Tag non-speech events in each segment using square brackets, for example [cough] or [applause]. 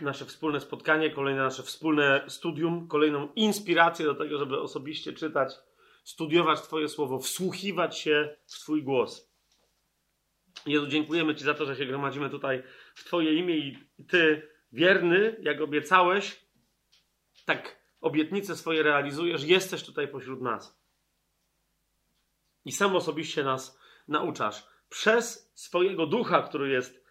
nasze wspólne spotkanie, kolejne nasze wspólne studium, kolejną inspirację do tego, żeby osobiście czytać, studiować Twoje słowo, wsłuchiwać się w Twój głos. Jezu, dziękujemy Ci za to, że się gromadzimy tutaj w Twoje imię i Ty, wierny, jak obiecałeś, tak obietnice swoje realizujesz, jesteś tutaj pośród nas. I sam osobiście nas nauczasz. Przez swojego ducha, który jest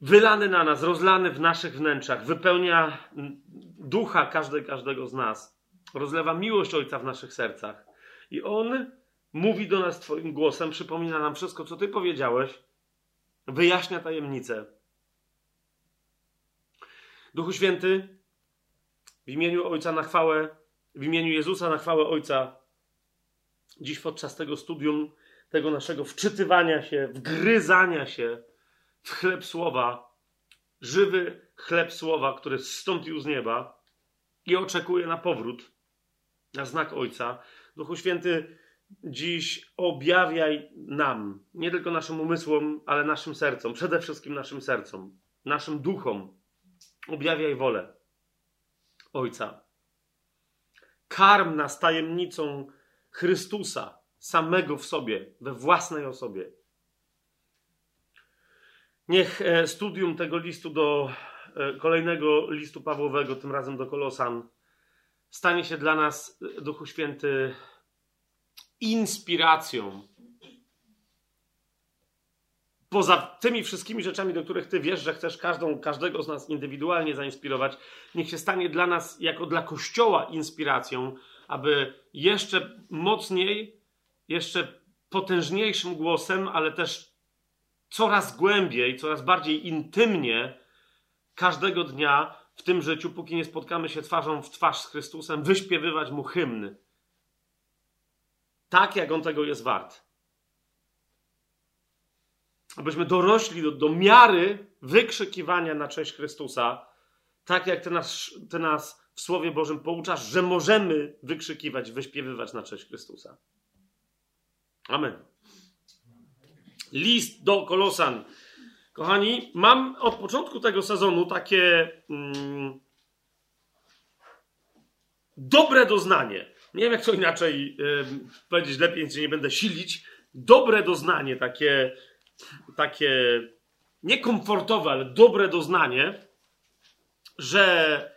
wylany na nas, rozlany w naszych wnętrzach, wypełnia ducha każdej, każdego z nas. Rozlewa miłość Ojca w naszych sercach. I On mówi do nas Twoim głosem, przypomina nam wszystko, co Ty powiedziałeś, wyjaśnia tajemnice. Duchu Święty, w imieniu Ojca na chwałę, w imieniu Jezusa na chwałę Ojca, dziś podczas tego studium, tego naszego wczytywania się, wgryzania się w chleb słowa, żywy chleb słowa, który zstąpił z nieba i oczekuje na powrót, na znak Ojca. Duchu Święty, dziś objawiaj nam, nie tylko naszym umysłom, ale naszym sercom, przede wszystkim naszym sercom, naszym duchom. Objawiaj wolę Ojca. Karm nas tajemnicą Chrystusa, samego w sobie, we własnej osobie. Niech e, studium tego listu do e, kolejnego listu Pawłowego, tym razem do Kolosan, stanie się dla nas, e, Duchu Święty, inspiracją. Poza tymi wszystkimi rzeczami, do których Ty wiesz, że chcesz każdą, każdego z nas indywidualnie zainspirować, niech się stanie dla nas, jako dla Kościoła, inspiracją, aby jeszcze mocniej, jeszcze potężniejszym głosem, ale też coraz głębiej, coraz bardziej intymnie każdego dnia w tym życiu, póki nie spotkamy się twarzą w twarz z Chrystusem, wyśpiewywać mu hymny. Tak, jak on tego jest wart. Abyśmy dorośli do, do miary wykrzykiwania na cześć Chrystusa, tak jak ty nas, ty nas w Słowie Bożym pouczasz, że możemy wykrzykiwać, wyśpiewywać na cześć Chrystusa. Amen. List do Kolosan. Kochani, mam od początku tego sezonu takie mm, dobre doznanie. Nie wiem, jak to inaczej powiedzieć lepiej, więc nie będę silić. Dobre doznanie, takie, takie niekomfortowe, ale dobre doznanie, że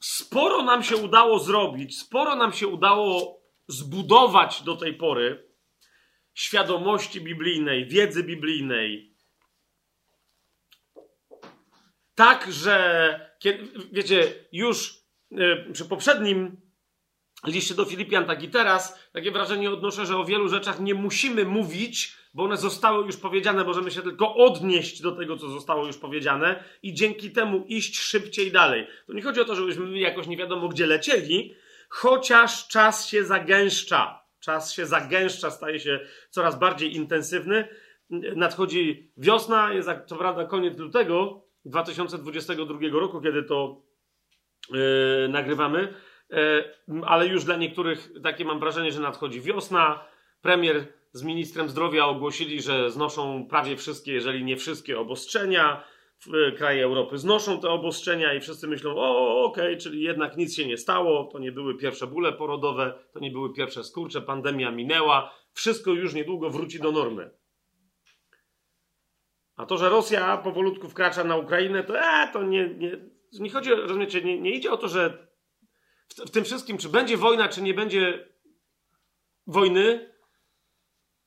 sporo nam się udało zrobić, sporo nam się udało zbudować do tej pory świadomości biblijnej, wiedzy biblijnej. Tak, że wiecie, już e, przy poprzednim liście do Filipian, tak i teraz, takie wrażenie odnoszę, że o wielu rzeczach nie musimy mówić, bo one zostały już powiedziane, możemy się tylko odnieść do tego, co zostało już powiedziane i dzięki temu iść szybciej dalej. To nie chodzi o to, żebyśmy jakoś nie wiadomo gdzie lecieli, chociaż czas się zagęszcza. Czas się zagęszcza, staje się coraz bardziej intensywny. Nadchodzi wiosna, jest co prawda koniec lutego 2022 roku, kiedy to yy, nagrywamy, yy, ale już dla niektórych takie mam wrażenie, że nadchodzi wiosna. Premier z ministrem zdrowia ogłosili, że znoszą prawie wszystkie, jeżeli nie wszystkie obostrzenia. Kraje Europy znoszą te obostrzenia i wszyscy myślą, o, okej, okay, czyli jednak nic się nie stało, to nie były pierwsze bóle porodowe, to nie były pierwsze skurcze, pandemia minęła, wszystko już niedługo wróci do normy. A to, że Rosja powolutku wkracza na Ukrainę, to, e, to nie, nie, nie chodzi, rozumiecie, nie, nie idzie o to, że w, w tym wszystkim, czy będzie wojna, czy nie będzie wojny,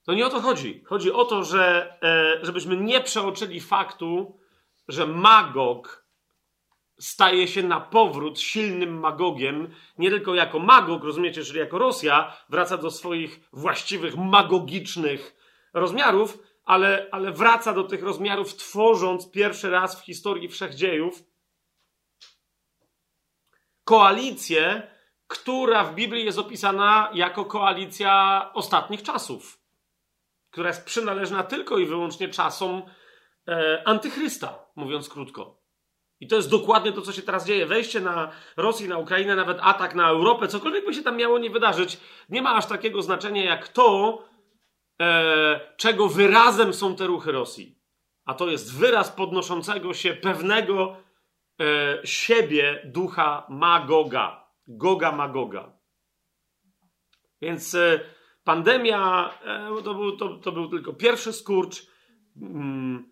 to nie o to chodzi. Chodzi o to, że e, żebyśmy nie przeoczyli faktu, że Magog staje się na powrót silnym Magogiem, nie tylko jako Magog, rozumiecie, czyli jako Rosja, wraca do swoich właściwych magogicznych rozmiarów, ale, ale wraca do tych rozmiarów, tworząc pierwszy raz w historii wszechdziejów koalicję, która w Biblii jest opisana jako koalicja ostatnich czasów która jest przynależna tylko i wyłącznie czasom e, antychrysta, mówiąc krótko. I to jest dokładnie to, co się teraz dzieje. Wejście na Rosję, na Ukrainę, nawet atak na Europę, cokolwiek by się tam miało nie wydarzyć, nie ma aż takiego znaczenia jak to, e, czego wyrazem są te ruchy Rosji. A to jest wyraz podnoszącego się pewnego e, siebie ducha Magoga. Goga Magoga. Więc e, pandemia e, to, był, to, to, był tylko pierwszy skurcz. Mm,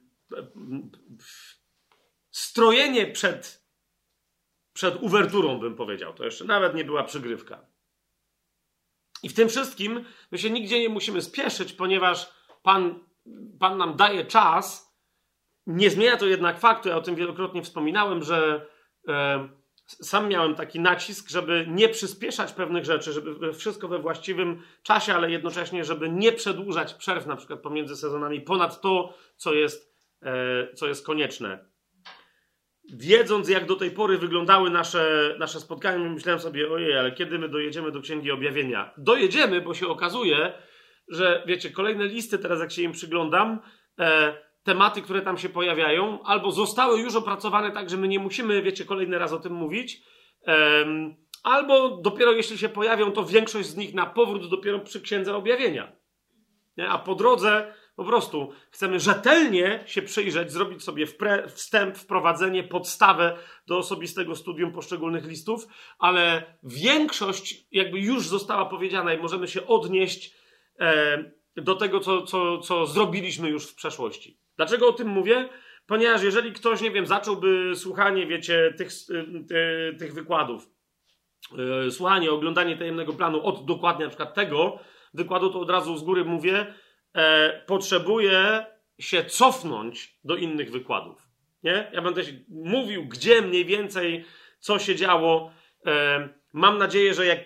strojenie przed, przed uwerturą, bym powiedział. To jeszcze nawet nie była przygrywka. I w tym wszystkim my się nigdzie nie musimy spieszyć, ponieważ Pan, Pan nam daje czas. Nie zmienia to jednak faktu, ja o tym wielokrotnie wspominałem, że e, sam miałem taki nacisk, żeby nie przyspieszać pewnych rzeczy, żeby wszystko we właściwym czasie, ale jednocześnie, żeby nie przedłużać przerw na przykład pomiędzy sezonami ponad to, co jest, co jest konieczne. Wiedząc, jak do tej pory wyglądały nasze, nasze spotkania, myślałem sobie, ojej, ale kiedy my dojedziemy do Księgi Objawienia? Dojedziemy, bo się okazuje, że wiecie, kolejne listy, teraz jak się im przyglądam, e, tematy, które tam się pojawiają, albo zostały już opracowane tak, że my nie musimy, wiecie, kolejny raz o tym mówić, um, albo dopiero jeśli się pojawią, to większość z nich na powrót dopiero przy Księdze Objawienia. Nie? A po drodze po prostu chcemy rzetelnie się przyjrzeć, zrobić sobie wstęp, wprowadzenie, podstawę do osobistego studium poszczególnych listów, ale większość jakby już została powiedziana i możemy się odnieść e, do tego, co, co, co zrobiliśmy już w przeszłości. Dlaczego o tym mówię? Ponieważ jeżeli ktoś, nie wiem, zacząłby słuchanie, wiecie, tych, y, tych wykładów, y, słuchanie, oglądanie tajemnego planu od dokładnie na przykład tego wykładu, to od razu z góry mówię, e, potrzebuje się cofnąć do innych wykładów. Nie? Ja będę mówił, gdzie mniej więcej, co się działo. E, Mam nadzieję, że, jak,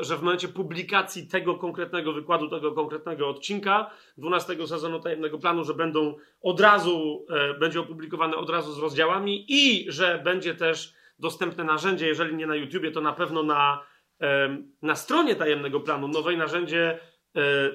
że, w momencie publikacji tego konkretnego wykładu, tego konkretnego odcinka 12 sezonu Tajemnego Planu, że będą od razu, e, będzie opublikowane od razu z rozdziałami i że będzie też dostępne narzędzie, jeżeli nie na YouTubie, to na pewno na, na stronie Tajemnego Planu, nowe narzędzie e,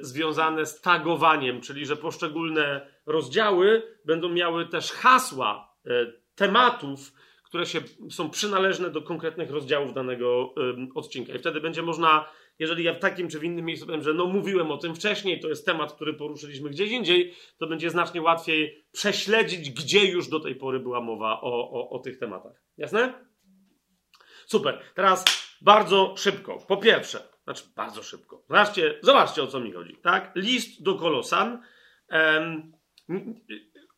związane z tagowaniem, czyli że poszczególne rozdziały będą miały też hasła e, tematów, które się, są przynależne do konkretnych rozdziałów danego odcinka. I wtedy będzie można, jeżeli ja w takim czy w innym miejscu powiem, że no mówiłem o tym wcześniej, to jest temat, który poruszyliśmy gdzieś indziej, to będzie znacznie łatwiej prześledzić, gdzie już do tej pory była mowa o, o, o tych tematach. Jasne? Super. Teraz bardzo szybko. Po pierwsze, znaczy bardzo szybko. Zobaczcie, zobaczcie o co mi chodzi. Tak? List do Kolosan. Um,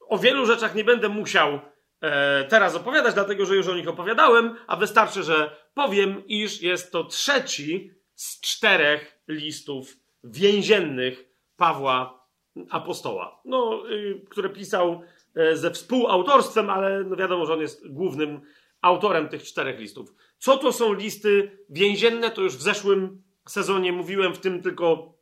o wielu rzeczach nie będę musiał e, teraz opowiadać, dlatego że już o nich opowiadałem, a wystarczy, że powiem, iż jest to trzeci z czterech listów więziennych Pawła Apostoła, no, y, które pisał e, ze współautorstwem, ale no wiadomo, że on jest głównym autorem tych czterech listów. Co to są listy więzienne, to już w zeszłym sezonie mówiłem, w tym tylko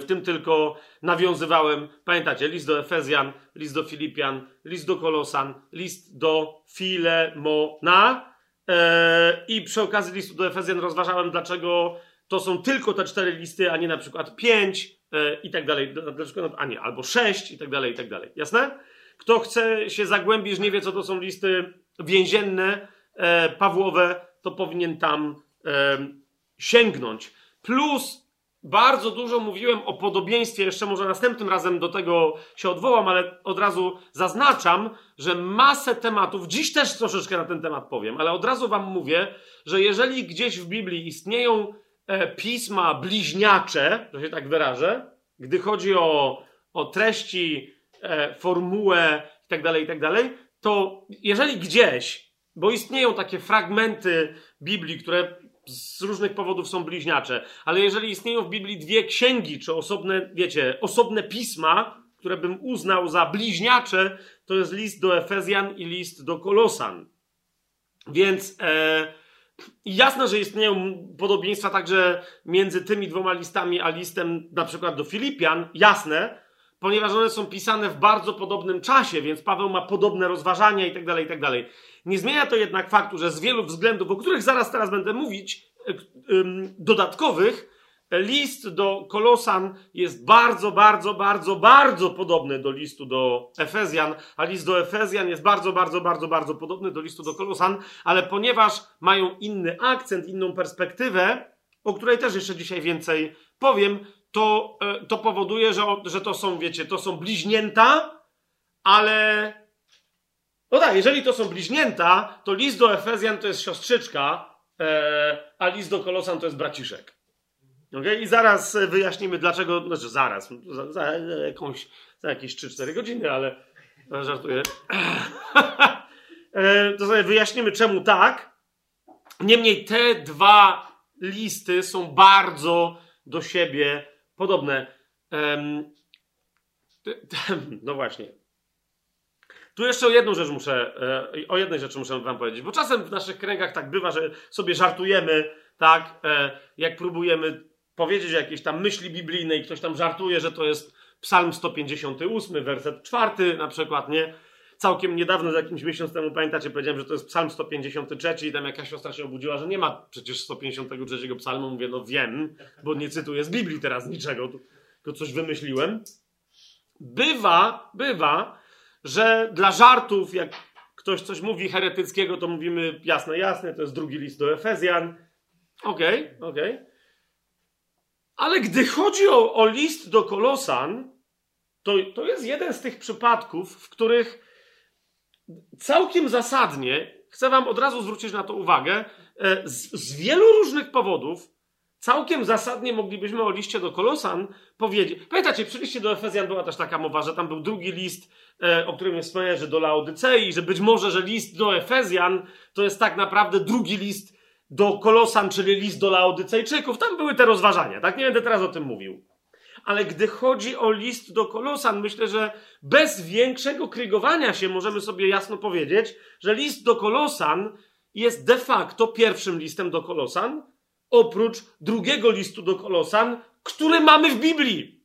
w tym tylko nawiązywałem, pamiętacie, list do Efezjan, list do Filipian, list do Kolosan, list do Filemona e, i przy okazji listu do Efezjan rozważałem, dlaczego to są tylko te cztery listy, a nie na przykład pięć e, i tak dalej, dlaczego, a nie, albo sześć i tak dalej, i tak dalej. Jasne? Kto chce się zagłębić, nie wie, co to są listy więzienne, e, Pawłowe, to powinien tam sięgnąć. Plus bardzo dużo mówiłem o podobieństwie, jeszcze może następnym razem do tego się odwołam, ale od razu zaznaczam, że masę tematów, dziś też troszeczkę na ten temat powiem, ale od razu wam mówię, że jeżeli gdzieś w Biblii istnieją e, pisma bliźniacze, że się tak wyrażę, gdy chodzi o, o treści, e, formułę itd., tak itd., tak to jeżeli gdzieś, bo istnieją takie fragmenty Biblii, które z różnych powodów są bliźniacze. Ale jeżeli istnieją w Biblii dwie księgi, czy osobne, wiecie, osobne pisma, które bym uznał za bliźniacze, to jest list do Efezjan i list do Kolosan. Więc e, jasne, że istnieją podobieństwa także między tymi dwoma listami, a listem na przykład do Filipian, jasne, ponieważ one są pisane w bardzo podobnym czasie, więc Paweł ma podobne rozważania i tak dalej, i tak dalej. Nie zmienia to jednak faktu, że z wielu względów, o których zaraz teraz będę mówić, e, dodatkowych, list do Kolosan jest bardzo, bardzo, bardzo, bardzo podobny do listu do Efezjan, a list do Efezjan jest bardzo, bardzo, bardzo, bardzo podobny do listu do Kolosan, ale ponieważ mają inny akcent, inną perspektywę, o której też jeszcze dzisiaj więcej powiem, to, e, to powoduje, że, że to są, wiecie, to są bliźnięta, ale. No tak, jeżeli to są bliźnięta, to list do Efezjan to jest siostrzyczka, e, a list do Kolosan to jest braciszek. Okay? I zaraz wyjaśnimy, dlaczego. Znaczy, zaraz, za, za jakąś, za jakieś 3-4 godziny, ale żartuję. [laughs] E, to sobie wyjaśnimy, czemu tak. Niemniej te dwa listy są bardzo do siebie podobne. [laughs] No właśnie. Tu jeszcze o jedną rzecz muszę, e, o jednej rzeczy muszę wam powiedzieć, bo czasem w naszych kręgach tak bywa, że sobie żartujemy, tak, e, jak próbujemy powiedzieć o jakiejś tam myśli biblijnej, ktoś tam żartuje, że to jest Psalm 158, werset 4 na przykład, nie? Całkiem niedawno, jakimś miesiąc temu, pamiętacie, powiedziałem, że to jest psalm 153 i tam jakaś siostra się obudziła, że nie ma przecież 153 psalmu. Mówię, no wiem, bo nie cytuję z Biblii teraz niczego, tylko coś wymyśliłem. Bywa, bywa, że dla żartów, jak ktoś coś mówi heretyckiego, to mówimy jasne, jasne, to jest drugi list do Efezjan. Okej, okay, okej. Okay. Ale gdy chodzi o, o list do Kolosan, to, to jest jeden z tych przypadków, w których całkiem zasadnie, chcę Wam od razu zwrócić na to uwagę, e, z, z, wielu różnych powodów, całkiem zasadnie moglibyśmy o liście do Kolosan powiedzieć. Pamiętacie, przy liście do Efezjan była też taka mowa, że tam był drugi list, e, o którym jest wspomniane, że do Laodycei, że być może, że list do Efezjan to jest tak naprawdę drugi list do Kolosan, czyli list do Laodycejczyków. Tam były te rozważania, tak? Nie będę teraz o tym mówił ale gdy chodzi o list do Kolosan, myślę, że bez większego krygowania się możemy sobie jasno powiedzieć, że list do Kolosan jest de facto pierwszym listem do Kolosan, oprócz drugiego listu do Kolosan, który mamy w Biblii.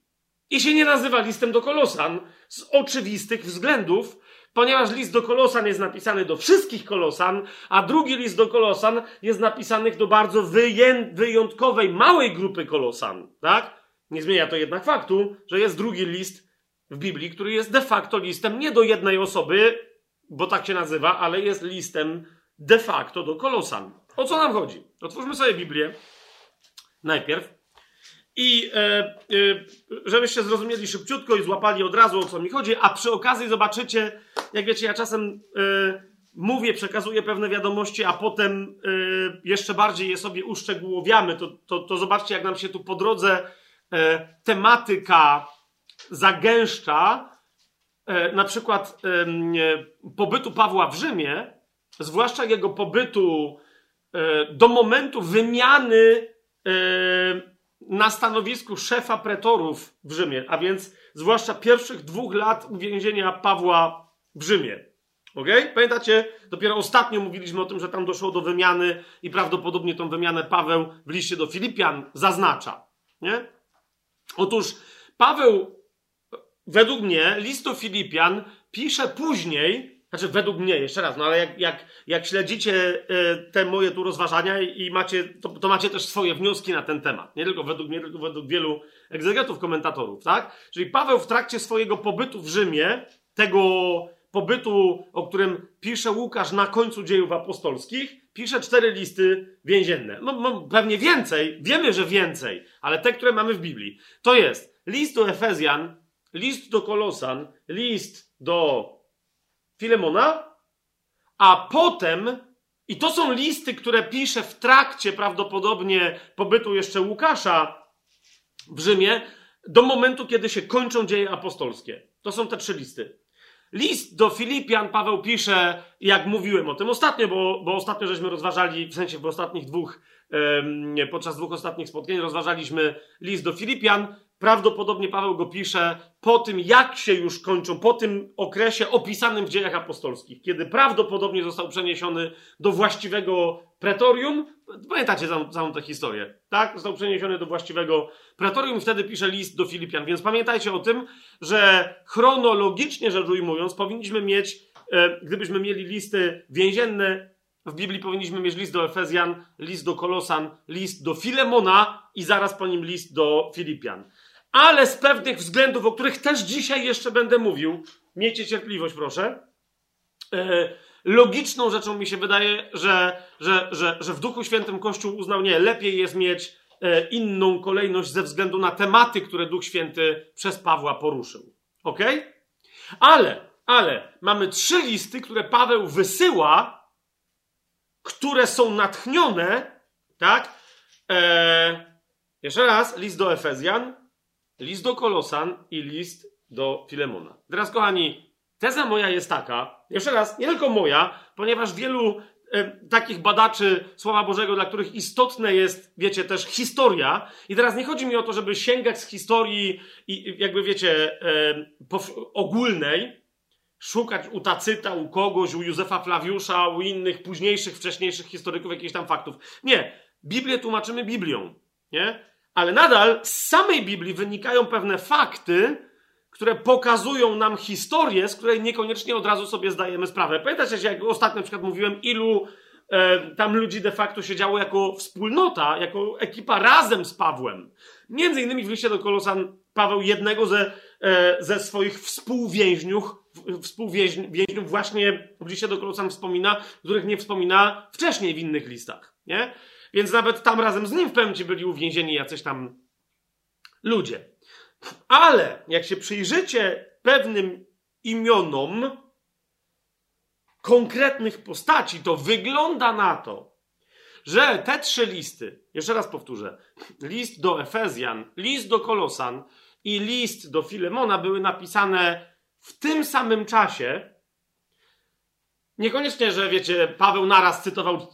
I się nie nazywa listem do Kolosan z oczywistych względów, ponieważ list do Kolosan jest napisany do wszystkich Kolosan, a drugi list do Kolosan jest napisany do bardzo wyjątkowej, małej grupy Kolosan, tak? Nie zmienia to jednak faktu, że jest drugi list w Biblii, który jest de facto listem nie do jednej osoby, bo tak się nazywa, ale jest listem de facto do Kolosan. O co nam chodzi? Otwórzmy sobie Biblię najpierw. I e, e, żebyście zrozumieli szybciutko i złapali od razu o co mi chodzi, a przy okazji zobaczycie, jak wiecie, ja czasem e, mówię, przekazuję pewne wiadomości, a potem e, jeszcze bardziej je sobie uszczegółowiamy, to, to, to zobaczcie, jak nam się tu po drodze tematyka zagęszcza, e, na przykład pobytu Pawła w Rzymie, zwłaszcza jego pobytu e, do momentu wymiany na stanowisku szefa pretorów w Rzymie, a więc zwłaszcza pierwszych dwóch lat uwięzienia Pawła w Rzymie. Ok? Pamiętacie? Dopiero ostatnio mówiliśmy o tym, że tam doszło do wymiany i prawdopodobnie tą wymianę Paweł w liście do Filipian zaznacza. Nie? Otóż Paweł, według mnie, list do Filipian pisze później, znaczy według mnie, jeszcze raz, no ale jak, jak, jak śledzicie e, te moje tu rozważania i macie, to, to, macie też swoje wnioski na ten temat. Nie tylko według mnie, tylko według wielu egzegetów, komentatorów, tak? Czyli Paweł w trakcie swojego pobytu w Rzymie, tego pobytu, o którym pisze Łukasz na końcu dziejów apostolskich, pisze cztery listy więzienne. No, pewnie więcej, wiemy, że więcej, ale te, które mamy w Biblii. To jest list do Efezjan, list do Kolosan, list do Filemona, a potem, i to są listy, które pisze w trakcie prawdopodobnie pobytu jeszcze Łukasza w Rzymie, do momentu, kiedy się kończą dzieje apostolskie. To są te trzy listy. List do Filipian Paweł pisze, jak mówiłem o tym ostatnio, bo, bo ostatnio żeśmy rozważali, w sensie w ostatnich dwóch, podczas dwóch ostatnich spotkań rozważaliśmy list do Filipian. Prawdopodobnie Paweł go pisze po tym, jak się już kończą, po tym okresie opisanym w dziejach apostolskich, kiedy prawdopodobnie został przeniesiony do właściwego pretorium. Pamiętacie całą tę historię, tak? Został przeniesiony do właściwego pretorium i wtedy pisze list do Filipian. Więc pamiętajcie o tym, że chronologicznie rzecz ujmując, powinniśmy mieć, e, gdybyśmy mieli listy więzienne, w Biblii powinniśmy mieć list do Efezjan, list do Kolosan, list do Filemona i zaraz po nim list do Filipian. Ale z pewnych względów, o których też dzisiaj jeszcze będę mówił, miejcie cierpliwość, proszę. E, logiczną rzeczą mi się wydaje, że, że, że, że w Duchu Świętym Kościół uznał, nie, lepiej jest mieć e, inną kolejność ze względu na tematy, które Duch Święty przez Pawła poruszył. Ok? Ale, ale mamy trzy listy, które Paweł wysyła, które są natchnione, tak? E, jeszcze raz, list do Efezjan, list do Kolosan i list do Filemona. Teraz, kochani, teza moja jest taka, jeszcze raz, nie tylko moja, ponieważ wielu e, takich badaczy Słowa Bożego, dla których istotne jest, wiecie, też historia. I teraz nie chodzi mi o to, żeby sięgać z historii i jakby, wiecie, e, ogólnej, szukać u Tacyta, u kogoś, u Józefa Flawiusza, u innych późniejszych, wcześniejszych historyków jakichś tam faktów. Nie. Biblię tłumaczymy Biblią, nie? Ale nadal z samej Biblii wynikają pewne fakty, które pokazują nam historię, z której niekoniecznie od razu sobie zdajemy sprawę. Pamiętacie, jak ostatnio na przykład mówiłem, ilu e, tam ludzi de facto siedziało jako wspólnota, jako ekipa razem z Pawłem. Między innymi w liście do Kolosan Paweł jednego ze, e, ze swoich współwięźniów, współwięźniów właśnie w liście do Kolosan wspomina, których nie wspomina wcześniej w innych listach. Nie? Więc nawet tam razem z nim w pewnym byli uwięzieni jacyś tam ludzie. Ale jak się przyjrzycie pewnym imionom konkretnych postaci, to wygląda na to, że te trzy listy, jeszcze raz powtórzę, list do Efezjan, list do Kolosan i list do Filemona były napisane w tym samym czasie, Niekoniecznie, że wiecie, Paweł naraz cytował,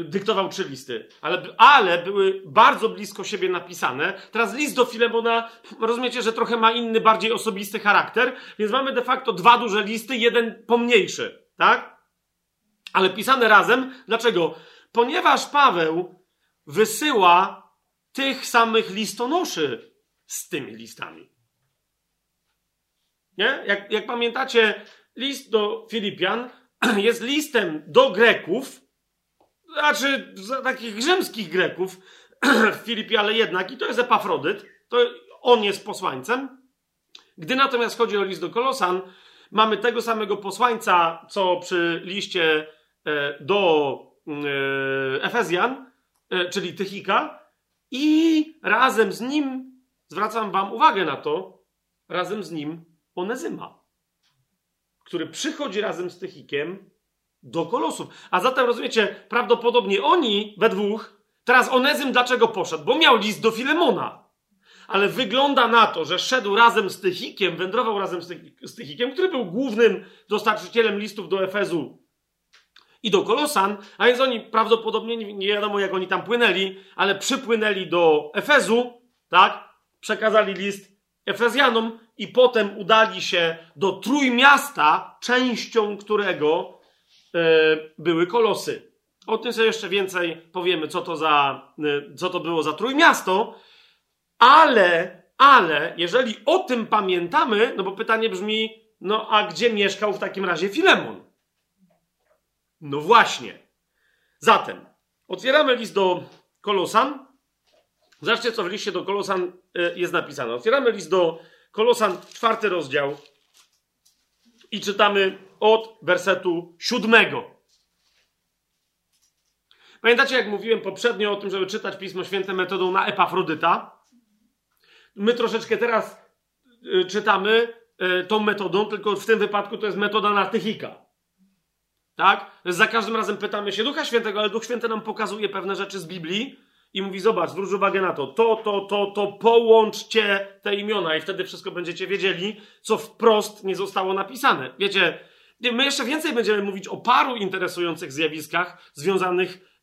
y, dyktował trzy listy, ale, ale były bardzo blisko siebie napisane. Teraz list do Filemona, rozumiecie, że trochę ma inny, bardziej osobisty charakter, więc mamy de facto dwa duże listy, jeden pomniejszy, tak? Ale pisane razem. Dlaczego? Ponieważ Paweł wysyła tych samych listonoszy z tymi listami. Nie? Jak, jak pamiętacie, list do Filipian [clears throat] jest listem do Greków, znaczy takich rzymskich Greków [clears throat] w Filipie, ale jednak, i to jest Epafrodyt, to on jest posłańcem. Gdy natomiast chodzi o list do Kolosan, mamy tego samego posłańca, co przy liście e, do e, Efezjan, e, czyli Tychika, i razem z nim, zwracam wam uwagę na to, razem z nim Onezyma który przychodzi razem z Tychikiem do Kolosów. A zatem rozumiecie, prawdopodobnie oni we dwóch, teraz Onezym dlaczego poszedł? Bo miał list do Filemona. Ale wygląda na to, że szedł razem z Tychikiem, wędrował razem z Tychikiem, który był głównym dostarczycielem listów do Efezu i do Kolosan, a więc oni prawdopodobnie, nie wiadomo jak oni tam płynęli, ale przypłynęli do Efezu, tak? Przekazali list Efezjanom i potem udali się do Trójmiasta, częścią którego e, były kolosy. O tym sobie jeszcze więcej powiemy, co to, za, e, co to było za Trójmiasto, ale, ale, jeżeli o tym pamiętamy, no bo pytanie brzmi, no a gdzie mieszkał w takim razie Filemon? No właśnie. Zatem, otwieramy list do Kolosan. Zobaczcie, co w liście do Kolosan e, jest napisane. Otwieramy list do Kolosan, czwarty rozdział i czytamy od wersetu siódmego. Pamiętacie, jak mówiłem poprzednio o tym, żeby czytać Pismo Święte metodą na Epafrodyta? My troszeczkę teraz y, czytamy y, tą metodą, tylko w tym wypadku to jest metoda na Tychika. Tak? Za każdym razem pytamy się Ducha Świętego, ale Duch Święty nam pokazuje pewne rzeczy z Biblii, i mówi: Zobacz, zwróć uwagę na to, to, to, to, to, połączcie te imiona, i wtedy wszystko będziecie wiedzieli, co wprost nie zostało napisane. Wiecie, my jeszcze więcej będziemy mówić o paru interesujących zjawiskach związanych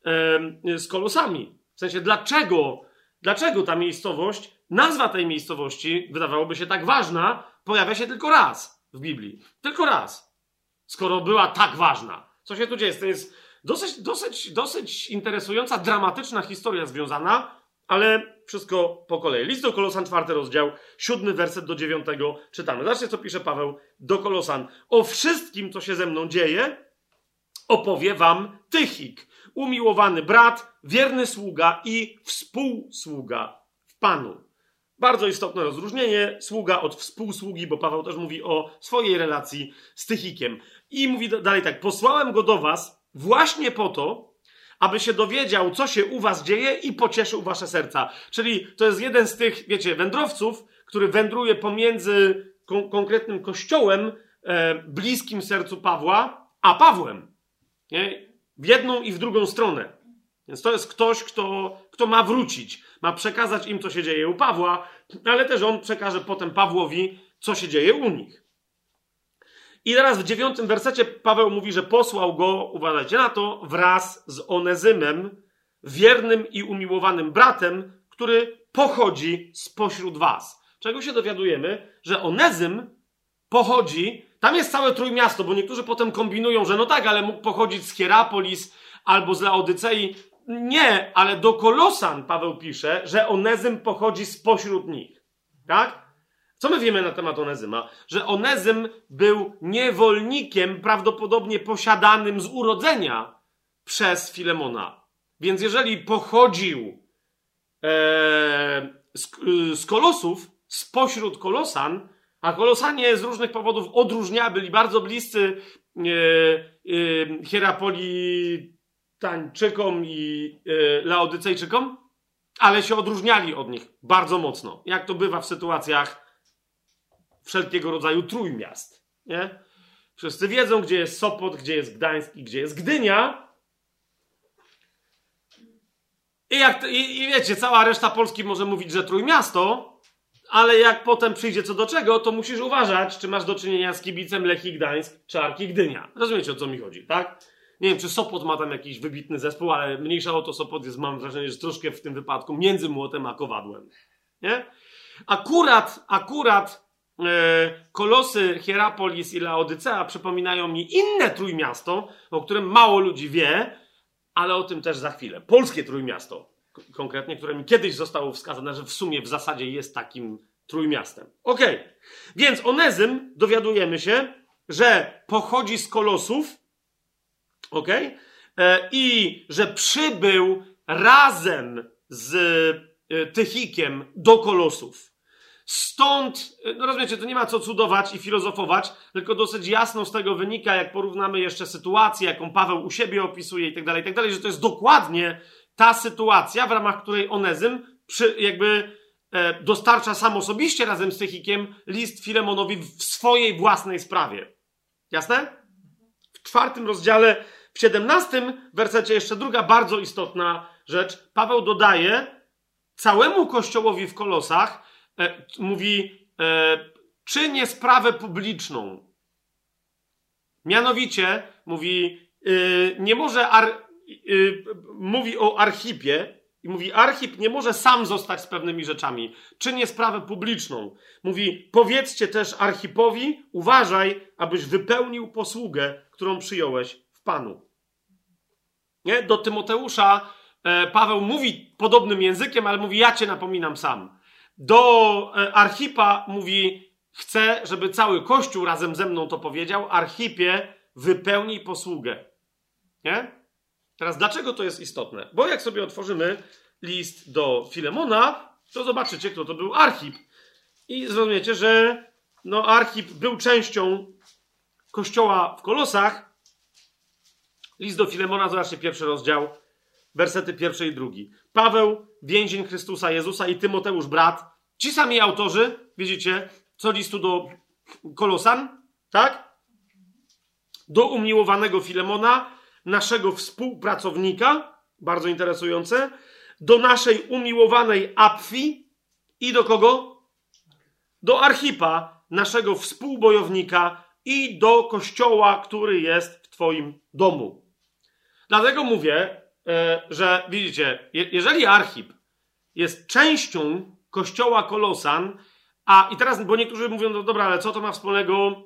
e, z kolosami. W sensie, dlaczego, dlaczego ta miejscowość, nazwa tej miejscowości, wydawałoby się tak ważna, pojawia się tylko raz w Biblii. Tylko raz. Skoro była tak ważna. Co się tu dzieje? To jest Dosyć, dosyć, dosyć interesująca, dramatyczna historia związana, ale wszystko po kolei. List do Kolosan, czwarty rozdział, siódmy werset do dziewiątego czytamy. Zobaczcie, co pisze Paweł do Kolosan. O wszystkim, co się ze mną dzieje, opowie wam Tychik, umiłowany brat, wierny sługa i współsługa w Panu. Bardzo istotne rozróżnienie sługa od współsługi, bo Paweł też mówi o swojej relacji z Tychikiem. I mówi dalej tak: Posłałem go do was, Właśnie po to, aby się dowiedział, co się u was dzieje i pocieszył wasze serca. Czyli to jest jeden z tych, wiecie, wędrowców, który wędruje pomiędzy kon konkretnym kościołem e, bliskim sercu Pawła, a Pawłem. Nie? W jedną i w drugą stronę. Więc to jest ktoś, kto, kto ma wrócić, ma przekazać im, co się dzieje u Pawła, ale też on przekaże potem Pawłowi, co się dzieje u nich. I teraz w dziewiątym wersecie Paweł mówi, że posłał go, uważajcie na to, wraz z Onezymem, wiernym i umiłowanym bratem, który pochodzi spośród was. Czego się dowiadujemy? Że Onezym pochodzi, tam jest całe trójmiasto, bo niektórzy potem kombinują, że no tak, ale mógł pochodzić z Hierapolis albo z Laodycei. Nie, ale do Kolosan Paweł pisze, że Onezym pochodzi spośród nich. Tak? Co my wiemy na temat Onezyma? Że Onezym był niewolnikiem, prawdopodobnie posiadanym z urodzenia przez Filemona. Więc jeżeli pochodził e, z, z kolosów, spośród kolosan, a kolosanie z różnych powodów odróżnia, byli bardzo bliscy e, e, Hierapolitańczykom i e, Laodycejczykom, ale się odróżniali od nich bardzo mocno. Jak to bywa w sytuacjach wszelkiego rodzaju trójmiast. Nie? Wszyscy wiedzą, gdzie jest Sopot, gdzie jest Gdańsk i gdzie jest Gdynia. I, jak, i, I wiecie, cała reszta Polski może mówić, że trójmiasto, ale jak potem przyjdzie co do czego, to musisz uważać, czy masz do czynienia z kibicem Lechii Gdańsk, czy Arki Gdynia. Rozumiecie, o co mi chodzi, tak? Nie wiem, czy Sopot ma tam jakiś wybitny zespół, ale mniejsza o to Sopot jest, mam wrażenie, że troszkę w tym wypadku między młotem a kowadłem. Nie? Akurat, akurat kolosy Hierapolis i Laodycea przypominają mi inne trójmiasto, o którym mało ludzi wie, ale o tym też za chwilę. Polskie trójmiasto, konkretnie, które mi kiedyś zostało wskazane, że w sumie w zasadzie jest takim trójmiastem. Ok, więc Onezym dowiadujemy się, że pochodzi z kolosów, ok, i że przybył razem z e, Tychikiem do kolosów. Stąd, no rozumiecie, to nie ma co cudować i filozofować, tylko dosyć jasno z tego wynika, jak porównamy jeszcze sytuację, jaką Paweł u siebie opisuje i tak dalej, i tak dalej, że to jest dokładnie ta sytuacja, w ramach której Onezym przy, jakby e, dostarcza sam osobiście razem z Tychikiem list Filemonowi w swojej własnej sprawie. Jasne? W czwartym rozdziale, w siedemnastym wersecie jeszcze druga bardzo istotna rzecz. Paweł dodaje całemu kościołowi w Kolosach, e, mówi, e, czynię sprawę publiczną. Mianowicie, mówi, e, nie może, ar, e, mówi o Archipie, i mówi, Archip nie może sam zostać z pewnymi rzeczami. Czynię sprawę publiczną. Mówi, powiedzcie też Archipowi, uważaj, abyś wypełnił posługę, którą przyjąłeś w Panu. Nie? Do Tymoteusza e, Paweł mówi podobnym językiem, ale mówi, ja cię napominam sam do e, Archipa mówi: Chcę, żeby cały Kościół razem ze mną to powiedział. Archipie, wypełnij posługę. Nie? Teraz, dlaczego to jest istotne? Bo jak sobie otworzymy list do Filemona, to zobaczycie, kto to był Archip. I zrozumiecie, że no, Archip był częścią kościoła w Kolosach. List do Filemona, zobaczcie pierwszy rozdział, wersety pierwszy i drugi. Paweł, więzień Chrystusa Jezusa i Tymoteusz, brat, Ci sami autorzy, widzicie, co listu do Kolosan, tak? Do umiłowanego Filemona, naszego współpracownika, bardzo interesujące, do naszej umiłowanej Apfi i do kogo? Do Archipa, naszego współbojownika i do kościoła, który jest w Twoim domu. Dlatego mówię, e, że widzicie, jeżeli Archip jest częścią kościoła Kolosan, a i teraz, bo niektórzy mówią, no dobra, ale co to ma wspólnego,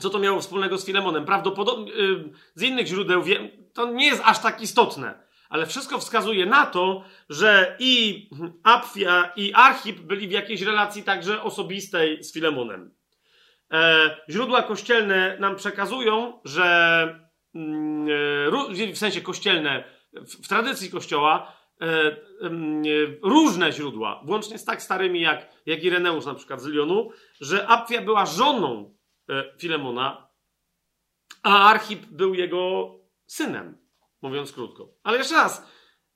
co to miało wspólnego z Filemonem? Prawdopodobnie yy, z innych źródeł wiem, to nie jest aż tak istotne, ale wszystko wskazuje na to, że i Apfia, i Archip byli w jakiejś relacji także osobistej z Filemonem. E, źródła kościelne nam przekazują, że yy, w sensie kościelne, w, w tradycji kościoła, E, e, różne źródła, włącznie z tak starymi jak, jak Ireneusz na przykład z Lyonu, że Apfia była żoną e, Filemona, a Archip był jego synem. mówiąc krótko. Ale jeszcze raz,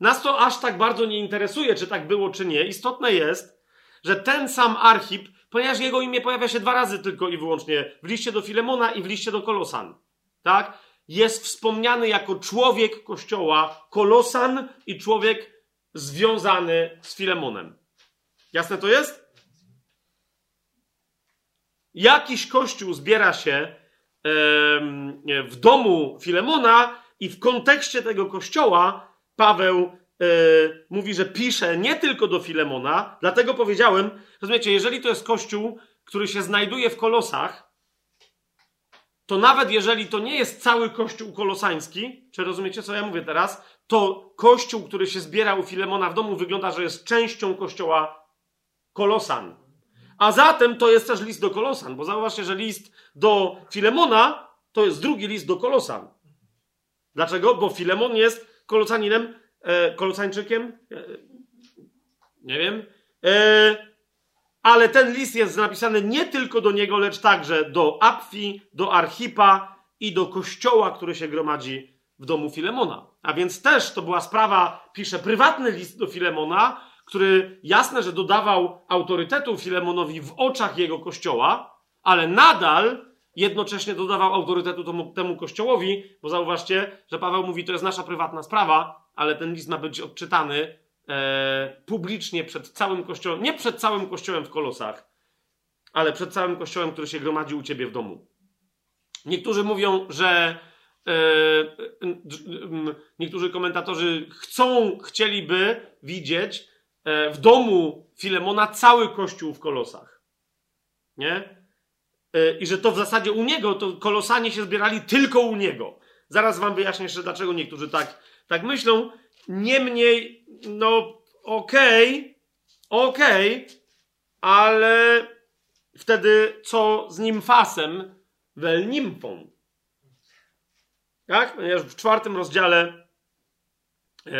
nas to aż tak bardzo nie interesuje, czy tak było, czy nie. Istotne jest, że ten sam Archip, ponieważ jego imię pojawia się dwa razy tylko i wyłącznie w liście do Filemona i w liście do Kolosan, tak? Jest wspomniany jako człowiek kościoła Kolosan i człowiek związany z Filemonem. Jasne to jest? Jakiś kościół zbiera się w domu Filemona i w kontekście tego kościoła Paweł e, mówi, że pisze nie tylko do Filemona, dlatego powiedziałem, rozumiecie, jeżeli to jest kościół, który się znajduje w Kolosach, to nawet jeżeli to nie jest cały kościół kolosański, czy rozumiecie, co ja mówię teraz, to kościół, który się zbiera u Filemona w domu, wygląda, że jest częścią kościoła Kolosan. A zatem to jest też list do Kolosan, bo zauważcie, że list do Filemona to jest drugi list do Kolosan. Dlaczego? Bo Filemon jest kolosaninem, e, kolosańczykiem, e, nie wiem, e, ale ten list jest napisany nie tylko do niego, lecz także do Apfi, do Archipa i do kościoła, który się gromadzi w domu Filemona. A więc też to była sprawa, pisze prywatny list do Filemona, który jasne, że dodawał autorytetu Filemonowi w oczach jego kościoła, ale nadal jednocześnie dodawał autorytetu temu, temu kościołowi, bo zauważcie, że Paweł mówi, to jest nasza prywatna sprawa, ale ten list ma być odczytany publicznie przed całym kościołem, nie przed całym kościołem w Kolosach, ale przed całym kościołem, który się gromadzi u ciebie w domu. Niektórzy mówią, że e, niektórzy komentatorzy chcą, chcieliby widzieć e, w domu Filemona cały kościół w Kolosach. Nie? E, I że to w zasadzie u niego, to kolosanie się zbierali tylko u niego. Zaraz wam wyjaśnię jeszcze, dlaczego niektórzy tak, tak myślą. Niemniej, no okej, okay, okej, okay, ale wtedy co z nimfasem wel nimfą? Tak? Ponieważ w czwartym rozdziale e,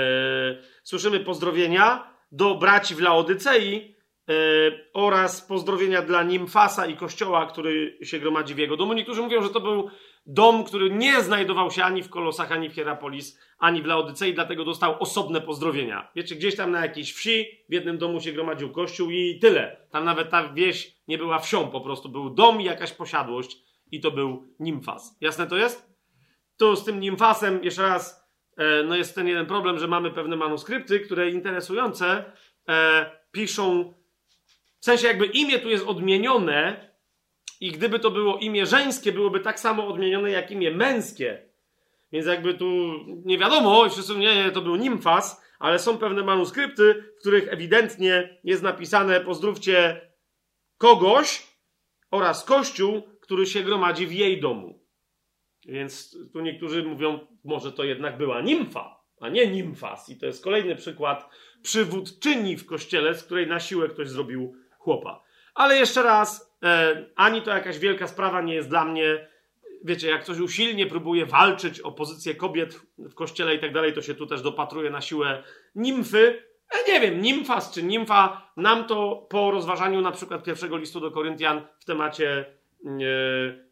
słyszymy pozdrowienia do braci w Laodycei, E, oraz pozdrowienia dla Nimfasa i kościoła, który się gromadzi w jego domu. Niektórzy mówią, że to był dom, który nie znajdował się ani w Kolosach, ani w Hierapolis, ani w Laodycei, dlatego dostał osobne pozdrowienia. Wiecie, gdzieś tam na jakiejś wsi w jednym domu się gromadził kościół i tyle. Tam nawet ta wieś nie była wsią, po prostu był dom i jakaś posiadłość i to był Nimfas. Jasne to jest? Tu z tym Nimfasem jeszcze raz e, no jest ten jeden problem, że mamy pewne manuskrypty, które interesujące e, piszą w sensie jakby imię tu jest odmienione i gdyby to było imię żeńskie, byłoby tak samo odmienione jak imię męskie. Więc jakby tu nie wiadomo, wszyscy nie, nie, to był Nimfas, ale są pewne manuskrypty, w których ewidentnie jest napisane pozdrówcie kogoś oraz kościół, który się gromadzi w jej domu. Więc tu niektórzy mówią, może to jednak była nimfa, a nie nimfas. I to jest kolejny przykład przywódczyni w kościele, z której na siłę ktoś zrobił chłopa. Ale jeszcze raz, ani to jakaś wielka sprawa nie jest dla mnie. Wiecie, jak ktoś usilnie próbuje walczyć o pozycję kobiet w kościele i tak dalej, to się tu też dopatruje na siłę nimfy. E, nie wiem, nimfas czy nimfa, nam to po rozważaniu na przykład pierwszego listu do Koryntian w temacie e,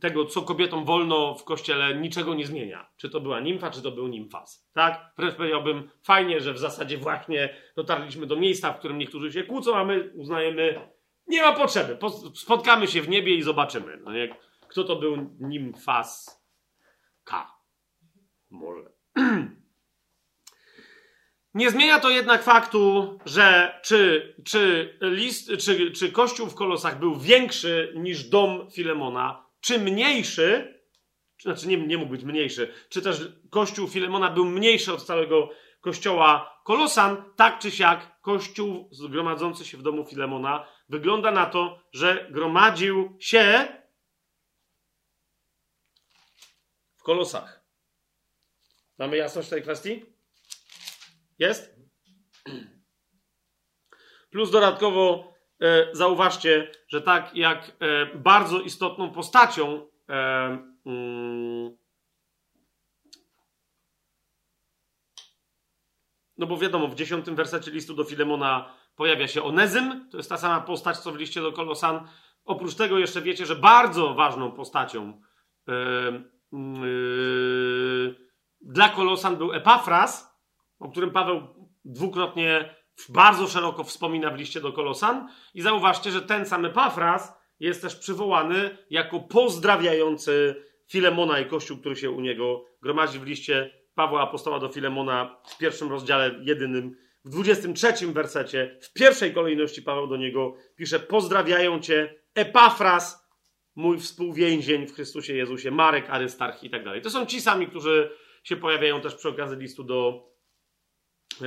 tego, co kobietom wolno w kościele, niczego nie zmienia. Czy to była nimfa, czy to był nimfas. Tak? Wręcz powiedziałbym, fajnie, że w zasadzie właśnie dotarliśmy do miejsca, w którym niektórzy się kłócą, a my uznajemy, nie ma potrzeby. Spotkamy się w niebie i zobaczymy. No nie? Kto to był nimfas K? Może. [clears throat] Nie zmienia to jednak faktu, że czy, czy, list, czy, czy kościół w Kolosach był większy niż dom Filemona, czy mniejszy, znaczy nie, nie mógł być mniejszy, czy też kościół Filemona był mniejszy od całego kościoła Kolosan, tak czy siak kościół zgromadzący się w domu Filemona wygląda na to, że gromadził się w Kolosach. Mamy jasność w tej kwestii? Jest? Plus dodatkowo e, zauważcie, że tak jak e, bardzo istotną postacią e, mm, no bo wiadomo, w dziesiątym wersecie listu do Filemona pojawia się Onezym, to jest ta sama postać, co w liście do Kolosan. Oprócz tego jeszcze wiecie, że bardzo ważną postacią yy, yy, dla Kolosan był Epafras, o którym Paweł dwukrotnie bardzo szeroko wspomina w liście do Kolosan. I zauważcie, że ten sam Epafras jest też przywołany jako pozdrawiający Filemona i kościół, który się u niego gromadzi w liście Pawła Apostoła do Filemona w pierwszym rozdziale jedynym, w 23 wersecie, w pierwszej kolejności Paweł do niego pisze: Pozdrawiają cię Epafras, mój współwięzień w Chrystusie Jezusie, Marek, Arystarch i tak dalej. To są ci sami, którzy się pojawiają też przy okazji listu do, e,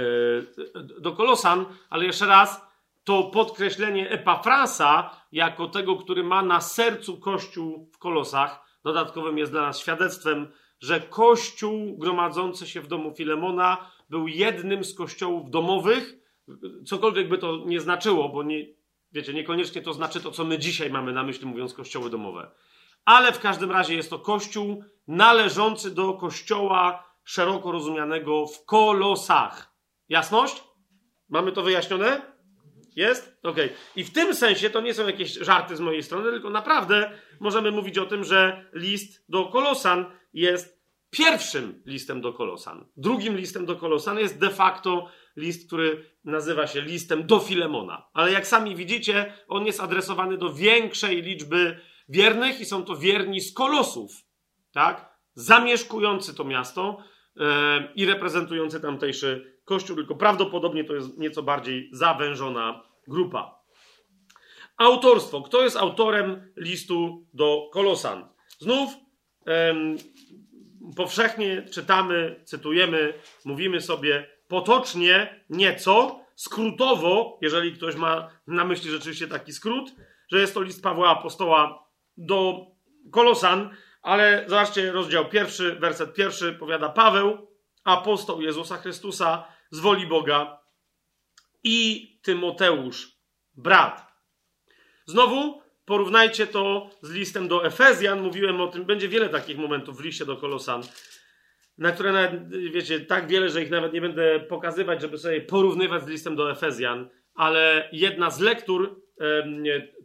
do Kolosan, ale jeszcze raz, to podkreślenie Epafrasa jako tego, który ma na sercu Kościół w Kolosach, dodatkowym jest dla nas świadectwem, że Kościół gromadzący się w domu Filemona był jednym z kościołów domowych, cokolwiek by to nie znaczyło, bo nie, wiecie, niekoniecznie to znaczy to, co my dzisiaj mamy na myśli, mówiąc kościoły domowe. Ale w każdym razie jest to kościół należący do kościoła szeroko rozumianego w Kolosach. Jasność? Mamy to wyjaśnione? Jest? Okej. Okay. I w tym sensie to nie są jakieś żarty z mojej strony, tylko naprawdę możemy mówić o tym, że list do Kolosan jest pierwszym listem do Kolosan. Drugim listem do Kolosan jest de facto list, który nazywa się listem do Filemona. Ale jak sami widzicie, on jest adresowany do większej liczby wiernych i są to wierni z Kolosów, tak? Zamieszkujący to miasto yy, i reprezentujący tamtejszy kościół, tylko prawdopodobnie to jest nieco bardziej zawężona grupa. Autorstwo. Kto jest autorem listu do Kolosan? Znów em, powszechnie czytamy, cytujemy, mówimy sobie potocznie nieco, skrótowo, jeżeli ktoś ma na myśli rzeczywiście taki skrót, że jest to list Pawła Apostoła do Kolosan, ale zobaczcie rozdział pierwszy, werset pierwszy powiada Paweł, apostoł Jezusa Chrystusa z woli Boga i Tymoteusz, brat. Znowu porównajcie to z listem do Efezjan. Mówiłem o tym, będzie wiele takich momentów w liście do Kolosan, na które nawet, wiecie, tak wiele, że ich nawet nie będę pokazywać, żeby sobie porównywać z listem do Efezjan, ale jedna z lektur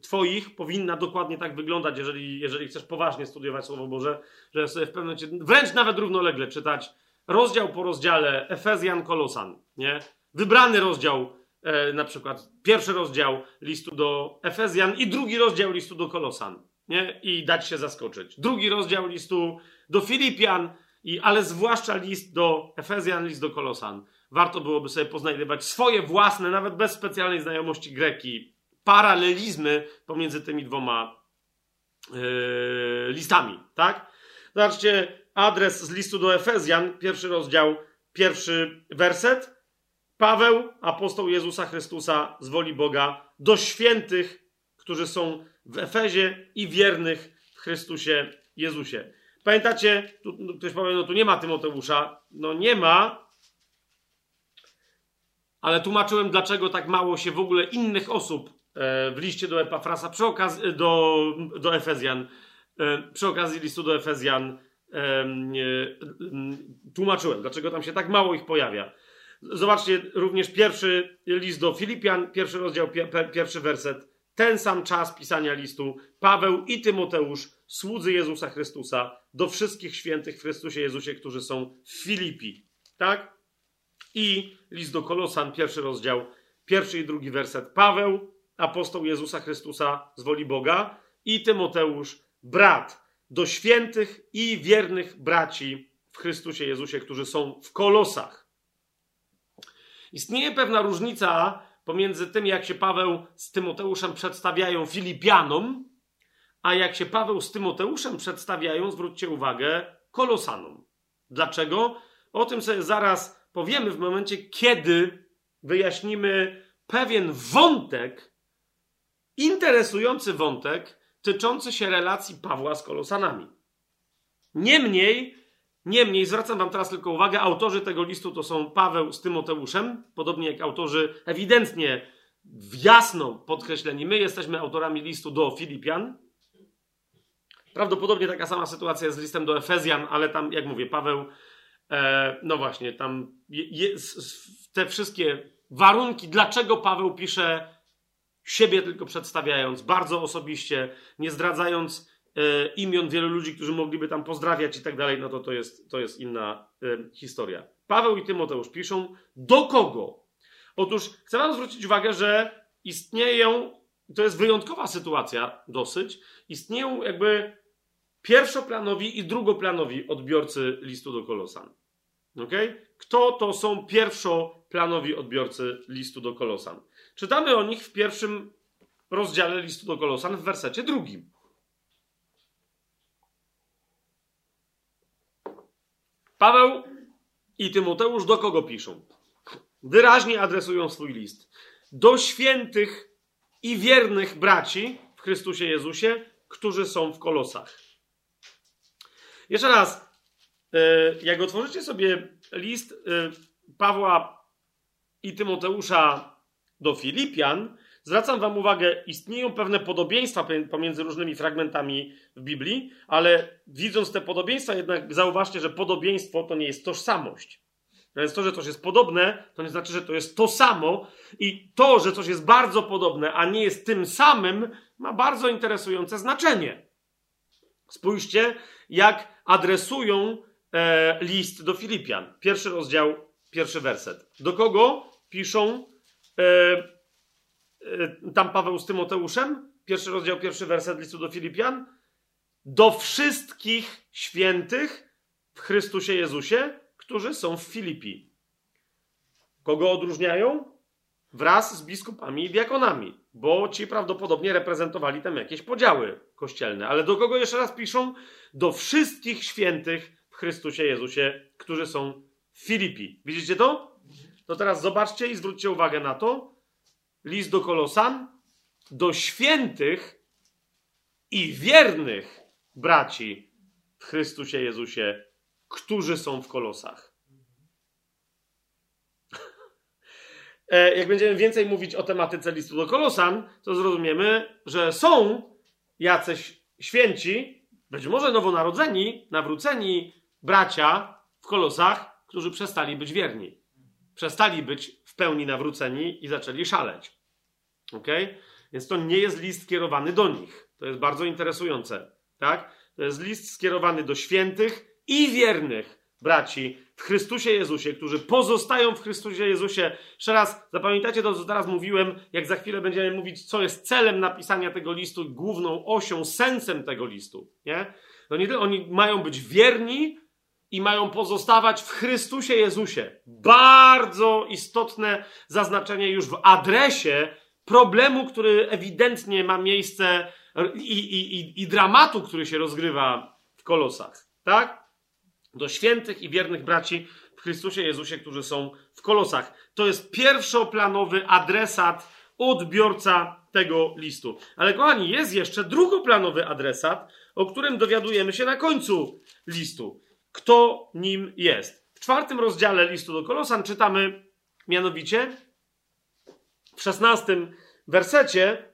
Twoich powinna dokładnie tak wyglądać, jeżeli, jeżeli chcesz poważnie studiować Słowo Boże, że sobie w pewnym momencie, wręcz nawet równolegle czytać rozdział po rozdziale Efezjan, Kolosan, nie? Wybrany rozdział na przykład pierwszy rozdział listu do Efezjan i drugi rozdział listu do Kolosan, nie? I dać się zaskoczyć. Drugi rozdział listu do Filipian, i, ale zwłaszcza list do Efezjan, list do Kolosan. Warto byłoby sobie poznajdywać swoje własne, nawet bez specjalnej znajomości greki, paralelizmy pomiędzy tymi dwoma yy, listami, tak? Zobaczcie, adres z listu do Efezjan, pierwszy rozdział, pierwszy werset. Paweł, apostoł Jezusa Chrystusa z woli Boga, do świętych, którzy są w Efezie i wiernych w Chrystusie Jezusie. Pamiętacie, tu, no, ktoś powie, no tu nie ma Tymoteusza. No nie ma, ale tłumaczyłem, dlaczego tak mało się w ogóle innych osób e, w liście do Epafrasa, przy okazji, do, do Efezjan, e, przy okazji listu do Efezjan e, tłumaczyłem, dlaczego tam się tak mało ich pojawia. Zobaczcie również pierwszy list do Filipian, pierwszy rozdział, pierwszy werset. Ten sam czas pisania listu Paweł i Tymoteusz, słudzy Jezusa Chrystusa, do wszystkich świętych w Chrystusie Jezusie, którzy są w Filipi. Tak? I list do Kolosan, pierwszy rozdział, pierwszy i drugi werset. Paweł, apostoł Jezusa Chrystusa z woli Boga i Tymoteusz, brat, do świętych i wiernych braci w Chrystusie Jezusie, którzy są w Kolosach. Istnieje pewna różnica pomiędzy tym, jak się Paweł z Tymoteuszem przedstawiają Filipianom, a jak się Paweł z Tymoteuszem przedstawiają, zwróćcie uwagę, Kolosanom. Dlaczego? O tym sobie zaraz powiemy w momencie, kiedy wyjaśnimy pewien wątek, interesujący wątek, tyczący się relacji Pawła z Kolosanami. Niemniej, Niemniej zwracam Wam teraz tylko uwagę, autorzy tego listu to są Paweł z Tymoteuszem, podobnie jak autorzy ewidentnie jasno podkreśleni. My jesteśmy autorami listu do Filipian. Prawdopodobnie taka sama sytuacja jest z listem do Efezjan, ale tam, jak mówię, Paweł, e, no właśnie, tam te wszystkie warunki, dlaczego Paweł pisze siebie tylko przedstawiając, bardzo osobiście, nie zdradzając imion wielu ludzi, którzy mogliby tam pozdrawiać i tak dalej, no to to jest, to jest inna e, historia. Paweł i Tymoteusz piszą, do kogo? Otóż chcę wam zwrócić uwagę, że istnieją, to jest wyjątkowa sytuacja dosyć, istnieją jakby pierwszoplanowi i drugoplanowi odbiorcy listu do Kolosan. Okay? Kto to są pierwszoplanowi odbiorcy listu do Kolosan? Czytamy o nich w pierwszym rozdziale listu do Kolosan w wersecie drugim. Paweł i Tymoteusz do kogo piszą? Wyraźnie adresują swój list. Do świętych i wiernych braci w Chrystusie Jezusie, którzy są w Kolosach. Jeszcze raz, e, jak otworzycie sobie list e, Pawła i Tymoteusza do Filipian, zwracam Wam uwagę, istnieją pewne podobieństwa pomiędzy różnymi fragmentami w Biblii, ale widząc te podobieństwa, jednak zauważcie, że podobieństwo to nie jest tożsamość. Więc to, że coś jest podobne, to nie znaczy, że to jest to samo. I to, że coś jest bardzo podobne, a nie jest tym samym, ma bardzo interesujące znaczenie. Spójrzcie, jak adresują e, list do Filipian. Pierwszy rozdział, pierwszy werset. Do kogo piszą e, tam Paweł z Tymoteuszem? Pierwszy rozdział, pierwszy werset listu do Filipian. Do wszystkich świętych w Chrystusie Jezusie, którzy są w Filipi. Kogo odróżniają? Wraz z biskupami i diakonami, bo ci prawdopodobnie reprezentowali tam jakieś podziały kościelne. Ale do kogo jeszcze raz piszą? Do wszystkich świętych w Chrystusie Jezusie, którzy są w Filipi. Widzicie to? To teraz zobaczcie i zwróćcie uwagę na to. List do Kolosan, do świętych i wiernych braci w Chrystusie Jezusie, którzy są w Kolosach. E, jak będziemy więcej mówić o tematyce listu do Kolosan, to zrozumiemy, że są jacyś święci, być może nowonarodzeni, nawróceni bracia w Kolosach, którzy przestali być wierni. Przestali być w pełni nawróceni i zaczęli szaleć. Ok? Więc to nie jest list skierowany do nich. To jest bardzo interesujące. Tak? To jest list skierowany do świętych i wiernych braci w Chrystusie Jezusie, którzy pozostają w Chrystusie Jezusie. Jeszcze raz, zapamiętajcie to, co teraz mówiłem, jak za chwilę będziemy mówić, co jest celem napisania tego listu, główną osią, sensem tego listu. Nie? No nie oni mają być wierni i mają pozostawać w Chrystusie Jezusie. Bardzo istotne zaznaczenie już w adresie problemu, który ewidentnie ma miejsce i, i, i, i dramatu, który się rozgrywa w kolosach. Tak? do świętych i wiernych braci w Chrystusie Jezusie, którzy są w Kolosach. To jest pierwszoplanowy adresat, odbiorca tego listu. Ale kochani, jest jeszcze drugoplanowy adresat, o którym dowiadujemy się na końcu listu. Kto nim jest? W czwartym rozdziale listu do Kolosan czytamy mianowicie w szesnastym wersecie,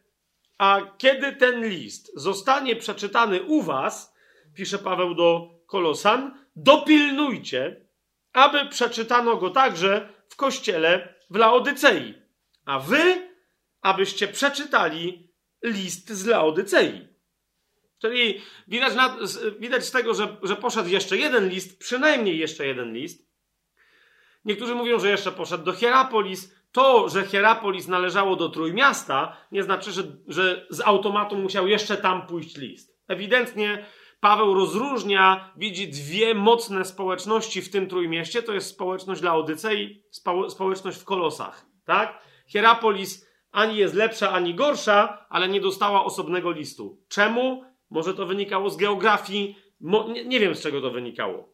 a kiedy ten list zostanie przeczytany u was, pisze Paweł do Kolosan, dopilnujcie, aby przeczytano go także w kościele w Laodycei, a wy, abyście przeczytali list z Laodycei. Czyli widać, na, widać z tego, że, że poszedł jeszcze jeden list, przynajmniej jeszcze jeden list. Niektórzy mówią, że jeszcze poszedł do Hierapolis. To, że Hierapolis należało do Trójmiasta, nie znaczy, że, że z automatu musiał jeszcze tam pójść list. Ewidentnie Paweł rozróżnia, widzi dwie mocne społeczności w tym trójmieście. To jest społeczność Laodycei, społeczność w Kolosach. Tak? Hierapolis ani jest lepsza, ani gorsza, ale nie dostała osobnego listu. Czemu? Może to wynikało z geografii, nie, nie wiem z czego to wynikało.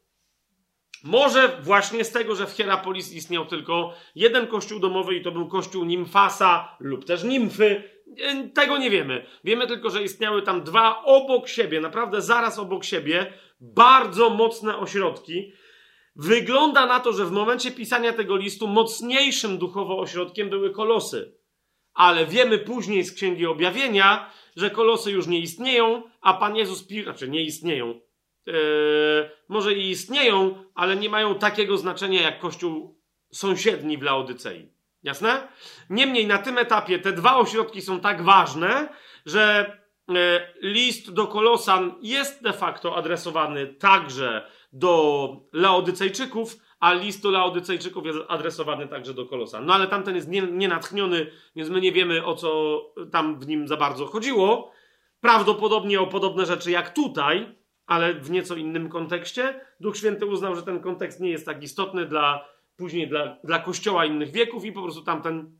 Może właśnie z tego, że w Hierapolis istniał tylko jeden kościół domowy i to był kościół Nimfasa lub też Nimfy, E, tego nie wiemy. Wiemy tylko, że istniały tam dwa obok siebie, naprawdę zaraz obok siebie, bardzo mocne ośrodki. Wygląda na to, że w momencie pisania tego listu mocniejszym duchowo ośrodkiem były kolosy. Ale wiemy później z Księgi Objawienia, że kolosy już nie istnieją, a Pan Jezus, znaczy nie istnieją. Yy, może i istnieją, ale nie mają takiego znaczenia jak Kościół sąsiedni w Laodycei. Jasne? Niemniej na tym etapie te dwa ośrodki są tak ważne, że e, list do Kolosan jest de facto adresowany także do Laodycejczyków, a list do Laodycejczyków jest adresowany także do Kolosan. No ale tamten jest nienatchniony, więc my nie wiemy o co tam w nim za bardzo chodziło. Prawdopodobnie o podobne rzeczy jak tutaj, ale w nieco innym kontekście. Duch Święty uznał, że ten kontekst nie jest tak istotny dla później dla, dla Kościoła innych wieków i po prostu tamten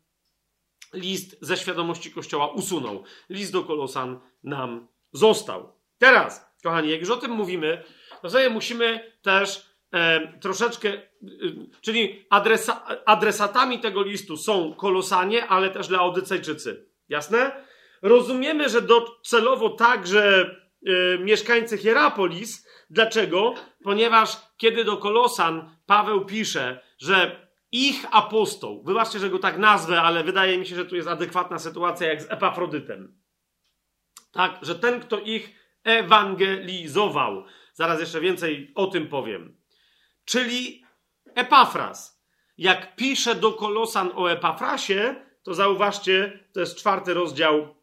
list ze świadomości Kościoła usunął. List do Kolosan nam został. Teraz, kochani, jak już o tym mówimy, to sobie musimy też e, troszeczkę, e, czyli adresa, adresatami tego listu są Kolosanie, ale też Laodycejczycy. Jasne? Rozumiemy, że docelowo także e, mieszkańcy Hierapolis. Dlaczego? Ponieważ kiedy do Kolosan Paweł pisze, że ich apostoł, wybaczcie, że go tak nazwę, ale wydaje mi się, że tu jest adekwatna sytuacja jak z Epafrodytem. Tak, że ten, kto ich ewangelizował. Zaraz jeszcze więcej o tym powiem. Czyli Epafras. Jak pisze do Kolosan o Epafrasie, to zauważcie, to jest czwarty rozdział,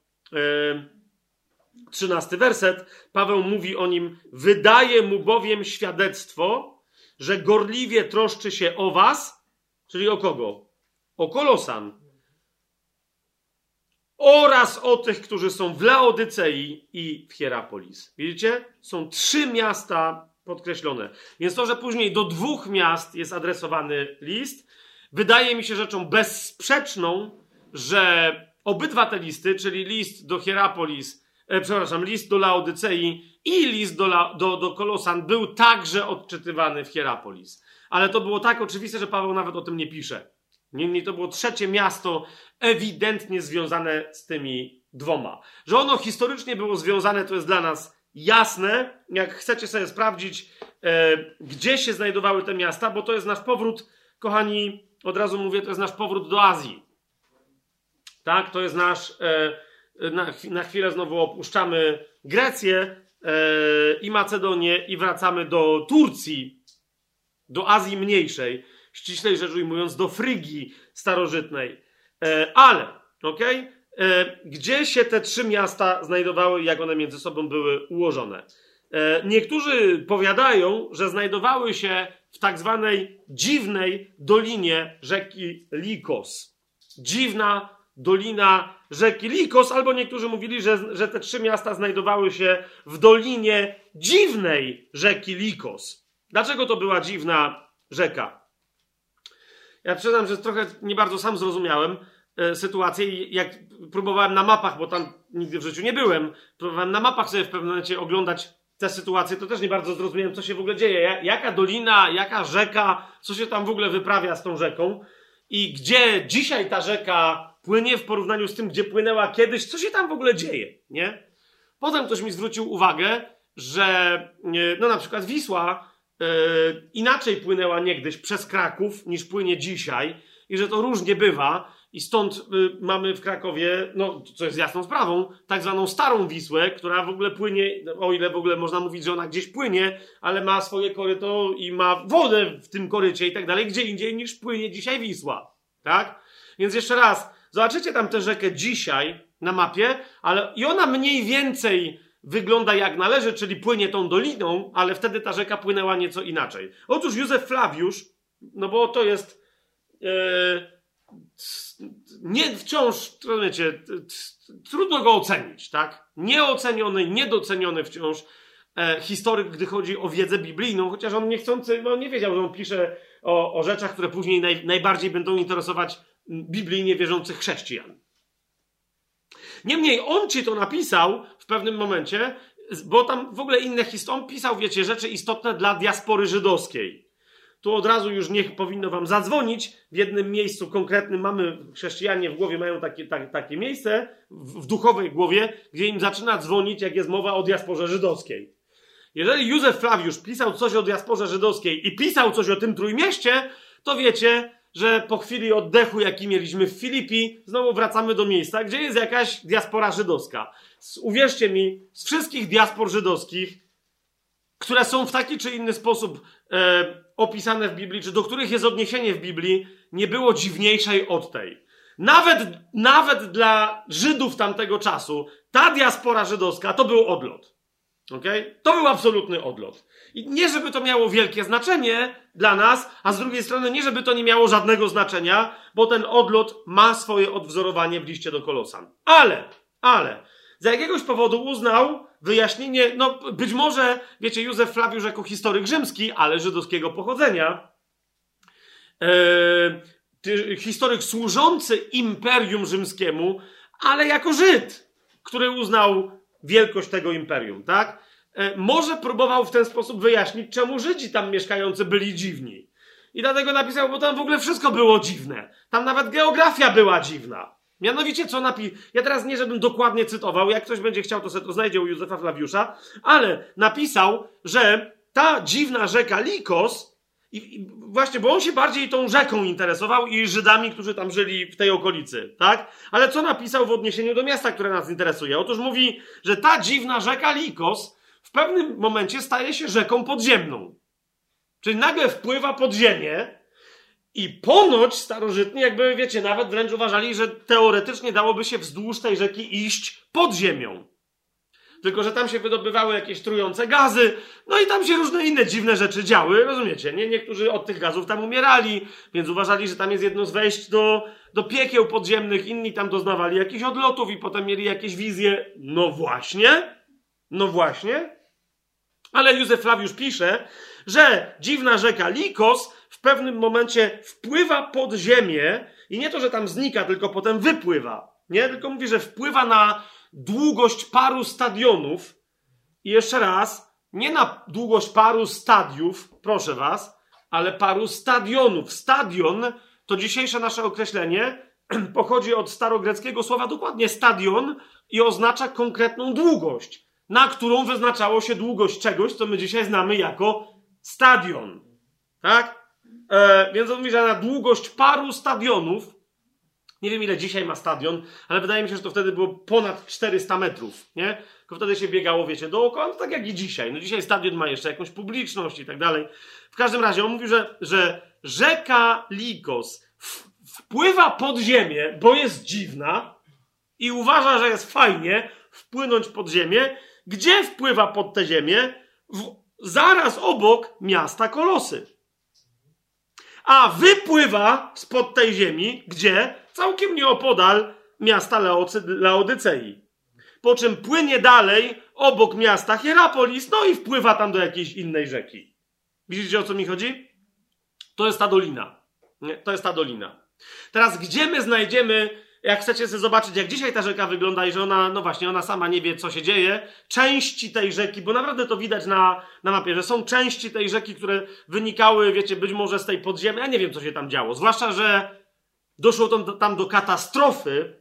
trzynasty werset. Paweł mówi o nim: Wydaje mu bowiem świadectwo, że gorliwie troszczy się o was, czyli o kogo? O Kolosan. Oraz o tych, którzy są w Laodycei i w Hierapolis. Widzicie? Są trzy miasta podkreślone. Więc to, że później do dwóch miast jest adresowany list, wydaje mi się rzeczą bezsprzeczną, że obydwa te listy, czyli list do Hierapolis, e, przepraszam, list do Laodycei i list do, do, do Kolosan był także odczytywany w Hierapolis. Ale to było tak oczywiste, że Paweł nawet o tym nie pisze. Niemniej to było trzecie miasto ewidentnie związane z tymi dwoma. Że ono historycznie było związane, to jest dla nas jasne. Jak chcecie sobie sprawdzić, e, gdzie się znajdowały te miasta, bo to jest nasz powrót, kochani, od razu mówię, to jest nasz powrót do Azji. Tak, to jest nasz. E, na, na chwilę znowu opuszczamy Grecję, i Macedonię i wracamy do Turcji, do Azji Mniejszej, ściślej rzecz ujmując, do Frygii starożytnej. E, ale, okej, okay? gdzie się te trzy miasta znajdowały i jak one między sobą były ułożone? E, niektórzy powiadają, że znajdowały się w tak zwanej dziwnej dolinie rzeki Likos. Dziwna dolina rzeki Likos, albo niektórzy mówili, że, że te trzy miasta znajdowały się w dolinie dziwnej rzeki Likos. Dlaczego to była dziwna rzeka? Ja przyznam, że trochę nie bardzo sam zrozumiałem e, sytuację jak próbowałem na mapach, bo tam nigdy w życiu nie byłem, próbowałem na mapach sobie w pewnym momencie oglądać tę sytuację, to też nie bardzo zrozumiałem, co się w ogóle dzieje. Jaka dolina, jaka rzeka, co się tam w ogóle wyprawia z tą rzeką i gdzie dzisiaj ta rzeka płynie w porównaniu z tym, gdzie płynęła kiedyś, co się tam w ogóle dzieje, nie? Potem ktoś mi zwrócił uwagę, że e, no na przykład Wisła yy, inaczej płynęła niegdyś przez Kraków niż płynie dzisiaj i że to różnie bywa i stąd yy, mamy w Krakowie, no co jest jasną sprawą, tak zwaną starą Wisłę, która w ogóle płynie, o ile w ogóle można mówić, że ona gdzieś płynie, ale ma swoje koryto i ma wodę w tym korycie i tak dalej, gdzie indziej niż płynie dzisiaj Wisła, tak? Więc jeszcze raz, Zobaczycie tam tę rzekę dzisiaj na mapie, ale i ona mniej więcej wygląda jak należy, czyli płynie tą doliną, ale wtedy ta rzeka płynęła nieco inaczej. Otóż Józef Flawiusz, no bo to jest e, nie wciąż, wiecie, trudno go ocenić, tak? Nieoceniony, niedoceniony wciąż e, historyk, gdy chodzi o wiedzę biblijną, chociaż on niechcący, no nie wiedział, że on pisze o, o rzeczach, które później naj, najbardziej będą interesować biblijnie wierzących chrześcijan. Niemniej on ci to napisał w pewnym momencie, bo tam w ogóle inne historie. On pisał, wiecie, rzeczy istotne dla diaspory żydowskiej. Tu od razu już niech powinno wam zadzwonić. W jednym miejscu konkretnym mamy, chrześcijanie w głowie mają takie, tak, takie miejsce, w, w duchowej głowie, gdzie im zaczyna dzwonić, jak jest mowa o diasporze żydowskiej. Jeżeli Józef Flawiusz pisał coś o diasporze żydowskiej i pisał coś o tym trójmieście, to wiecie, że po chwili oddechu, jaki mieliśmy w Filipi, znowu wracamy do miejsca, gdzie jest jakaś diaspora żydowska. Uwierzcie mi, z wszystkich diaspor żydowskich, które są w taki czy inny sposób e, opisane w Biblii, czy do których jest odniesienie w Biblii, nie było dziwniejszej od tej. Nawet, nawet dla Żydów tamtego czasu, ta diaspora żydowska to był odlot. Okay? To był absolutny odlot. I nie, żeby to miało wielkie znaczenie dla nas, a z drugiej strony nie, żeby to nie miało żadnego znaczenia, bo ten odlot ma swoje odwzorowanie w liście do Kolosan. Ale, ale, z jakiegoś powodu uznał wyjaśnienie, no być może, wiecie, Józef Flawiusz jako historyk rzymski, ale żydowskiego pochodzenia, e, historyk służący imperium rzymskiemu, ale jako Żyd, który uznał wielkość tego imperium, tak? E, może próbował w ten sposób wyjaśnić, czemu Żydzi tam mieszkający byli dziwni. I dlatego napisał, bo tam w ogóle wszystko było dziwne. Tam nawet geografia była dziwna. Mianowicie co napisał? Ja teraz nie, żebym dokładnie cytował, jak ktoś będzie chciał, to sobie to znajdzie u Józefa Flawiusza, ale napisał, że ta dziwna rzeka Likos, i, i właśnie, bo on się bardziej tą rzeką interesował i Żydami, którzy tam żyli w tej okolicy, tak? Ale co napisał w odniesieniu do miasta, które nas interesuje? Otóż mówi, że ta dziwna rzeka Likos w pewnym momencie staje się rzeką podziemną. Czyli nagle wpływa pod ziemię i ponoć starożytni, jakby wiecie, nawet wręcz uważali, że teoretycznie dałoby się wzdłuż tej rzeki iść pod ziemią. Tylko, że tam się wydobywały jakieś trujące gazy, no i tam się różne inne dziwne rzeczy działy, rozumiecie? Nie? Niektórzy od tych gazów tam umierali, więc uważali, że tam jest jedno z wejść do, do piekieł podziemnych, inni tam doznawali jakichś odlotów i potem mieli jakieś wizje. No właśnie, no właśnie. Ale Józef Flawiusz pisze, że dziwna rzeka Likos w pewnym momencie wpływa pod ziemię i nie to, że tam znika, tylko potem wypływa. Nie, tylko mówi, że wpływa na długość paru stadionów. I jeszcze raz, nie na długość paru stadiów, proszę was, ale paru stadionów. Stadion to dzisiejsze nasze określenie [clears throat] pochodzi od starogreckiego słowa dokładnie stadion i oznacza konkretną długość, na którą wyznaczało się długość czegoś, co my dzisiaj znamy jako stadion. Tak? E, więc on mówi, że na długość paru stadionów, nie wiem ile dzisiaj ma stadion, ale wydaje mi się, że to wtedy było ponad 400 metrów, nie? Tylko wtedy się biegało, wiecie, dookoła, no tak jak i dzisiaj. No dzisiaj stadion ma jeszcze jakąś publiczność i tak dalej. W każdym razie on mówi, że, że rzeka Likos wpływa pod ziemię, bo jest dziwna i uważa, że jest fajnie wpłynąć pod ziemię. Gdzie wpływa pod tę ziemię? W, zaraz obok miasta Kolosy a wypływa spod tej ziemi, gdzie? Całkiem nieopodal miasta Laocy, Laodycei. Po czym płynie dalej obok miasta Hierapolis, no i wpływa tam do jakiejś innej rzeki. Widzicie o co mi chodzi? To jest ta dolina. Nie? To jest ta dolina. Teraz, gdzie my znajdziemy jak chcecie sobie zobaczyć, jak dzisiaj ta rzeka wygląda i że ona, no właśnie, ona sama nie wie, co się dzieje, części tej rzeki, bo naprawdę to widać na, na mapie, że są części tej rzeki, które wynikały, wiecie, być może z tej podziemi, ja nie wiem, co się tam działo. Zwłaszcza, że doszło tam, tam do katastrofy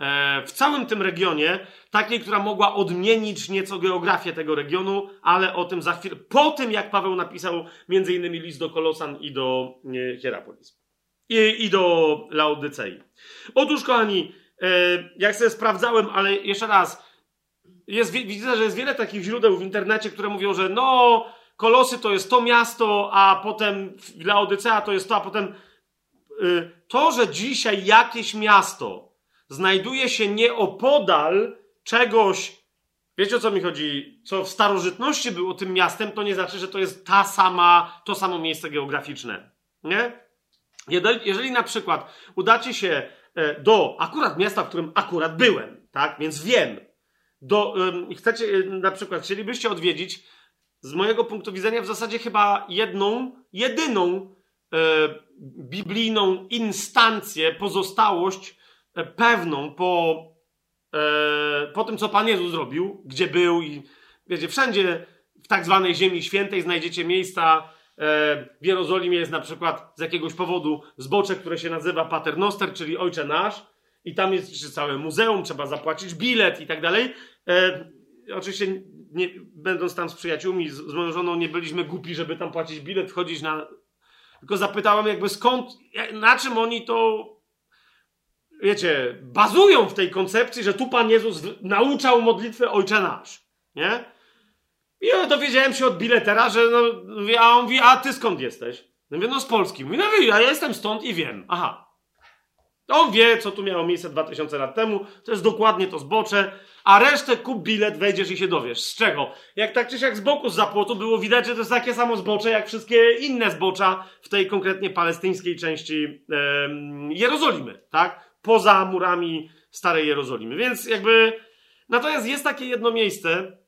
e, w całym tym regionie, takiej, która mogła odmienić nieco geografię tego regionu, ale o tym za chwilę, po tym, jak Paweł napisał między innymi list do Kolosan i do e, Hierapolis. I, i do Laodycei. Otóż, kochani, e, jak sobie sprawdzałem, ale jeszcze raz, jest, widzę, że jest wiele takich źródeł w internecie, które mówią, że no, Kolosy to jest to miasto, a potem Laodycea to jest to, a potem e, to, że dzisiaj jakieś miasto znajduje się nieopodal czegoś, wiecie o co mi chodzi, co w starożytności było tym miastem, to nie znaczy, że to jest ta sama, to samo miejsce geograficzne. Nie? Jeżeli na przykład udacie się e, do akurat miasta, w którym akurat byłem, tak, więc wiem, do, chcecie na przykład, chcielibyście odwiedzić, z mojego punktu widzenia w zasadzie chyba jedną, jedyną e, biblijną instancję, pozostałość e, pewną po, e, po tym, co Pan Jezus zrobił, gdzie był i wiecie, wszędzie w tak zwanej Ziemi Świętej znajdziecie miejsca, E, w Jerozolimie jest na przykład z jakiegoś powodu zbocze, które się nazywa Paternoster, czyli Ojcze Nasz, i tam jest całe muzeum, trzeba zapłacić bilet i tak dalej. Oczywiście, nie, będąc tam z przyjaciółmi, z, z moją żoną, nie byliśmy głupi, żeby tam płacić bilet, wchodzić na. Tylko zapytałem, jakby skąd, na czym oni to, wiecie, bazują w tej koncepcji, że tu Pan Jezus nauczał modlitwę Ojcze Nasz. Nie? I ja dowiedziałem się od biletera, że no, a on mówi, a ty skąd jesteś? No mówię, no z Polski. Mówi, no ja jestem stąd i wiem. Aha. On wie, co tu miało miejsce 2000 lat temu, to jest dokładnie to zbocze, a resztę kup bilet, wejdziesz i się dowiesz. Z czego? Jak tak czy siak z boku z zapłotu było widać, że to jest takie samo zbocze, jak wszystkie inne zbocza w tej konkretnie palestyńskiej części em, Jerozolimy, tak? Poza murami Starej Jerozolimy. Więc jakby, natomiast jest takie jedno miejsce,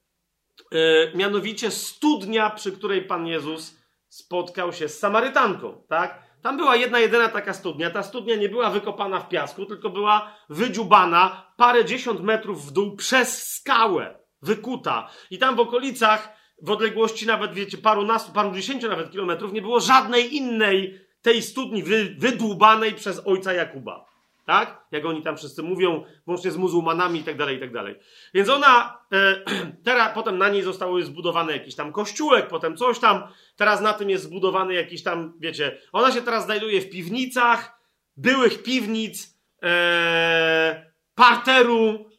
e, mianowicie studnia, przy której Pan Jezus spotkał się z Samarytanką, tak? Tam była jedna jedyna taka studnia. Ta studnia nie była wykopana w piasku, tylko była wydziubana parę dziesiąt metrów w dół przez skałę, wykuta. I tam w okolicach, w odległości nawet, wiecie, parunastu, paru dziesięciu nawet kilometrów, nie było żadnej innej tej studni wy, wydłubanej przez ojca Jakuba. Tak? Jak oni tam wszyscy mówią, włącznie z muzułmanami i tak dalej, i tak dalej. Więc ona, e, [clears throat] teraz, potem na niej zostało zbudowany jakiś tam kościółek, potem coś tam, teraz na tym jest zbudowany jakiś tam, wiecie, ona się teraz znajduje w piwnicach, byłych piwnic, e, parteru,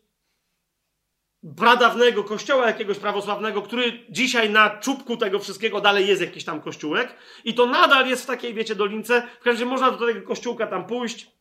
pradawnego kościoła jakiegoś prawosławnego, który dzisiaj na czubku tego wszystkiego dalej jest jakiś tam kościółek i to nadal jest w takiej, wiecie, dolince. W każdym razie można do tego kościółka tam pójść,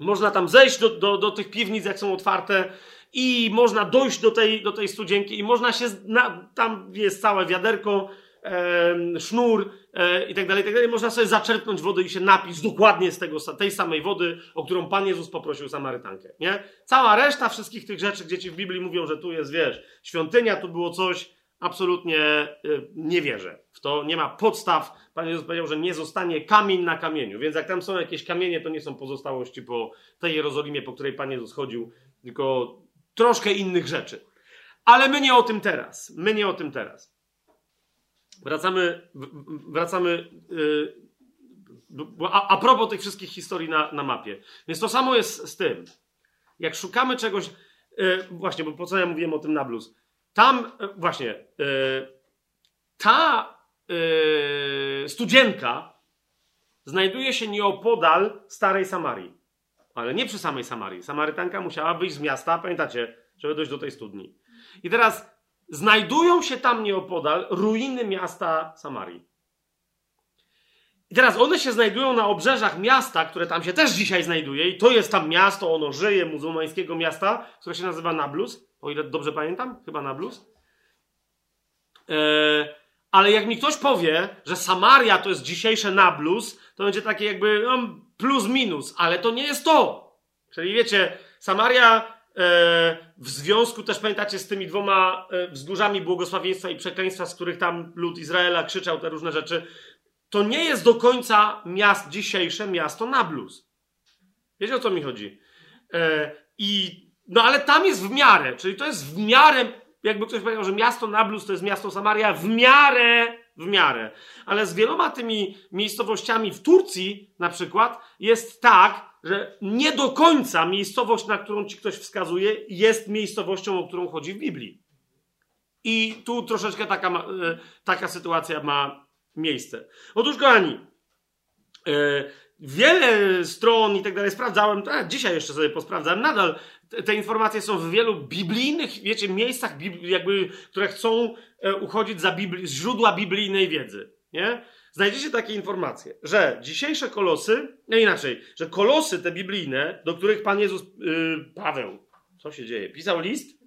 można tam zejść do, do, do tych piwnic, jak są otwarte, i można dojść do tej, do tej studzienki, i można się. Na, tam jest całe wiaderko, e, sznur e, i tak dalej, i tak dalej. Można sobie zaczerpnąć wody i się napić dokładnie z tego, tej samej wody, o którą Pan Jezus poprosił Samarytankę. Nie? Cała reszta wszystkich tych rzeczy, gdzie ci w Biblii mówią, że tu jest, wiesz, świątynia, tu było coś, absolutnie e, nie wierzę w to. Nie ma podstaw. Pan Jezus powiedział, że nie zostanie kamień na kamieniu. Więc jak tam są jakieś kamienie, to nie są pozostałości po tej Jerozolimie, po której Pan Jezus chodził, tylko troszkę innych rzeczy. Ale my nie o tym teraz. My nie o tym teraz. Wracamy, wracamy yy, a, a propos tych wszystkich historii na, na mapie. Więc to samo jest z tym. Jak szukamy czegoś, yy, właśnie, bo po co ja mówiłem o tym na blues? Tam, yy, właśnie, yy, ta yy, studzienka znajduje się nieopodal Starej Samarii. Ale nie przy samej Samarii. Samarytanka musiała wyjść z miasta, pamiętacie, żeby dojść do tej studni. I teraz znajdują się tam nieopodal ruiny miasta Samarii. I teraz one się znajdują na obrzeżach miasta, które tam się też dzisiaj znajduje, i to jest tam miasto, ono żyje, muzułmańskiego miasta, które się nazywa Nablus, o ile dobrze pamiętam, chyba Nablus. Eee, ale jak mi ktoś powie, że Samaria to jest dzisiejsze Nablus, to będzie takie jakby no, plus minus, ale to nie jest to. Czyli wiecie, Samaria w związku też pamiętacie z tymi dwoma wzgórzami błogosławieństwa i przekleństwa, z których tam lud Izraela krzyczał te różne rzeczy, to nie jest do końca miast dzisiejsze miasto Nablus. Wiecie o co mi chodzi? I, no ale tam jest w miarę, czyli to jest w miarę, jakby ktoś powiedział, że miasto Nablus to jest miasto Samaria, w miarę, w miarę. Ale z wieloma tymi miejscowościami w Turcji na przykład jest tak, że nie do końca miejscowość, na którą ci ktoś wskazuje, jest miejscowością, o którą chodzi w Biblii. I tu troszeczkę taka, e, taka sytuacja ma miejsce. Otóż, kochani, e, wiele stron i tak dalej sprawdzałem, a dzisiaj jeszcze sobie posprawdzałem, nadal te, informacje są w wielu biblijnych, wiecie, miejscach, jakby, które chcą e, uchodzić za źródła biblijnej wiedzy. Nie? znajdziecie takie informacje, że dzisiejsze kolosy, no inaczej, że kolosy te biblijne, do których Pan Jezus, yy, Paweł, co się dzieje, pisał list,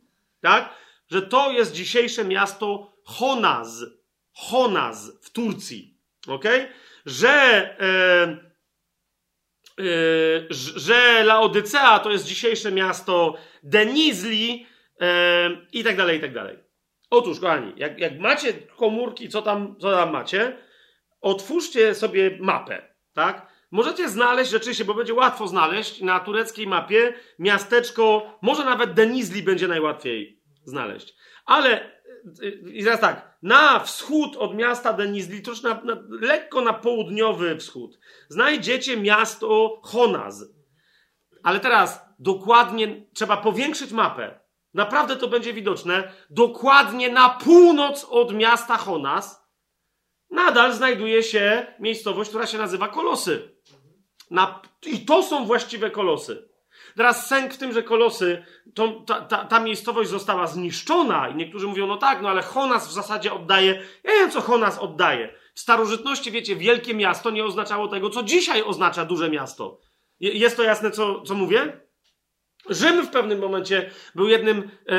tak, że to jest dzisiejsze miasto Honaz, Honaz w Turcji, ok? Że, yy, że Laodycea to jest dzisiejsze miasto Denizli i tak dalej, i tak dalej. Otóż, kochani, jak, jak macie komórki, co tam, co tam macie, otwórzcie sobie mapę, tak? Możecie znaleźć rzeczywiście, bo będzie łatwo znaleźć na tureckiej mapie miasteczko, może nawet Denizli będzie najłatwiej znaleźć. Ale i teraz tak, na wschód od miasta Denizli, troszkę na, na, lekko na południowy wschód, znajdziecie miasto Honaz. Ale teraz dokładnie trzeba powiększyć mapę. Naprawdę to będzie widoczne. Dokładnie na północ od miasta Honaz nadal znajduje się miejscowość, która się nazywa Kolosy. Na, I to są właściwe kolosy. Teraz sęk w tym, że kolosy, to, ta, ta, ta, miejscowość została zniszczona i niektórzy mówią, no tak, no ale Honas w zasadzie oddaje. Ja wiem, co Honas oddaje. W starożytności, wiecie, wielkie miasto nie oznaczało tego, co dzisiaj oznacza duże miasto. Jest to jasne, co, co mówię? Rzym w pewnym momencie był jednym, e,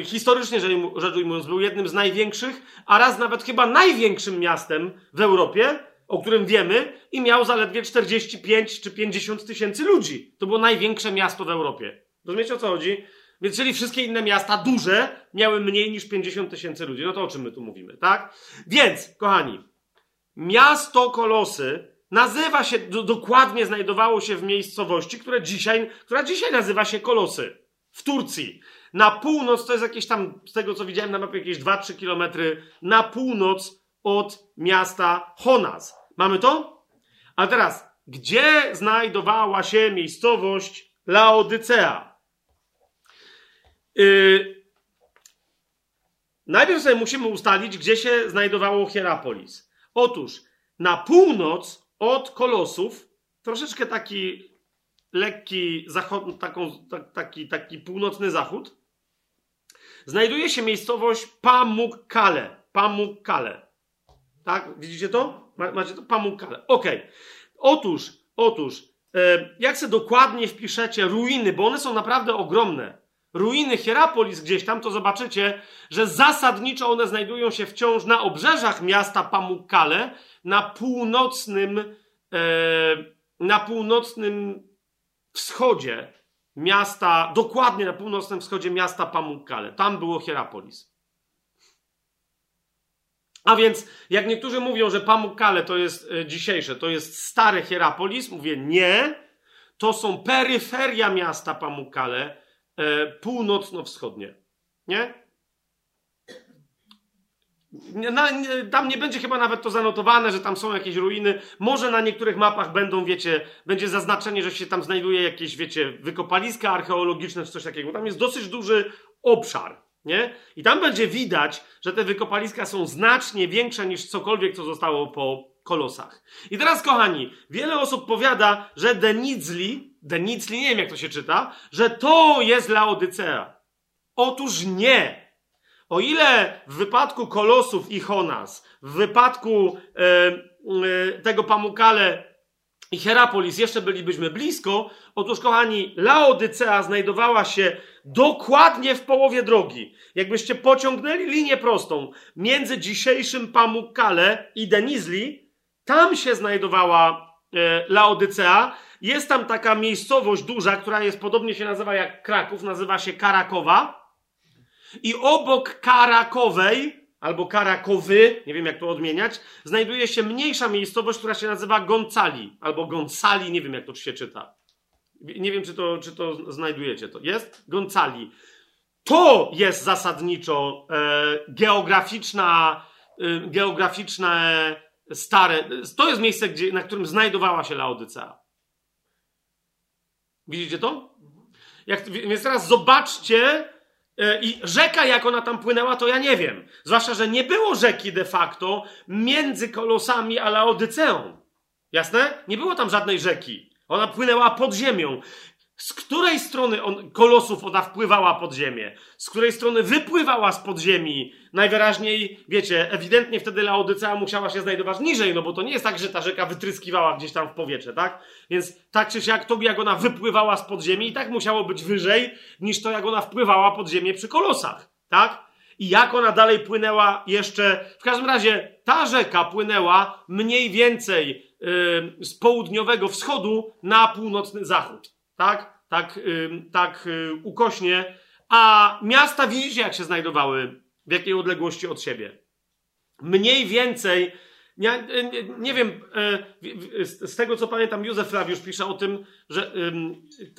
e, historycznie rzecz ujmując, był jednym z największych, a raz nawet chyba największym miastem w Europie, o którym wiemy, i miał zaledwie 45 czy 50 tysięcy ludzi. To było największe miasto w Europie. Rozumiecie o co chodzi? Więc czyli wszystkie inne miasta duże miały mniej niż 50 tysięcy ludzi. No to o czym my tu mówimy, tak? Więc, kochani, miasto Kolosy nazywa się, do, dokładnie znajdowało się w miejscowości, która dzisiaj, która dzisiaj nazywa się Kolosy. W Turcji. Na północ, to jest jakieś tam, z tego co widziałem na mapie, jakieś 2-3 kilometry na północ od miasta Honaz. Mamy to? A teraz, gdzie znajdowała się miejscowość Laodycea? Yy, najpierw sobie musimy ustalić, gdzie się znajdowało Hierapolis. Otóż na północ od Kolosów, troszeczkę taki lekki zachod, taką, tak, taki, taki północny zachód, znajduje się miejscowość Pamukkale. Pamukkale. Tak? Widzicie to? Macie to? Pamukkale. Okej. Okay. Otóż, otóż, e, jak sobie dokładnie wpiszecie ruiny, bo one są naprawdę ogromne, ruiny Hierapolis gdzieś tam, to zobaczycie, że zasadniczo one znajdują się wciąż na obrzeżach miasta Pamukkale, na północnym, e, na północnym wschodzie miasta, dokładnie na północnym wschodzie miasta Pamukkale. Tam było Hierapolis. A więc, jak niektórzy mówią, że Pamukkale to jest e, dzisiejsze, to jest stare Hierapolis, mówię nie. To są peryferia miasta Pamukkale, e, północno-wschodnie. Nie? Na, nie, tam nie będzie chyba nawet to zanotowane, że tam są jakieś ruiny. Może na niektórych mapach będą, wiecie, będzie zaznaczenie, że się tam znajduje jakieś, wiecie, wykopaliska archeologiczne czy coś takiego. Tam jest dosyć duży obszar, nie? I tam będzie widać, że te wykopaliska są znacznie większe niż cokolwiek, co zostało po kolosach. I teraz, kochani, wiele osób powiada, że Denizli, Denizli, nie wiem jak to się czyta, że to jest Laodycea. Otóż nie. O ile w wypadku Kolosów i Honas, w wypadku e, e, tego Pamukale i Hierapolis jeszcze bylibyśmy blisko, otóż kochani, Laodycea znajdowała się dokładnie w połowie drogi. Jakbyście pociągnęli linię prostą między dzisiejszym Pamukkale i Denizli, tam się znajdowała e, Laodycea. Jest tam taka miejscowość duża, która jest podobnie się nazywa jak Kraków, nazywa się Karakowa. I obok Karakowej, albo Karakowy, nie wiem jak to odmieniać, znajduje się mniejsza miejscowość, która się nazywa Goncali, albo Goncali, nie wiem jak to się czyta. Nie wiem, czy to, czy to znajdujecie. To jest Goncali. To jest zasadniczo e, geograficzna, e, geograficzne stare. To jest miejsce, gdzie, na którym znajdowała się Laodycea. Widzicie to? Jak, więc teraz zobaczcie, E, I rzeka, jak ona tam płynęła, to ja nie wiem. Zwłaszcza, że nie było rzeki de facto między Kolosami a Laodyceą. Jasne? Nie było tam żadnej rzeki. Ona płynęła pod ziemią. Z której strony on, kolosów ona wpływała pod ziemię? Z której strony wypływała z podziemi? Najwyraźniej, wiecie, ewidentnie wtedy Laodycea musiała się znajdować niżej, no bo to nie jest tak, że ta rzeka wytryskiwała gdzieś tam w powietrze, tak? Więc tak czy siak, to jak ona wypływała z podziemi i tak musiało być wyżej niż to, jak ona wpływała pod ziemię przy kolosach, tak? I jak ona dalej płynęła jeszcze. W każdym razie ta rzeka płynęła mniej więcej yy, z południowego wschodu na północny zachód tak? Tak, tak ukośnie. A miasta widzicie, jak się znajdowały, w jakiej odległości od siebie. Mniej więcej, nie, nie, nie wiem, e, z tego co pamiętam, Józef Flawiusz pisze o tym, że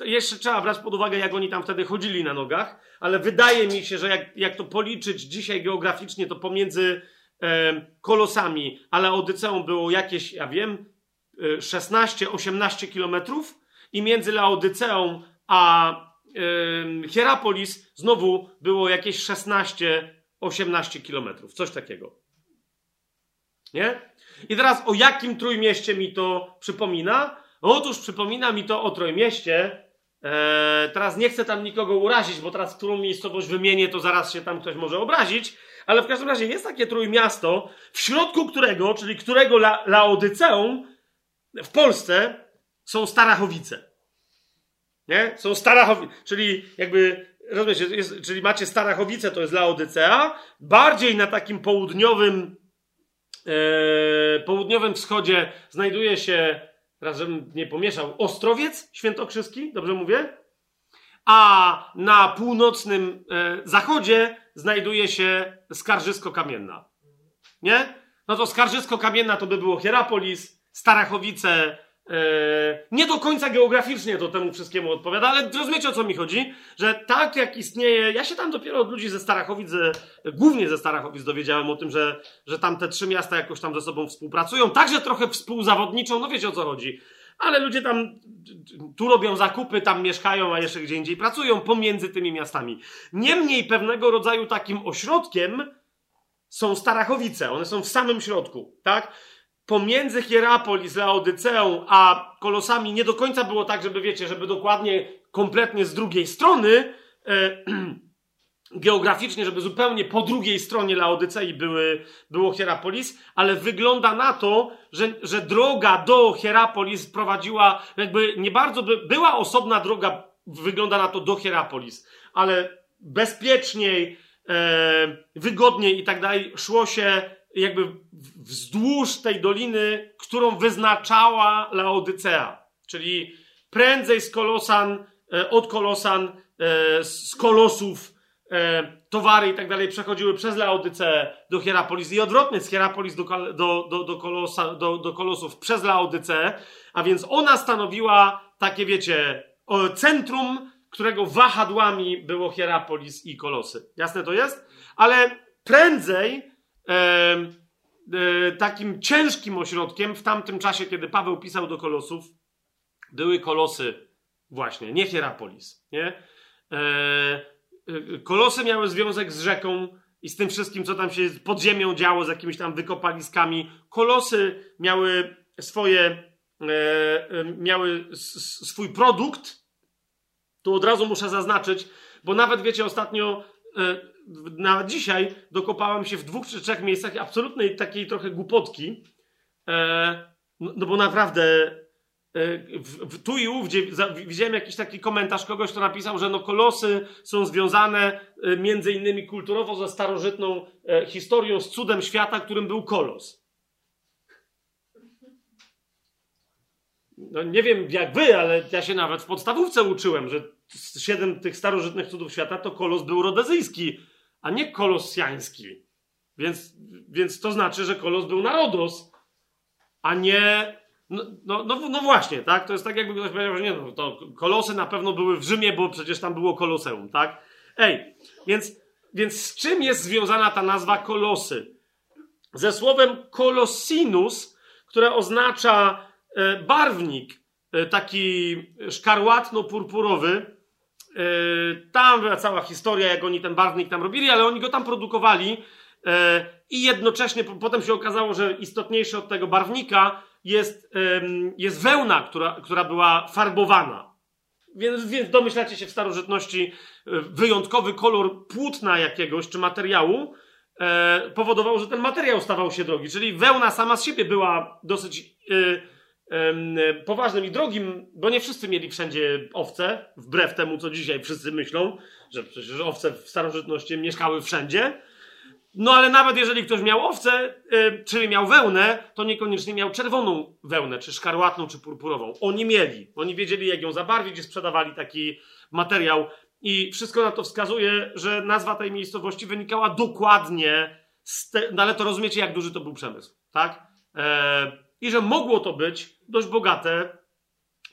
jeszcze trzeba brać pod uwagę, jak oni tam wtedy chodzili na nogach, ale wydaje mi się, że jak, jak to policzyć dzisiaj geograficznie, to pomiędzy kolosami, ale Odyceą było jakieś, ja wiem, 16-18 e, kilometrów, i między Laodyceą a yy, Hierapolis znowu było jakieś 16-18 kilometrów, coś takiego. Nie? I teraz o jakim trójmieście mi to przypomina? Otóż przypomina mi to o trójmieście. Eee, teraz nie chcę tam nikogo urazić, bo teraz którą miejscowość wymienię, to zaraz się tam ktoś może obrazić. Ale w każdym razie jest takie trójmiasto, w środku którego, czyli którego La Laodyceum w Polsce są Starachowice. Nie? Są Starachowice, czyli jakby, rozumiecie, jest, czyli macie Starachowice, to jest Laodycea, bardziej na takim południowym, e, południowym wschodzie znajduje się, raz żebym nie pomieszał, Ostrowiec Świętokrzyski, dobrze mówię? A na północnym e, zachodzie znajduje się Skarżysko-Kamienna. Nie? No to Skarżysko-Kamienna to by było Hierapolis, Starachowice, nie do końca geograficznie to temu wszystkiemu odpowiada, ale rozumiecie o co mi chodzi? Że tak jak istnieje, ja się tam dopiero od ludzi ze Starachowic, głównie ze Starachowic dowiedziałem o tym, że, że tam te trzy miasta jakoś tam ze sobą współpracują, także trochę współzawodniczą, no wiecie o co chodzi. Ale ludzie tam tu robią zakupy, tam mieszkają, a jeszcze gdzie indziej pracują pomiędzy tymi miastami. Niemniej pewnego rodzaju takim ośrodkiem są Starachowice. One są w samym środku, tak? Pomiędzy Hierapolis, Laodyceą, a Kolosami nie do końca było tak, żeby wiecie, żeby dokładnie, kompletnie z drugiej strony, e, [clears throat] geograficznie, żeby zupełnie po drugiej stronie Laodycei były, było Hierapolis, ale wygląda na to, że, że droga do Hierapolis prowadziła, jakby nie bardzo by, była osobna droga, wygląda na to do Hierapolis, ale bezpieczniej, e, wygodniej i tak dalej szło się jakby wzdłuż tej doliny, którą wyznaczała Laodycea, czyli prędzej z Kolosan, e, od Kolosan, e, z Kolosów, e, towary i tak dalej przechodziły przez Laodyceę do Hierapolis i odwrotnie z Hierapolis do, do, do, do, Kolosa, do, do Kolosów przez Laodyceę, a więc ona stanowiła takie, wiecie, centrum, którego wahadłami było Hierapolis i Kolosy. Jasne to jest? Ale prędzej takim ciężkim ośrodkiem w tamtym czasie, kiedy Paweł pisał do Kolosów, były Kolosy właśnie, nie Hierapolis, nie? E, Y, kolosy miały związek z rzeką i z tym wszystkim, co tam się pod ziemią działo, z jakimiś tam wykopaliskami. Kolosy miały swoje, e, e, miały swój produkt. Tu od razu muszę zaznaczyć, bo nawet wiecie, ostatnio, nawet dzisiaj dokopałem się w dwóch czy trzech miejscach absolutnej takiej trochę głupotki. E, no, no bo naprawdę E, w, w, tu i ówdzie widziałem jakiś taki komentarz kogoś, kto napisał, że no kolosy są związane e, między innymi kulturowo ze starożytną historią, z cudem świata, którym był kolos. No nie wiem jak wy, ale ja się nawet w podstawówce uczyłem, że siedem tych starożytnych cudów świata to kolos był rodezyjski, a nie kolosjański. Więc, więc to znaczy, że kolos był narodos, a nie no, no, no, no, właśnie, tak? To jest tak, jakby ktoś powiedział, że nie, no, to kolosy na pewno były w Rzymie, bo przecież tam było koloseum, tak? Ej, więc, więc z czym jest związana ta nazwa kolosy? Ze słowem kolosinus, które oznacza e, barwnik, e, taki szkarłatno-purpurowy. E, tam była cała historia, jak oni ten barwnik tam robili, ale oni go tam produkowali e, i jednocześnie potem się okazało, że istotniejszy od tego barwnika jest, jest wełna, która, która była farbowana. Więc, więc domyślacie się w starożytności, wyjątkowy kolor płótna jakiegoś czy materiału powodował, że ten materiał stawał się drogi. Czyli wełna sama z siebie była dosyć poważnym i drogim, bo nie wszyscy mieli wszędzie owce, wbrew temu, co dzisiaj wszyscy myślą, że przecież owce w starożytności mieszkały wszędzie. No ale nawet jeżeli ktoś miał owce, czyli miał wełnę, to niekoniecznie miał czerwoną wełnę, czy szkarłatną, czy purpurową. Oni mieli. Oni wiedzieli, jak ją zabarwić i sprzedawali taki materiał. I wszystko na to wskazuje, że nazwa tej miejscowości wynikała dokładnie z te... No ale to rozumiecie, jak duży to był przemysł, tak? E... I że mogło to być dość bogate,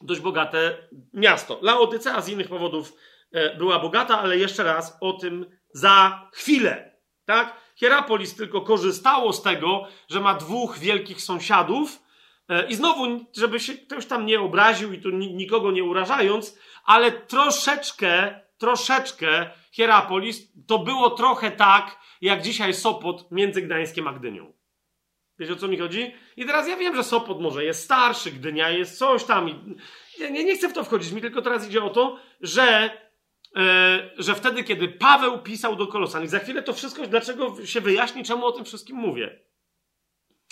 dość bogate miasto. Laodycea z innych powodów e, była bogata, ale jeszcze raz o tym za chwilę, tak? Hierapolis tylko korzystało z tego, że ma dwóch wielkich sąsiadów. E, I znowu, żeby się ktoś tam nie obraził i tu nikogo nie urażając, ale troszeczkę, troszeczkę Hierapolis to było trochę tak, jak dzisiaj Sopot między Gdańskiem a Gdynią. Wiecie o co mi chodzi? I teraz ja wiem, że Sopot może jest starszy, Gdynia jest coś tam. Ja nie, nie chcę w to wchodzić, mi tylko teraz idzie o to, że E, że wtedy, kiedy Paweł pisał do Kolosan, i za chwilę to wszystko, dlaczego się wyjaśni, czemu o tym wszystkim mówię.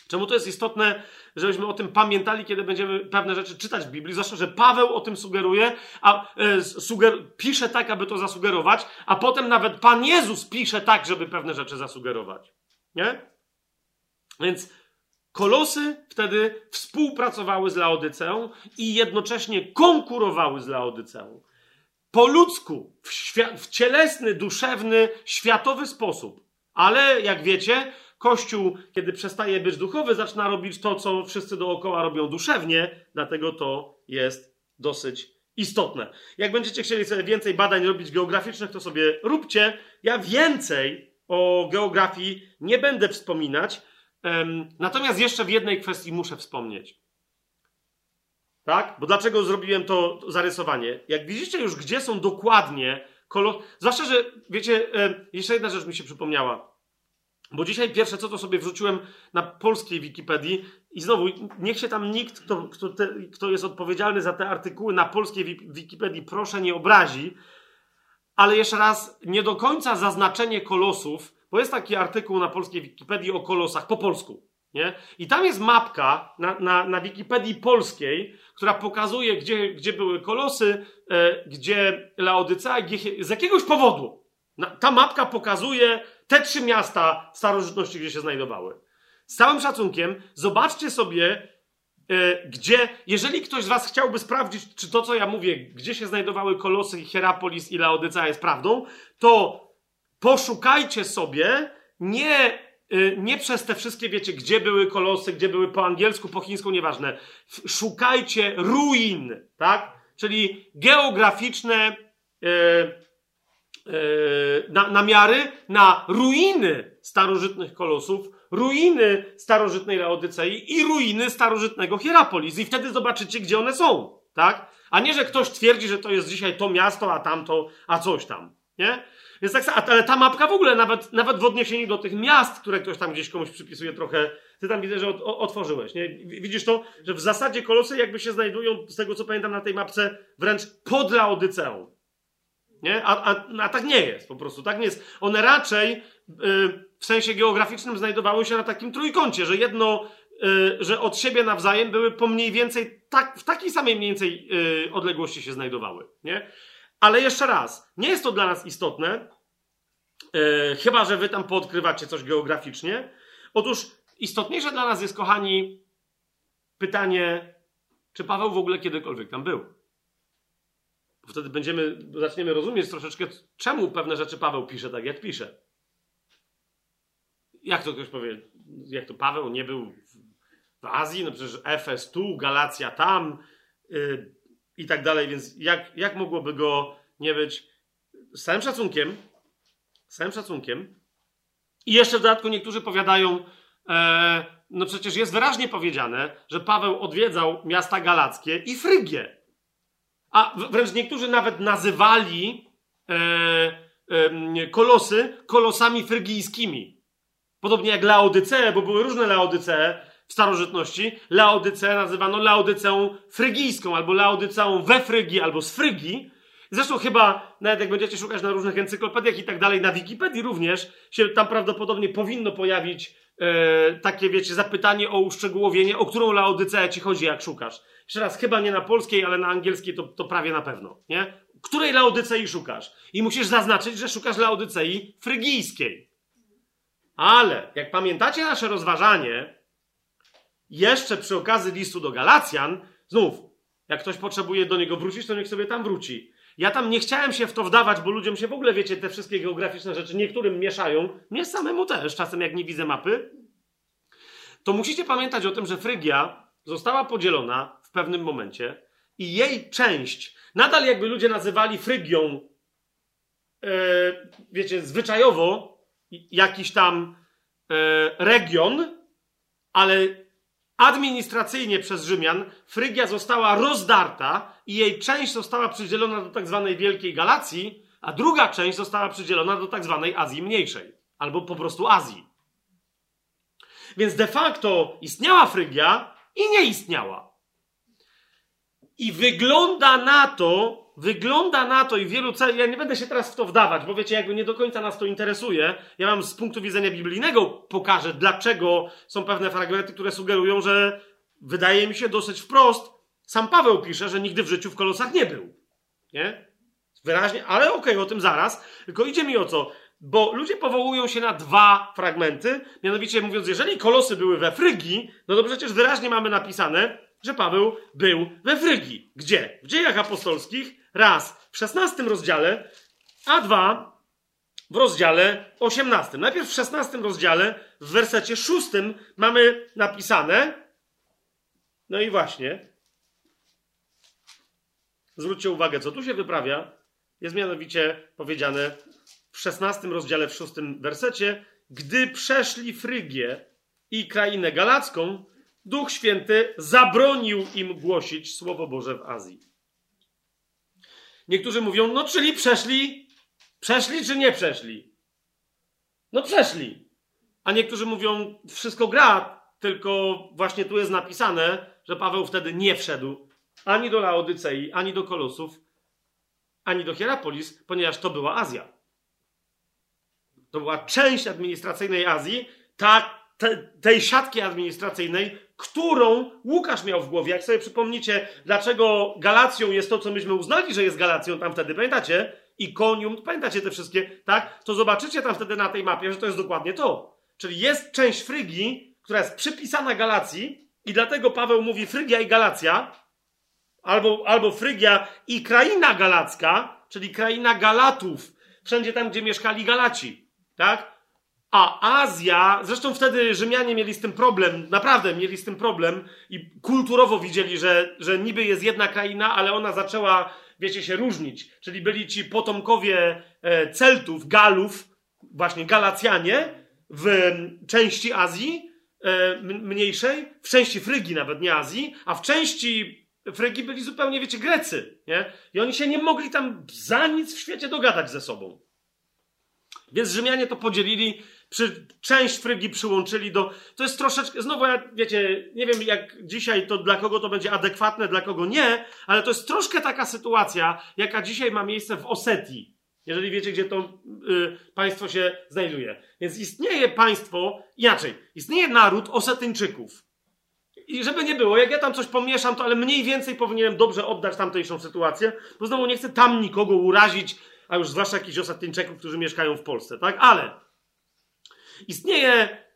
Czemu to jest istotne, żebyśmy o tym pamiętali, kiedy będziemy pewne rzeczy czytać w Biblii? Zwłaszcza, że Paweł o tym sugeruje, a e, suger pisze tak, aby to zasugerować, a potem nawet Pan Jezus pisze tak, żeby pewne rzeczy zasugerować. Nie? Więc Kolosy wtedy współpracowały z Laodyceą i jednocześnie konkurowały z Laodyceą. Po ludzku, w, w cielesny, duszewny, światowy sposób. Ale jak wiecie, Kościół, kiedy przestaje być duchowy, zaczyna robić to, co wszyscy dookoła robią duszewnie, dlatego to jest dosyć istotne. Jak będziecie chcieli sobie więcej badań robić geograficznych, to sobie róbcie. Ja więcej o geografii nie będę wspominać, natomiast jeszcze w jednej kwestii muszę wspomnieć. Tak? Bo dlaczego zrobiłem to zarysowanie? Jak widzicie już, gdzie są dokładnie kolor... Zwłaszcza, że wiecie, jeszcze jedna rzecz mi się przypomniała. Bo dzisiaj pierwsze co to sobie wrzuciłem na polskiej Wikipedii i znowu niech się tam nikt, kto, kto, te, kto jest odpowiedzialny za te artykuły na polskiej Wikipedii, proszę nie obrazi, ale jeszcze raz, nie do końca zaznaczenie kolosów, bo jest taki artykuł na polskiej Wikipedii o kolosach po polsku. Nie? I tam jest mapka na, na, na Wikipedii polskiej, która pokazuje, gdzie, gdzie były kolosy, e, gdzie Laodycea, z jakiegoś powodu. Na, ta mapka pokazuje, te trzy miasta starożytności, gdzie się znajdowały. Z całym szacunkiem, zobaczcie sobie, yy, gdzie, jeżeli ktoś z Was chciałby sprawdzić, czy to, co ja mówię, gdzie się znajdowały Kolosy, Hierapolis i Laodycea jest prawdą, to poszukajcie sobie nie, yy, nie przez te wszystkie, wiecie, gdzie były Kolosy, gdzie były po angielsku, po chińsku, nieważne. Szukajcie ruin, tak? Czyli geograficzne. Yy, E, na, namiary na ruiny starożytnych kolosów, ruiny starożytnej Laodycei i ruiny starożytnego Hierapolis. I wtedy zobaczycie, gdzie one są, tak? A nie, że ktoś twierdzi, że to jest dzisiaj to miasto, a tamto, a coś tam, nie? Więc tak, ale ta mapka w ogóle, nawet, nawet w odniesieniu do tych miast, które ktoś tam gdzieś komuś przypisuje trochę, ty tam widzę, że otworzyłeś, nie? Widzisz to? Że w zasadzie kolosy jakby się znajdują, z tego co pamiętam na tej mapce, wręcz pod Laodyceą. Nie? A, a, a tak nie jest po prostu, tak nie jest. One raczej yy, w sensie geograficznym znajdowały się na takim trójkącie, że jedno, yy, że od siebie nawzajem były po mniej więcej, tak, w takiej samej mniej więcej yy, odległości się znajdowały. Nie? Ale jeszcze raz, nie jest to dla nas istotne, y, chyba że wy tam poodkrywacie coś geograficznie. Otóż istotniejsze dla nas jest, kochani, pytanie, czy Paweł w ogóle kiedykolwiek tam był wtedy będziemy, zaczniemy rozumieć troszeczkę, czemu pewne rzeczy Paweł pisze tak, jak pisze. Jak to ktoś powie, jak to Paweł nie był w Azji, no przecież Efes tu, Galacja tam yy, i tak dalej, więc jak, jak mogłoby go nie być z całym szacunkiem, z całym szacunkiem i jeszcze w dodatku niektórzy powiadają, e, no przecież jest wyraźnie powiedziane, że Paweł odwiedzał miasta galackie i Frygię. A wręcz niektórzy nawet nazywali e, e, kolosy kolosami frygijskimi. Podobnie jak Laodycee, bo były różne Laodycee w starożytności. Laodycee nazywano Laodyceą frygijską, albo Laodyceą we Frygii, albo z Frygii. Zresztą chyba, nawet jak będziecie szukać na różnych encyklopediach i tak dalej, na Wikipedii również, się tam prawdopodobnie powinno pojawić e, takie, wiecie, zapytanie o uszczegółowienie, o którą Laodyceę ci chodzi, jak szukasz. Jeszcze raz, chyba nie na polskiej, ale na angielskiej to, to prawie na pewno, nie? Której Laodycei szukasz? I musisz zaznaczyć, że szukasz Laodycei frygijskiej. Ale, jak pamiętacie nasze rozważanie, jeszcze przy okazji listu do Galacjan, znów, jak ktoś potrzebuje do niego wrócić, to niech sobie tam wróci. Ja tam nie chciałem się w to wdawać, bo ludziom się w ogóle, wiecie, te wszystkie geograficzne rzeczy niektórym mieszają. Mnie samemu też, czasem jak nie widzę mapy. To musicie pamiętać o tym, że Frygia została podzielona w pewnym momencie i jej część, nadal jakby ludzie nazywali Frygią, e, wiecie, zwyczajowo jakiś tam e, region, ale administracyjnie przez Rzymian Frygia została rozdarta i jej część została przydzielona do tak zwanej Wielkiej Galacji, a druga część została przydzielona do tak zwanej Azji Mniejszej, albo po prostu Azji. Więc de facto istniała Frygia i nie istniała. I wygląda na to, wygląda na to i wielu cel, ja nie będę się teraz w to wdawać, bo wiecie, jakby nie do końca nas to interesuje. Ja wam z punktu widzenia biblijnego pokażę, dlaczego są pewne fragmenty, które sugerują, że wydaje mi się dosyć wprost. Sam Paweł pisze, że nigdy w życiu w kolosach nie był. Nie? Wyraźnie, ale okej, okay, o tym zaraz. Tylko idzie mi o co? Bo ludzie powołują się na dwa fragmenty, mianowicie mówiąc, jeżeli kolosy były we Frygii, no to przecież wyraźnie mamy napisane, że Paweł był we Frygii. Gdzie? W dziejach apostolskich, raz w 16 rozdziale, a dwa w rozdziale 18. Najpierw w 16 rozdziale, w wersecie 6 mamy napisane, no i właśnie, zwróćcie uwagę, co tu się wyprawia, jest mianowicie powiedziane w 16 rozdziale, w 6 wersecie, gdy przeszli Frygię i krainę galacką, Duch Święty zabronił im głosić Słowo Boże w Azji. Niektórzy mówią, no czyli przeszli, przeszli czy nie przeszli? No przeszli. A niektórzy mówią, wszystko gra, tylko właśnie tu jest napisane, że Paweł wtedy nie wszedł ani do Laodycei, ani do Kolosów, ani do Hierapolis, ponieważ to była Azja. To była część administracyjnej Azji, ta, te, tej siatki administracyjnej, którą Łukasz miał w głowie. Jak sobie przypomnicie, dlaczego Galacją jest to, co myśmy uznali, że jest Galacją tam wtedy, pamiętacie? I Konium, pamiętacie te wszystkie, tak? To zobaczycie tam wtedy na tej mapie, że to jest dokładnie to. Czyli jest część Frygii, która jest przypisana Galacji i dlatego Paweł mówi Frygia i Galacja, albo, albo Frygia i kraina galacka, czyli kraina Galatów, wszędzie tam, gdzie mieszkali Galaci, tak? A Azja, zresztą wtedy Rzymianie mieli z tym problem, naprawdę mieli z tym problem i kulturowo widzieli, że, że niby jest jedna kraina, ale ona zaczęła, wiecie, się różnić. Czyli byli ci potomkowie e, Celtów, Galów, właśnie Galacjanie w części Azji e, mniejszej, w części Frygii nawet, nie Azji, a w części Frygii byli zupełnie, wiecie, Grecy, nie? I oni się nie mogli tam za nic w świecie dogadać ze sobą. Więc Rzymianie to podzielili przy, część Frygi przyłączyli do. To jest troszeczkę. Znowu, ja, wiecie, nie wiem jak dzisiaj to dla kogo to będzie adekwatne, dla kogo nie, ale to jest troszkę taka sytuacja, jaka dzisiaj ma miejsce w Osetii. Jeżeli wiecie, gdzie to y, państwo się znajduje. Więc istnieje państwo, inaczej, istnieje naród Osetyńczyków. I żeby nie było, jak ja tam coś pomieszam, to ale mniej więcej powinienem dobrze oddać tamtejszą sytuację, bo znowu nie chcę tam nikogo urazić, a już zwłaszcza jakichś Osetyńczyków, którzy mieszkają w Polsce, tak? Ale Istnieje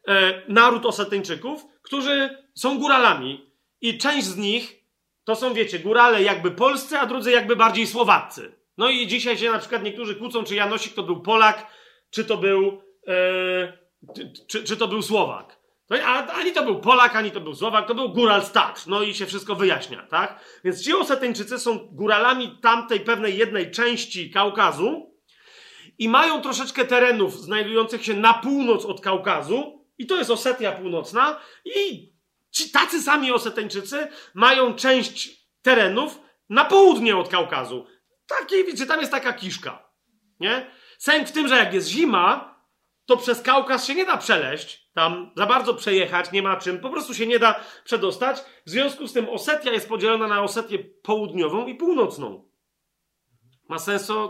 e, naród Osetyńczyków, którzy są góralami i część z nich to są, wiecie, górale jakby polscy, a drudzy jakby bardziej słowaccy. No i dzisiaj się na przykład niektórzy kłócą, czy Janosik to był Polak, czy to był, e, czy, czy to był Słowak. A, ani to był Polak, ani to był Słowak, to był góral stacz. No i się wszystko wyjaśnia, tak? Więc ci Osetyńczycy są góralami tamtej pewnej jednej części Kaukazu, i mają troszeczkę terenów znajdujących się na północ od Kaukazu, i to jest Osetia Północna, i ci tacy sami Oseteńczycy mają część terenów na południe od Kaukazu. Takiej, wiecie, tam jest taka kiszka, nie? Sęk w tym, że jak jest zima, to przez Kaukaz się nie da przeleść, tam za bardzo przejechać, nie ma czym, po prostu się nie da przedostać. W związku z tym Osetia jest podzielona na Osetię południową i północną. Ma sens, co,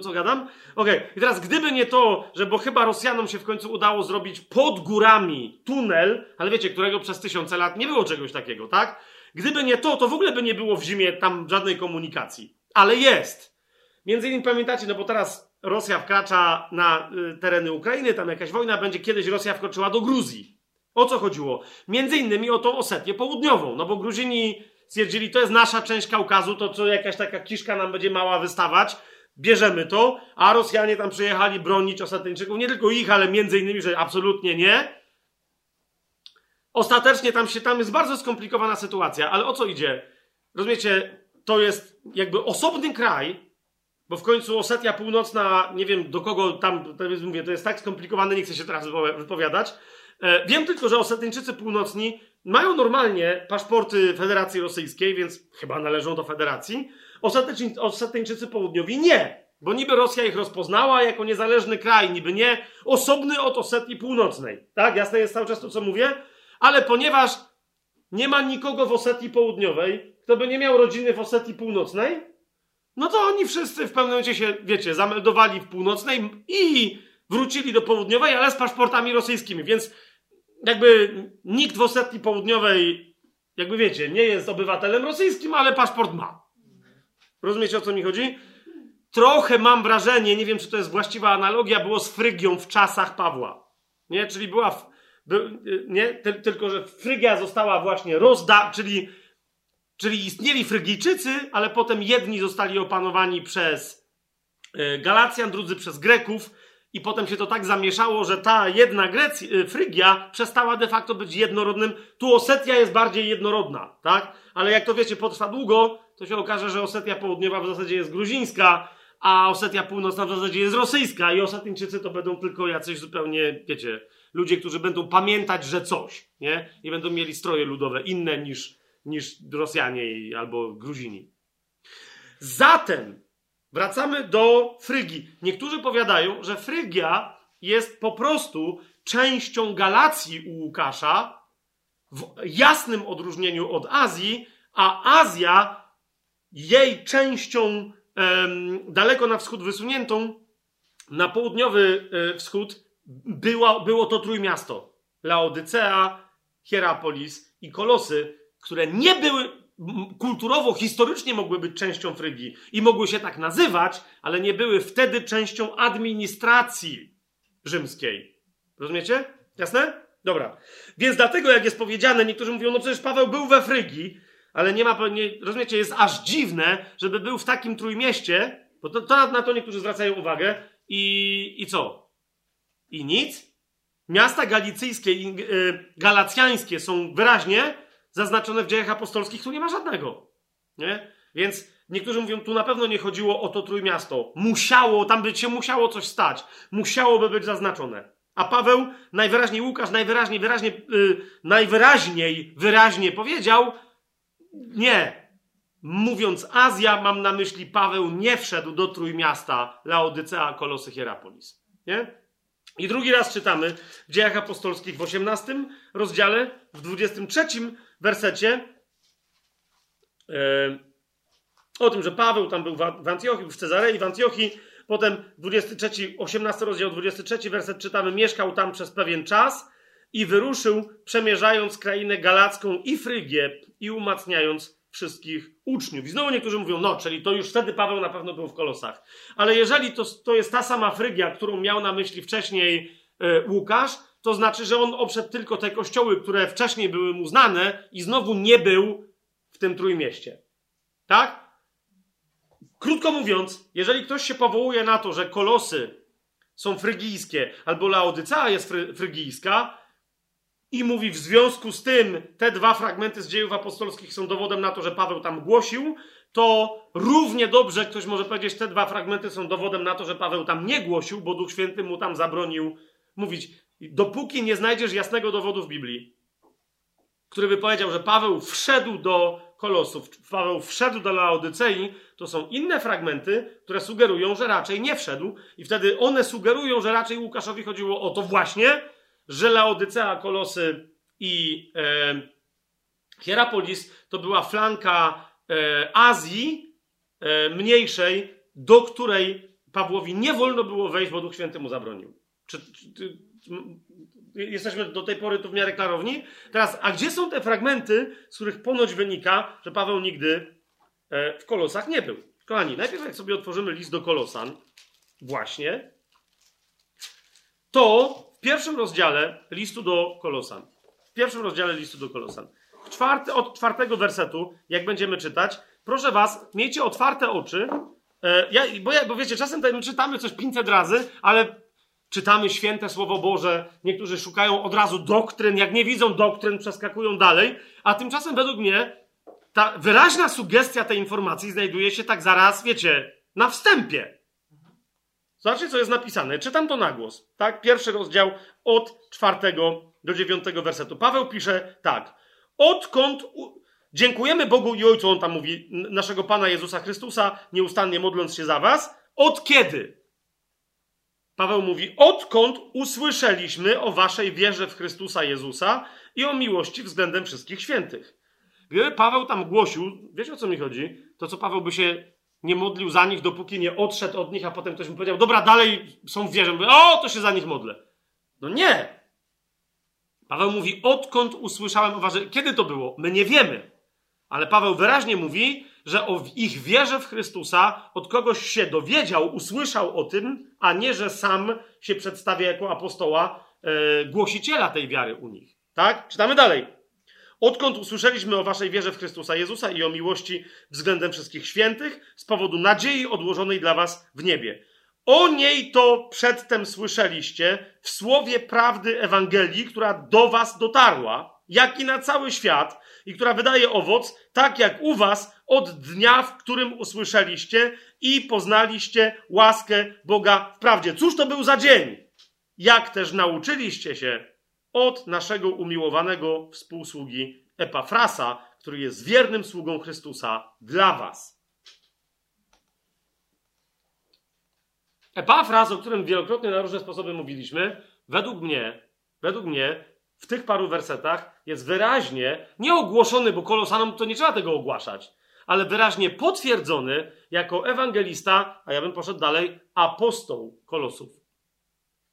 co, gadam? Okej, okay. i teraz gdyby nie to, że bo chyba Rosjanom się w końcu udało zrobić pod górami tunel, ale wiecie, którego przez tysiące lat nie było czegoś takiego, tak? Gdyby nie to, to w ogóle by nie było w zimie tam żadnej komunikacji. Ale jest. Między innymi pamiętacie, no bo teraz Rosja wkracza na y, tereny Ukrainy, tam jakaś wojna będzie, kiedyś Rosja wkroczyła do Gruzji. O co chodziło? Między innymi o tą Osetię Południową, no bo Gruzini stwierdzili, to jest nasza część Kaukazu, to co jakaś taka kiszka nam będzie mała wystawać, bierzemy to, a Rosjanie tam przyjechali bronić Osetyńczyków, nie tylko ich, ale między innymi, że absolutnie nie. Ostatecznie tam się, tam jest bardzo skomplikowana sytuacja, ale o co idzie? Rozumiecie, to jest jakby osobny kraj, bo w końcu Osetia Północna, nie wiem do kogo tam, to jest, mówię, to jest tak skomplikowane, nie chcę się teraz wypowiadać. E, wiem tylko, że Osetyńczycy Północni mają normalnie paszporty Federacji Rosyjskiej, więc chyba należą do Federacji. Osetyńczycy Południowi nie, bo niby Rosja ich rozpoznała jako niezależny kraj, niby nie osobny od Osetii Północnej. Tak, jasne jest cały czas to, co mówię, ale ponieważ nie ma nikogo w Osetii Południowej, kto by nie miał rodziny w Osetii Północnej, no to oni wszyscy w pewnym momencie się, wiecie, zameldowali w północnej i wrócili do południowej, ale z paszportami rosyjskimi, więc jakby nikt w Osetii Południowej, jakby wiecie, nie jest obywatelem rosyjskim, ale paszport ma. Rozumiecie o co mi chodzi? Trochę mam wrażenie, nie wiem czy to jest właściwa analogia, było z Frygią w czasach Pawła. Nie? Czyli była, w, by, nie? Ty, tylko że Frygia została właśnie rozda, czyli, czyli istnieli Frygijczycy, ale potem jedni zostali opanowani przez e, Galacjan, drudzy przez Greków i potem się to tak zamieszało, że ta jedna Grecja, e, Frygia przestała de facto być jednorodnym. Tu Osetia jest bardziej jednorodna, tak? Ale jak to wiecie, potrwa długo, to się okaże, że Osetia Południowa w zasadzie jest gruzińska, a Osetia Północna w zasadzie jest rosyjska i Osetyńczycy to będą tylko jacyś zupełnie, wiecie, ludzie, którzy będą pamiętać, że coś, nie? I będą mieli stroje ludowe inne niż, niż Rosjanie albo Gruzini. Zatem wracamy do Frygii. Niektórzy powiadają, że Frygia jest po prostu częścią Galacji u Łukasza, w jasnym odróżnieniu od Azji, a Azja jej częścią daleko na wschód wysuniętą, na południowy e, wschód było, było to trójmiasto. Laodycea, Hierapolis i Kolosy, które nie były kulturowo, historycznie mogły być częścią Frygii i mogły się tak nazywać, ale nie były wtedy częścią administracji rzymskiej. Rozumiecie? Jasne? Dobra. Więc dlatego, jak jest powiedziane, niektórzy mówią, no przecież Paweł był we Frygii, ale nie ma, nie, rozumiecie, jest aż dziwne, żeby był w takim trójmieście, bo to, to, na to niektórzy zwracają uwagę i, i co? I nic? Miasta galicyjskie i y, galacjańskie są wyraźnie zaznaczone w dziejach apostolskich, tu nie ma żadnego. Nie? Więc niektórzy mówią, tu na pewno nie chodziło o to trójmiasto. Musiało, tam być się musiało coś stać. Musiałoby być zaznaczone. A Paweł, najwyraźniej Łukasz, najwyraźniej, wyraźnie, yy, najwyraźniej, wyraźnie powiedział, nie. Mówiąc Azja, mam na myśli Paweł nie wszedł do trójmiasta Laodycea, Kolosy, Hierapolis. Nie? I drugi raz czytamy w Dziejach Apostolskich w 18 rozdziale, w 23 wersecie yy, o tym, że Paweł tam był w Antiochii, w Cezarei, w Antiochii. Potem 23, 18 rozdział, 23 werset czytamy, mieszkał tam przez pewien czas i wyruszył, przemierzając krainę galacką i Frygię i umacniając wszystkich uczniów. I znowu niektórzy mówią, no, czyli to już wtedy Paweł na pewno był w Kolosach. Ale jeżeli to, to jest ta sama Frygia, którą miał na myśli wcześniej e, Łukasz, to znaczy, że on obszedł tylko te kościoły, które wcześniej były mu znane i znowu nie był w tym trójmieście. Tak? Krótko mówiąc, jeżeli ktoś się powołuje na to, że kolosy są frygijskie, albo Laodycea jest fry, frygijska, i mówi, w związku z tym te dwa fragmenty z dziejów apostolskich są dowodem na to, że Paweł tam głosił, to równie dobrze ktoś może powiedzieć, te dwa fragmenty są dowodem na to, że Paweł tam nie głosił, bo Duch Święty mu tam zabronił mówić. Dopóki nie znajdziesz jasnego dowodu w Biblii, który by powiedział, że Paweł wszedł do Kolosów, Paweł wszedł do Laodycei, to są inne fragmenty, które sugerują, że raczej nie wszedł, i wtedy one sugerują, że raczej Łukaszowi chodziło o to właśnie, że Laodycea, Kolosy i e, Hierapolis to była flanka e, Azji e, mniejszej, do której Pawłowi nie wolno było wejść, bo Duch Święty mu zabronił. Czy, czy, jesteśmy do tej pory tu w miarę klarowni? Teraz, a gdzie są te fragmenty, z których ponoć wynika, że Paweł nigdy e, w Kolosach nie był? Kochani, najpierw jak sobie otworzymy list do Kolosan, właśnie, to w pierwszym rozdziale listu do Kolosan. W pierwszym rozdziale listu do Kolosan. Czwarty, od czwartego wersetu, jak będziemy czytać, proszę was, miejcie otwarte oczy. E, ja, bo, ja, bo wiecie, czasem czytamy coś 500 razy, ale czytamy święte Słowo Boże, niektórzy szukają od razu doktryn, jak nie widzą doktryn, przeskakują dalej, a tymczasem według mnie ta wyraźna sugestia tej informacji znajduje się tak zaraz, wiecie, na wstępie. Zobaczcie, co jest napisane. Czytam to na głos. Tak? Pierwszy rozdział od czwartego do dziewiątego wersetu. Paweł pisze tak. Odkąd dziękujemy Bogu i Ojcu, on tam mówi, naszego Pana Jezusa Chrystusa, nieustannie modląc się za was. Od kiedy? Paweł mówi, odkąd usłyszeliśmy o waszej wierze w Chrystusa Jezusa i o miłości względem wszystkich świętych. Gdyby Paweł tam głosił, wiecie o co mi chodzi? To co Paweł by się nie modlił za nich, dopóki nie odszedł od nich, a potem ktoś mu powiedział, dobra, dalej są w wierze. Mówię, o, to się za nich modlę. No nie. Paweł mówi, odkąd usłyszałem o was, kiedy to było? My nie wiemy. Ale Paweł wyraźnie mówi, że o ich wierze w Chrystusa od kogoś się dowiedział, usłyszał o tym, a nie, że sam się przedstawia jako apostoła, e, głosiciela tej wiary u nich. Tak? Czytamy dalej. Odkąd usłyszeliśmy o waszej wierze w Chrystusa Jezusa i o miłości względem wszystkich świętych, z powodu nadziei odłożonej dla was w niebie. O niej to przedtem słyszeliście w słowie prawdy Ewangelii, która do was dotarła, jak i na cały świat, i która wydaje owoc, tak jak u was, od dnia, w którym usłyszeliście i poznaliście łaskę Boga w prawdzie. Cóż to był za dzień? Jak też nauczyliście się od naszego umiłowanego współsługi Epafrasa, który jest wiernym sługą Chrystusa dla was. Epafras, o którym wielokrotnie na różne sposoby mówiliśmy, według mnie, według mnie w tych paru wersetach jest wyraźnie nie ogłoszony, bo kolosanom to nie trzeba tego ogłaszać, ale wyraźnie potwierdzony jako ewangelista, a ja bym poszedł dalej, apostoł kolosów.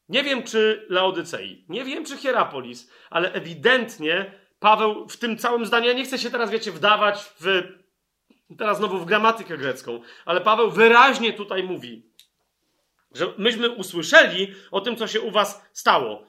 Nie wiem, czy Laodycei, nie wiem, czy Hierapolis, ale ewidentnie Paweł w tym całym zdaniu, ja nie chcę się teraz, wiecie, wdawać w, teraz znowu w gramatykę grecką, ale Paweł wyraźnie tutaj mówi, że myśmy usłyszeli o tym, co się u was stało.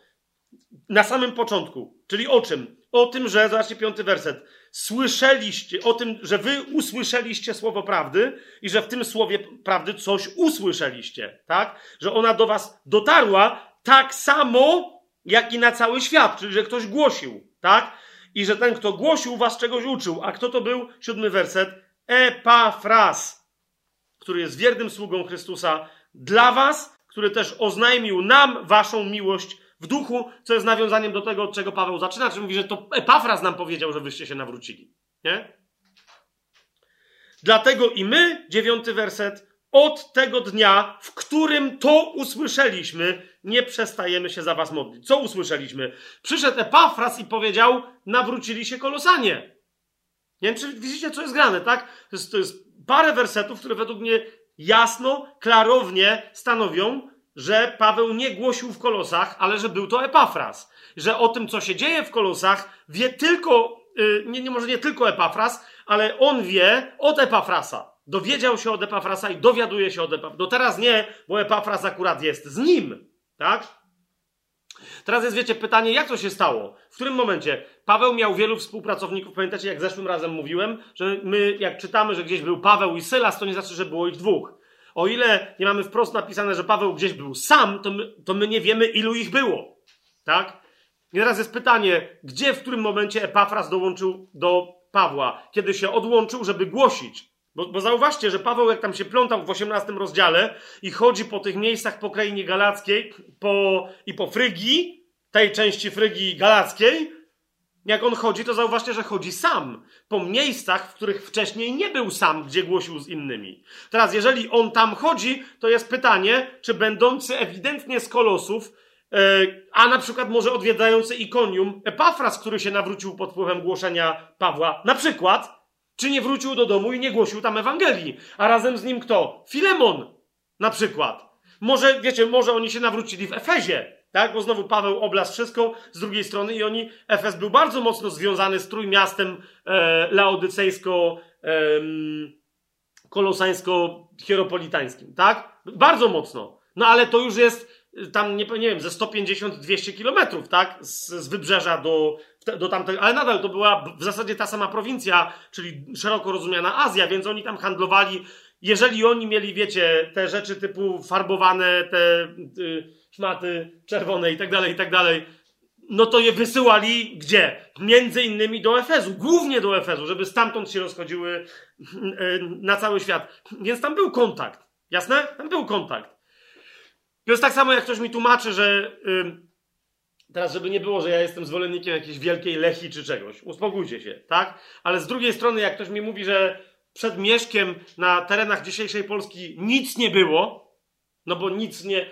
Na samym początku. Czyli o czym? O tym, że, zobaczcie piąty werset, słyszeliście, o tym, że wy usłyszeliście słowo prawdy i że w tym słowie prawdy coś usłyszeliście, tak? Że ona do was dotarła tak samo, jak i na cały świat, czyli że ktoś głosił, tak? I że ten, kto głosił, was czegoś uczył. A kto to był? Siódmy werset. Epafras, który jest wiernym sługą Chrystusa dla was, który też oznajmił nam waszą miłość w duchu, co jest nawiązaniem do tego, od czego Paweł zaczyna, czyli mówi, że to Epafras nam powiedział, że wyście się nawrócili. Nie? Dlatego i my, dziewiąty werset, od tego dnia, w którym to usłyszeliśmy, nie przestajemy się za was modlić. Co usłyszeliśmy? Przyszedł Epafras i powiedział, nawrócili się kolosanie. Nie wiem, czy widzicie, co jest grane, tak? To jest, to jest parę wersetów, które według mnie jasno, klarownie stanowią, że Paweł nie głosił w kolosach, ale że był to Epafras. Że o tym, co się dzieje w kolosach, wie tylko, yy, nie, nie, może nie tylko Epafras, ale on wie od Epafrasa. Dowiedział się od Epafrasa i dowiaduje się od Epafrasa. No teraz nie, bo Epafras akurat jest z nim, tak? Teraz jest, wiecie, pytanie, jak to się stało? W którym momencie? Paweł miał wielu współpracowników. Pamiętacie, jak zeszłym razem mówiłem, że my, jak czytamy, że gdzieś był Paweł i Sylas, to nie znaczy, że było ich dwóch. O ile nie mamy wprost napisane, że Paweł gdzieś był sam, to my, to my nie wiemy, ilu ich było. Tak? I teraz jest pytanie, gdzie, w którym momencie Epafras dołączył do Pawła? Kiedy się odłączył, żeby głosić. Bo, bo zauważcie, że Paweł, jak tam się plątał w 18 rozdziale i chodzi po tych miejscach po krainie galackiej po, i po Frygii, tej części Frygii galackiej, jak on chodzi, to zauważcie, że chodzi sam. Po miejscach, w których wcześniej nie był sam, gdzie głosił z innymi. Teraz, jeżeli on tam chodzi, to jest pytanie, czy będący ewidentnie z kolosów, yy, a na przykład może odwiedzający Ikonium, Epafras, który się nawrócił pod wpływem głoszenia Pawła, na przykład, czy nie wrócił do domu i nie głosił tam Ewangelii? A razem z nim kto? Filemon, na przykład. Może, wiecie, może oni się nawrócili w Efezie, tak? Bo znowu Paweł oblasł wszystko z drugiej strony i oni, Efes był bardzo mocno związany z trójmiastem e, laodycejsko, e, kolosańsko-hieropolitańskim, tak? Bardzo mocno. No ale to już jest tam, nie, nie wiem, ze 150-200 kilometrów, tak? Z, z wybrzeża do, do tamtego, ale nadal to była w zasadzie ta sama prowincja, czyli szeroko rozumiana Azja, więc oni tam handlowali. Jeżeli oni mieli, wiecie, te rzeczy typu farbowane, te y, szmaty czerwone i tak dalej, i tak dalej, no to je wysyłali gdzie? Między innymi do Efezu, głównie do Efezu, żeby stamtąd się rozchodziły na cały świat. Więc tam był kontakt. Jasne? Tam był kontakt. To jest tak samo, jak ktoś mi tłumaczy, że Teraz, żeby nie było, że ja jestem zwolennikiem jakiejś wielkiej lechi czy czegoś. Uspokójcie się, tak? Ale z drugiej strony, jak ktoś mi mówi, że przed Mieszkiem na terenach dzisiejszej Polski nic nie było, no bo nic nie,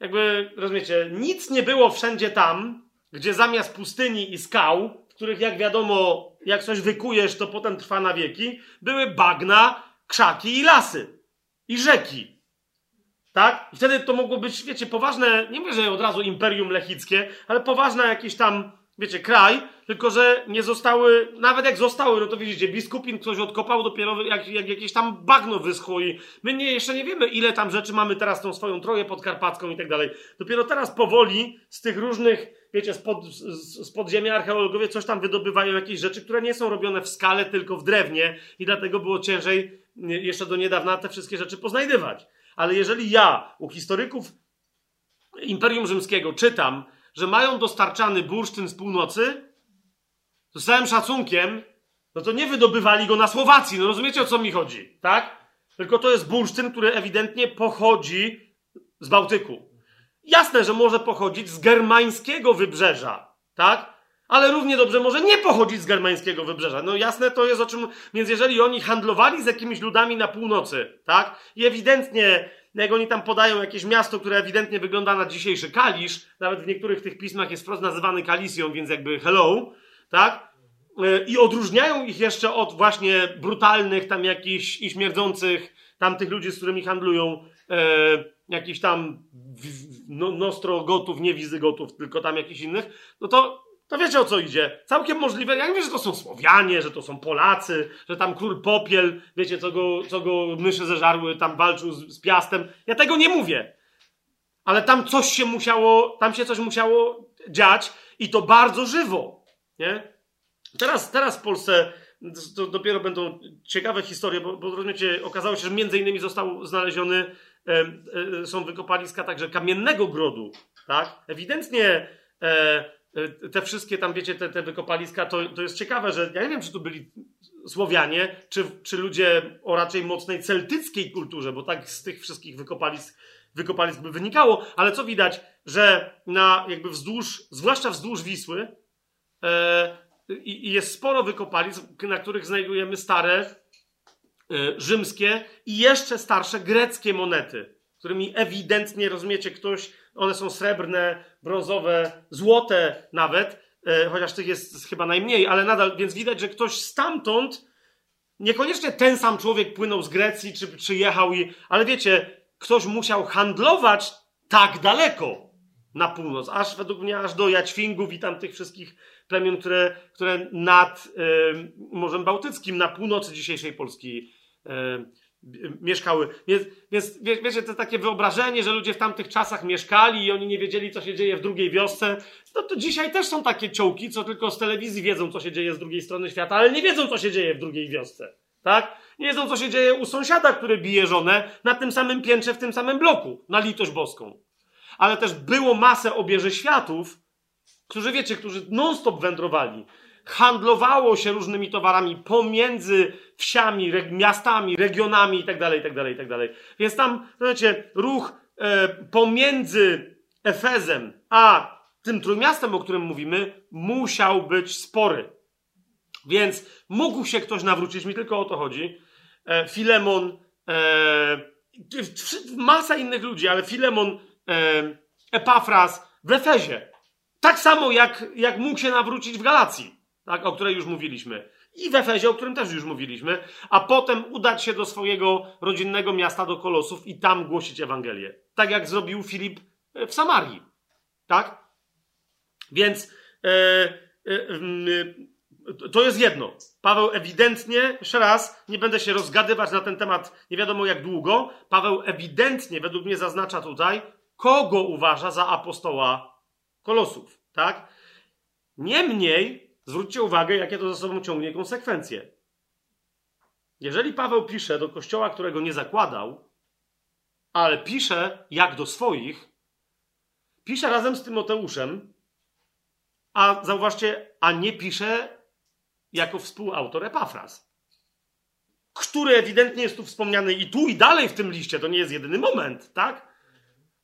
jakby, rozumiecie, nic nie było wszędzie tam, gdzie zamiast pustyni i skał, w których, jak wiadomo, jak coś wykujesz, to potem trwa na wieki, były bagna, krzaki i lasy. I rzeki. Tak? I wtedy to mogło być, wiecie, poważne, nie mówię, że od razu imperium lechickie, ale poważne jakieś tam, wiecie, kraj, tylko że nie zostały, nawet jak zostały, no to widzicie, biskupin ktoś odkopał dopiero jak, jak jakieś tam bagno wyschło i my nie, jeszcze nie wiemy, ile tam rzeczy mamy teraz tą swoją troję podkarpacką i tak dalej. Dopiero teraz powoli z tych różnych, wiecie, spod, z, z podziemia archeologowie coś tam wydobywają jakieś rzeczy, które nie są robione w skale, tylko w drewnie i dlatego było ciężej jeszcze do niedawna te wszystkie rzeczy poznajdywać. Ale jeżeli ja u historyków Imperium Rzymskiego czytam, że mają dostarczany bursztyn z północy, to z całym szacunkiem, no to nie wydobywali go na Słowacji. No rozumiecie o co mi chodzi, tak? Tylko to jest bursztyn, który ewidentnie pochodzi z Bałtyku. Jasne, że może pochodzić z germańskiego wybrzeża, tak? Ale równie dobrze może nie pochodzić z germańskiego wybrzeża. No jasne to jest o czym. Więc jeżeli oni handlowali z jakimiś ludami na północy, tak? I ewidentnie, jak oni tam podają jakieś miasto, które ewidentnie wygląda na dzisiejszy Kalisz, nawet w niektórych tych pismach jest wprost nazywany Kalisją, więc jakby hello, tak? I odróżniają ich jeszcze od właśnie brutalnych, tam jakichś i śmierdzących, tamtych ludzi, z którymi handlują, e, jakichś tam no, nostrogotów, nie wizygotów, tylko tam jakichś innych, no to to wiecie o co idzie. Całkiem możliwe. Ja wiem, że to są Słowianie, że to są Polacy, że tam król Popiel, wiecie, co go, co go myszy zeżarły, tam walczył z, z Piastem. Ja tego nie mówię. Ale tam coś się musiało, tam się coś musiało dziać i to bardzo żywo. Nie? Teraz, teraz w Polsce to dopiero będą ciekawe historie, bo, bo rozumiecie, okazało się, że między innymi został znaleziony, e, e, są wykopaliska także kamiennego grodu, tak? Ewidentnie E, te wszystkie tam, wiecie, te, te wykopaliska, to, to jest ciekawe, że ja nie wiem, czy to byli Słowianie, czy, czy ludzie o raczej mocnej celtyckiej kulturze, bo tak z tych wszystkich wykopalisk, wykopalisk by wynikało, ale co widać, że na jakby wzdłuż, zwłaszcza wzdłuż Wisły, e, i jest sporo wykopalisk, na których znajdujemy stare, e, rzymskie i jeszcze starsze greckie monety, którymi ewidentnie, rozumiecie, ktoś one są srebrne, brązowe, złote nawet, e, chociaż tych jest chyba najmniej, ale nadal, więc widać, że ktoś stamtąd, niekoniecznie ten sam człowiek płynął z Grecji, czy, czy jechał, i, ale wiecie, ktoś musiał handlować tak daleko na północ, aż według mnie aż do Jaćwingów i tam tych wszystkich plemion, które, które nad y, Morzem Bałtyckim, na północy dzisiejszej Polski y, mieszkały. Więc, więc wie, wiecie, to takie wyobrażenie, że ludzie w tamtych czasach mieszkali i oni nie wiedzieli, co się dzieje w drugiej wiosce. No to dzisiaj też są takie ciołki, co tylko z telewizji wiedzą, co się dzieje z drugiej strony świata, ale nie wiedzą, co się dzieje w drugiej wiosce. Tak? Nie wiedzą, co się dzieje u sąsiada, który bije żonę na tym samym piętrze, w tym samym bloku, na litość boską. Ale też było masę obieży światów, którzy, wiecie, którzy non-stop wędrowali handlowało się różnymi towarami pomiędzy wsiami, reg miastami, regionami itd., itd., itd. Więc tam, wiecie, ruch e, pomiędzy Efezem a tym trójmiastem, o którym mówimy, musiał być spory. Więc mógł się ktoś nawrócić, mi tylko o to chodzi. E, Filemon, e, masa innych ludzi, ale Filemon, e, Epafras w Efezie. Tak samo jak, jak mógł się nawrócić w Galacji tak, o której już mówiliśmy. I w Efezie, o którym też już mówiliśmy, a potem udać się do swojego rodzinnego miasta, do Kolosów i tam głosić Ewangelię. Tak jak zrobił Filip e, w Samarii. Tak? Więc e, e, e, to jest jedno. Paweł ewidentnie, jeszcze raz, nie będę się rozgadywać na ten temat nie wiadomo jak długo. Paweł ewidentnie, według mnie, zaznacza tutaj, kogo uważa za apostoła Kolosów. Tak? Niemniej, Zwróćcie uwagę, jakie to za sobą ciągnie konsekwencje. Jeżeli Paweł pisze do kościoła, którego nie zakładał, ale pisze jak do swoich, pisze razem z Tymoteuszem, a zauważcie, a nie pisze jako współautor Epafras, który ewidentnie jest tu wspomniany i tu, i dalej w tym liście. To nie jest jedyny moment, tak?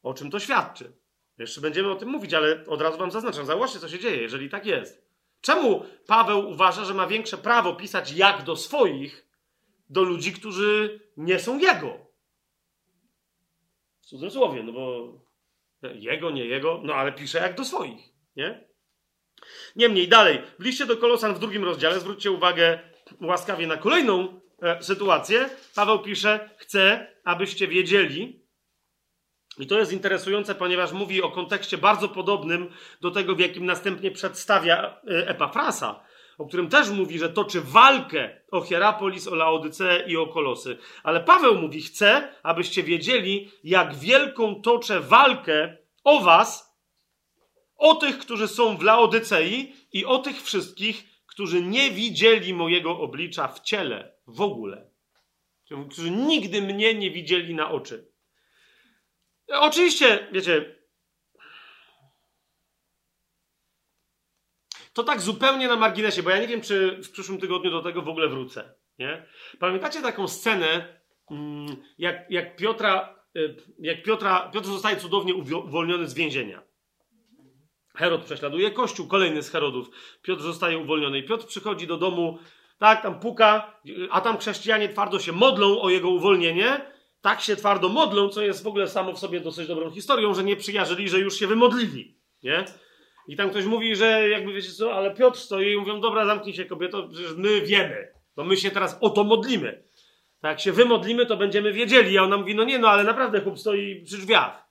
O czym to świadczy? Jeszcze będziemy o tym mówić, ale od razu wam zaznaczam. Zauważcie, co się dzieje, jeżeli tak jest. Czemu Paweł uważa, że ma większe prawo pisać jak do swoich, do ludzi, którzy nie są jego? W cudzysłowie, no bo jego, nie jego, no ale pisze jak do swoich, nie? Niemniej, dalej, w liście do Kolosan w drugim rozdziale, zwróćcie uwagę łaskawie na kolejną e, sytuację. Paweł pisze, chcę, abyście wiedzieli, i to jest interesujące, ponieważ mówi o kontekście bardzo podobnym do tego, w jakim następnie przedstawia e, Epafrasa, o którym też mówi, że toczy walkę o Hierapolis, o Laodyceę i o Kolosy. Ale Paweł mówi, chcę, abyście wiedzieli, jak wielką toczę walkę o was, o tych, którzy są w Laodycei i o tych wszystkich, którzy nie widzieli mojego oblicza w ciele w ogóle. Którzy nigdy mnie nie widzieli na oczy. Oczywiście, wiecie, to tak zupełnie na marginesie, bo ja nie wiem, czy w przyszłym tygodniu do tego w ogóle wrócę. Nie? Pamiętacie taką scenę, mm, jak, jak Piotra, y, jak Piotra, Piotr zostaje cudownie uwolniony z więzienia. Herod prześladuje Kościół, kolejny z Herodów. Piotr zostaje uwolniony i Piotr przychodzi do domu, tak, tam puka, a tam chrześcijanie twardo się modlą o jego uwolnienie, tak się twardo modlą, co jest w ogóle samo w sobie dosyć dobrą historią, że nie przyjarzyli, że już się wymodlili, nie? I tam ktoś mówi, że jakby wiecie co, ale Piotr stoi i mówią, dobra, zamknij się kobieto, przecież my wiemy, bo my się teraz o to modlimy. Tak, jak się wymodlimy, to będziemy wiedzieli. A ona mówi, no nie, no ale naprawdę chłop stoi przy drzwiach.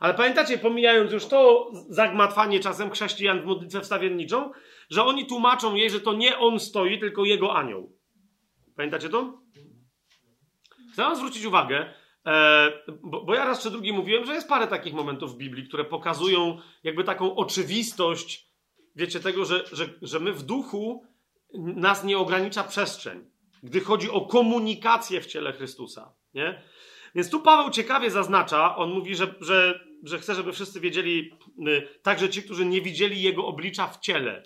Ale pamiętacie, pomijając już to zagmatwanie czasem chrześcijan w modlitwę wstawienniczą, że oni tłumaczą jej, że to nie on stoi, tylko jego anioł. Pamiętacie to? Chcę zwrócić uwagę, e, bo, bo, ja raz czy drugi mówiłem, że jest parę takich momentów w Biblii, które pokazują jakby taką oczywistość, wiecie, tego, że, że, że my w duchu nas nie ogranicza przestrzeń, gdy chodzi o komunikację w ciele Chrystusa. Nie? Więc tu Paweł ciekawie zaznacza, on mówi, że, że, że chce, żeby wszyscy wiedzieli, y, także ci, którzy nie widzieli jego oblicza w ciele.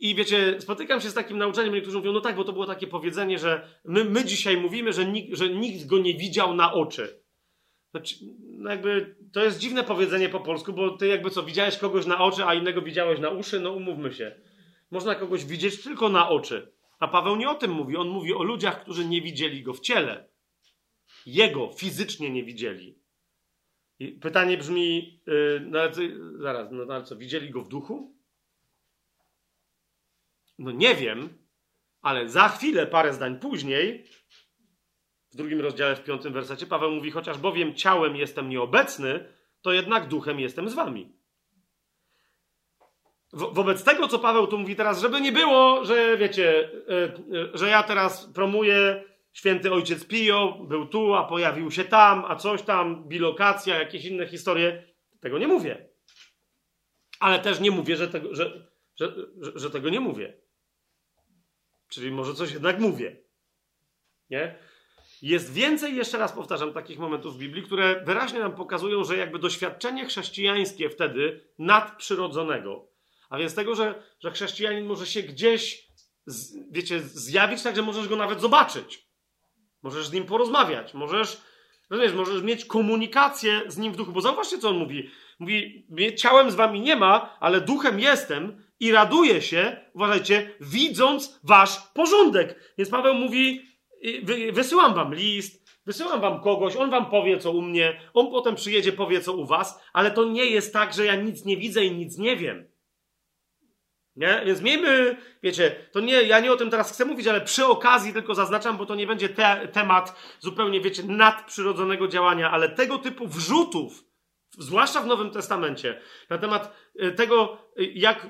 I wiecie, spotykam się z takim nauczeniem, niektórzy mówią, no tak, bo to było takie powiedzenie, że my, my dzisiaj mówimy, że nikt, że nikt go nie widział na oczy. Znaczy, no jakby to jest dziwne powiedzenie po polsku, bo ty jakby co, widziałeś kogoś na oczy, a innego widziałeś na uszy, no umówmy się. Można kogoś widzieć tylko na oczy. A Paweł nie o tym mówi. On mówi o ludziach, którzy nie widzieli go w ciele. Jego fizycznie nie widzieli. I pytanie brzmi, yy, no zaraz, no ale co, widzieli go w duchu? No nie wiem, ale za chwilę, parę zdań później, w drugim rozdziale, w piątym wersecie, Paweł mówi, chociaż bowiem ciałem jestem nieobecny, to jednak duchem jestem z wami. Wo wobec tego, co Paweł tu mówi teraz, żeby nie było, że wiecie, yy, yy, że ja teraz promuję święty ojciec Pio, był tu, a pojawił się tam, a coś tam, bilokacja, jakieś inne historie. Tego nie mówię. Ale też nie mówię, że tego, że, że, że, że tego nie mówię. Czyli może coś jednak mówię. Nie? Jest więcej, jeszcze raz powtarzam, takich momentów w Biblii, które wyraźnie nam pokazują, że jakby doświadczenie chrześcijańskie wtedy nadprzyrodzonego, a więc tego, że, że chrześcijanin może się gdzieś, z, wiecie, zjawić, tak, że możesz go nawet zobaczyć. Możesz z nim porozmawiać, możesz, rozumiesz, możesz mieć komunikację z nim w duchu, bo zauważcie, co on mówi. Mówi, ciałem z wami nie ma, ale duchem jestem i raduje się, uważajcie, widząc wasz porządek. Więc Paweł mówi, wysyłam wam list, wysyłam wam kogoś, on wam powie, co u mnie, on potem przyjedzie, powie, co u was, ale to nie jest tak, że ja nic nie widzę i nic nie wiem. Nie? Więc miejmy, wiecie, to nie, ja nie o tym teraz chcę mówić, ale przy okazji tylko zaznaczam, bo to nie będzie te, temat zupełnie, wiecie, nadprzyrodzonego działania, ale tego typu wrzutów, zwłaszcza w Nowym Testamencie, na temat e, tego, e, jak,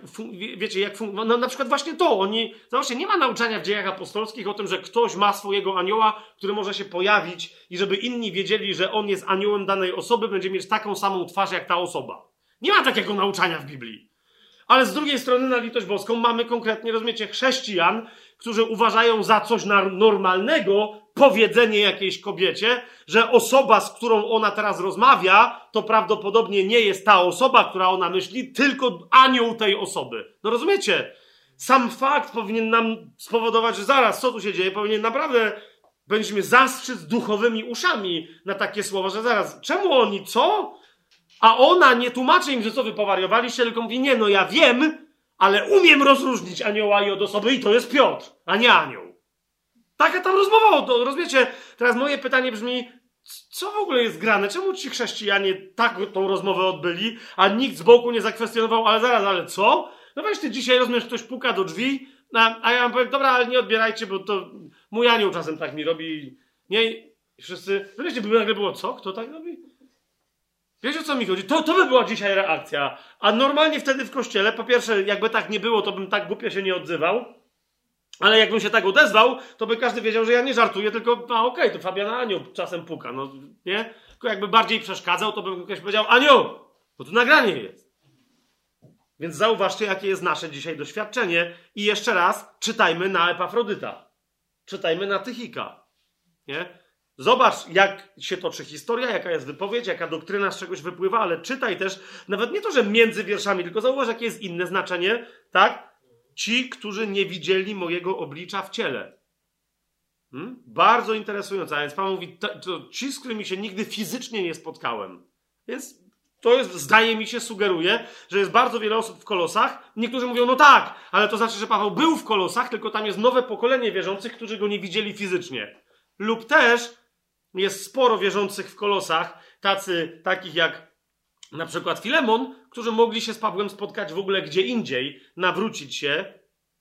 wiecie, jak, no, na przykład właśnie to, oni, zobaczcie, nie ma nauczania w dziejach apostolskich o tym, że ktoś ma swojego anioła, który może się pojawić i żeby inni wiedzieli, że on jest aniołem danej osoby, będzie mieć taką samą twarz jak ta osoba. Nie ma takiego nauczania w Biblii. Ale z drugiej strony, na litość boską, mamy konkretnie, rozumiecie, chrześcijan, którzy uważają za coś normalnego powiedzenie jakiejś kobiecie, że osoba, z którą ona teraz rozmawia, to prawdopodobnie nie jest ta osoba, która ona myśli, tylko anioł tej osoby. No rozumiecie? Sam fakt powinien nam spowodować, że zaraz, co tu się dzieje, powinien naprawdę będziemy zastrzyc duchowymi uszami na takie słowa, że zaraz, czemu oni, co? A ona nie tłumaczy im, że co wy powariowaliście, tylko mówi, nie, no ja wiem, ale umiem rozróżnić anioła i od osoby i to jest Piotr, a nie anioł. Taka tam rozmowa, rozumiecie? Teraz moje pytanie brzmi, co w ogóle jest grane? Czemu ci chrześcijanie tak tą rozmowę odbyli, a nikt z boku nie zakwestionował, ale zaraz, ale co? no weź ty dzisiaj, rozumiesz, ktoś puka do drzwi, a, a ja mam powiem, dobra, ale nie odbierajcie, bo to mój anioł czasem tak mi robi. Nie, wszyscy, no wiecie, by nagle było, co? Kto tak robi? Wiecie o co mi chodzi? To, to by była dzisiaj reakcja. A normalnie wtedy w kościele, po pierwsze, jakby tak nie było, to bym tak głupio się nie odzywał. Ale jakbym się tak odezwał, to by każdy wiedział, że ja nie żartuję, tylko, a okej, okay, to Fabiana Anioł czasem puka, no nie? Tylko jakby bardziej przeszkadzał, to bym ktoś powiedział, Anioł, bo tu nagranie jest. Więc zauważcie, jakie jest nasze dzisiaj doświadczenie. I jeszcze raz, czytajmy na Epafrodyta. Czytajmy na Tychika. Nie? Zobacz, jak się toczy historia, jaka jest wypowiedź, jaka doktryna z czegoś wypływa, ale czytaj też, nawet nie to, że między wierszami, tylko zauważ, jakie jest inne znaczenie, tak? Ci, którzy nie widzieli mojego oblicza w ciele. Hmm? Bardzo interesujące. A więc Pan mówi, to, to ci, z którymi się nigdy fizycznie nie spotkałem. Więc to jest, zdaje mi się, sugeruje, że jest bardzo wiele osób w kolosach. Niektórzy mówią, no tak, ale to znaczy, że Paweł był w kolosach, tylko tam jest nowe pokolenie wierzących, którzy go nie widzieli fizycznie. Lub też jest sporo wierzących w kolosach, tacy, takich jak na przykład Filemon, którzy mogli się z Pawłem spotkać w ogóle gdzie indziej, nawrócić się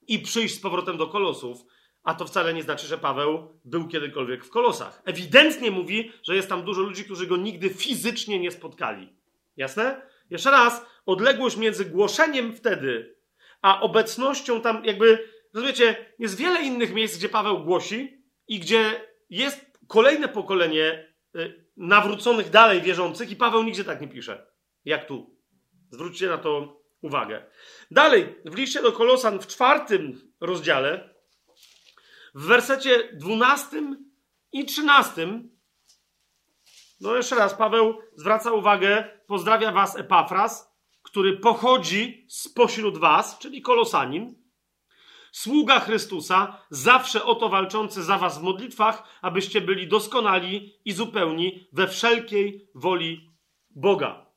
i przyjść z powrotem do kolosów. A to wcale nie znaczy, że Paweł był kiedykolwiek w kolosach. Ewidentnie mówi, że jest tam dużo ludzi, którzy go nigdy fizycznie nie spotkali. Jasne? Jeszcze raz, odległość między głoszeniem wtedy, a obecnością tam, jakby, rozumiecie, jest wiele innych miejsc, gdzie Paweł głosi i gdzie jest kolejne pokolenie y, nawróconych dalej wierzących, i Paweł nigdzie tak nie pisze, jak tu. Zwróćcie na to uwagę. Dalej, w liście do Kolosan w czwartym rozdziale, w wersecie dwunastym i trzynastym, no jeszcze raz, Paweł zwraca uwagę, pozdrawia was Epafras, który pochodzi spośród was, czyli Kolosanin, sługa Chrystusa, zawsze o to walczący za was w modlitwach, abyście byli doskonali i zupełni we wszelkiej woli Boga.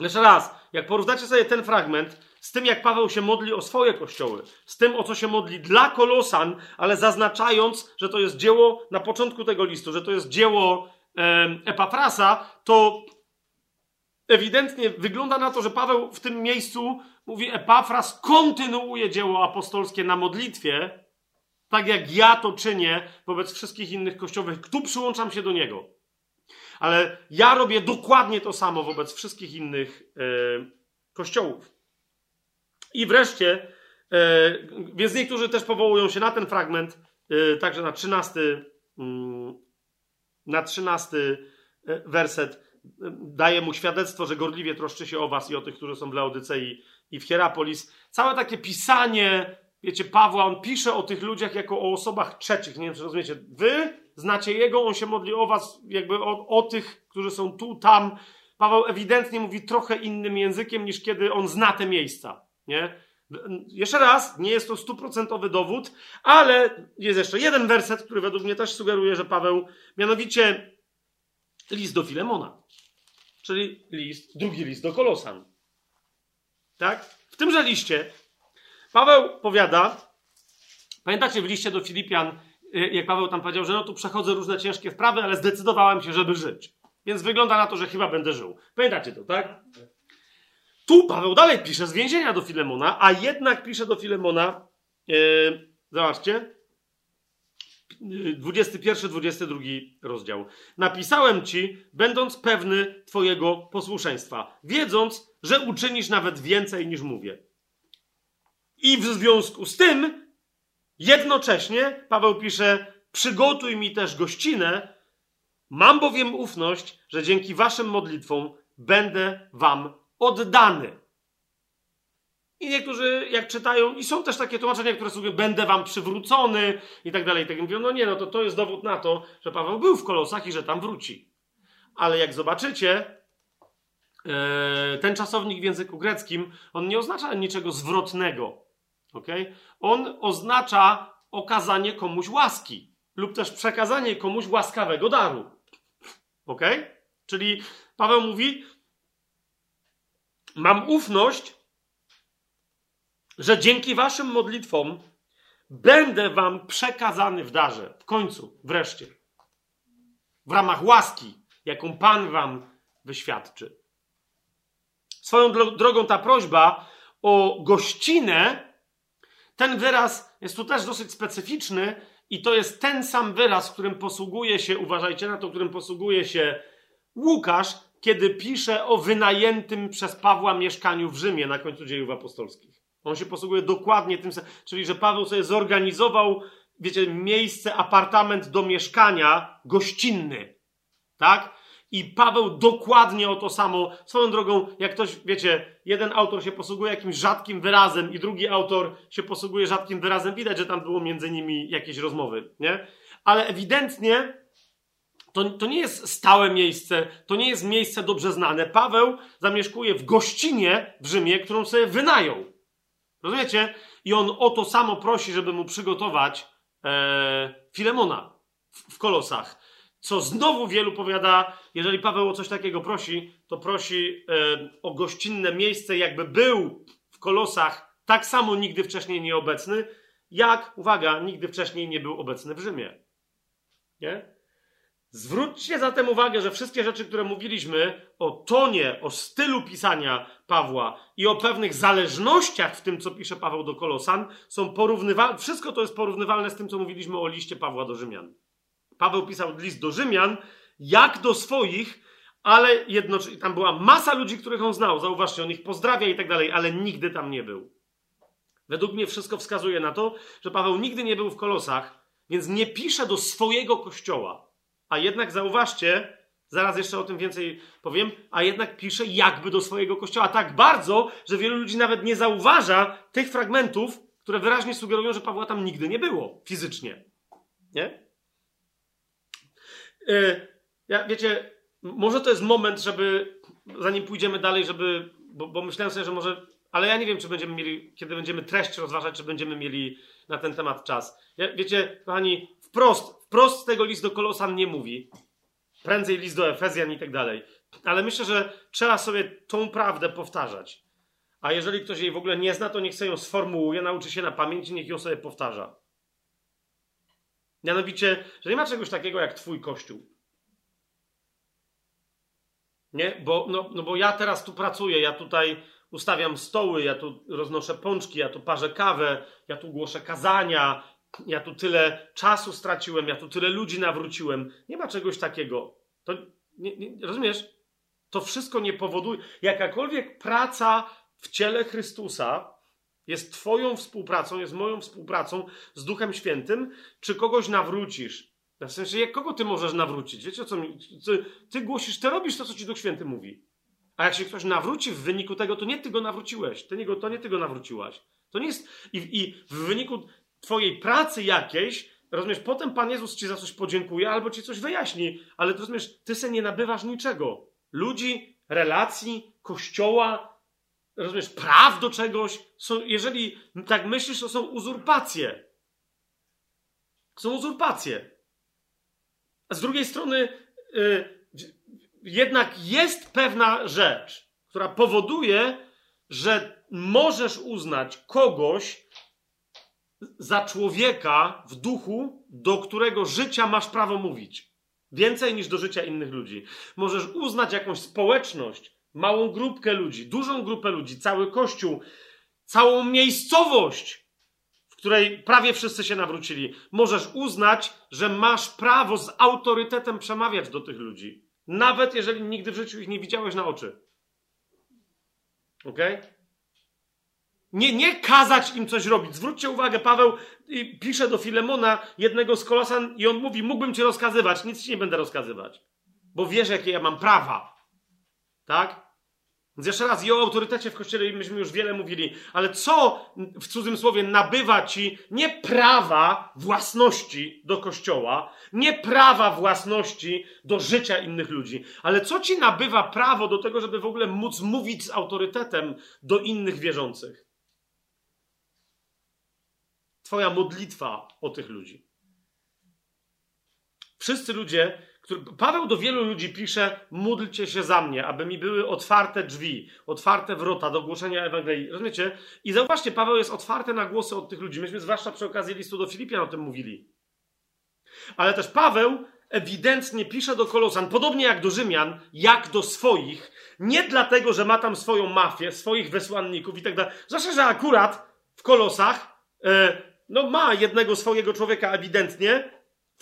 Jeszcze raz, jak porównacie sobie ten fragment z tym, jak Paweł się modli o swoje kościoły, z tym, o co się modli dla Kolosan, ale zaznaczając, że to jest dzieło na początku tego listu, że to jest dzieło e, Epafrasa, to ewidentnie wygląda na to, że Paweł w tym miejscu mówi Epafras kontynuuje dzieło apostolskie na modlitwie, tak jak ja to czynię wobec wszystkich innych kościołów. Tu przyłączam się do niego. Ale ja robię dokładnie to samo wobec wszystkich innych e, kościołów. I wreszcie, e, więc niektórzy też powołują się na ten fragment, e, także na 13, mm, na 13 e, werset daje mu świadectwo, że gorliwie troszczy się o was i o tych, którzy są w Laodycei i w Hierapolis. Całe takie pisanie, wiecie, Pawła, on pisze o tych ludziach jako o osobach trzecich. Nie wiem, czy rozumiecie. Wy znacie jego, on się modli o was, jakby o, o tych, którzy są tu, tam. Paweł ewidentnie mówi trochę innym językiem, niż kiedy on zna te miejsca. Nie? Jeszcze raz, nie jest to stuprocentowy dowód, ale jest jeszcze jeden werset, który według mnie też sugeruje, że Paweł, mianowicie list do Filemona czyli list, drugi list do Kolosan. Tak? W tymże liście Paweł powiada, pamiętacie w liście do Filipian, y, jak Paweł tam powiedział, że no tu przechodzę różne ciężkie wprawy, ale zdecydowałem się, żeby żyć. Więc wygląda na to, że chyba będę żył. Pamiętacie to, tak? Tu Paweł dalej pisze z więzienia do Filemona, a jednak pisze do Filemona, yy, zobaczcie, 21-22 rozdział. Napisałem ci, będąc pewny Twojego posłuszeństwa, wiedząc, że uczynisz nawet więcej niż mówię. I w związku z tym, jednocześnie, Paweł pisze, przygotuj mi też gościnę, mam bowiem ufność, że dzięki Waszym modlitwom będę Wam oddany. I niektórzy, jak czytają, i są też takie tłumaczenia, które sobie będę wam przywrócony i tak dalej. Tak mówią, no nie, no to to jest dowód na to, że Paweł był w kolosach i że tam wróci. Ale jak zobaczycie, e, ten czasownik w języku greckim, on nie oznacza niczego zwrotnego. Okay? On oznacza okazanie komuś łaski lub też przekazanie komuś łaskawego daru. Ok? Czyli Paweł mówi: Mam ufność, że dzięki waszym modlitwom będę wam przekazany w darze. W końcu, wreszcie. W ramach łaski, jaką Pan wam wyświadczy. Swoją drogą ta prośba o gościnę, ten wyraz jest tu też dosyć specyficzny i to jest ten sam wyraz, którym posługuje się, uważajcie na to, którym posługuje się Łukasz, kiedy pisze o wynajętym przez Pawła mieszkaniu w Rzymie na końcu dziejów apostolskich. On się posługuje dokładnie tym samym, czyli że Paweł sobie zorganizował, wiecie, miejsce, apartament do mieszkania gościnny. Tak? I Paweł dokładnie o to samo. Swoją drogą, jak ktoś, wiecie, jeden autor się posługuje jakimś rzadkim wyrazem i drugi autor się posługuje rzadkim wyrazem, widać, że tam było między nimi jakieś rozmowy, nie? Ale ewidentnie to, to nie jest stałe miejsce, to nie jest miejsce dobrze znane. Paweł zamieszkuje w gościnie w Rzymie, którą sobie wynajął. Rozumiecie? I on o to samo prosi, żeby mu przygotować e, Filemona w, w Kolosach. Co znowu wielu powiada, jeżeli Paweł o coś takiego prosi, to prosi e, o gościnne miejsce, jakby był w Kolosach tak samo nigdy wcześniej nieobecny, jak, uwaga, nigdy wcześniej nie był obecny w Rzymie. Nie? Zwróćcie zatem uwagę, że wszystkie rzeczy, które mówiliśmy o tonie, o stylu pisania Pawła i o pewnych zależnościach w tym, co pisze Paweł do Kolosan, są porównywalne. Wszystko to jest porównywalne z tym, co mówiliśmy o liście Pawła do Rzymian. Paweł pisał list do Rzymian, jak do swoich, ale jednocześnie tam była masa ludzi, których on znał. Zauważcie, on ich pozdrawia i tak dalej, ale nigdy tam nie był. Według mnie wszystko wskazuje na to, że Paweł nigdy nie był w Kolosach, więc nie pisze do swojego kościoła. A jednak zauważcie, zaraz jeszcze o tym więcej powiem, a jednak pisze jakby do swojego kościoła. Tak bardzo, że wielu ludzi nawet nie zauważa tych fragmentów, które wyraźnie sugerują, że Pawła tam nigdy nie było fizycznie. Nie? Yy, ja, wiecie, może to jest moment, żeby, zanim pójdziemy dalej, żeby, bo, bo myślałem sobie, że może, ale ja nie wiem, czy będziemy mieli, kiedy będziemy treść rozważać, czy będziemy mieli na ten temat czas. Ja, wiecie, kochani, wprost, wprost tego list do Kolosan nie mówi. Prędzej list do Efezjan i tak dalej. Ale myślę, że trzeba sobie tą prawdę powtarzać. A jeżeli ktoś jej w ogóle nie zna, to niech sobie ją sformułuje, nauczy się na pamięć i niech ją sobie powtarza. Mianowicie, że nie ma czegoś takiego jak Twój kościół. Nie? Bo, no, no bo ja teraz tu pracuję, ja tutaj ustawiam stoły, ja tu roznoszę pączki, ja tu parzę kawę, ja tu głoszę kazania, ja tu tyle czasu straciłem, ja tu tyle ludzi nawróciłem. Nie ma czegoś takiego. To, nie, nie, rozumiesz? To wszystko nie powoduje. Jakakolwiek praca w ciele Chrystusa jest Twoją współpracą, jest moją współpracą z Duchem Świętym, czy kogoś nawrócisz. W sensie, jak kogo ty możesz nawrócić? Wiecie co mi? Ty, ty głosisz, ty robisz to, co ci Duch Święty mówi. A jak się ktoś nawróci w wyniku tego, to nie ty go nawróciłeś. Ty nie go, to nie ty go nawróciłaś. To nie jest. I, I w wyniku twojej pracy jakiejś, rozumiesz, potem Pan Jezus ci za coś podziękuje albo ci coś wyjaśni, ale rozumiesz, ty se nie nabywasz niczego. Ludzi, relacji, kościoła, rozumiesz, praw do czegoś. Są, jeżeli tak myślisz, to są uzurpacje. Są uzurpacje. A z drugiej strony, yy, jednak jest pewna rzecz, która powoduje, że możesz uznać kogoś za człowieka w duchu, do którego życia masz prawo mówić. Więcej niż do życia innych ludzi. Możesz uznać jakąś społeczność, małą grupkę ludzi, dużą grupę ludzi, cały kościół, całą miejscowość, w której prawie wszyscy się nawrócili. Możesz uznać, że masz prawo z autorytetem przemawiać do tych ludzi. Nawet jeżeli nigdy w życiu ich nie widziałeś na oczy. Ok? Nie, nie kazać im coś robić. Zwróćcie uwagę, Paweł pisze do Filemona, jednego z kolosan, i on mówi: Mógłbym ci rozkazywać, nic ci nie będę rozkazywać, bo wiesz, jakie ja mam prawa. Tak? Więc jeszcze raz, i o autorytecie w kościele myśmy już wiele mówili, ale co w cudzym słowie nabywa ci nie prawa własności do kościoła, nie prawa własności do życia innych ludzi, ale co ci nabywa prawo do tego, żeby w ogóle móc mówić z autorytetem do innych wierzących? Twoja modlitwa o tych ludzi. Wszyscy ludzie, który, Paweł do wielu ludzi pisze: módlcie się za mnie, aby mi były otwarte drzwi, otwarte wrota do głoszenia Ewangelii. Rozumiecie? I zauważcie, Paweł jest otwarty na głosy od tych ludzi. Myśmy zwłaszcza przy okazji listu do Filipian o tym mówili. Ale też Paweł ewidentnie pisze do Kolosan, podobnie jak do Rzymian, jak do swoich, nie dlatego, że ma tam swoją mafię, swoich wysłanników i tak dalej. Zwłaszcza, że akurat w Kolosach e, no ma jednego swojego człowieka ewidentnie,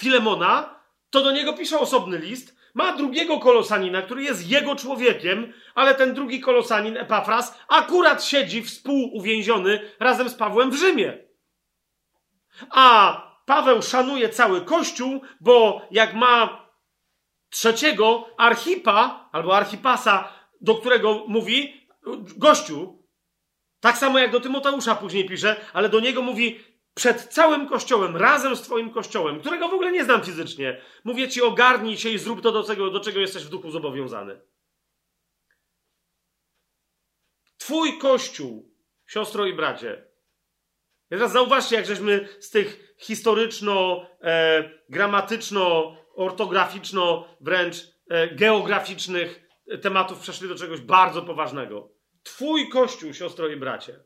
Filemona, to do niego pisze osobny list, ma drugiego kolosanina, który jest jego człowiekiem, ale ten drugi kolosanin, Epafras, akurat siedzi współuwięziony razem z Pawłem w Rzymie. A Paweł szanuje cały Kościół, bo jak ma trzeciego archipa albo archipasa, do którego mówi gościu, tak samo jak do Tymoteusza później pisze, ale do niego mówi przed całym kościołem, razem z Twoim kościołem, którego w ogóle nie znam fizycznie, mówię Ci, ogarnij się i zrób to, do czego, do czego jesteś w duchu zobowiązany. Twój kościół, siostro i bracie. Teraz zauważcie, jak żeśmy z tych historyczno, e, gramatyczno, ortograficzno, wręcz e, geograficznych tematów przeszli do czegoś bardzo poważnego. Twój kościół, siostro i bracie,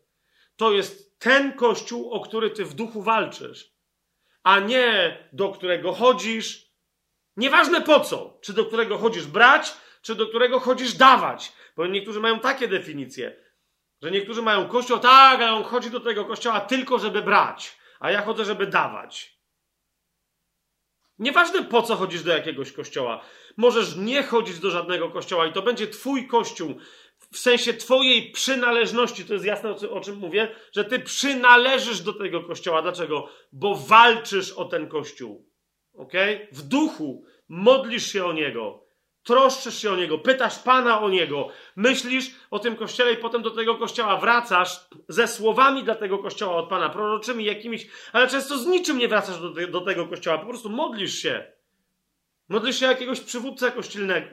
to jest ten kościół, o który ty w duchu walczysz, a nie do którego chodzisz. Nieważne po co, czy do którego chodzisz brać, czy do którego chodzisz dawać. Bo niektórzy mają takie definicje, że niektórzy mają kościół, tak, a on chodzi do tego kościoła tylko, żeby brać, a ja chodzę, żeby dawać. Nieważne po co chodzisz do jakiegoś kościoła. Możesz nie chodzić do żadnego kościoła i to będzie twój kościół w sensie twojej przynależności, to jest jasne o czym mówię, że ty przynależysz do tego kościoła. Dlaczego? Bo walczysz o ten kościół. Ok? W duchu modlisz się o niego, troszczysz się o niego, pytasz Pana o niego, myślisz o tym kościele i potem do tego kościoła wracasz ze słowami dla tego kościoła od Pana, proroczymi jakimiś, ale często z niczym nie wracasz do, te, do tego kościoła, po prostu modlisz się. Modlisz się o jakiegoś przywódcę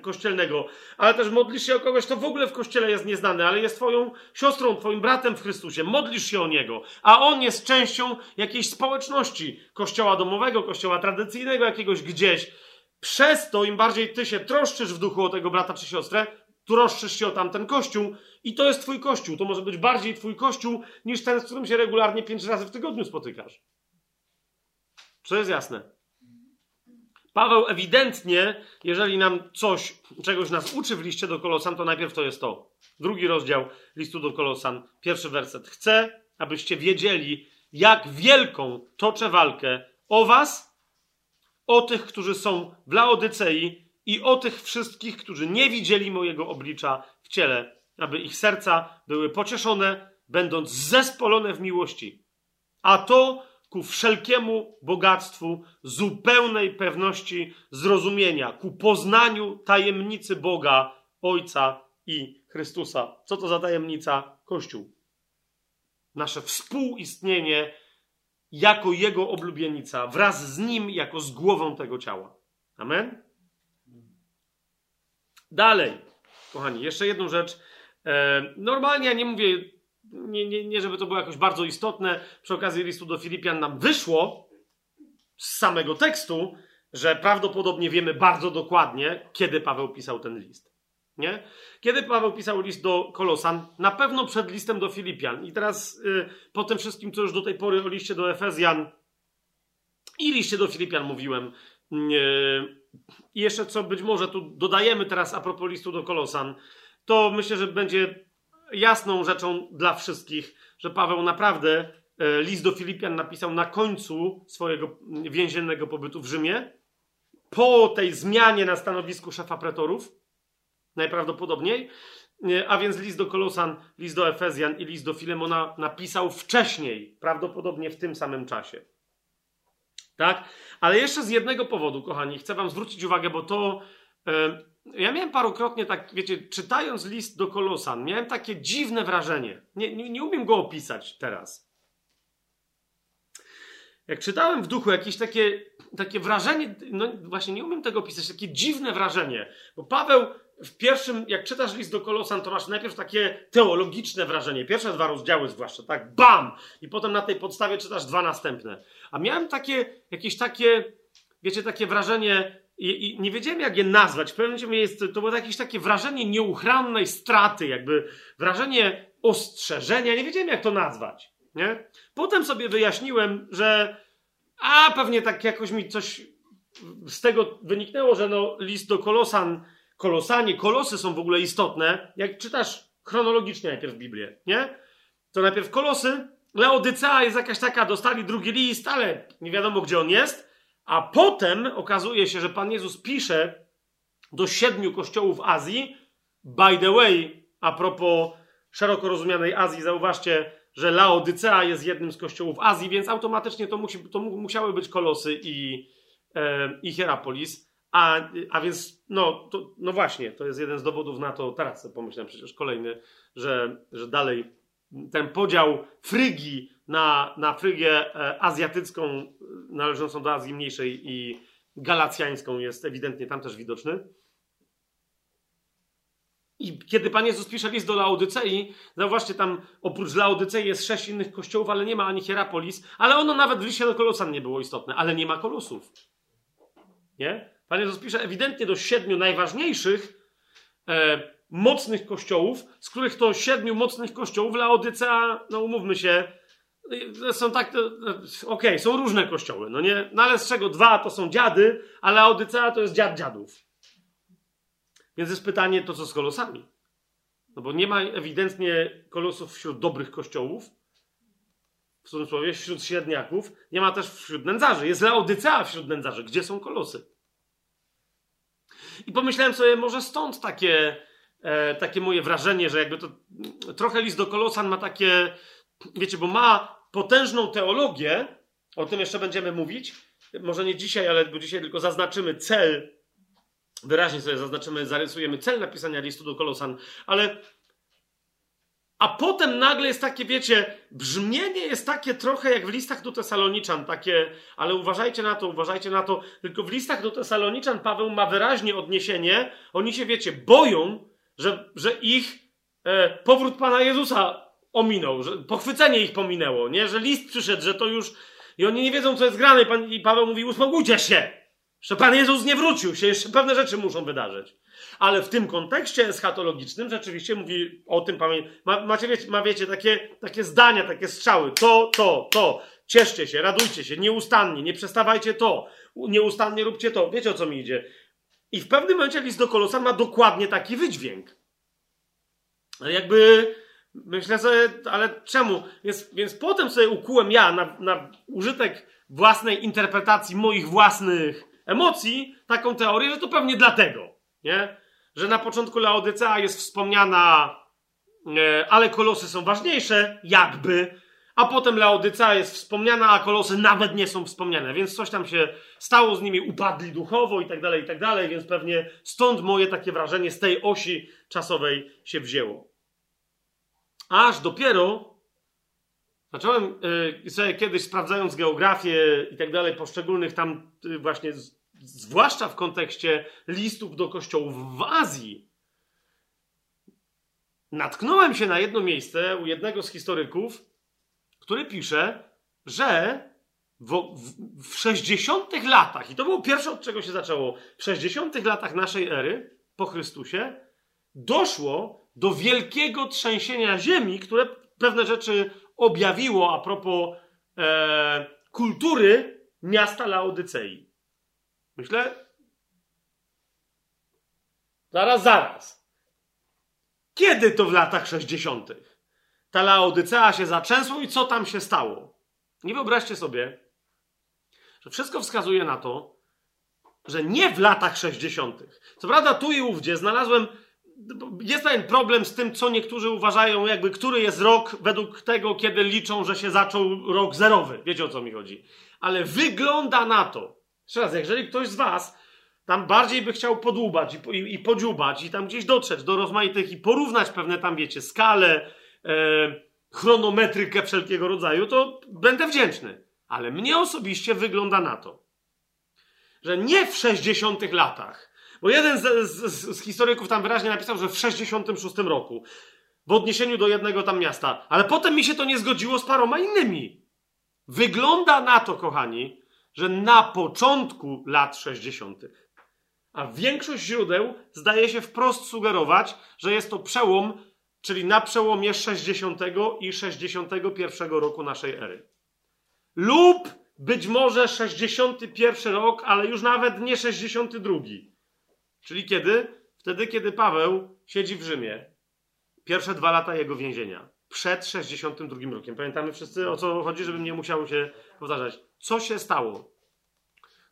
kościelnego, ale też modlisz się o kogoś, kto w ogóle w kościele jest nieznany, ale jest twoją siostrą, twoim bratem w Chrystusie. Modlisz się o niego, a on jest częścią jakiejś społeczności kościoła domowego, kościoła tradycyjnego, jakiegoś gdzieś. Przez to, im bardziej ty się troszczysz w duchu o tego brata czy siostrę, troszczysz się o tamten kościół i to jest twój kościół. To może być bardziej twój kościół niż ten, z którym się regularnie pięć razy w tygodniu spotykasz. Co jest jasne? Paweł ewidentnie, jeżeli nam coś, czegoś nas uczy w liście do Kolosan, to najpierw to jest to. Drugi rozdział listu do Kolosan, pierwszy werset. Chcę, abyście wiedzieli, jak wielką toczę walkę o was, o tych, którzy są w Laodycei i o tych wszystkich, którzy nie widzieli mojego oblicza w ciele, aby ich serca były pocieszone, będąc zespolone w miłości. A to ku wszelkiemu bogactwu, zupełnej pewności zrozumienia, ku poznaniu tajemnicy Boga, Ojca i Chrystusa. Co to za tajemnica? Kościół. Nasze współistnienie jako Jego oblubienica, wraz z Nim, jako z głową tego ciała. Amen? Dalej, kochani, jeszcze jedną rzecz. E, normalnie ja nie mówię nie, nie, nie żeby to było jakoś bardzo istotne, przy okazji listu do Filipian nam wyszło z samego tekstu, że prawdopodobnie wiemy bardzo dokładnie, kiedy Paweł pisał ten list. Nie? Kiedy Paweł pisał list do Kolosan? Na pewno przed listem do Filipian. I teraz y, po tym wszystkim, co już do tej pory o liście do Efezjan i liście do Filipian mówiłem, y, i jeszcze co być może tu dodajemy teraz a propos listu do Kolosan, to myślę, że będzie jasną rzeczą dla wszystkich, że Paweł naprawdę e, list do Filipian napisał na końcu swojego więziennego pobytu w Rzymie, po tej zmianie na stanowisku szefa pretorów, najprawdopodobniej, a więc list do Kolosan, list do Efezjan i list do Filemona napisał wcześniej, prawdopodobnie w tym samym czasie. Tak? Ale jeszcze z jednego powodu, kochani, chcę Wam zwrócić uwagę, bo to e, ja miałem parokrotnie tak, wiecie, czytając list do Kolosan, miałem takie dziwne wrażenie. Nie, nie, nie umiem go opisać teraz. Jak czytałem w duchu jakieś takie, takie wrażenie, no właśnie nie umiem tego opisać, takie dziwne wrażenie. Bo Paweł w pierwszym, jak czytasz list do Kolosan, to masz najpierw takie teologiczne wrażenie. Pierwsze dwa rozdziały zwłaszcza, tak bam! I potem na tej podstawie czytasz dwa następne. A miałem takie, jakieś takie, wiecie, takie wrażenie, i, I, nie wiedziałem, jak je nazwać. W pewnym jest, to było jakieś takie wrażenie nieuchronnej straty, jakby wrażenie ostrzeżenia. Nie wiedziałem, jak to nazwać. Nie? Potem sobie wyjaśniłem, że a pewnie tak jakoś mi coś z tego wyniknęło, że no, list do Kolosan, Kolosanie, Kolosy są w ogóle istotne. Jak czytasz chronologicznie najpierw Biblię, nie? To najpierw Kolosy, Laodycea jest jakaś taka, dostali drugi list, ale nie wiadomo gdzie on jest. A potem okazuje się, że Pan Jezus pisze do siedmiu kościołów Azji. By the way, a propos szeroko rozumianej Azji, zauważcie, że Laodycea jest jednym z kościołów Azji, więc automatycznie to, musi, to musiały być Kolosy i, e, i Hierapolis. A, a więc, no, to, no właśnie, to jest jeden z dowodów na to, teraz pomyślałem przecież kolejny, że, że dalej ten podział Frygii na, na Frygię e, azjatycką, należącą do Azji Mniejszej i galacjańską jest ewidentnie tam też widoczny. I kiedy Pan Jezus pisze list do Laodycei, zauważcie, tam oprócz Laodycei jest sześć innych kościołów, ale nie ma ani Hierapolis, ale ono nawet w liście do Kolosan nie było istotne, ale nie ma Kolosów. Nie? Pan Jezus pisze ewidentnie do siedmiu najważniejszych, e, mocnych kościołów, z których to siedmiu mocnych kościołów Laodycea, no umówmy się, są tak, okej, okay, są różne kościoły, no nie? No ale z czego dwa to są dziady, a Laodycea to jest dziad dziadów. Więc jest pytanie, to co z kolosami? No bo nie ma ewidentnie kolosów wśród dobrych kościołów, w cudzysłowie, wśród średniaków, nie ma też wśród nędzarzy. Jest Laodycea wśród nędzarzy. Gdzie są kolosy? I pomyślałem sobie, może stąd takie, e, takie moje wrażenie, że jakby to trochę list do Kolosan ma takie, wiecie, bo ma potężną teologię, o tym jeszcze będziemy mówić, może nie dzisiaj, ale bo dzisiaj tylko zaznaczymy cel wyraźnie sobie zaznaczymy, zarysujemy cel napisania listu do Kolosan, ale a potem nagle jest takie, wiecie, brzmienie jest takie trochę jak w listach do Tesaloniczan, takie, ale uważajcie na to, uważajcie na to, tylko w listach do Tesaloniczan Paweł ma wyraźnie odniesienie, oni się, wiecie, boją, że, że ich e, powrót Pana Jezusa ominął, że pochwycenie ich pominęło, nie? Że list przyszedł, że to już i oni nie wiedzą, co jest grane i, pan, i Paweł mówi, uspokójcie się, że Pan Jezus nie wrócił się, jeszcze pewne rzeczy muszą wydarzyć. Ale w tym kontekście eschatologicznym rzeczywiście mówi o tym, ma, macie, wiecie, ma, wiecie, takie, takie zdania, takie strzały. To, to, to. Cieszcie się, radujcie się, nieustannie, nie przestawajcie to. Nieustannie róbcie to. Wiecie o co mi idzie. I w pewnym momencie list do Kolosan ma dokładnie taki wydźwięk. Ale jakby myślę sobie, ale czemu? Więc, więc potem sobie ukułem ja na, na użytek własnej interpretacji moich własnych emocji taką teorię, że to pewnie dlatego, nie? Że na początku Laodycea jest wspomniana, e, ale kolosy są ważniejsze, jakby, a potem Laodycea jest wspomniana, a kolosy nawet nie są wspomniane, więc coś tam się stało z nimi, upadli duchowo i tak dalej, i tak dalej, więc pewnie stąd moje takie wrażenie z tej osi czasowej się wzięło. Aż dopiero Zacząłem y, sobie kiedyś sprawdzając geografię i tak dalej, poszczególnych tam y, właśnie, zwłaszcza w kontekście listów do kościołów w Azji, natknąłem się na jedno miejsce u jednego z historyków, który pisze, że w, w, w 60 latach, i to było pierwsze od czego się zaczęło, w 60 latach naszej ery po Chrystusie, doszło do wielkiego trzęsienia ziemi, które pewne rzeczy objawiło a propos e, kultury miasta Laodycei. Myślę, zaraz, zaraz. Kiedy to w latach 60. ta Laodycea się zaczęsło i co tam się stało? Nie wyobraźcie sobie, że wszystko wskazuje na to, że nie w latach 60. Co prawda, tu i ówdzie znalazłem jest pewien problem z tym, co niektórzy uważają, jakby który jest rok według tego, kiedy liczą, że się zaczął rok zerowy. Wiecie o co mi chodzi. Ale wygląda na to, jeszcze raz, jeżeli ktoś z Was tam bardziej by chciał podłubać i, i, i podziubać i tam gdzieś dotrzeć do rozmaitych i porównać pewne tam, wiecie, skale, chronometrykę wszelkiego rodzaju, to będę wdzięczny. Ale mnie osobiście wygląda na to, że nie w 60 latach, bo jeden z, z, z, historyków tam wyraźnie napisał, że w 66 roku, w odniesieniu do jednego tam miasta. Ale potem mi się to nie zgodziło z paroma innymi. Wygląda na to, kochani, że na początku lat 60. A większość źródeł zdaje się wprost sugerować, że jest to przełom, czyli na przełomie 60 i 61 roku naszej ery. Lub być może 61 rok, ale już nawet nie 62. Czyli kiedy? Wtedy, kiedy Paweł siedzi w Rzymie. Pierwsze dwa lata jego więzienia. Przed 62 rokiem. Pamiętamy wszyscy o co chodzi, żebym nie musiał się powtarzać. Co się stało?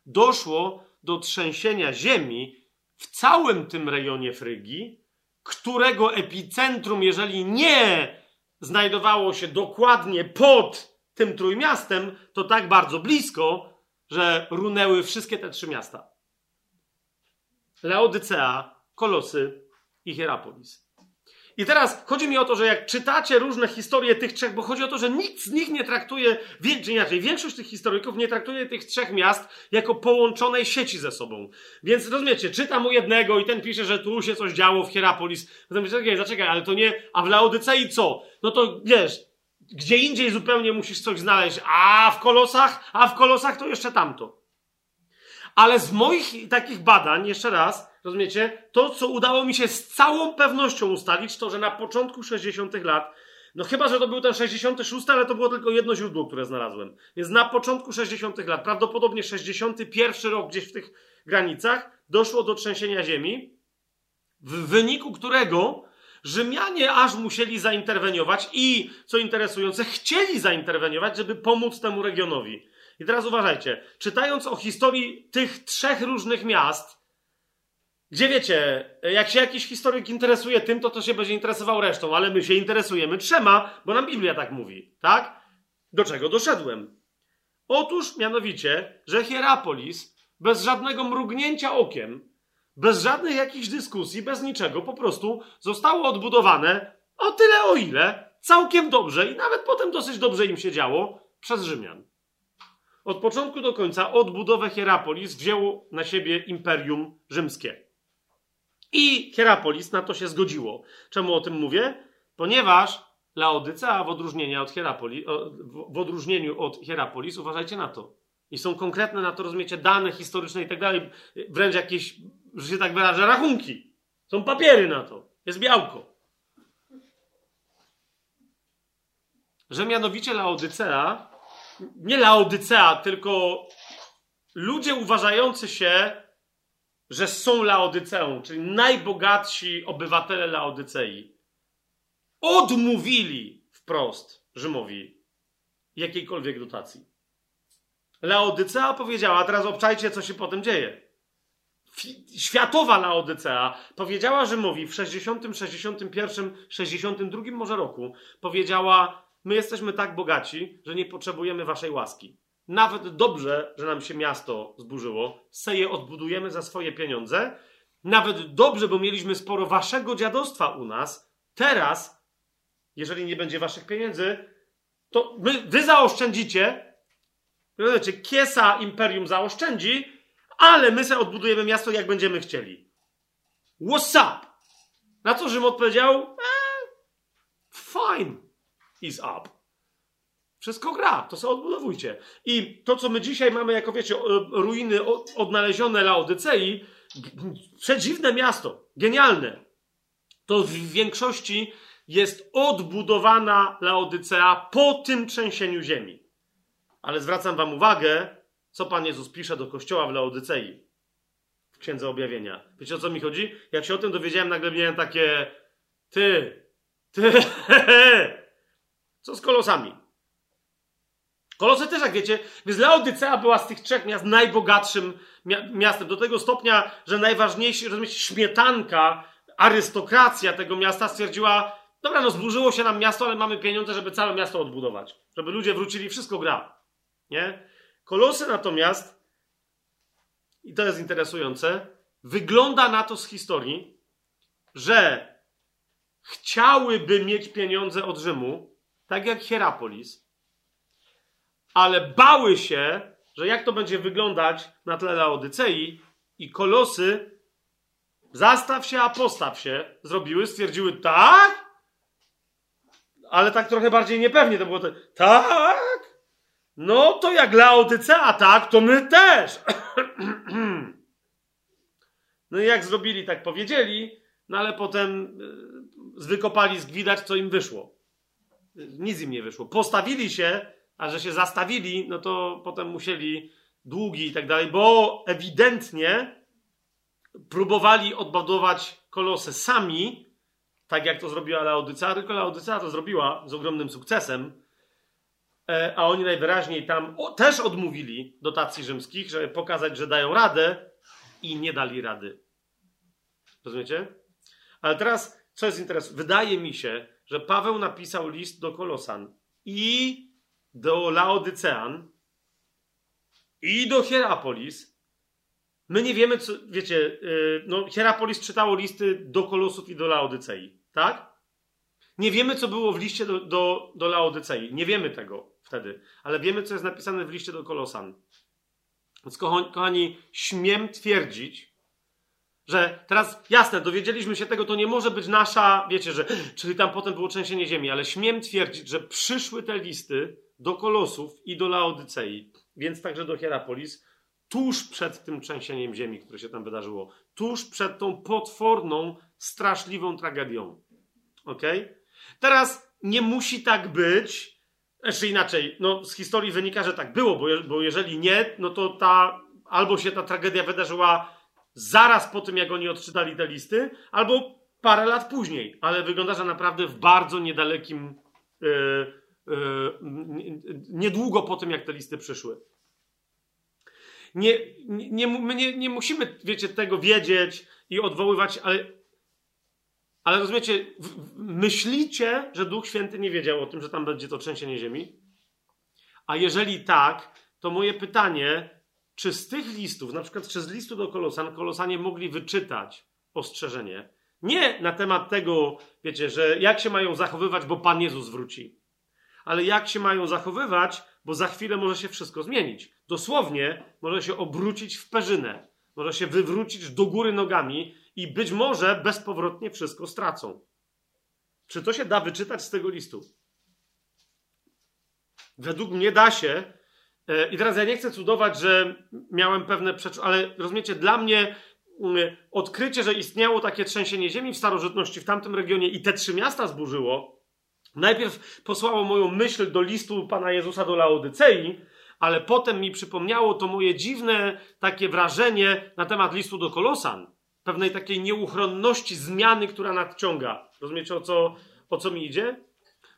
Doszło do trzęsienia ziemi w całym tym rejonie Frygii, którego epicentrum, jeżeli nie znajdowało się dokładnie pod tym trójmiastem, to tak bardzo blisko, że runęły wszystkie te trzy miasta. Laodycea, Kolosy i Hierapolis. I teraz chodzi mi o to, że jak czytacie różne historie tych trzech, bo chodzi o to, że nikt z nich nie traktuje, czy inaczej, większość tych historyków nie traktuje tych trzech miast jako połączonej sieci ze sobą. Więc rozumiecie, czytam u jednego i ten pisze, że tu się coś działo w Hierapolis. Potem myślę, zaczekaj, zaczekaj, ale to nie, a w Laodycei co? No to wiesz, gdzie indziej zupełnie musisz coś znaleźć, a w kolosach, a w kolosach to jeszcze tamto. Ale z moich takich badań, jeszcze raz, rozumiecie, to co udało mi się z całą pewnością ustalić, to że na początku 60. lat, no chyba, że to był ten 66, ale to było tylko jedno źródło, które znalazłem. Więc na początku 60. lat, prawdopodobnie 61 rok gdzieś w tych granicach, doszło do trzęsienia ziemi, w wyniku którego Rzymianie aż musieli zainterweniować i, co interesujące, chcieli zainterweniować, żeby pomóc temu regionowi. I teraz uważajcie, czytając o historii tych trzech różnych miast, gdzie wiecie, jak się jakiś historyk interesuje tym, to to się będzie interesował resztą, ale my się interesujemy trzema, bo nam Biblia tak mówi, tak? Do czego doszedłem? Otóż mianowicie, że Hierapolis bez żadnego mrugnięcia okiem, bez żadnych jakichś dyskusji, bez niczego, po prostu zostało odbudowane o tyle o ile, całkiem dobrze i nawet potem dosyć dobrze im się działo przez Rzymian. Od początku do końca odbudowę Hierapolis wzięło na siebie Imperium Rzymskie. I Hierapolis na to się zgodziło. Czemu o tym mówię? Ponieważ Laodycea w odróżnieniu od, w odróżnieniu od Hierapolis, uważajcie na to. I są konkretne na to, rozumiecie, dane historyczne i tak dalej, wręcz jakieś, że się tak wyrażę, rachunki. Są papiery na to. Jest białko. Że mianowicie Laodycea, nie Laodycea, tylko ludzie uważający się że są Laodyceą, czyli najbogatsi obywatele Laodycei, odmówili wprost Rzymowi jakiejkolwiek dotacji. Laodycea powiedziała, a teraz obczajcie, co się potem dzieje. Światowa Laodycea powiedziała Rzymowi w 60, 61, 62 może roku, powiedziała, my jesteśmy tak bogaci, że nie potrzebujemy waszej łaski. Nawet dobrze, że nam się miasto zburzyło, se je odbudujemy za swoje pieniądze. Nawet dobrze, bo mieliśmy sporo waszego dziadostwa u nas. Teraz, jeżeli nie będzie waszych pieniędzy, to my, wy zaoszczędzicie. Rozumiecie, Kiesa Imperium zaoszczędzi, ale my sobie odbudujemy miasto, jak będziemy chcieli. What's up? Na co Rzym odpowiedział? Eh, fine is up. Wszystko gra, to sobie odbudowujcie. I to, co my dzisiaj mamy, jako wiecie, ruiny odnalezione Laodycei, przedziwne miasto, genialne. To w większości jest odbudowana Laodycea po tym trzęsieniu ziemi. Ale zwracam wam uwagę, co Pan Jezus pisze do kościoła w Laodycei w Księdze Objawienia. Wiecie o co mi chodzi? Jak się o tym dowiedziałem, nagle miałem takie ty, ty, [laughs] co z kolosami? Kolosy też, jak wiecie, więc Laodycea była z tych trzech miast najbogatszym miastem. Do tego stopnia, że najważniejszy, rozumiecie, śmietanka, arystokracja tego miasta stwierdziła, dobra, no zburzyło się nam miasto, ale mamy pieniądze, żeby całe miasto odbudować. Żeby ludzie wrócili, wszystko gra. Nie? Kolosy natomiast, i to jest interesujące, wygląda na to z historii, że chciałyby mieć pieniądze od Rzymu, tak jak Hierapolis, ale bały się, że jak to będzie wyglądać na tle Laodycei i kolosy zastaw się, a postaw się zrobiły, stwierdziły tak, ale tak trochę bardziej niepewnie to było tak, no to jak Laodycea tak, to my też. [clears throat] no i jak zrobili, tak powiedzieli, no ale potem y, wykopali z co im wyszło. Nic im nie wyszło. Postawili się a że się zastawili, no to potem musieli długi i tak dalej, bo ewidentnie próbowali odbudować kolosy sami, tak jak to zrobiła Laodycea, tylko Laodycea to zrobiła z ogromnym sukcesem, e, a oni najwyraźniej tam też odmówili dotacji rzymskich, żeby pokazać, że dają radę i nie dali rady. Rozumiecie? Ale teraz, co jest interesujące? Wydaje mi się, że Paweł napisał list do Kolosan i do Laodycean i do Hierapolis. My nie wiemy, co, wiecie, yy, no Hierapolis czytało listy do Kolosów i do Laodycei, tak? Nie wiemy, co było w liście do, do, do Laodycei. Nie wiemy tego wtedy, ale wiemy, co jest napisane w liście do Kolosan. Więc, kochani, śmiem twierdzić, że teraz, jasne, dowiedzieliśmy się tego, to nie może być nasza, wiecie, że, czyli tam potem było trzęsienie ziemi, ale śmiem twierdzić, że przyszły te listy do Kolosów i do Laodycei, więc także do Hierapolis, tuż przed tym trzęsieniem ziemi, które się tam wydarzyło, tuż przed tą potworną, straszliwą tragedią. Ok? Teraz nie musi tak być, czy inaczej, no z historii wynika, że tak było, bo, bo jeżeli nie, no to ta, albo się ta tragedia wydarzyła zaraz po tym, jak oni odczytali te listy, albo parę lat później, ale wygląda, że naprawdę w bardzo niedalekim, yy, niedługo po tym, jak te listy przyszły. Nie, nie, my nie, nie musimy, wiecie, tego wiedzieć i odwoływać, ale, ale rozumiecie, myślicie, że Duch Święty nie wiedział o tym, że tam będzie to trzęsienie ziemi? A jeżeli tak, to moje pytanie, czy z tych listów, na przykład czy z listu do Kolosan, Kolosanie mogli wyczytać ostrzeżenie? Nie na temat tego, wiecie, że jak się mają zachowywać, bo Pan Jezus wróci. Ale jak się mają zachowywać, bo za chwilę może się wszystko zmienić. Dosłownie może się obrócić w perzynę. Może się wywrócić do góry nogami i być może bezpowrotnie wszystko stracą. Czy to się da wyczytać z tego listu? Według mnie da się, E, I teraz ja nie chcę cudować, że miałem pewne przeczucie, ale rozumiecie, dla mnie mm, odkrycie, że istniało takie trzęsienie ziemi w starożytności w tamtym regionie i te trzy miasta zburzyło, najpierw posłało moją myśl do listu Pana Jezusa do Laodycei, ale potem mi przypomniało to moje dziwne takie wrażenie na temat listu do Kolosan. Pewnej takiej nieuchronności zmiany, która nadciąga. Rozumiecie, o co, o co mi idzie?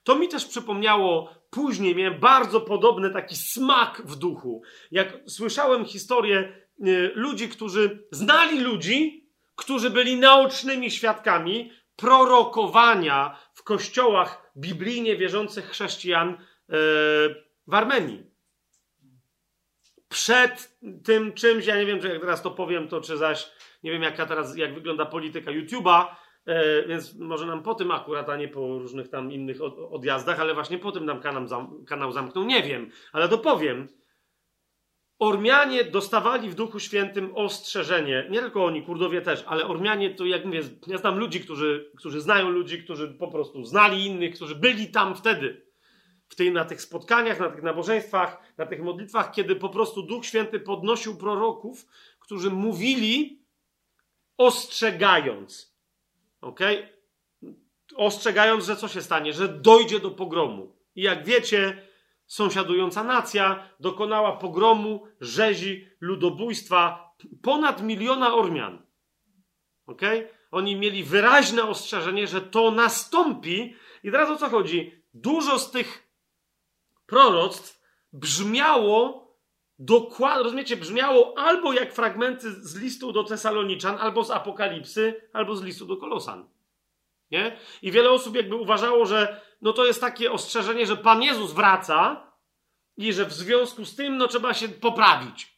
To mi też przypomniało później, miałem bardzo podobny taki smak w duchu. Jak słyszałem historię y, ludzi, którzy znali ludzi, którzy byli naocznymi świadkami prorokowania w kościołach biblijnie wierzących chrześcijan y, w Armenii. Przed tym czymś, ja nie wiem, czy jak teraz to powiem, to czy zaś, nie wiem jaka teraz, jak wygląda polityka YouTube'a, E, więc może nam po tym akurat, a nie po różnych tam innych odjazdach, ale właśnie po tym nam kanał, kanał zamknął, nie wiem, ale to powiem. Ormianie dostawali w Duchu Świętym ostrzeżenie, nie tylko oni, Kurdowie też, ale Ormianie to, jak mówię, ja znam ludzi, którzy, którzy znają ludzi, którzy po prostu znali innych, którzy byli tam wtedy, w tej, na tych spotkaniach, na tych nabożeństwach, na tych modlitwach, kiedy po prostu Duch Święty podnosił proroków, którzy mówili, ostrzegając, ok? Ostrzegając, że co się stanie? Że dojdzie do pogromu. I jak wiecie, sąsiadująca nacja dokonała pogromu, rzezi, ludobójstwa ponad miliona Ormian. Ok? Oni mieli wyraźne ostrzeżenie, że to nastąpi. I teraz o co chodzi? Dużo z tych proroctw brzmiało dokładnie, rozumiecie, brzmiało albo jak fragmenty z listu do Tesaloniczan, albo z Apokalipsy, albo z listu do Kolosan. Nie? I wiele osób jakby uważało, że no to jest takie ostrzeżenie, że Pan Jezus wraca i że w związku z tym no trzeba się poprawić.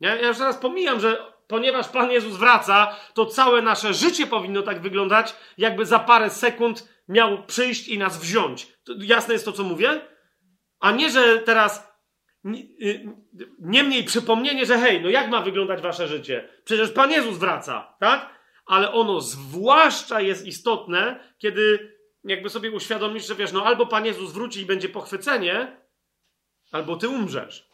Nie? Ja już teraz pomijam, że ponieważ Pan Jezus wraca, to całe nasze życie powinno tak wyglądać, jakby za parę sekund miał przyjść i nas wziąć. To jasne jest to, co mówię? A nie, że teraz Y, niemniej przypomnienie, że hej, no jak ma wyglądać wasze życie? Przecież Pan Jezus wraca, tak? Ale ono zwłaszcza jest istotne, kiedy jakby sobie uświadomisz, że wiesz, no albo Pan Jezus wróci i będzie pochwycenie, albo ty umrzesz.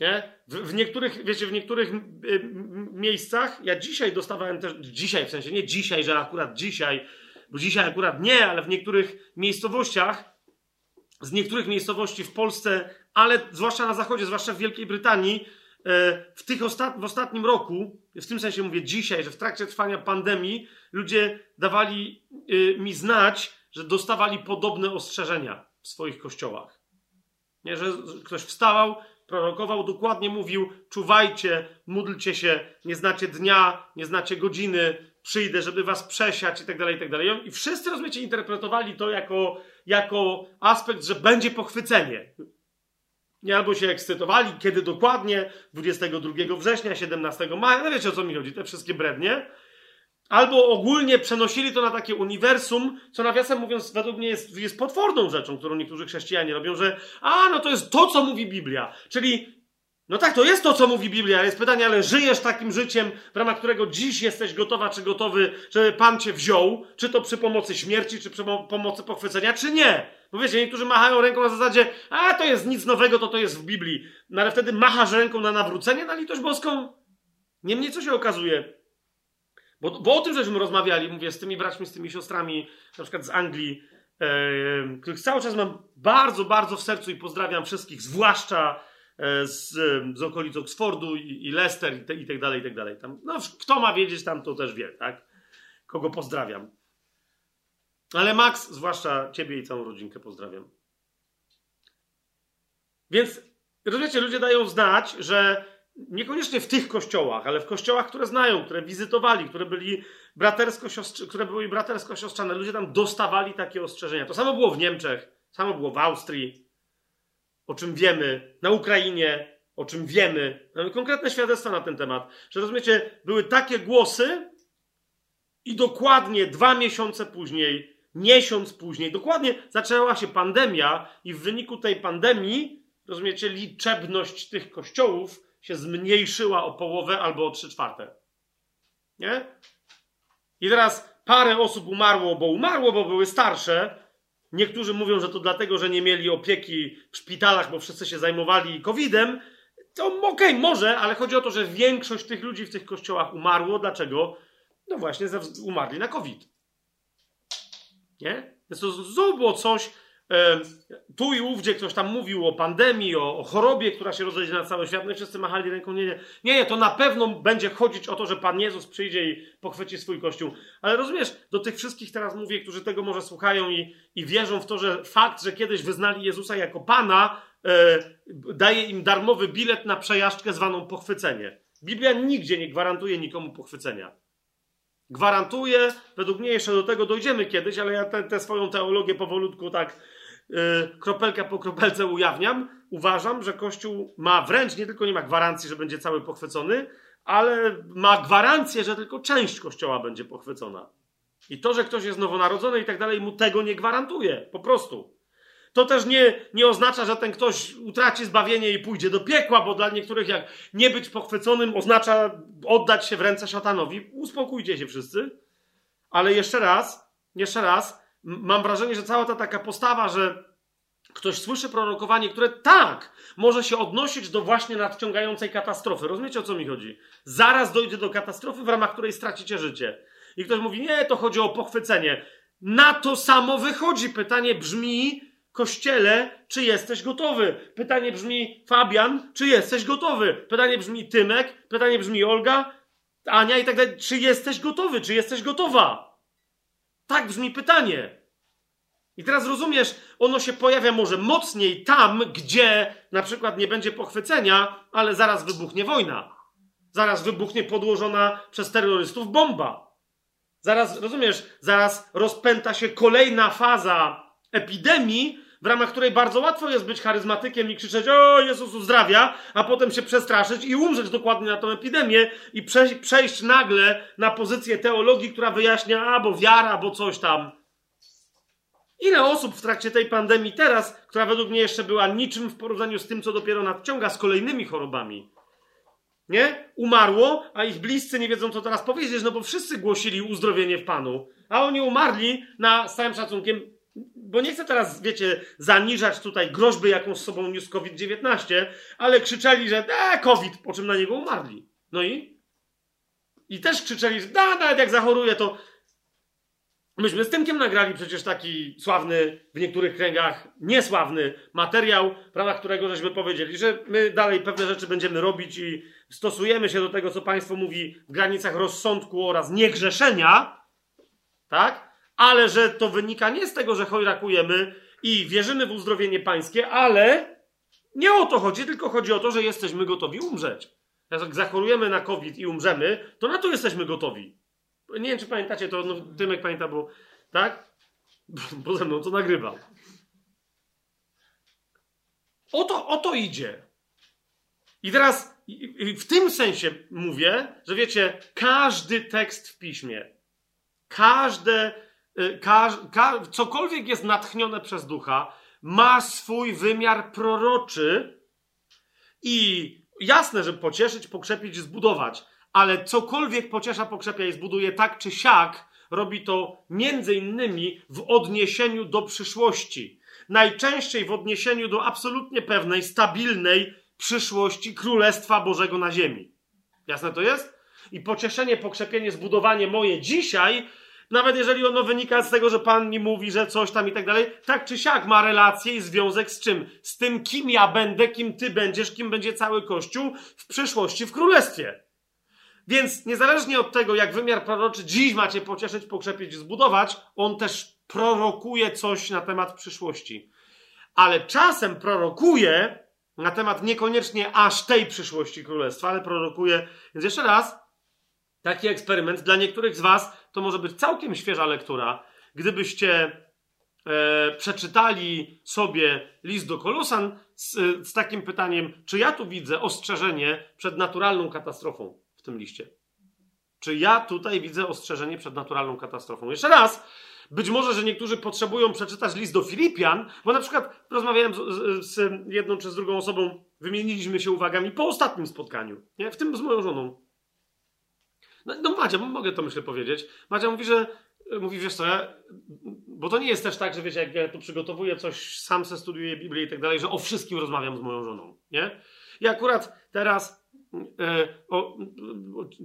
Nie? W, w niektórych, wiecie, w niektórych y, miejscach, ja dzisiaj dostawałem też, dzisiaj w sensie, nie dzisiaj, że akurat dzisiaj, bo dzisiaj akurat nie, ale w niektórych miejscowościach z niektórych miejscowości w Polsce, ale zwłaszcza na zachodzie, zwłaszcza w Wielkiej Brytanii, w, tych ostat w ostatnim roku, w tym sensie mówię dzisiaj, że w trakcie trwania pandemii ludzie dawali e, mi znać, że dostawali podobne ostrzeżenia w swoich kościołach. Nie, że ktoś wstawał, prorokował, dokładnie mówił: czuwajcie, módlcie się, nie znacie dnia, nie znacie godziny, przyjdę, żeby was przesiać i tak dalej, i tak dalej. I wszyscy, rozumiecie, interpretowali to jako, jako aspekt, że będzie pochwycenie. Albo się ekscytowali, kiedy dokładnie, 22 września, 17 maja, no wiecie o co mi chodzi, te wszystkie brednie. Albo ogólnie przenosili to na takie uniwersum, co nawiasem mówiąc, według mnie jest, jest potworną rzeczą, którą niektórzy chrześcijanie robią, że a, no to jest to, co mówi Biblia. Czyli no tak, to jest to, co mówi Biblia, ale jest pytanie, ale żyjesz takim życiem, w ramach którego dziś jesteś gotowa czy gotowy, żeby Pan cię wziął, czy to przy pomocy śmierci, czy przy pomocy pochwycenia, czy nie? Bo wiecie, niektórzy machają ręką na zasadzie, a to jest nic nowego, to to jest w Biblii. No ale wtedy machasz ręką na nawrócenie, na litość boską. Niemniej co się okazuje? Bo, bo o tym żeśmy rozmawiali, mówię, z tymi braćmi, z tymi siostrami, na przykład z Anglii, e, których cały czas mam bardzo, bardzo w sercu i pozdrawiam wszystkich, zwłaszcza E, z, z okolic Oxfordu i, i Leicester i, te, i tak dalej, i tak dalej. Tam, no, kto ma wiedzieć tam, to też wie, tak? Kogo pozdrawiam. Ale Max, zwłaszcza ciebie i całą rodzinkę pozdrawiam. Więc, rozumiecie, ludzie dają znać, że niekoniecznie w tych kościołach, ale w kościołach, które znają, które wizytowali, które byli bratersko które były bratersko siostrzane, ludzie tam dostawali takie ostrzeżenia. To samo było w Niemczech, samo było w Austrii, o czym wiemy, na Ukrainie, o czym wiemy. Mamy konkretne świadectwa na ten temat, że rozumiecie, były takie głosy i dokładnie dwa miesiące później, miesiąc później, dokładnie zaczęła się pandemia i w wyniku tej pandemii, rozumiecie, liczebność tych kościołów się zmniejszyła o połowę albo o trzy czwarte. Nie? I teraz parę osób umarło, bo umarło, bo były starsze, Niektórzy mówią, że to dlatego, że nie mieli opieki w szpitalach, bo wszyscy się zajmowali COVID-em. To okej, okay, może, ale chodzi o to, że większość tych ludzi w tych kościołach umarło. Dlaczego? No właśnie, umarli na COVID. Nie? Więc to znowu było coś, tu i ówdzie ktoś tam mówił o pandemii, o, o, chorobie, która się rozejdzie na cały świat, no i wszyscy machali ręką, nie, nie, nie, nie, to na pewno będzie chodzić o to, że Pan Jezus przyjdzie i pochwyci swój Kościół. Ale rozumiesz, do tych wszystkich teraz mówię, którzy tego może słuchają i, i wierzą w to, że fakt, że kiedyś wyznali Jezusa jako Pana, e, daje im darmowy bilet na przejażdżkę zwaną pochwycenie. Biblia nigdzie nie gwarantuje nikomu pochwycenia. Gwarantuje, według mnie jeszcze do tego dojdziemy kiedyś, ale ja tę swoją teologię powolutku tak kropelkę po kropelce ujawniam, uważam, że Kościół ma wręcz nie tylko nie ma gwarancji, że będzie cały pochwycony, ale ma gwarancję, że tylko część Kościoła będzie pochwycona. I to, że ktoś jest nowonarodzony i tak dalej, mu tego nie gwarantuje. Po prostu. To też nie, nie oznacza, że ten ktoś utraci zbawienie i pójdzie do piekła, bo dla niektórych jak nie być pochwyconym oznacza oddać się w ręce szatanowi. Uspokójcie się wszyscy. Ale jeszcze raz, jeszcze raz, mam wrażenie, że cała ta taka postawa, że ktoś słyszy prorokowanie, które tak może się odnosić do właśnie nadciągającej katastrofy. Rozumiecie o co mi chodzi? Zaraz dojdzie do katastrofy, w ramach której stracicie życie. I ktoś mówi, nie, to chodzi o pochwycenie. Na to samo wychodzi. Pytanie brzmi, kościele, czy jesteś gotowy? Pytanie brzmi, Fabian, czy jesteś gotowy? Pytanie brzmi, Tymek, pytanie brzmi, Olga, Ania i tak dalej. Czy jesteś gotowy? Czy jesteś gotowa? Tak brzmi pytanie. I teraz rozumiesz, ono się pojawia może mocniej tam, gdzie na przykład nie będzie pochwycenia, ale zaraz wybuchnie wojna. Zaraz wybuchnie podłożona przez terrorystów bomba. Zaraz, rozumiesz, zaraz rozpęta się kolejna faza epidemii, w ramach której bardzo łatwo jest być charyzmatykiem i krzyczeć o Jezus uzdrawia, a potem się przestraszyć i umrzeć dokładnie na tą epidemię i przejść, nagle na pozycję teologii, która wyjaśnia albo wiara, albo coś tam. Ile osób w trakcie tej pandemii teraz, która według mnie jeszcze była niczym w porównaniu z tym, co dopiero nadciąga z kolejnymi chorobami, nie? Umarło, a ich bliscy nie wiedzą, co teraz powiedzieć, no bo wszyscy głosili uzdrowienie w Panu, a oni umarli na, z całym szacunkiem, bo nie chcę teraz, wiecie, zaniżać tutaj groźby, jaką z sobą niósł COVID-19, ale krzyczeli, że e, COVID, po czym na niego umarli. No i? I też krzyczeli, że da, nawet jak zachoruje, to... Myśmy z Tymkiem nagrali przecież taki sławny, w niektórych kręgach niesławny materiał, ramach którego żeśmy powiedzieli, że my dalej pewne rzeczy będziemy robić i stosujemy się do tego, co państwo mówi w granicach rozsądku oraz niegrzeszenia, tak? Ale że to wynika nie z tego, że chojrakujemy i wierzymy w uzdrowienie pańskie, ale nie o to chodzi, tylko chodzi o to, że jesteśmy gotowi umrzeć. Jak zachorujemy na COVID i umrzemy, to na to jesteśmy gotowi. Nie wiem, czy pamiętacie to, no, Tymek pamięta, bo tak? [laughs] Bo ze mną to nagrywa. O to, o to idzie. I teraz w tym sensie mówię, że wiecie, każdy tekst w piśmie, każde, każ, ka, cokolwiek jest natchnione przez ducha, ma swój wymiar proroczy i jasne, żeby pocieszyć, pokrzepić, zbudować, ale cokolwiek pociesza, pokrzepia i zbuduje tak czy siak, robi to między innymi w odniesieniu do przyszłości. Najczęściej w odniesieniu do absolutnie pewnej, stabilnej przyszłości Królestwa Bożego na ziemi. Jasne to jest? I pocieszenie, pokrzepienie, zbudowanie moje dzisiaj, nawet jeżeli ono wynika z tego, że Pan mi mówi, że coś tam i tak dalej, tak czy siak ma relację i związek z czym? Z tym, kim ja będę, kim Ty będziesz, kim będzie cały Kościół w przyszłości w Królestwie. Więc niezależnie od tego, jak wymiar proroczy dziś macie pocieszyć, pokrzepić, zbudować, on też prorokuje coś na temat przyszłości. Ale czasem prorokuje na temat niekoniecznie aż tej przyszłości królestwa, ale prorokuje. Więc jeszcze raz, taki eksperyment dla niektórych z Was to może być całkiem świeża lektura. Gdybyście e, przeczytali sobie list do Kolosan z, z takim pytaniem, czy ja tu widzę ostrzeżenie przed naturalną katastrofą w tym liście. Czy ja tutaj widzę ostrzeżenie przed naturalną katastrofą? Jeszcze raz, być może, że niektórzy potrzebują przeczytać list do Filipian, bo na przykład rozmawiałem z, z, jedną czy z drugą osobą, wymieniliśmy się uwagami po ostatnim spotkaniu, nie? w tym z moją żoną. No, no Madzia, mogę to myślę powiedzieć. Madzia mówi, że mówi, wiesz co, ja, bo to nie jest też tak, że wiecie, jak ja tu przygotowuję coś, sam se studiuję Biblię i tak dalej, że o wszystkim rozmawiam z moją żoną, nie? I akurat teraz E, o,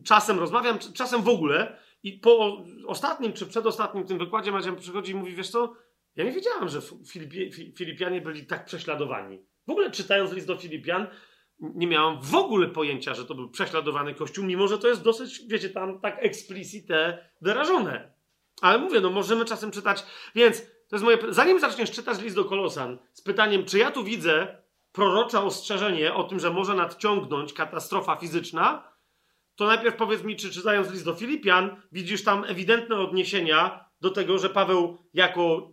czasem rozmawiam, czasem w ogóle i po ostatnim czy przedostatnim tym wykładzie Madzia przychodzi i mówi, wiesz co, ja nie wiedziałam, że Filipie, Filipianie byli tak prześladowani. W ogóle czytając list do Filipian, nie miałam w ogóle pojęcia, że to był prześladowany kościół, mimo że to jest dosyć, wiecie, tam tak explicite wyrażone. Ale mówię, no możemy czasem czytać, więc to jest moje... Zanim zaczniesz czytać list do Kolosan z pytaniem, czy ja tu widzę prorocze ostrzeżenie o tym, że może nadciągnąć katastrofa fizyczna, to najpierw powiedz mi, czy czytając list do Filipian, widzisz tam ewidentne odniesienia do tego, że Paweł jako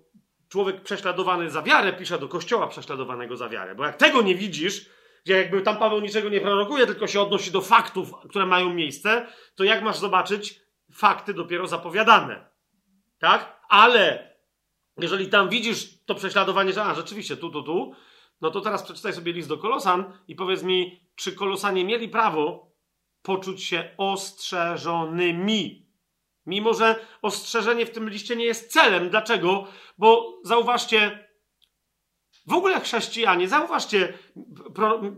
człowiek prześladowany za wiarę pisze do kościoła prześladowanego za wiarę. Bo jak tego nie widzisz, gdzie jakby tam Paweł niczego nie prorokuje, tylko się odnosi do faktów, które mają miejsce, to jak masz zobaczyć fakty dopiero zapowiadane? Tak? Ale jeżeli tam widzisz to prześladowanie, że a, rzeczywiście tu, tu, tu, no to teraz przeczytaj sobie list do Kolosan i powiedz mi, czy Kolosanie mieli prawo poczuć się ostrzeżonymi. Mimo, że ostrzeżenie w tym liście nie jest celem. Dlaczego? Bo zauważcie, w ogóle chrześcijanie, zauważcie,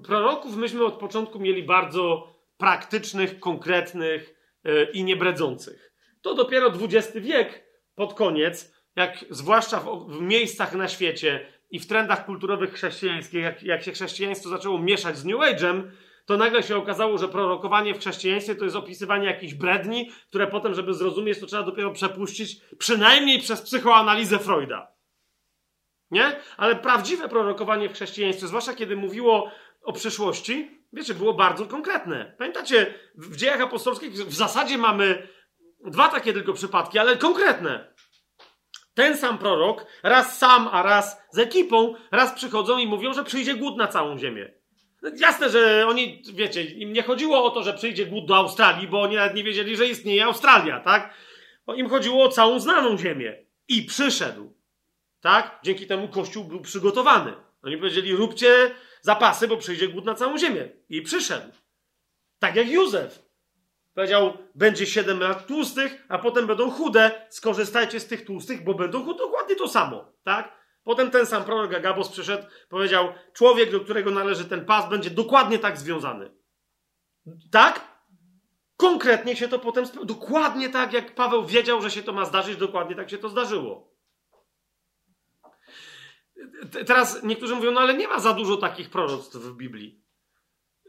proroków myśmy od początku mieli bardzo praktycznych, konkretnych yy, i niebredzących. To dopiero XX wiek pod koniec, jak zwłaszcza w, w miejscach na świecie, i w trendach kulturowych chrześcijańskich, jak, jak się chrześcijaństwo zaczęło mieszać z New Age'em, to nagle się okazało, że prorokowanie w chrześcijaństwie to jest opisywanie jakichś bredni, które potem, żeby zrozumieć, to trzeba dopiero przepuścić przynajmniej przez psychoanalizę Freuda. Nie? Ale prawdziwe prorokowanie w chrześcijaństwie, zwłaszcza kiedy mówiło o przyszłości, wiecie, było bardzo konkretne. Pamiętacie, w dziejach apostolskich w zasadzie mamy dwa takie tylko przypadki, ale konkretne ten sam prorok, raz sam, a raz z ekipą, raz przychodzą i mówią, że przyjdzie głód na całą ziemię. Jasne, że oni, wiecie, im nie chodziło o to, że przyjdzie głód do Australii, bo oni nawet nie wiedzieli, że istnieje Australia, tak? Im chodziło o całą znaną ziemię. I przyszedł. Tak? Dzięki temu Kościół był przygotowany. Oni powiedzieli, róbcie zapasy, bo przyjdzie głód na całą ziemię. I przyszedł. Tak jak Józef. Powiedział, będzie 7 lat tłustych, a potem będą chude. Skorzystajcie z tych tłustych, bo będą chude. Dokładnie to samo, tak? Potem ten sam prorok Agabos przyszedł, powiedział, człowiek, do którego należy ten pas, będzie dokładnie tak związany. Tak? konkretnie się to potem, dokładnie tak jak Paweł wiedział, że się to ma zdarzyć, dokładnie tak się to zdarzyło. Teraz niektórzy mówią, no ale nie ma za dużo takich proroctw w Biblii.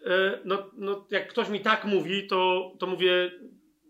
E, no, no jak ktoś mi tak mówi, to, to mówię,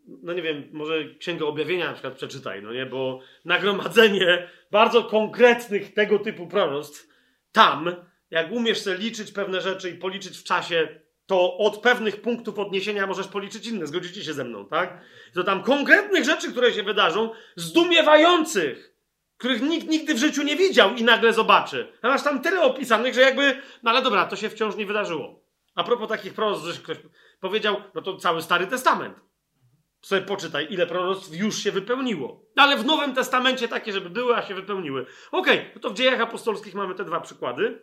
no nie wiem, może Księgę Objawienia na przykład przeczytaj, no nie, bo nagromadzenie bardzo konkretnych tego typu proroctw tam, jak umiesz sobie liczyć pewne rzeczy i policzyć w czasie, to od pewnych punktów odniesienia możesz policzyć inne. Zgodzicie się ze mną, tak? To tam konkretnych rzeczy, które się wydarzą, zdumiewających, których nikt nigdy w życiu nie widział i nagle zobaczy. A masz tam tyle opisanych, że jakby, no ale dobra, to się wciąż nie wydarzyło. A propos takich proroctw, że ktoś powiedział, no to cały Stary Testament. Sobie poczytaj, ile proroctw już się wypełniło. Ale w Nowym Testamencie takie, żeby były, a się wypełniły. Okej, okay, no to w dziejach apostolskich mamy te dwa przykłady.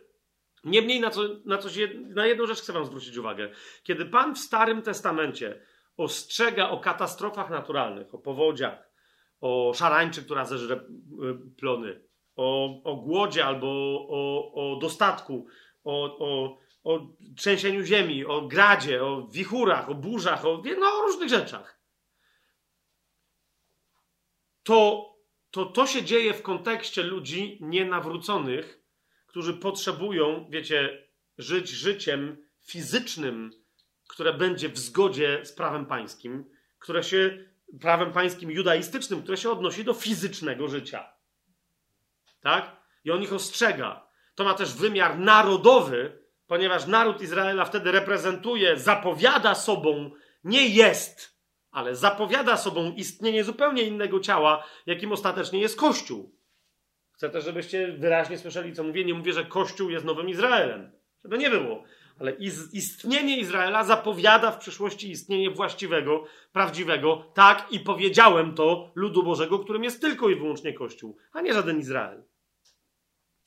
Niemniej na, co, na, coś, na jedną rzecz chcę Wam zwrócić uwagę. Kiedy Pan w Starym Testamencie ostrzega o katastrofach naturalnych, o powodziach, o szarańczy, która zeżre y, plony, o, o głodzie albo o, o dostatku, o, o, o trzęsieniu ziemi, o gradzie, o wichurach, o burzach, o, no, o różnych rzeczach. To, to to się dzieje w kontekście ludzi nienawróconych, którzy potrzebują, wiecie, żyć życiem fizycznym, które będzie w zgodzie z prawem pańskim, które się, prawem pańskim judaistycznym, które się odnosi do fizycznego życia. Tak? I on ich ostrzega. To ma też wymiar narodowy, ponieważ naród Izraela wtedy reprezentuje, zapowiada sobą, nie jest, ale zapowiada sobą istnienie zupełnie innego ciała, jakim ostatecznie jest Kościół. Chcę też, żebyście wyraźnie słyszeli, co mówię. Nie mówię, że Kościół jest nowym Izraelem. Żeby nie było. Ale istnienie Izraela zapowiada w przyszłości istnienie właściwego, prawdziwego. Tak, i powiedziałem to ludu Bożego, którym jest tylko i wyłącznie Kościół, a nie żaden Izrael.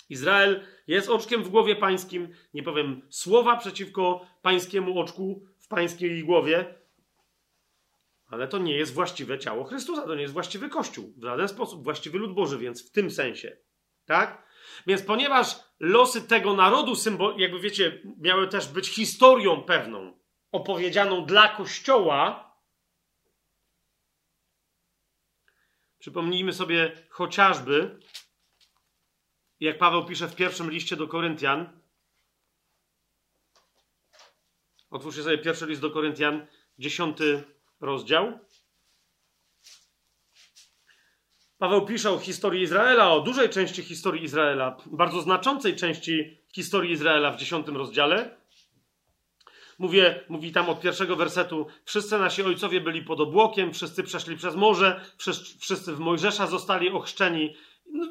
Izrael jest oczkiem w głowie pańskim. Nie powiem słowa przeciwko pańskiemu oczku w pańskiej głowie, ale to nie jest właściwe ciało Chrystusa, to nie jest właściwy Kościół. W żaden sposób właściwy lud Boży, więc w tym sensie. Tak? Więc ponieważ losy tego narodu, symbol, jakby wiecie, miały też być historią pewną, opowiedzianą dla Kościoła, przypomnijmy sobie chociażby, jak Paweł pisze w pierwszym liście do Koryntian, otwórzcie sobie pierwszy list do Koryntian, dziesiąty rozdział. Paweł pisze o historii Izraela, o dużej części historii Izraela, bardzo znaczącej części historii Izraela w dziesiątym rozdziale. Mówię, mówi tam od pierwszego wersetu: Wszyscy nasi ojcowie byli pod obłokiem, wszyscy przeszli przez morze, wszyscy w Mojżesza zostali ochrzczeni.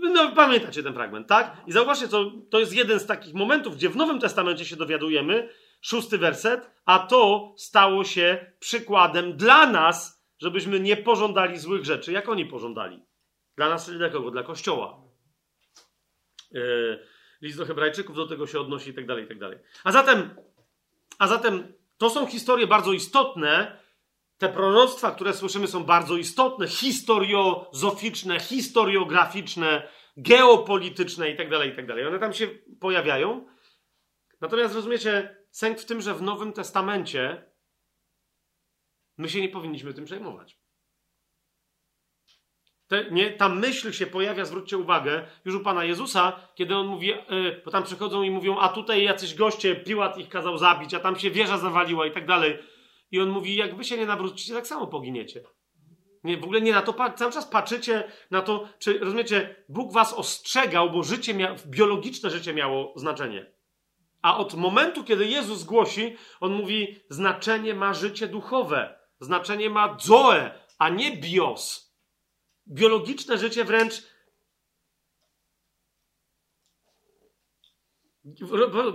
No, pamiętacie ten fragment, tak? I zauważcie, to, to jest jeden z takich momentów, gdzie w Nowym Testamencie się dowiadujemy, szósty werset, a to stało się przykładem dla nas, żebyśmy nie pożądali złych rzeczy, jak oni pożądali. Dla nas, czyli dla kogo? Dla Kościoła. Yy, list do Hebrajczyków do tego się odnosi i tak dalej, i tak dalej. A zatem, a zatem to są historie bardzo istotne. Te proroctwa, które słyszymy, są bardzo istotne, historiozoficzne, historiograficzne, geopolityczne i tak dalej, i tak dalej. One tam się pojawiają. Natomiast rozumiecie, sęk w tym, że w Nowym Testamencie my się nie powinniśmy tym przejmować. Te, nie, ta myśl się pojawia, zwróćcie uwagę, już u Pana Jezusa, kiedy On mówi, yy, bo tam przychodzą i mówią, a tutaj jacyś goście, Piłat ich kazał zabić, a tam się wieża zawaliła i tak dalej. I On mówi, jak wy się nie nawrócicie, tak samo poginiecie. Nie, w ogóle nie na to, cały czas patrzycie na to, czy, rozumiecie, Bóg was ostrzegał, bo życie mia, biologiczne życie miało znaczenie. A od momentu, kiedy Jezus głosi, On mówi, znaczenie ma życie duchowe. Znaczenie ma zoe, a nie bios biologiczne życie wręcz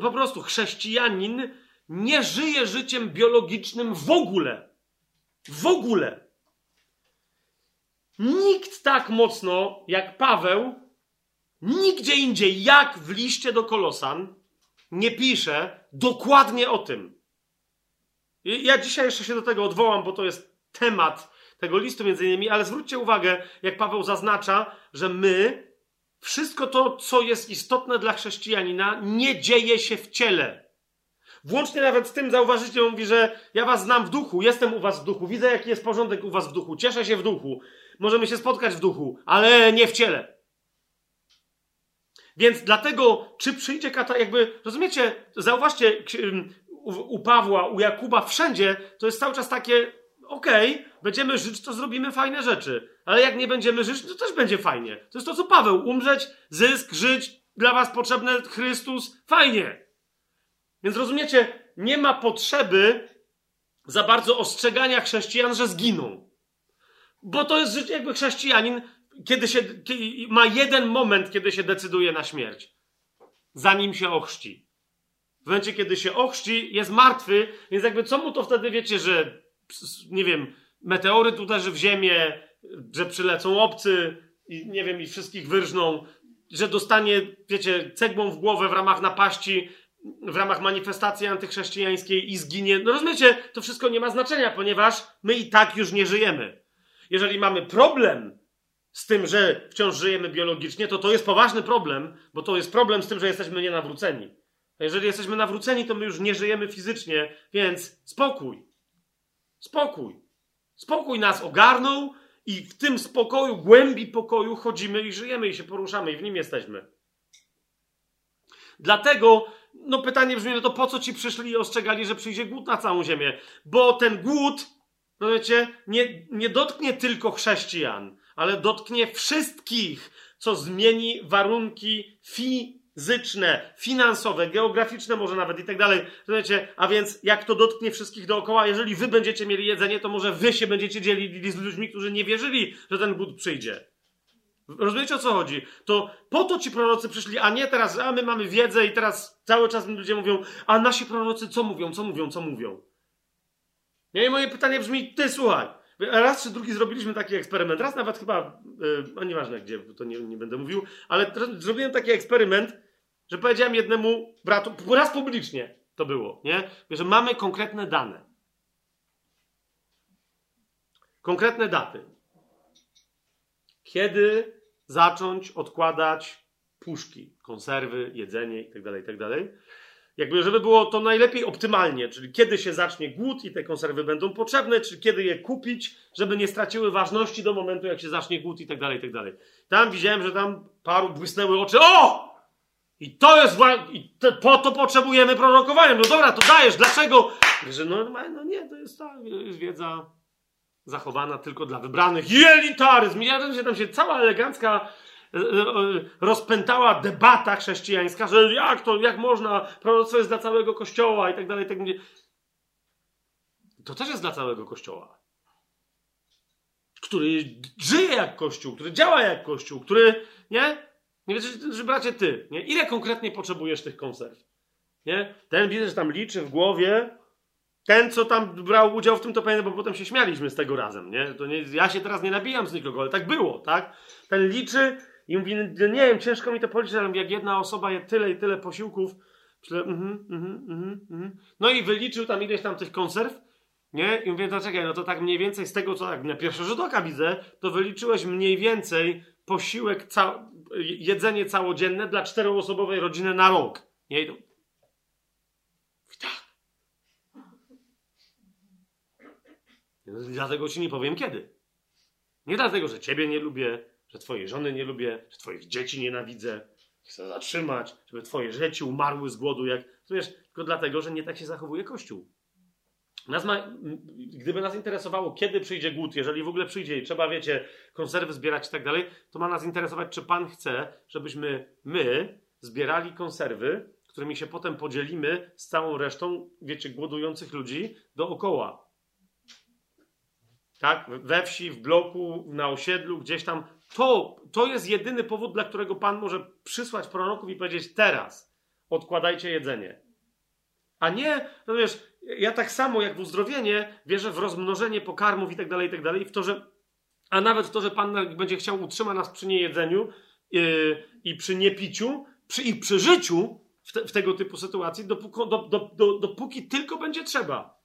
po prostu chrześcijanin nie żyje życiem biologicznym w ogóle. W ogóle. Nikt tak mocno jak Paweł, nigdzie indziej, jak w liście do Kolosan, nie pisze dokładnie o tym. Ja dzisiaj jeszcze się do tego odwołam, bo to jest temat tego listu między innymi, ale zwróćcie uwagę, jak Paweł zaznacza, że my, wszystko to, co jest istotne dla chrześcijanina, nie dzieje się w ciele. Włącznie nawet z tym zauważycie, on mówi, że ja was znam w duchu, jestem u was w duchu, widzę jaki jest porządek u was w duchu, cieszę się w duchu, możemy się spotkać w duchu, ale nie w ciele. Więc dlatego, czy przyjdzie kata, jakby, rozumiecie, zauważcie, u Pawła, u Jakuba, wszędzie, to jest cały czas takie, okej, okay, będziemy żyć, to zrobimy fajne rzeczy. Ale jak nie będziemy żyć, to też będzie fajnie. To jest to, co Paweł. Umrzeć, zysk, żyć, dla was potrzebny Chrystus, fajnie. Więc rozumiecie, nie ma potrzeby za bardzo ostrzegania chrześcijan, że zginą. Bo to jest jakby chrześcijanin, kiedy się, kiedy ma jeden moment, kiedy się decyduje na śmierć. Zanim się ochrzci. W momencie, kiedy się ochrzci, jest martwy, więc jakby co mu to wtedy wiecie, że nie wiem, meteoryt uderzy w ziemię, że przylecą obcy i nie wiem, i wszystkich wyrżną, że dostanie, wiecie, cegłą w głowę w ramach napaści, w ramach manifestacji antychrześcijańskiej i zginie. No rozumiecie, to wszystko nie ma znaczenia, ponieważ my i tak już nie żyjemy. Jeżeli mamy problem z tym, że wciąż żyjemy biologicznie, to to jest poważny problem, bo to jest problem z tym, że jesteśmy nienawróceni. A jeżeli jesteśmy nawróceni, to my już nie żyjemy fizycznie, więc spokój. Spokój. Spokój nas ogarnął i w tym spokoju, głębi pokoju chodzimy i żyjemy i się poruszamy i w nim jesteśmy. Dlatego, no pytanie brzmi, no to po co ci przyszli i ostrzegali, że przyjdzie głód na całą ziemię? Bo ten głód, no wiecie, nie, nie dotknie tylko chrześcijan, ale dotknie wszystkich, co zmieni warunki fi fizyczne, finansowe, geograficzne może nawet i tak dalej. Rozumiecie? A więc jak to dotknie wszystkich dookoła, jeżeli wy będziecie mieli jedzenie, to może wy się będziecie dzielili z ludźmi, którzy nie wierzyli, że ten głód przyjdzie. Rozumiecie o co chodzi? To po to ci prorocy przyszli, a nie teraz, a my mamy wiedzę i teraz cały czas ludzie mówią, a nasi prorocy co mówią, co mówią, co mówią. Nie, i moje pytanie brzmi, ty słuchaj, raz czy drugi zrobiliśmy taki eksperyment, raz nawet chyba, yy, no nieważne gdzie, to nie, nie będę mówił, ale zrobiłem taki eksperyment, że powiedziałem jednemu bratu, raz publicznie to było, nie? Że mamy konkretne dane. Konkretne daty. Kiedy zacząć odkładać puszki, konserwy, jedzenie itd., tak itd. Jakby, żeby było to najlepiej optymalnie, czyli kiedy się zacznie głód i te konserwy będą potrzebne, czy kiedy je kupić, żeby nie straciły ważności do momentu, jak się zacznie głód i tak dalej, i tak dalej. Tam widziałem, że tam paru błysnęły oczy. O! I to jest i te, po to potrzebujemy prorokowania. No dobra, to dajesz, dlaczego? Że no, no nie, to jest ta jest wiedza zachowana tylko dla wybranych. Jelitaryzm. Ja się tam się cała elegancka rozpętała debata chrześcijańska, że jak to, jak można, proroctwo jest dla całego kościoła i tak dalej, tak dalej. To też jest dla całego kościoła. Który żyje jak kościół, który działa jak kościół, który, nie? Nie wiesz, że bracie, ty, nie? Ile konkretnie potrzebujesz tych konserw? Nie? Ten widzę, że tam liczy w głowie. Ten, co tam brał udział w tym, to pamiętam, bo potem się śmialiśmy z tego razem, nie? To nie, ja się teraz nie nabijam z nikogo, ale tak było, tak? Ten liczy i mówi, no nie wiem, ciężko mi to policzyć, ale jak jedna osoba je tyle i tyle posiłków, myślę, mhm, mhm, mhm. No i wyliczył tam ileś tam tych konserw, nie? I mówię, no czekaj, no to tak mniej więcej z tego, co tak na pierwszy rzut oka widzę, to wyliczyłeś mniej więcej posiłek, ca jedzenie całodzienne dla czteroosobowej rodziny na rok. Nie idą. Tak. Dlatego ci nie powiem kiedy. Nie dlatego, że ciebie nie lubię, że twojej żony nie lubię, że twoich dzieci nienawidzę. Chcę zatrzymać, żeby twoje dzieci umarły z głodu, jak. Wiesz, tylko dlatego, że nie tak się zachowuje Kościół. Nas ma, gdyby nas interesowało, kiedy przyjdzie głód, jeżeli w ogóle przyjdzie i trzeba, wiecie, konserwy zbierać i tak dalej, to ma nas interesować, czy Pan chce, żebyśmy my zbierali konserwy, którymi się potem podzielimy z całą resztą, wiecie, głodujących ludzi dookoła. Tak? We wsi, w bloku, na osiedlu, gdzieś tam. To, to jest jedyny powód, dla którego Pan może przysłać proroków i powiedzieć: teraz odkładajcie jedzenie. A nie, no wiesz, ja tak samo jak w uzdrowienie wierzę w rozmnożenie pokarmów i tak dalej, i tak dalej, w to, że, a nawet w to, że Pan będzie chciał utrzymać nas przy niejedzeniu yy, i przy niepiciu przy, i przy życiu w, te, w tego typu sytuacji, dopóki, do, do, do, dopóki tylko będzie trzeba.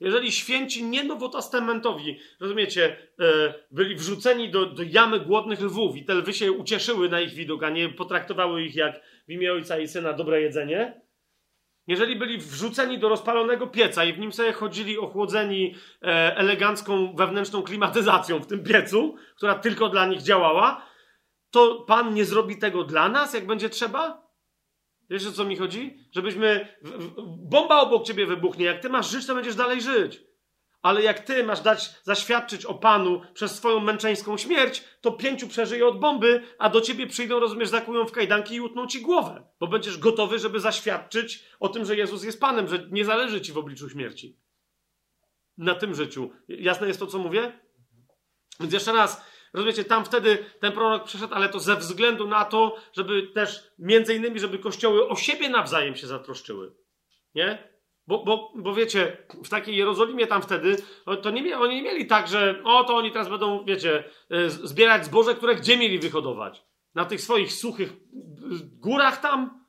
Jeżeli święci nie nowotestamentowi, rozumiecie, yy, byli wrzuceni do, do jamy głodnych lwów i te lwy się ucieszyły na ich widok, a nie potraktowały ich jak w imię Ojca i Syna dobre jedzenie, jeżeli byli wrzuceni do rozpalonego pieca i w nim sobie chodzili ochłodzeni e, elegancką wewnętrzną klimatyzacją w tym piecu, która tylko dla nich działała, to Pan nie zrobi tego dla nas, jak będzie trzeba? Wiesz o co mi chodzi? Żebyśmy. Bomba obok ciebie wybuchnie. Jak ty masz żyć, to będziesz dalej żyć. Ale jak ty masz dać zaświadczyć o Panu przez swoją męczeńską śmierć, to pięciu przeżyje od bomby, a do ciebie przyjdą, rozumiesz, zakują w kajdanki i utną ci głowę. Bo będziesz gotowy, żeby zaświadczyć o tym, że Jezus jest Panem, że nie zależy ci w obliczu śmierci. Na tym życiu. Jasne jest to, co mówię? Więc jeszcze raz, rozumiecie, tam wtedy ten prorok przyszedł, ale to ze względu na to, żeby też, między innymi, żeby kościoły o siebie nawzajem się zatroszczyły. Nie? Bo, bo, bo wiecie, w takiej Jerozolimie tam wtedy, to nie, oni nie mieli tak, że o, to oni teraz będą, wiecie, e, zbierać zboże, które gdzie mieli wyhodować? Na tych swoich suchych górach tam?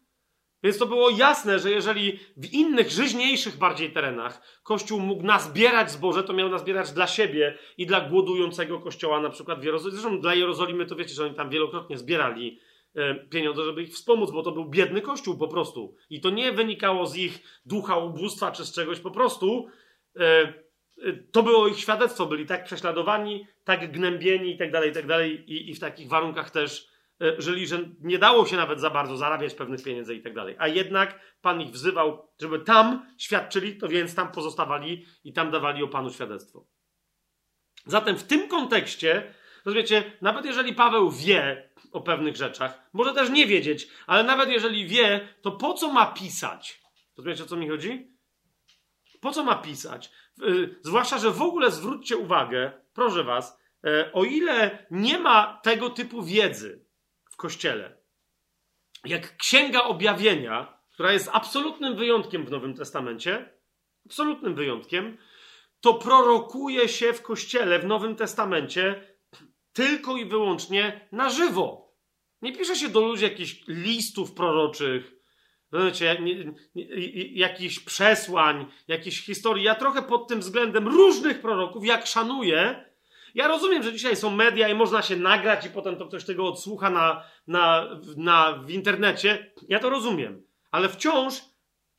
Więc to było jasne, że jeżeli w innych, żyźniejszych bardziej terenach Kościół mógł nazbierać zboże, to miał nazbierać dla siebie i dla głodującego kościoła, na przykład w Jerozolimie. Zresztą dla Jerozolimy to wiecie, że oni tam wielokrotnie zbierali E, pieniądze, żeby ich wspomóc, bo to był biedny kościół po prostu. I to nie wynikało z ich ducha ubóstwa czy z czegoś, po prostu e, e, to było ich świadectwo. Byli tak prześladowani, tak gnębieni i tak dalej, i tak dalej. I w takich warunkach też żyli, że nie dało się nawet za bardzo zarabiać pewnych pieniędzy i tak dalej. A jednak Pan ich wzywał, żeby tam świadczyli, to więc tam pozostawali i tam dawali o Panu świadectwo. Zatem w tym kontekście, rozumiecie, nawet jeżeli Paweł wie, o pewnych rzeczach. Może też nie wiedzieć, ale nawet jeżeli wie, to po co ma pisać? Rozumiecie, o co mi chodzi? Po co ma pisać? Yy, zwłaszcza, że w ogóle zwróćcie uwagę, proszę was, yy, o ile nie ma tego typu wiedzy kościele, jak Księga Objawienia, która jest absolutnym wyjątkiem w Nowym Testamencie, absolutnym wyjątkiem, to prorokuje się w kościele w Nowym Testamencie tylko i wyłącznie na żywo. Nie pisze się do ludzi jakichś listów proroczych, wiecie, jakichś przesłań, jakichś historii. Ja trochę pod tym względem różnych proroków, jak szanuję, ja rozumiem, że dzisiaj są media i można się nagrać i potem to ktoś tego odsłucha na, na, na, w internecie. Ja to rozumiem. Ale wciąż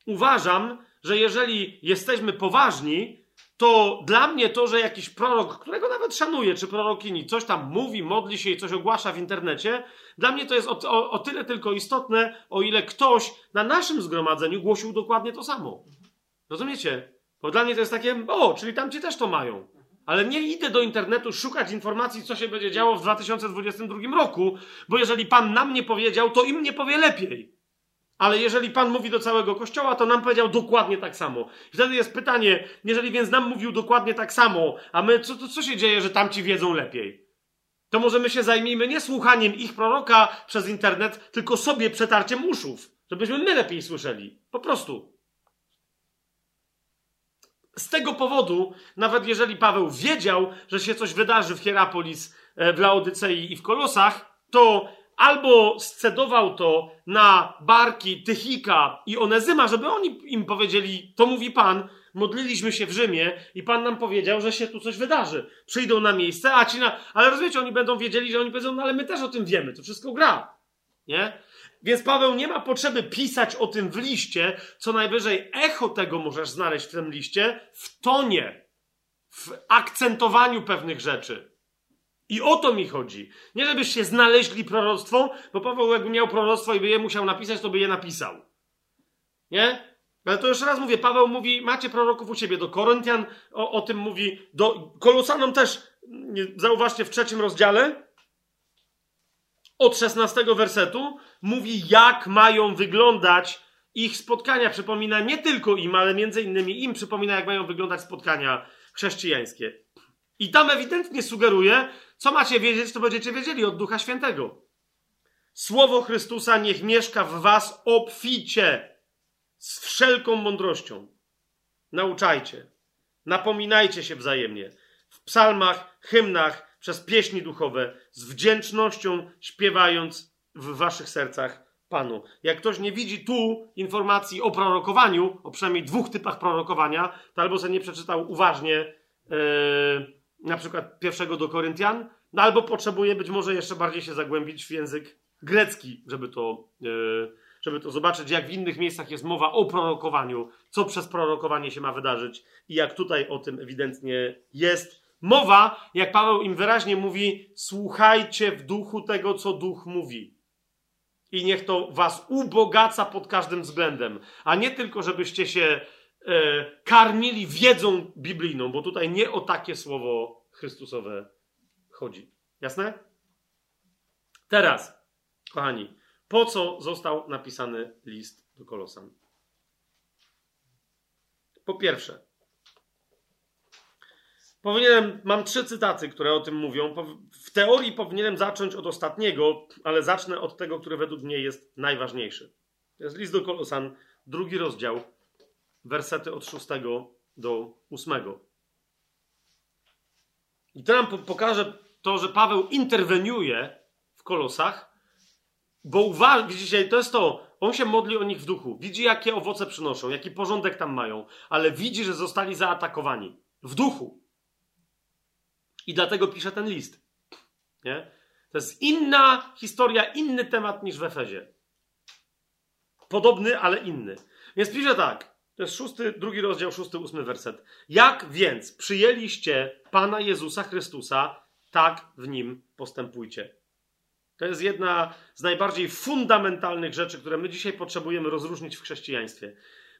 uważam, że jeżeli jesteśmy poważni, to dla mnie to, że jakiś prorok, którego nawet szanuję, czy prorokini, coś tam mówi, modli się i coś ogłasza w internecie, dla mnie to jest o, o, o tyle tylko istotne, o ile ktoś na naszym zgromadzeniu głosił dokładnie to samo. Rozumiecie? Bo dla mnie to jest takie, o, czyli tamci też to mają. Ale nie idę do internetu szukać informacji, co się będzie działo w 2022 roku, bo jeżeli Pan nam nie powiedział, to im nie powie lepiej. Ale jeżeli Pan mówi do całego Kościoła, to nam powiedział dokładnie tak samo. Wtedy jest pytanie, jeżeli więc nam mówił dokładnie tak samo, a my, co, to, co się dzieje, że tamci wiedzą lepiej? To może my się zajmijmy nie słuchaniem ich proroka przez internet, tylko sobie przetarciem uszów, żebyśmy my lepiej słyszeli. Po prostu. Z tego powodu, nawet jeżeli Paweł wiedział, że się coś wydarzy w Hierapolis, e, w Laodycei i w Kolosach, to albo scedował to na barki Tychika i Onezyma, żeby oni im powiedzieli, to mówi Pan, modliliśmy się w Rzymie i Pan nam powiedział, że się tu coś wydarzy. Przyjdą na miejsce, a ci na... Ale rozumiecie, oni będą wiedzieli, że oni powiedzą, no ale my też o tym wiemy, to wszystko gra. Nie? Więc Paweł nie ma potrzeby pisać o tym w liście, co najwyżej echo tego możesz znaleźć w tym liście, w tonie, w akcentowaniu pewnych rzeczy. I o to mi chodzi. Nie żebyście znaleźli proroctwo, bo Paweł jakby miał proroctwo i by je musiał napisać, to by je napisał. Nie? Ale to jeszcze raz mówię, Paweł mówi, macie proroków u siebie, do Koryntian o, o tym mówi, do Kolosanom też, zauważcie w trzecim rozdziale, od 16 wersetu, mówi jak mają wyglądać ich spotkania. Przypomina nie tylko im, ale między innymi im przypomina, jak mają wyglądać spotkania chrześcijańskie. I tam ewidentnie sugeruje, co macie wiedzieć, to będziecie wiedzieli od Ducha Świętego. Słowo Chrystusa niech mieszka w was obficie, z wszelką mądrością. Nauczajcie, napominajcie się wzajemnie w psalmach, hymnach, przez pieśni duchowe, z wdzięcznością śpiewając w waszych sercach Panu. Jak ktoś nie widzi tu informacji o prorokowaniu, o przynajmniej dwóch typach prorokowania, to albo sobie nie przeczytał uważnie. Yy, na przykład pierwszego do Koryntian, no albo potrzebuje być może jeszcze bardziej się zagłębić w język grecki, żeby to, yy, żeby to zobaczyć, jak w innych miejscach jest mowa o prorokowaniu, co przez prorokowanie się ma wydarzyć i jak tutaj o tym ewidentnie jest mowa, jak Paweł im wyraźnie mówi: słuchajcie w duchu tego, co duch mówi. I niech to was ubogaca pod każdym względem, a nie tylko, żebyście się e, karmili wiedzą biblijną, bo tutaj nie o takie słowo Chrystusowe chodzi. Jasne? Teraz, kochani, po co został napisany list do Kolosan? Po pierwsze, powinienem, mam trzy cytaty, które o tym mówią. W teorii powinienem zacząć od ostatniego, ale zacznę od tego, który według mnie jest najważniejszy. To jest list do Kolosan, drugi rozdział, wersety od szóstego do ósmego. I to nam pokaże to, że Paweł interweniuje w Kolosach, bo uważa, widzicie, to jest to, on się modli o nich w duchu, widzi jakie owoce przynoszą, jaki porządek tam mają, ale widzi, że zostali zaatakowani w duchu. I dlatego pisze ten list. Nie? To jest inna historia, inny temat niż w Efezie. Podobny, ale inny. Więc pisze tak. To jest szósty, drugi rozdział, szósty, ósmy werset. Jak więc przyjęliście Pana Jezusa Chrystusa, tak w Nim postępujcie. To jest jedna z najbardziej fundamentalnych rzeczy, które my dzisiaj potrzebujemy rozróżnić w chrześcijaństwie.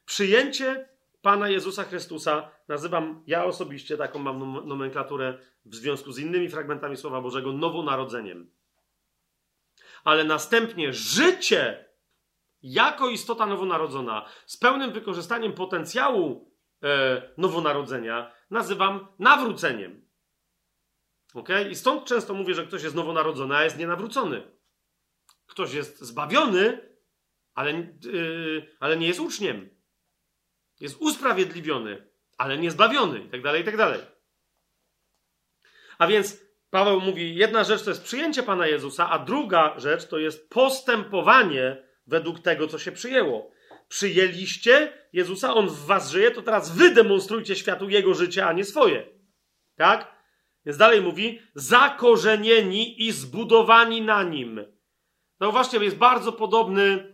Przyjęcie Pana Jezusa Chrystusa nazywam ja osobiście, taką mam nomenklaturę w związku z innymi fragmentami Słowa Bożego, nowonarodzeniem. Ale następnie życie jako istota nowonarodzona, z pełnym wykorzystaniem potencjału e, nowonarodzenia, nazywam nawróceniem. Okay? I stąd często mówię, że ktoś jest nowonarodzony, a jest nienawrócony. Ktoś jest zbawiony, ale, yy, ale nie jest uczniem. Jest usprawiedliwiony, ale nie zbawiony, i tak dalej, i tak dalej. A więc Paweł mówi, jedna rzecz to jest przyjęcie Pana Jezusa, a druga rzecz to jest postępowanie według tego, co się przyjęło. Przyjęliście Jezusa, On w was żyje, to teraz wy demonstrujcie światu Jego życie, a nie swoje. Tak? Więc dalej mówi, zakorzenieni i zbudowani na nim. Zauważcie, jest bardzo podobny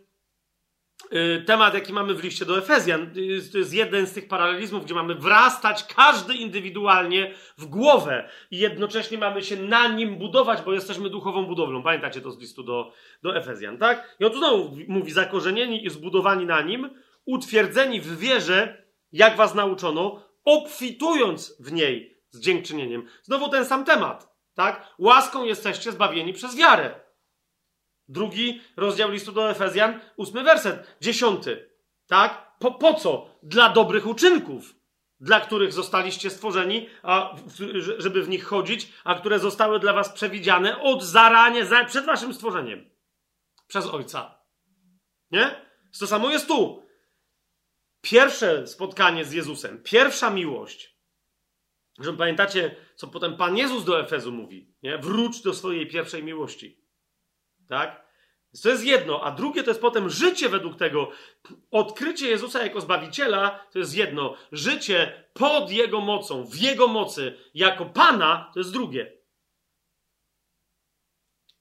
temat, jaki mamy w liście do Efezjan. To jest jeden z tych paralelizmów, gdzie mamy wrastać każdy indywidualnie w głowę i jednocześnie mamy się na nim budować, bo jesteśmy duchową budowlą. Pamiętacie to z listu do, do Efezjan, tak? I on tu znowu mówi, zakorzenieni i zbudowani na nim, utwierdzeni w wierze, jak was nauczono, obfitując w niej z dziękczynieniem. Znowu ten sam temat, tak? Łaską jesteście zbawieni przez wiarę. Drugi rozdział listu do Efezjan, ósmy werset, dziesiąty, tak? Po, po co? Dla dobrych uczynków, dla których zostaliście stworzeni, a, żeby w nich chodzić, a które zostały dla was przewidziane od zarania, za, przed waszym stworzeniem. Przez Ojca. Nie? To samo jest tu. Pierwsze spotkanie z Jezusem, pierwsza miłość, że pamiętacie, co potem Pan Jezus do Efezu mówi, nie? Wróć do swojej pierwszej miłości. Tak? To jest jedno, a drugie to jest potem życie według tego. Odkrycie Jezusa jako Zbawiciela to jest jedno. Życie pod Jego mocą, w Jego mocy, jako Pana to jest drugie.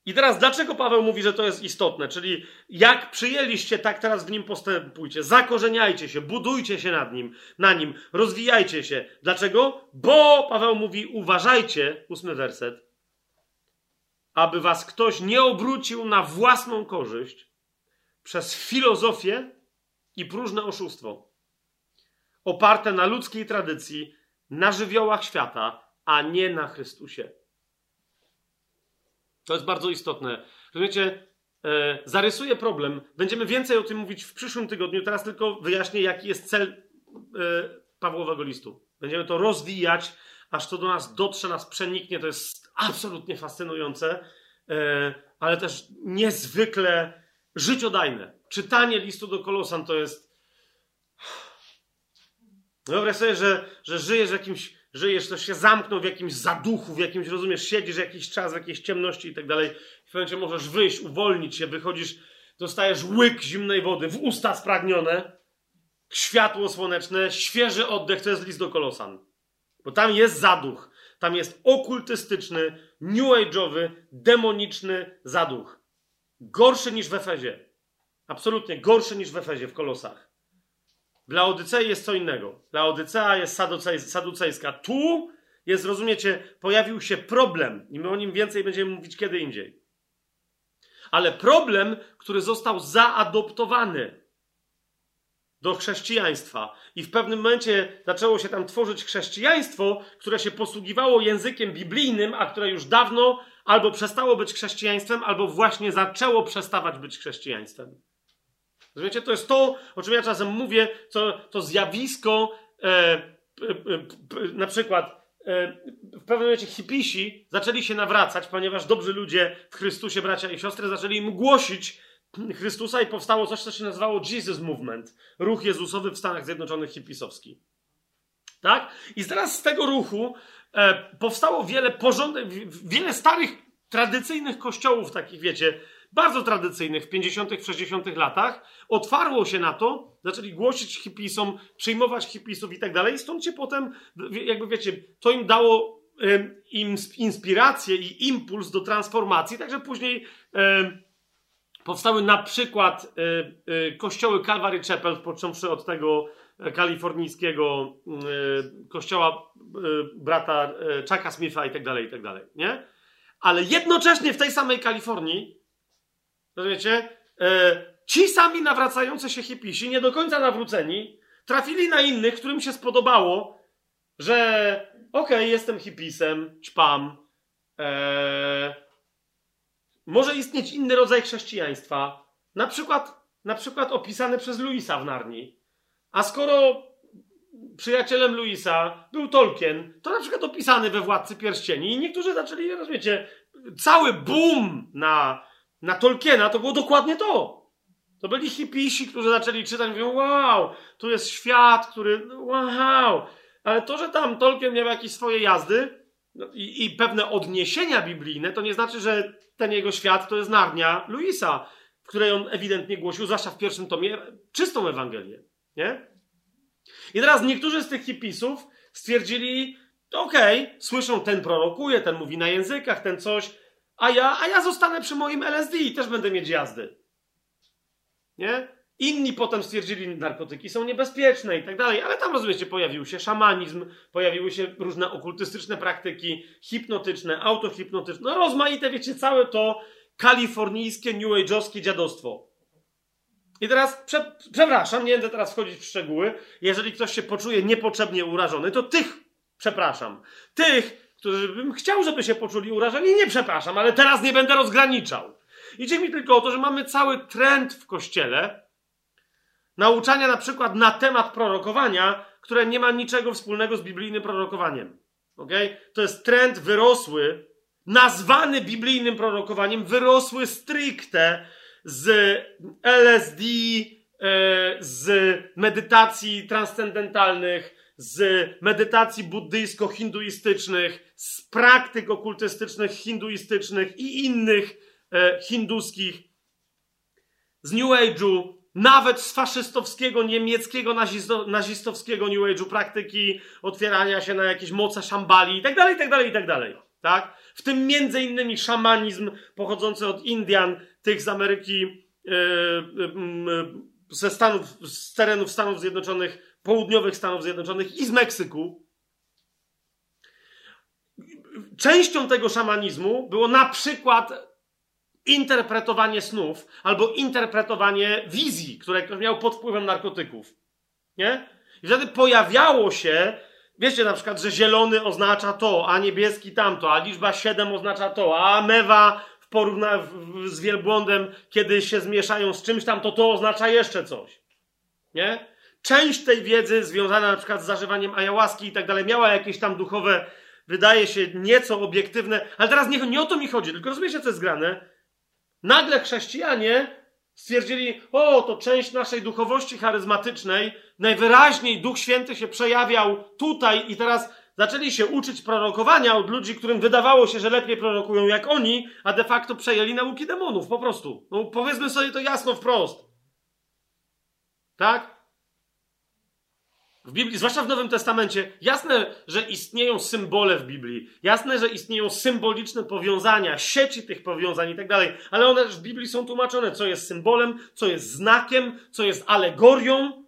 I teraz dlaczego Paweł mówi, że to jest istotne? Czyli jak przyjęliście, tak teraz w nim postępujcie. Zakorzeniajcie się, budujcie się nad nim, na nim, rozwijajcie się. Dlaczego? Bo Paweł mówi, uważajcie, ósmy werset, aby was ktoś nie obrócił na własną korzyść przez filozofię i próżne oszustwo, oparte na ludzkiej tradycji, na żywiołach świata, a nie na Chrystusie. To jest bardzo istotne. Rozumiecie, e, zarysuję problem. Będziemy więcej o tym mówić w przyszłym tygodniu. Teraz tylko wyjaśnię, jaki jest cel e, Pawłowego listu. Będziemy to rozwijać, aż to do nas dotrze, nas przeniknie. To jest absolutnie fascynujące, e, ale też niezwykle życiodajne. Czytanie listu do Kolosan to jest. Wyobraź sobie, że, że żyjesz w jakimś żyjesz, to się zamknął w jakimś zaduchu, w jakimś, rozumiesz, siedzisz jakiś czas w jakiejś ciemności i tak dalej. W momencie możesz wyjść, uwolnić się, wychodzisz, dostajesz łyk zimnej wody, w usta spragnione, światło słoneczne, świeży oddech, to jest list do Kolosan. Bo tam jest zaduch, tam jest okultystyczny, new age'owy, demoniczny zaduch. Gorszy niż w Efezie. Absolutnie gorszy niż w Efezie, w Kolosach. Dla Odycei jest co innego. Dla jest saducejska. Tu jest, rozumiecie, pojawił się problem i my o nim więcej będziemy mówić kiedy indziej. Ale problem, który został zaadoptowany do chrześcijaństwa. I w pewnym momencie zaczęło się tam tworzyć chrześcijaństwo, które się posługiwało językiem biblijnym, a które już dawno albo przestało być chrześcijaństwem, albo właśnie zaczęło przestawać być chrześcijaństwem. Rozumiecie? To jest to, o czym ja czasem mówię, co, to zjawisko, e, e, e, na przykład e, w pewnym momencie hipisi zaczęli się nawracać, ponieważ dobrzy ludzie w Chrystusie, bracia i siostry, zaczęli im głosić Chrystusa i powstało coś, co się nazywało Jesus Movement, ruch Jezusowy w Stanach Zjednoczonych hipisowski. Tak? I teraz z tego ruchu e, powstało wiele porządek, wiele starych, tradycyjnych kościołów, takich wiecie, bardzo tradycyjnych w 50., 60. latach, otwarło się na to, zaczęli głosić hipisom, przyjmować hipisów i tak dalej. I stąd się potem, jakby wiecie, to im dało im inspirację i impuls do transformacji, także później powstały na przykład y, y, kościoły Calvary Chapel, począwszy od tego e, kalifornijskiego y, kościoła brata Chucka Smitha i tak dalej, i tak dalej, nie? Ale jednocześnie w tej samej Kalifornii Rozumiecie? E, ci sami nawracający się hipisi, nie do końca nawróceni, trafili na innych, którym się spodobało, że okej, okay, jestem hipisem, ćpam, e, może istnieć inny rodzaj chrześcijaństwa, na przykład, na przykład opisany przez Luisa w Narni. A skoro przyjacielem Luisa był Tolkien, to na przykład opisany we Władcy Pierścieni i niektórzy zaczęli, rozumiecie, cały boom na na Tolkiena to było dokładnie to. To byli hipisi, którzy zaczęli czytać mówią, wow, tu jest świat, który, wow. Ale to, że tam Tolkien miał jakieś swoje jazdy no, i, i, pewne odniesienia biblijne, to nie znaczy, że ten jego świat to jest Narnia Luisa, w której on ewidentnie głosił, zwłaszcza w pierwszym tomie, czystą Ewangelię. Nie? I teraz niektórzy z tych hipisów stwierdzili, okej, okay, słyszą, ten prorokuje, ten mówi na językach, ten coś, a ja, a ja zostanę przy moim LSD i też będę mieć jazdy. Nie? Inni potem stwierdzili, że narkotyki są niebezpieczne i tak dalej, ale tam rozumiecie, pojawił się szamanizm, pojawiły się różne okultystyczne praktyki, hipnotyczne, autohipnotyczne, no rozmaite, wiecie, całe to kalifornijskie, new age'owskie dziadostwo. I teraz, prze, przepraszam, nie będę teraz wchodzić w szczegóły, jeżeli ktoś się poczuje niepotrzebnie urażony, to tych przepraszam. Tych, którzy bym chciał, żeby się poczuli urażeni, nie przepraszam, ale teraz nie będę rozgraniczał. Idzie mi tylko o to, że mamy cały trend w kościele nauczania na przykład na temat prorokowania, które nie ma niczego wspólnego z biblijnym prorokowaniem. Okay? To jest trend wyrosły, nazwany biblijnym prorokowaniem, wyrosły stricte z LSD, e, z medytacji transcendentalnych, z medytacji buddyjsko-hinduistycznych, z praktyk okultystycznych, hinduistycznych i innych e, hinduskich, z New Age'u, nawet z faszystowskiego, niemieckiego, nazistowskiego New Age'u, praktyki otwierania się na jakieś moce szambali i tak dalej, i tak dalej, i tak dalej. Tak? W tym między innymi szamanizm pochodzący od Indian, tych z Ameryki, yy, yy, ze Stanów, z terenów Stanów Zjednoczonych, południowych Stanów Zjednoczonych i z Meksyku. Częścią tego szamanizmu było na przykład interpretowanie snów albo interpretowanie wizji, które ktoś miał pod wpływem narkotyków. Nie? I wtedy pojawiało się, wiecie na przykład, że zielony oznacza to, a niebieski tamto, a liczba 7 oznacza to, a mewa w porówna z wielbłądem, kiedy się zmieszają z czymś tam, to to oznacza jeszcze coś. Nie? część tej wiedzy związana na przykład z zażywaniem ayahuaski i tak dalej miała jakieś tam duchowe, wydaje się, nieco obiektywne, ale teraz nie, nie o to mi chodzi, tylko rozumiecie, co jest grane? Nagle chrześcijanie stwierdzili, o, to część naszej duchowości charyzmatycznej, najwyraźniej Duch Święty się przejawiał tutaj i teraz zaczęli się uczyć prorokowania od ludzi, którym wydawało się, że lepiej prorokują jak oni, a de facto przejęli nauki demonów, po prostu. No, powiedzmy sobie to jasno wprost. Tak? W Biblii, zwłaszcza w Nowym Testamencie, jasne, że istnieją symbole w Biblii, jasne, że istnieją symboliczne powiązania, sieci tych powiązań i tak dalej, ale one w Biblii są tłumaczone, co jest symbolem, co jest znakiem, co jest alegorią.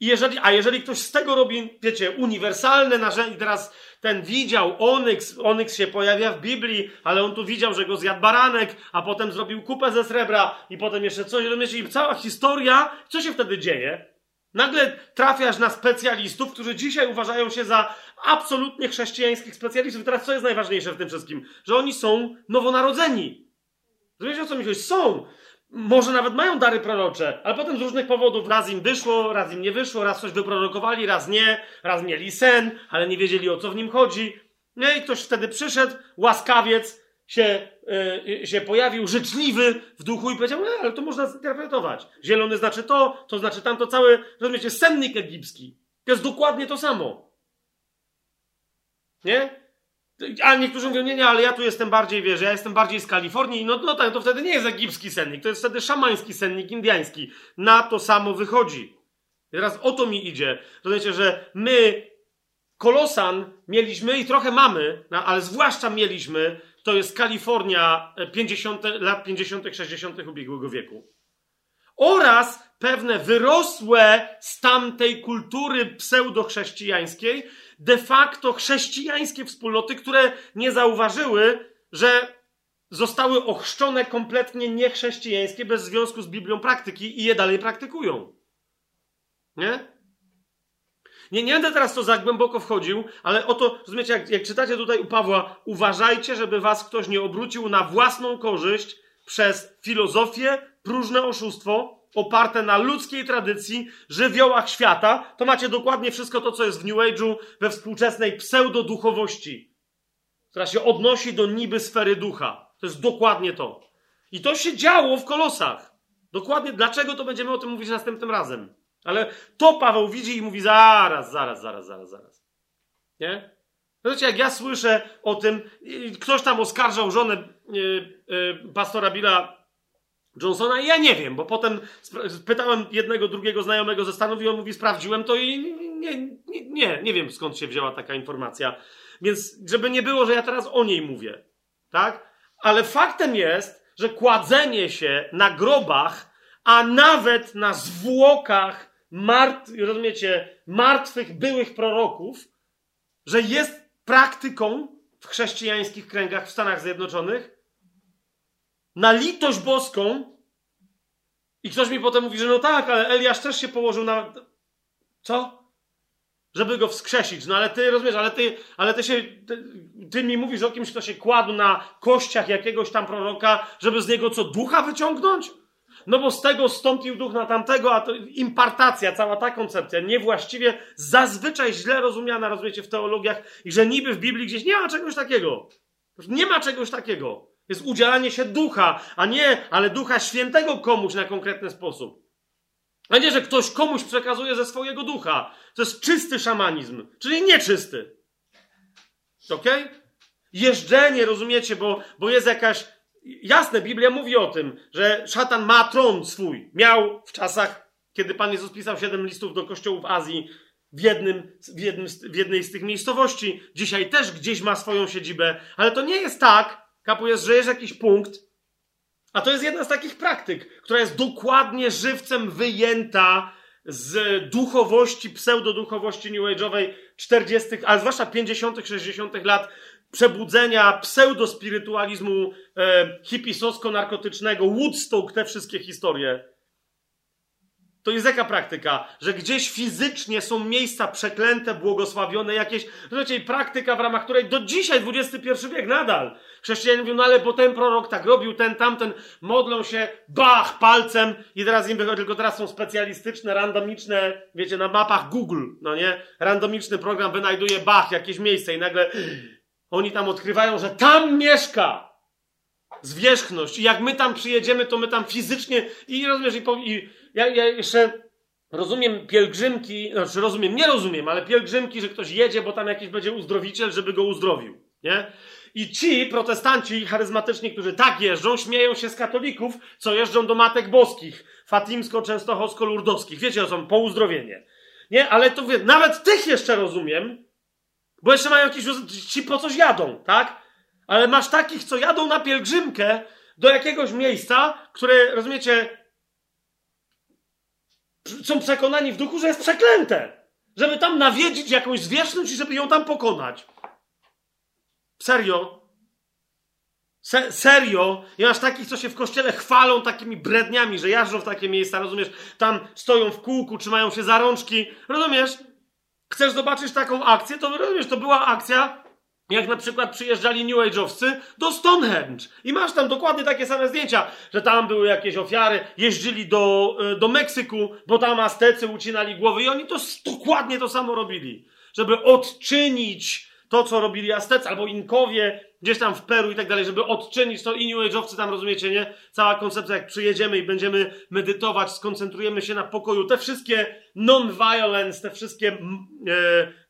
I jeżeli, a jeżeli ktoś z tego robi, wiecie, uniwersalne narzędzie, teraz ten widział onyks, onyks się pojawia w Biblii, ale on tu widział, że go zjadł baranek, a potem zrobił kupę ze srebra i potem jeszcze coś, i cała historia, co się wtedy dzieje? Nagle trafiasz na specjalistów, którzy dzisiaj uważają się za absolutnie chrześcijańskich specjalistów. Teraz co jest najważniejsze w tym wszystkim? Że oni są nowonarodzeni. Rozumiecie o co mi chodzi? Są. Może nawet mają dary prorocze, ale potem z różnych powodów raz im wyszło, raz im nie wyszło, raz coś wyprorokowali, raz nie, raz mieli sen, ale nie wiedzieli o co w nim chodzi. No i ktoś wtedy przyszedł, łaskawiec, się, yy, się pojawił, życzliwy w duchu i powiedział, no, ale to można zinterpretować. Zielony znaczy to, to znaczy tamto, cały, rozumiecie, sennik egipski. To jest dokładnie to samo. Nie? A niektórzy mówią, nie, nie, ale ja tu jestem bardziej, wiesz, ja jestem bardziej z Kalifornii, no, no tak, to wtedy nie jest egipski sennik, to jest wtedy szamański sennik indiański. Na to samo wychodzi. I teraz o to mi idzie. Rozumiecie, że my Kolosan mieliśmy i trochę mamy, no, ale zwłaszcza mieliśmy to jest Kalifornia 50, e, lat 50., 60. ubiegłego wieku. Oraz pewne wyrosłe z tamtej kultury pseudochrześcijańskiej, de facto chrześcijańskie wspólnoty, które nie zauważyły, że zostały ochrzczone kompletnie niechrześcijańskie bez związku z Biblią praktyki i je dalej praktykują. Nie? Nie, nie będę teraz to za głęboko wchodził, ale oto, rozumiecie, jak, jak czytacie tutaj u Pawła, uważajcie, żeby was ktoś nie obrócił na własną korzyść przez filozofię, próżne oszustwo, oparte na ludzkiej tradycji, żywiołach świata, to macie dokładnie wszystko to, co jest w New Age'u, we współczesnej pseudoduchowości, która się odnosi do niby sfery ducha. To jest dokładnie to. I to się działo w kolosach. Dokładnie dlaczego to będziemy o tym mówić następnym razem. Ale to Paweł widzi i mówi zaraz, zaraz, zaraz, zaraz, zaraz. Nie? Wiecie, jak ja słyszę o tym, ktoś tam oskarżał żonę yy, yy, pastora Billa Johnsona i ja nie wiem, bo potem pytałem jednego, drugiego znajomego ze Stanów i on mówi, sprawdziłem to i nie, nie, nie, nie wiem skąd się wzięła taka informacja. Więc żeby nie było, że ja teraz o niej mówię, tak? Ale faktem jest, że kładzenie się na grobach, a nawet na zwłokach mart, rozumiecie, martwych byłych proroków, że jest praktyką w chrześcijańskich kręgach w Stanach Zjednoczonych na litość boską i ktoś mi potem mówi, że no tak, ale Eliasz też się położył na... Co? Żeby go wskrzesić. No ale ty, rozumiesz, ale ty, ale ty się, ty, ty mi mówisz o kimś, kto się kładł na kościach jakiegoś tam proroka, żeby z niego co, ducha wyciągnąć? No bo z tego stąpił duch na tamtego, a to impartacja, cała ta koncepcja, niewłaściwie, zazwyczaj źle rozumiana, rozumiecie, w teologiach i że niby w Biblii gdzieś nie ma czegoś takiego. Nie ma czegoś takiego. Jest udzielanie się ducha, a nie, ale ducha świętego komuś na konkretny sposób. A nie, że ktoś komuś przekazuje ze swojego ducha. To jest czysty szamanizm, czyli nieczysty. Ok? Jeżdżenie, rozumiecie, bo, bo jest jakaś Jasne, Biblia mówi o tym, że szatan ma tron swój. Miał w czasach, kiedy Pan Jezus pisał siedem listów do kościołów Azji, w, jednym, w, jednym, w jednej z tych miejscowości. Dzisiaj też gdzieś ma swoją siedzibę, ale to nie jest tak, kapujesz, że jest jakiś punkt, a to jest jedna z takich praktyk, która jest dokładnie żywcem wyjęta z duchowości, pseudoduchowości New Age'owej 40., ale zwłaszcza 50., 60. lat przebudzenia pseudospirytualizmu e, hipisowsko-narkotycznego, Woodstock, te wszystkie historie. To jest jaka praktyka? Że gdzieś fizycznie są miejsca przeklęte, błogosławione, jakieś, rozumiecie, praktyka, w ramach której do dzisiaj, XXI wiek nadal, chrześcijanie mówią, no ale bo ten prorok tak robił, ten, tamten, modlą się, bach, palcem i teraz im wychodzi, tylko teraz są specjalistyczne, randomiczne, wiecie, na mapach Google, no nie? Randomiczny program wynajduje, bach, jakieś miejsce i nagle oni tam odkrywają, że tam mieszka zwierzchność. I jak my tam przyjedziemy, to my tam fizycznie. I rozumiesz, i, po, i ja, ja jeszcze rozumiem pielgrzymki, znaczy rozumiem, nie rozumiem, ale pielgrzymki, że ktoś jedzie, bo tam jakiś będzie uzdrowiciel, żeby go uzdrowił. Nie? I ci protestanci charyzmatyczni, którzy tak jeżdżą, śmieją się z katolików, co jeżdżą do matek boskich, fatimsko-częstochowsko-lurdowskich. Wiecie, o co po uzdrowienie. Nie, ale to nawet tych jeszcze rozumiem, bo jeszcze mają jakieś, ci po coś jadą, tak? Ale masz takich, co jadą na pielgrzymkę do jakiegoś miejsca, które, rozumiecie, są przekonani w duchu, że jest przeklęte. Żeby tam nawiedzić jakąś zwierzchność i żeby ją tam pokonać. Serio? Se serio? I masz takich, co się w kościele chwalą takimi bredniami, że jażdżą w takie miejsca, rozumiesz? Tam stoją w kółku, trzymają się za rączki, rozumiesz? Chcesz zobaczyć taką akcję? To rozumiesz, to była akcja, jak na przykład przyjeżdżali New Age'owcy do Stonehenge. I masz tam dokładnie takie same zdjęcia, że tam były jakieś ofiary, jeździli do, e, do Meksyku, bo tam Aztecy ucinali głowy i oni to dokładnie to samo robili. Żeby odczynić to, co robili Aztecy albo Inkowie, gdzieś tam w Peru i tak dalej, żeby odczynić to i New Age'owcy tam, rozumiecie, nie? Cała koncepcja, jak przyjedziemy i będziemy medytować, skoncentrujemy się na pokoju, te wszystkie non-violence, te wszystkie e,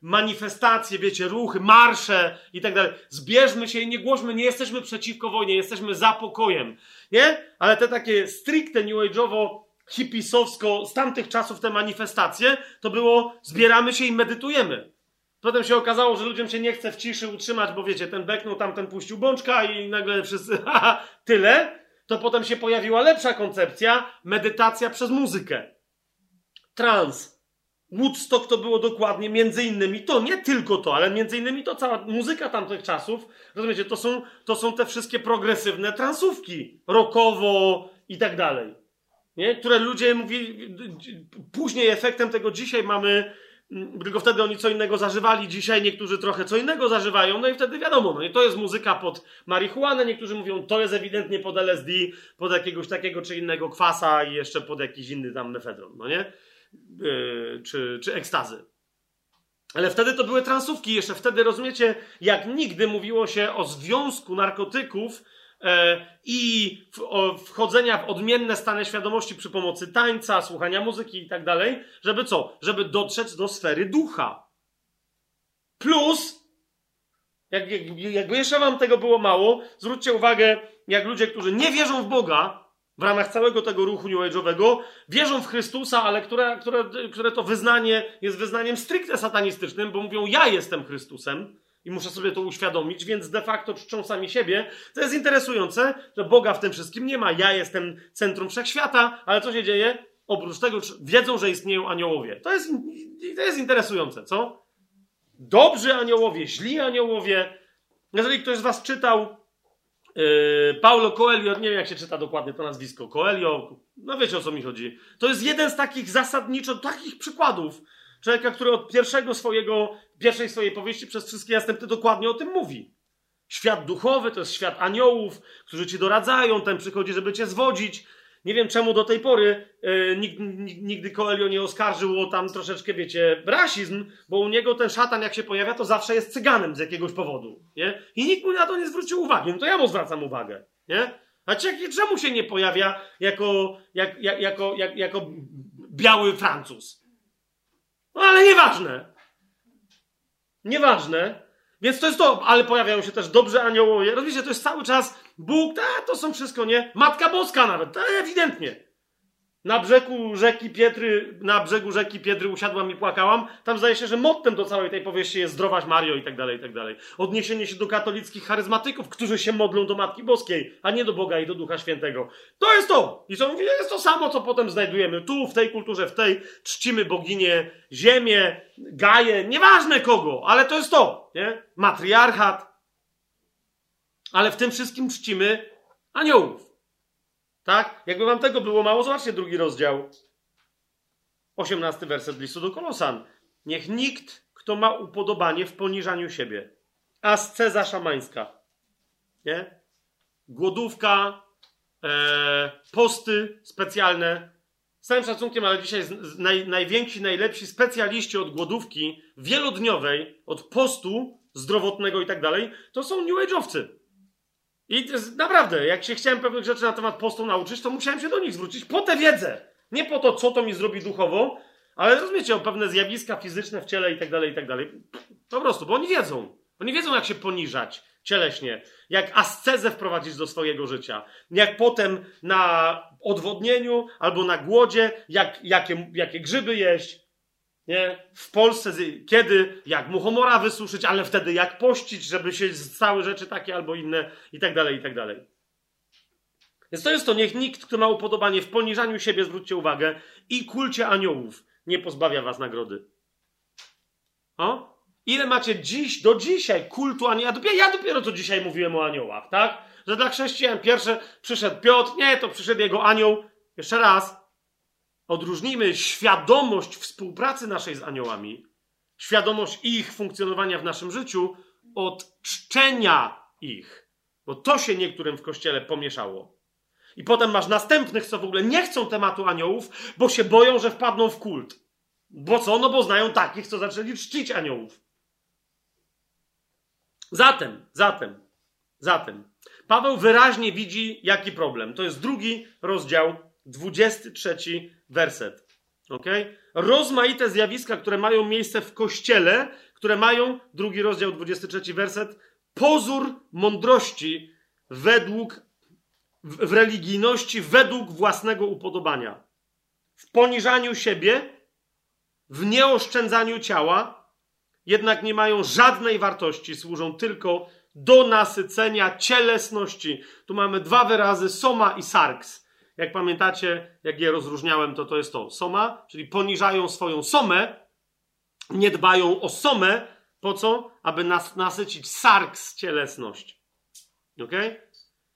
manifestacje, wiecie, ruchy, marsze i tak dalej. Zbierzmy się i nie głośmy, nie jesteśmy przeciwko wojnie, jesteśmy za pokojem, nie? Ale te takie stricte New Age'owo hipisowsko z tamtych czasów te manifestacje, to było zbieramy się i medytujemy. Potem się okazało, że ludziom się nie chce w ciszy utrzymać, bo wiecie, ten beknął, tamten puścił bączka i nagle wszyscy, [laughs] haha, tyle. To potem się pojawiła lepsza koncepcja, medytacja przez muzykę. Trans. Woodstock to było dokładnie między innymi to, nie tylko to, ale między innymi to cała muzyka tamtych czasów, rozumiecie, to są, to są te wszystkie progresywne transówki, rockowo i tak dalej, nie? które ludzie mówili, później efektem tego dzisiaj mamy tylko wtedy oni co innego zażywali, dzisiaj niektórzy trochę co innego zażywają, no i wtedy wiadomo, no i to jest muzyka pod marihuanę, niektórzy mówią, to jest ewidentnie pod LSD, pod jakiegoś takiego czy innego kwasa i jeszcze pod jakiś inny tam mefedron, no nie? Yy, czy, czy ekstazy. Ale wtedy to były transówki, jeszcze wtedy, rozumiecie, jak nigdy mówiło się o związku narkotyków i wchodzenia w odmienne stany świadomości przy pomocy tańca, słuchania muzyki i tak dalej, żeby co? Żeby dotrzeć do sfery ducha. Plus, jak, jak, jakby jeszcze wam tego było mało, zwróćcie uwagę, jak ludzie, którzy nie wierzą w Boga, w ramach całego tego ruchu New Age'owego, wierzą w Chrystusa, ale które, które, które to wyznanie jest wyznaniem stricte satanistycznym, bo mówią, ja jestem Chrystusem, i muszę sobie to uświadomić, więc de facto czczą sami siebie. To jest interesujące, że Boga w tym wszystkim nie ma. Ja jestem centrum wszechświata, ale co się dzieje? Oprócz tego wiedzą, że istnieją aniołowie. To jest, to jest interesujące, co? Dobrzy aniołowie, źli aniołowie. Jeżeli ktoś z Was czytał yy, Paulo Coelho, nie wiem jak się czyta dokładnie to nazwisko, Coelho, no wiecie o co mi chodzi. To jest jeden z takich zasadniczo, takich przykładów, Człowieka, który od pierwszego swojego, pierwszej swojej powieści przez wszystkie następne dokładnie o tym mówi. Świat duchowy to jest świat aniołów, którzy ci doradzają, ten przychodzi, żeby cię zwodzić. Nie wiem czemu do tej pory yy, nigdy, nigdy Coelho nie oskarżył o tam troszeczkę, wiecie, rasizm, bo u niego ten szatan, jak się pojawia, to zawsze jest cyganem z jakiegoś powodu. Nie? I nikt mu na to nie zwrócił uwagi. No to ja mu zwracam uwagę. Nie? A czemu się nie pojawia jako, jak, jak, jako, jak, jako biały Francuz? No ale nieważne. Nieważne. Więc to jest to, ale pojawiają się też dobrze aniołowie. Rozumiecie, to jest cały czas Bóg, ta, to są wszystko, nie? Matka Boska nawet, to ewidentnie. Na brzegu rzeki Pietry, na brzegu rzeki Piedry usiadłam i płakałam. Tam zdaje się, że mottem do całej tej powieści jest zdrowaś Mario i tak dalej, i tak dalej. Odniesienie się do katolickich charyzmatyków, którzy się modlą do Matki Boskiej, a nie do Boga i do Ducha Świętego. To jest to! I co mówię, jest to samo, co potem znajdujemy tu, w tej kulturze, w tej. Czcimy boginię, ziemię, gaję, nieważne kogo, ale to jest to, nie? Matriarchat. Ale w tym wszystkim czcimy aniołów. Tak? Jakby wam tego było mało, zobaczcie drugi rozdział. 18 werset listu do Kolosan. Niech nikt, kto ma upodobanie w poniżaniu siebie. Asceza szamańska. Nie? Głodówka, e, posty specjalne. Z całym szacunkiem, ale dzisiaj naj, najwięksi, najlepsi specjaliści od głodówki wielodniowej, od postu zdrowotnego i tak dalej, to są New Age'owcy. I naprawdę, jak się chciałem pewnych rzeczy na temat postu nauczyć, to musiałem się do nich zwrócić po tę wiedzę. Nie po to, co to mi zrobi duchowo, ale rozumiecie, o pewne zjawiska fizyczne w ciele i tak dalej, i tak dalej. Po prostu, bo oni wiedzą. Oni wiedzą, jak się poniżać cieleśnie, jak ascezę wprowadzić do swojego życia, jak potem na odwodnieniu albo na głodzie, jak, jakie, jakie grzyby jeść. Nie? W Polsce, kiedy, jak muchomora wysuszyć, ale wtedy jak pościć, żeby się stały rzeczy takie albo inne i tak dalej, i tak dalej. Więc to jest to, niech nikt, kto ma upodobanie w poniżaniu siebie, zwróćcie uwagę, i kulcie aniołów nie pozbawia was nagrody. O? Ile macie dziś, do dzisiaj kultu aniołów? Ja dopiero, ja dopiero to dzisiaj mówiłem o aniołach, tak? Że dla chrześcijan pierwsze przyszedł Piotr, nie, to przyszedł jego anioł. Jeszcze raz, odróżnijmy świadomość współpracy naszej z aniołami, świadomość ich funkcjonowania w naszym życiu od czczenia ich. Bo to się niektórym w kościele pomieszało. I potem masz następnych, co w ogóle nie chcą tematu aniołów, bo się boją, że wpadną w kult. Bo co? No bo znają takich, co zaczęli czcić aniołów. Zatem, zatem, zatem, Paweł wyraźnie widzi, jaki problem. To jest drugi rozdział, 23 werset. Okay? Rozmaite zjawiska, które mają miejsce w kościele, które mają, drugi rozdział, 23 werset, pozór mądrości według, w, religijności według własnego upodobania. W poniżaniu siebie, w nieoszczędzaniu ciała, jednak nie mają żadnej wartości, służą tylko do nasycenia cielesności. Tu mamy dwa wyrazy, soma i sarks. Jak pamiętacie, jak je rozróżniałem, to to jest to. Soma, czyli poniżają swoją somę, nie dbają o somę. Po co? Aby nas, nasycić sarks, cielesność. Ok?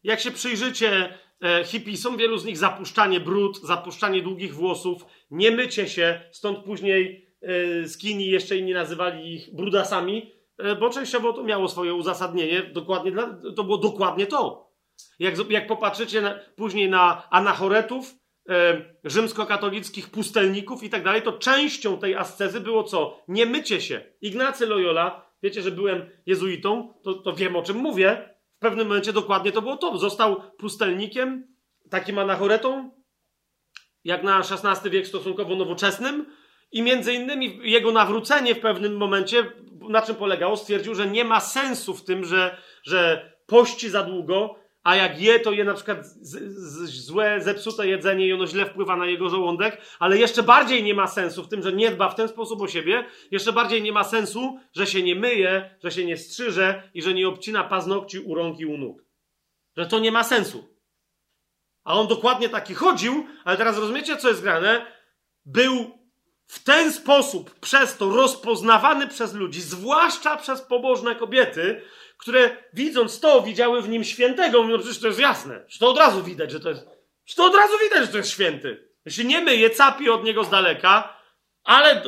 Jak się przyjrzycie e, hipisom, wielu z nich zapuszczanie brud, zapuszczanie długich włosów, nie mycie się, stąd później e, skini jeszcze inni nazywali ich brudasami, e, bo częściowo to miało swoje uzasadnienie, dokładnie dla, to było dokładnie to. Jak, jak popatrzycie na, później na anachoretów, e, rzymskokatolickich pustelników i tak dalej, to częścią tej ascezy było co? Nie mycie się. Ignacy Loyola, wiecie, że byłem jezuitą, to, to wiem o czym mówię, w pewnym momencie dokładnie to było to. Został pustelnikiem, takim anachoretą, jak na XVI wiek stosunkowo nowoczesnym i między innymi jego nawrócenie w pewnym momencie, na czym polegało, stwierdził, że nie ma sensu w tym, że, że pości za długo, a jak je, to je na przykład z, z, złe, zepsute jedzenie i ono źle wpływa na jego żołądek, ale jeszcze bardziej nie ma sensu w tym, że nie dba w ten sposób o siebie, jeszcze bardziej nie ma sensu, że się nie myje, że się nie strzyże i że nie obcina paznokci u rąk i u nóg. Że to nie ma sensu. A on dokładnie taki chodził, ale teraz rozumiecie, co jest grane? Był w ten sposób przez to rozpoznawany przez ludzi, zwłaszcza przez pobożne kobiety, które widząc to, widziały w nim świętego. No przecież to jest jasne. Że to od razu widać, że to jest. Że to od razu widać, że to jest święty. Jeśli nie myje, capi od niego z daleka, ale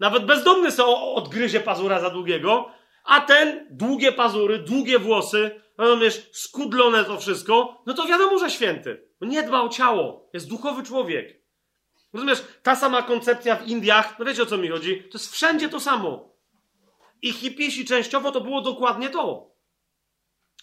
nawet bezdomny sobie odgryzie pazura za długiego, a ten długie pazury, długie włosy, rozumiesz, skudlone to wszystko, no to wiadomo, że święty. Nie dba o ciało. Jest duchowy człowiek. Rozumiesz, ta sama koncepcja w Indiach, no wiecie o co mi chodzi? To jest wszędzie to samo. I hipisi częściowo to było dokładnie to.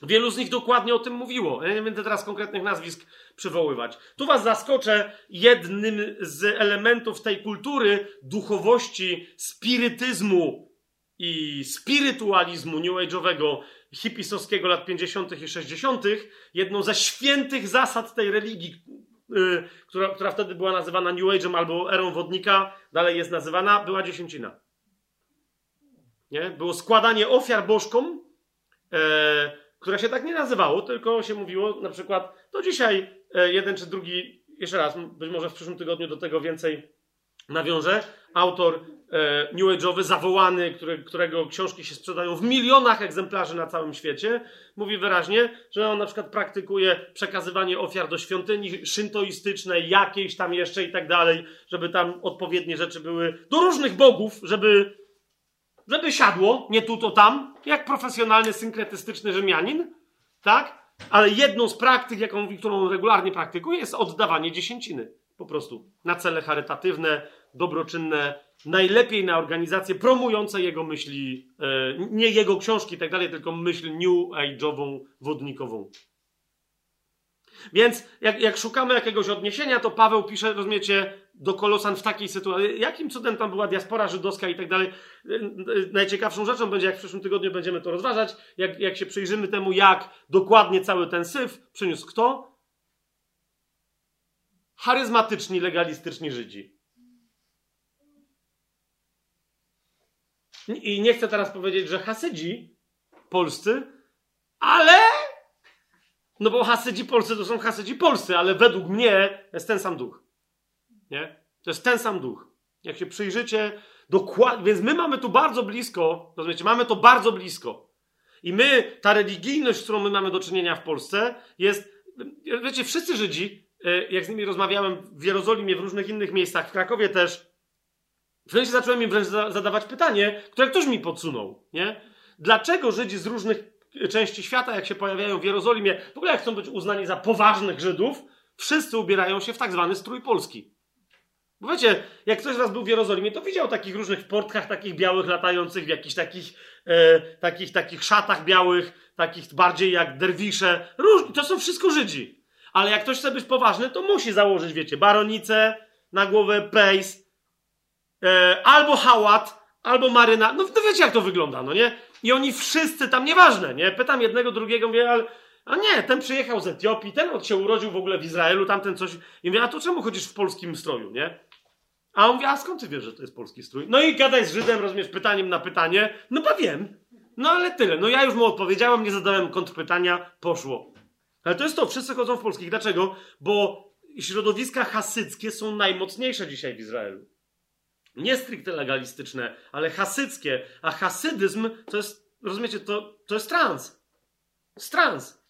Wielu z nich dokładnie o tym mówiło. Ja nie będę teraz konkretnych nazwisk przywoływać. Tu was zaskoczę jednym z elementów tej kultury duchowości, spirytyzmu i spirytualizmu new age'owego, hipisowskiego lat 50. i 60., jedną ze świętych zasad tej religii, yy, która, która wtedy była nazywana New Age'em albo erą wodnika, dalej jest nazywana, była dziesięcina. Nie? Było składanie ofiar bożkom, yy, które się tak nie nazywało, tylko się mówiło na przykład, to dzisiaj e, jeden czy drugi, jeszcze raz, być może w przyszłym tygodniu do tego więcej nawiążę, autor e, New Age'owy, zawołany, który, którego książki się sprzedają w milionach egzemplarzy na całym świecie, mówi wyraźnie, że on na przykład praktykuje przekazywanie ofiar do świątyni szyntoistycznej, jakiejś tam jeszcze i tak dalej, żeby tam odpowiednie rzeczy były do różnych bogów, żeby żeby siadło, nie tu, to tam, jak profesjonalny, synkretystyczny Rzymianin, tak? Ale jedną z praktyk, jaką, którą regularnie praktykuje, jest oddawanie dziesięciny. Po prostu na cele charytatywne, dobroczynne, najlepiej na organizacje promujące jego myśli, e, nie jego książki i tak dalej, tylko myśl new age'ową, wodnikową. Więc jak, jak, szukamy jakiegoś odniesienia, to Paweł pisze, rozumiecie, do Kolosan w takiej sytuacji. Jakim cudem tam była diaspora żydowska i tak dalej. Najciekawszą rzeczą będzie, jak w przyszłym tygodniu będziemy to rozważać, jak, jak się przyjrzymy temu, jak dokładnie cały ten syf przyniósł kto? Charyzmatyczni, legalistyczni Żydzi. I nie chcę teraz powiedzieć, że Hasydzi polscy, ale. No bo Hasydzi polscy to są Hasydzi polscy, ale według mnie jest ten sam duch. Nie? To jest ten sam duch. Jak się przyjrzycie dokładnie, więc my mamy tu bardzo blisko, rozumiecie, mamy to bardzo blisko. I my, ta religijność, z którą my mamy do czynienia w Polsce, jest, wiecie, wszyscy Żydzi, jak z nimi rozmawiałem w Jerozolimie, w różnych innych miejscach, w Krakowie też, w sensie zacząłem im wręcz zadawać pytanie, które ktoś mi podsunął, nie? Dlaczego Żydzi z różnych części świata, jak się pojawiają w Jerozolimie, w ogóle jak chcą być uznani za poważnych Żydów, wszyscy ubierają się w tak zwany strój polski. Bo wiecie, jak ktoś z was był w Jerozolimie, to widział takich różnych w portkach, takich białych, latających w jakichś takich, e, takich, takich szatach białych, takich bardziej jak derwisze. Róż, to są wszystko Żydzi. Ale jak ktoś chce być poważny, to musi założyć, wiecie, baronicę, na głowę pejs, e, albo hałat, albo maryna. No, no wiecie, jak to wygląda, no nie? I oni wszyscy tam, nieważne, nie? Pytam jednego, drugiego, mówię, ale a nie, ten przyjechał z Etiopii, ten się urodził w ogóle w Izraelu, tamten coś. I mówię, a to czemu chodzisz w polskim stroju, nie? A on mówi, a skąd ty wiesz, że to jest polski strój? No i gadaj z Żydem, rozumiesz, pytaniem na pytanie. No ba wiem. No ale tyle. No ja już mu odpowiedziałem, nie zadałem kontrpytania, poszło. Ale to jest to, wszyscy chodzą w polskich. Dlaczego? Bo środowiska hasyckie są najmocniejsze dzisiaj w Izraelu. Nie stricte legalistyczne, ale hasyckie. A hasydyzm to jest, rozumiecie, to, to jest trans. Jest trans.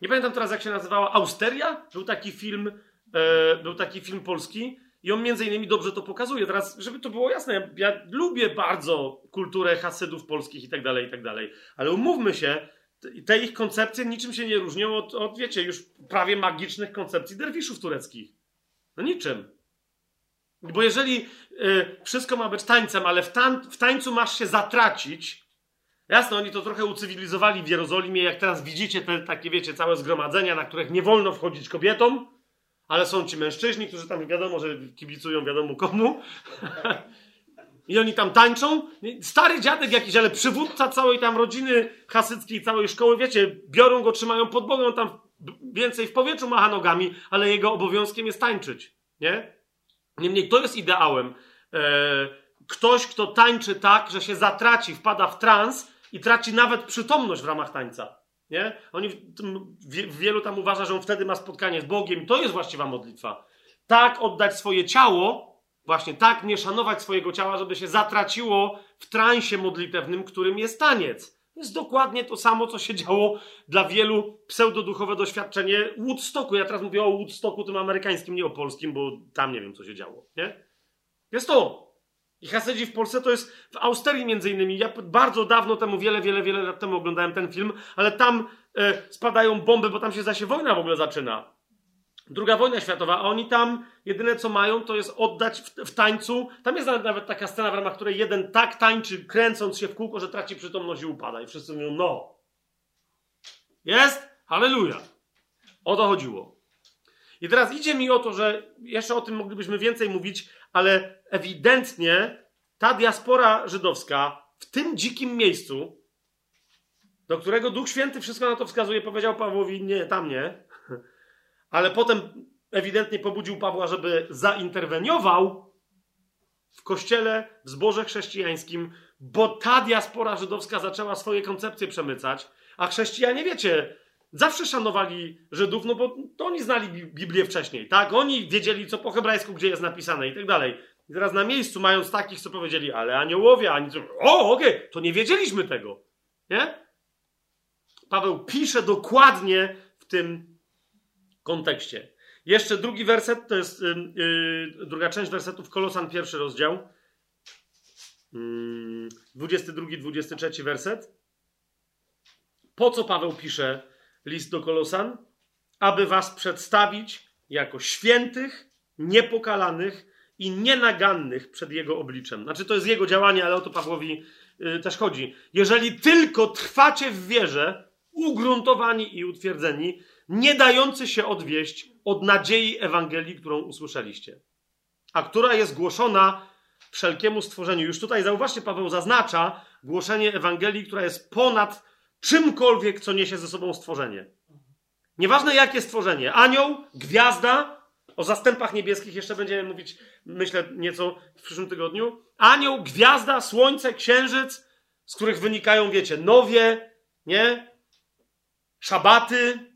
Nie pamiętam teraz, jak się nazywała. Austeria? Był taki film E, był taki film polski i on między innymi dobrze to pokazuje. Teraz, żeby to było jasne, ja, lubię bardzo kulturę hasydów polskich i tak dalej, i tak dalej. Ale umówmy się, te ich koncepcje niczym się nie różnią od, od wiecie, już prawie magicznych koncepcji derwiszów tureckich. No niczym. Bo jeżeli y, wszystko ma być tańcem, ale w, tań, w tańcu masz się zatracić, jasno, oni to trochę ucywilizowali w Jerozolimie, jak teraz widzicie te takie, wiecie, całe zgromadzenia, na których nie wolno wchodzić kobietom, ale są ci mężczyźni, którzy tam wiadomo, że kibicują wiadomo komu. [laughs] I oni tam tańczą. Stary dziadek jakiś, ale przywódca całej tam rodziny hasyckiej, całej szkoły, wiecie, biorą go, trzymają pod bogą, tam więcej w powietrzu macha nogami, ale jego obowiązkiem jest tańczyć. Nie? Niemniej to jest ideałem. Eee, ktoś, kto tańczy tak, że się zatraci, wpada w trans i traci nawet przytomność w ramach tańca. Nie? Oni w, wielu tam uważa, że on wtedy ma spotkanie z Bogiem. To jest właściwa modlitwa. Tak oddać swoje ciało, właśnie tak nie szanować swojego ciała, żeby się zatraciło w transie modlitewnym, którym jest taniec. To jest dokładnie to samo, co się działo dla wielu pseudoduchowe doświadczenie Woodstocku. Ja teraz mówię o Woodstocku tym amerykańskim, nie o polskim, bo tam nie wiem, co się działo. Nie? Jest to. I Hasydzi w Polsce to jest w Austerii między innymi. Ja bardzo dawno temu, wiele, wiele, wiele lat temu oglądałem ten film, ale tam e, spadają bomby, bo tam się zasie wojna w ogóle zaczyna. Druga wojna światowa, a oni tam jedyne co mają, to jest oddać w, w, tańcu. Tam jest nawet taka scena, w ramach której jeden tak tańczy, kręcąc się w kółko, że traci przytomność i upada. I wszyscy mówią, no. Jest? Halleluja. O to chodziło. I teraz idzie mi o to, że jeszcze o tym moglibyśmy więcej mówić, ale ewidentnie ta diaspora żydowska w tym dzikim miejscu, do którego Duch Święty wszystko na to wskazuje, powiedział Pawłowi: Nie, tam nie. [laughs] Ale potem ewidentnie pobudził Pawła, żeby zainterweniował w kościele, w zborze chrześcijańskim, bo ta diaspora żydowska zaczęła swoje koncepcje przemycać, a chrześcijanie, wiecie, zawsze szanowali Żydów, no bo to oni znali Biblię wcześniej, tak? Oni wiedzieli, co po hebrajsku, gdzie jest napisane i tak dalej. I teraz na miejscu, mając takich, co powiedzieli, ale aniołowie, ani. O, okej, okay, to nie wiedzieliśmy tego. Nie? Paweł pisze dokładnie w tym kontekście. Jeszcze drugi werset, to jest yy, yy, druga część wersetów Kolosan, pierwszy rozdział. Yy, 22, 23 werset. Po co Paweł pisze list do Kolosan, aby was przedstawić jako świętych, niepokalanych i nienagannych przed jego obliczem. Znaczy, to jest jego działanie, ale o to Pawłowi yy, też chodzi. Jeżeli tylko trwacie w wierze, ugruntowani i utwierdzeni, nie dający się odwieść od nadziei Ewangelii, którą usłyszeliście, a która jest głoszona wszelkiemu stworzeniu. Już tutaj zauważcie, Paweł zaznacza głoszenie Ewangelii, która jest ponad czymkolwiek, co niesie ze sobą stworzenie. Nieważne jakie stworzenie, anioł, gwiazda, O zastępach niebieskich jeszcze będziemy mówić, myślę, nieco w przyszłym tygodniu. Anioł, gwiazda, słońce, księżyc, z których wynikają, wiecie, nowie, nie? Szabaty.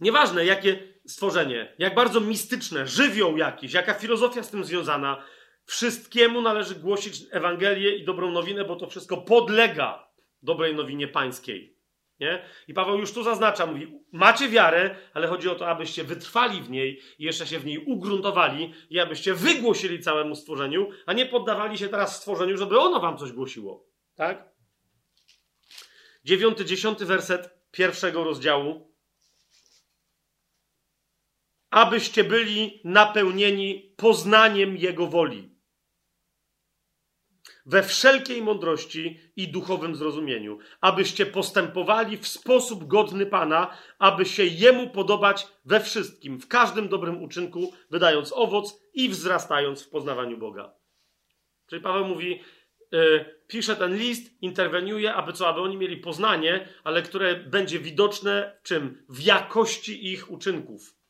Nieważne, jakie stworzenie, jak bardzo mistyczne, żywioł jakiś, jaka filozofia z tym związana. Wszystkiemu należy głosić Ewangelię i dobrą nowinę, bo to wszystko podlega dobrej nowinie pańskiej. Nie? I Paweł już tu zaznacza, mówi, macie wiarę, ale chodzi o to, abyście wytrwali w niej i jeszcze się w niej ugruntowali i abyście wygłosili całemu stworzeniu, a nie poddawali się teraz stworzeniu, żeby ono wam coś głosiło. Tak? Dziewiąty, dziesiąty werset pierwszego rozdziału. Abyście byli napełnieni poznaniem Jego woli we wszelkiej mądrości i duchowym zrozumieniu, abyście postępowali w sposób godny Pana, aby się Jemu podobać we wszystkim, w każdym dobrym uczynku, wydając owoc i wzrastając w poznawaniu Boga. Czyli Paweł mówi, yy, pisze ten list, interweniuje, aby co, aby oni mieli poznanie, ale które będzie widoczne czym? W jakości ich uczynków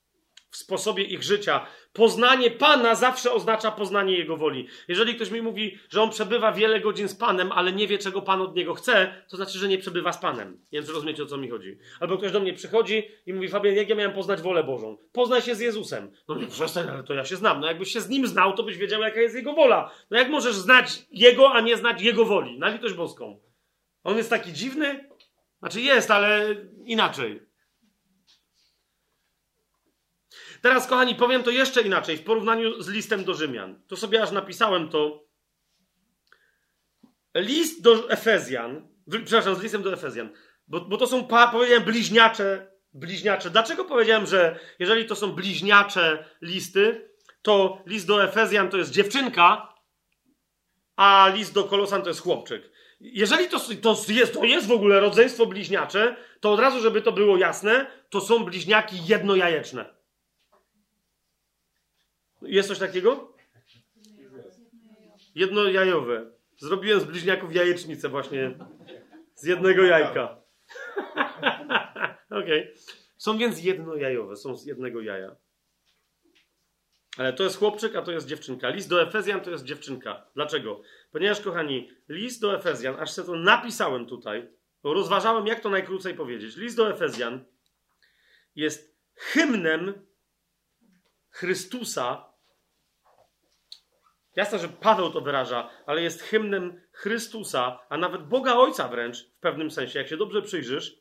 w sposobie ich życia. Poznanie Pana zawsze oznacza poznanie Jego woli. Jeżeli ktoś mi mówi, że on przebywa wiele godzin z Panem, ale nie wie, czego Pan od niego chce, to znaczy, że nie przebywa z Panem. Nie wiem, czy rozumiecie, o co mi chodzi. Albo ktoś do mnie przychodzi i mówi, Fabian, jak ja miałem poznać wolę Bożą? Poznaj się z Jezusem. No nie, przestań, ale to ja się znam. No jakbyś się z Nim znał, to byś wiedział, jaka jest Jego wola. No jak możesz znać Jego, a nie znać Jego woli? Na litość boską. On jest taki dziwny? Znaczy jest, ale inaczej. Teraz, kochani, powiem to jeszcze inaczej, w porównaniu z listem do Rzymian. To sobie aż napisałem to. List do Efezjan, przepraszam, z listem do Efezjan, bo, bo to są, powiedziałem, bliźniacze, bliźniacze. Dlaczego powiedziałem, że jeżeli to są bliźniacze listy, to list do Efezjan to jest dziewczynka, a list do Kolosan to jest chłopczyk. Jeżeli to, to, jest, to jest w ogóle rodzeństwo bliźniacze, to od razu, żeby to było jasne, to są bliźniaki jednojajeczne. Jest coś takiego? Jednojajowe. Zrobiłem z bliźniaków jajecznicę właśnie z jednego jajka. [laughs] Okej. Okay. Są więc jednojajowe, są z jednego jaja. Ale to jest chłopczyk, a to jest dziewczynka. List do Efezjan to jest dziewczynka. Dlaczego? Ponieważ, kochani, list do Efezjan, aż sobie to napisałem tutaj, bo rozważałem, jak to najkrócej powiedzieć. List do Efezjan jest hymnem Chrystusa Jasne, że Paweł to wyraża, ale jest hymnem Chrystusa, a nawet Boga Ojca wręcz, w pewnym sensie, jak się dobrze przyjrzysz,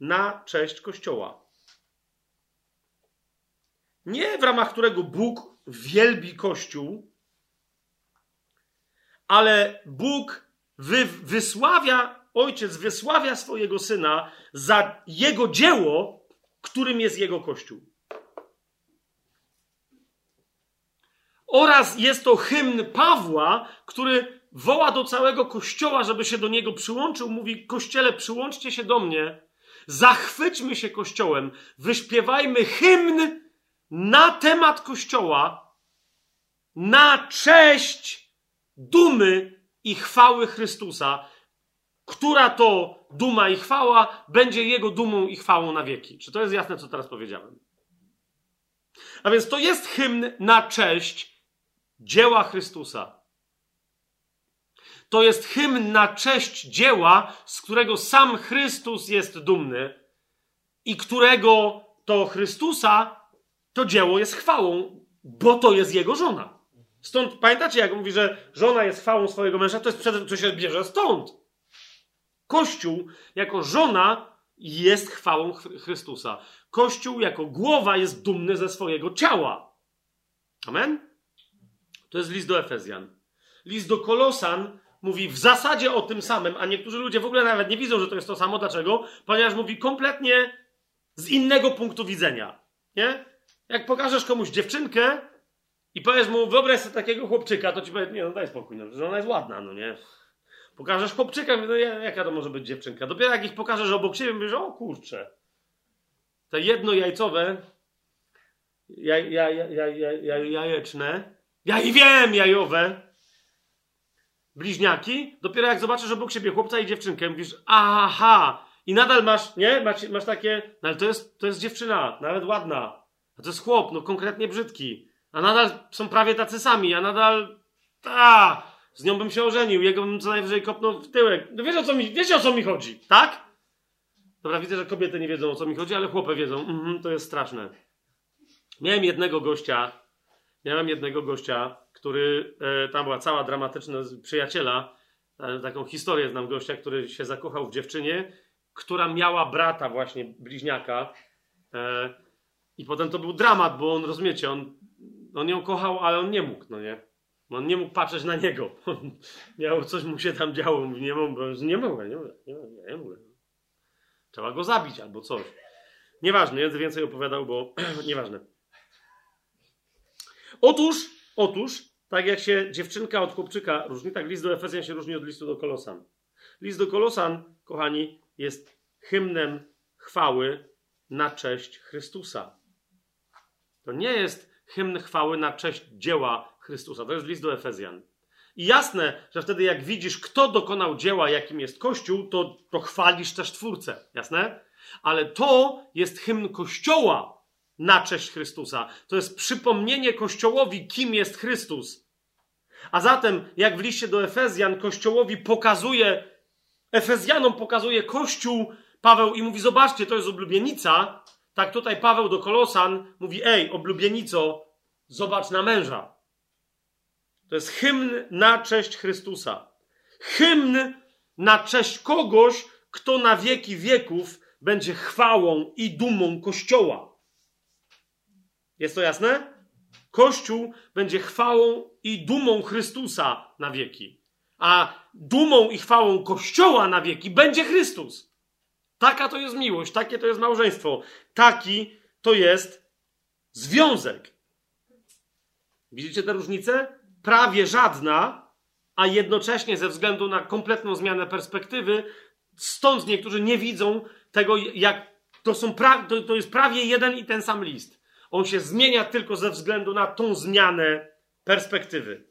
na cześć Kościoła. Nie w ramach którego Bóg wielbi Kościół, ale Bóg wy, wysławia, Ojciec wysławia swojego Syna za Jego dzieło, którym jest Jego Kościół. Oraz jest to hymn Pawła, który woła do całego kościoła, żeby się do niego przyłączył. Mówi: Kościele, przyłączcie się do mnie, zachwyćmy się kościołem, wyśpiewajmy hymn na temat kościoła, na cześć dumy i chwały Chrystusa, która to duma i chwała będzie jego dumą i chwałą na wieki. Czy to jest jasne, co teraz powiedziałem? A więc to jest hymn na cześć dzieła Chrystusa. To jest hymn na cześć dzieła, z którego sam Chrystus jest dumny i którego to Chrystusa to dzieło jest chwałą, bo to jest jego żona. Stąd pamiętacie, jak mówi, że żona jest chwałą swojego męża, to jest przede co się bierze stąd. Kościół jako żona jest chwałą Chrystusa. Kościół jako głowa jest dumny ze swojego ciała. Amen? To jest list do Efezjan. List do Kolosan mówi w zasadzie o tym samym, a niektórzy ludzie w ogóle nawet nie widzą, że to jest to samo. Dlaczego? Ponieważ mówi kompletnie z innego punktu widzenia. Nie? Jak pokażesz komuś dziewczynkę i powiesz mu, wyobraź sobie takiego chłopczyka, to ci powie, nie no daj spokój, no, że ona jest ładna, no nie? Pokażesz chłopczyka, no jaka to może być dziewczynka? Dopiero jak ich pokażesz obok siebie, mówisz, o kurczę. Te jednojajcowe, jaj, jaj, jaj, jaj, jajeczne, ja i wiem, jajowe. Bliźniaki. Dopiero jak zobaczysz obok siebie chłopca i dziewczynkę, mówisz, aha. I nadal masz, nie? Masz, masz takie, no ale to jest, to jest dziewczyna, nawet ładna. A to jest chłop, no konkretnie brzydki. A nadal są prawie tacy sami, a nadal. Ta, z nią bym się ożenił, jego bym co najwyżej kopnął w tyłek. No wiesz o co mi, wiecie o co mi chodzi, tak? Dobra, widzę, że kobiety nie wiedzą o co mi chodzi, ale chłopy wiedzą. Mhm, to jest straszne. Miałem jednego gościa, miałem jednego gościa, który, e, tam była cała dramatyczna przyjaciela, e, taką historię znam gościa, który się zakochał w dziewczynie, która miała brata właśnie, bliźniaka. E, I potem to był dramat, bo on, rozumiecie, on, on ją kochał, ale on nie mógł, no nie? On nie mógł patrzeć na niego. [laughs] Miał, coś mu się tam działo. Nie mogę, nie mogę, nie mogę, nie mogę. Trzeba go zabić albo coś. Nieważne, nie więcej opowiadał, bo [clears throat] nieważne. Otóż, otóż, tak jak się dziewczynka od chłopczyka różni, tak list do Efezjan się różni od listu do Kolosan. List do Kolosan, kochani, jest hymnem chwały na cześć Chrystusa. To nie jest hymn chwały na cześć dzieła Chrystusa. To jest list do Efezjan. I jasne, że wtedy jak widzisz, kto dokonał dzieła, jakim jest Kościół, to, to chwalisz też Twórcę. Jasne? Ale to jest hymn Kościoła na cześć Chrystusa. To jest przypomnienie Kościołowi, kim jest Chrystus. A zatem, jak w liście do Efezjan, Kościołowi pokazuje, Efezjanom pokazuje Kościół, Paweł i mówi: Zobaczcie, to jest oblubienica. Tak tutaj Paweł do Kolosan mówi: Ej, oblubienico, zobacz na męża. To jest hymn na cześć Chrystusa. Hymn na cześć kogoś, kto na wieki wieków będzie chwałą i dumą Kościoła. Jest to jasne? Kościół będzie chwałą i dumą Chrystusa na wieki. A dumą i chwałą Kościoła na wieki będzie Chrystus. Taka to jest miłość, takie to jest małżeństwo, taki to jest związek. Widzicie tę różnicę? Prawie żadna, a jednocześnie ze względu na kompletną zmianę perspektywy, stąd niektórzy nie widzą tego, jak to, są pra... to, to jest prawie jeden i ten sam list. On się zmienia tylko ze względu na tą zmianę perspektywy.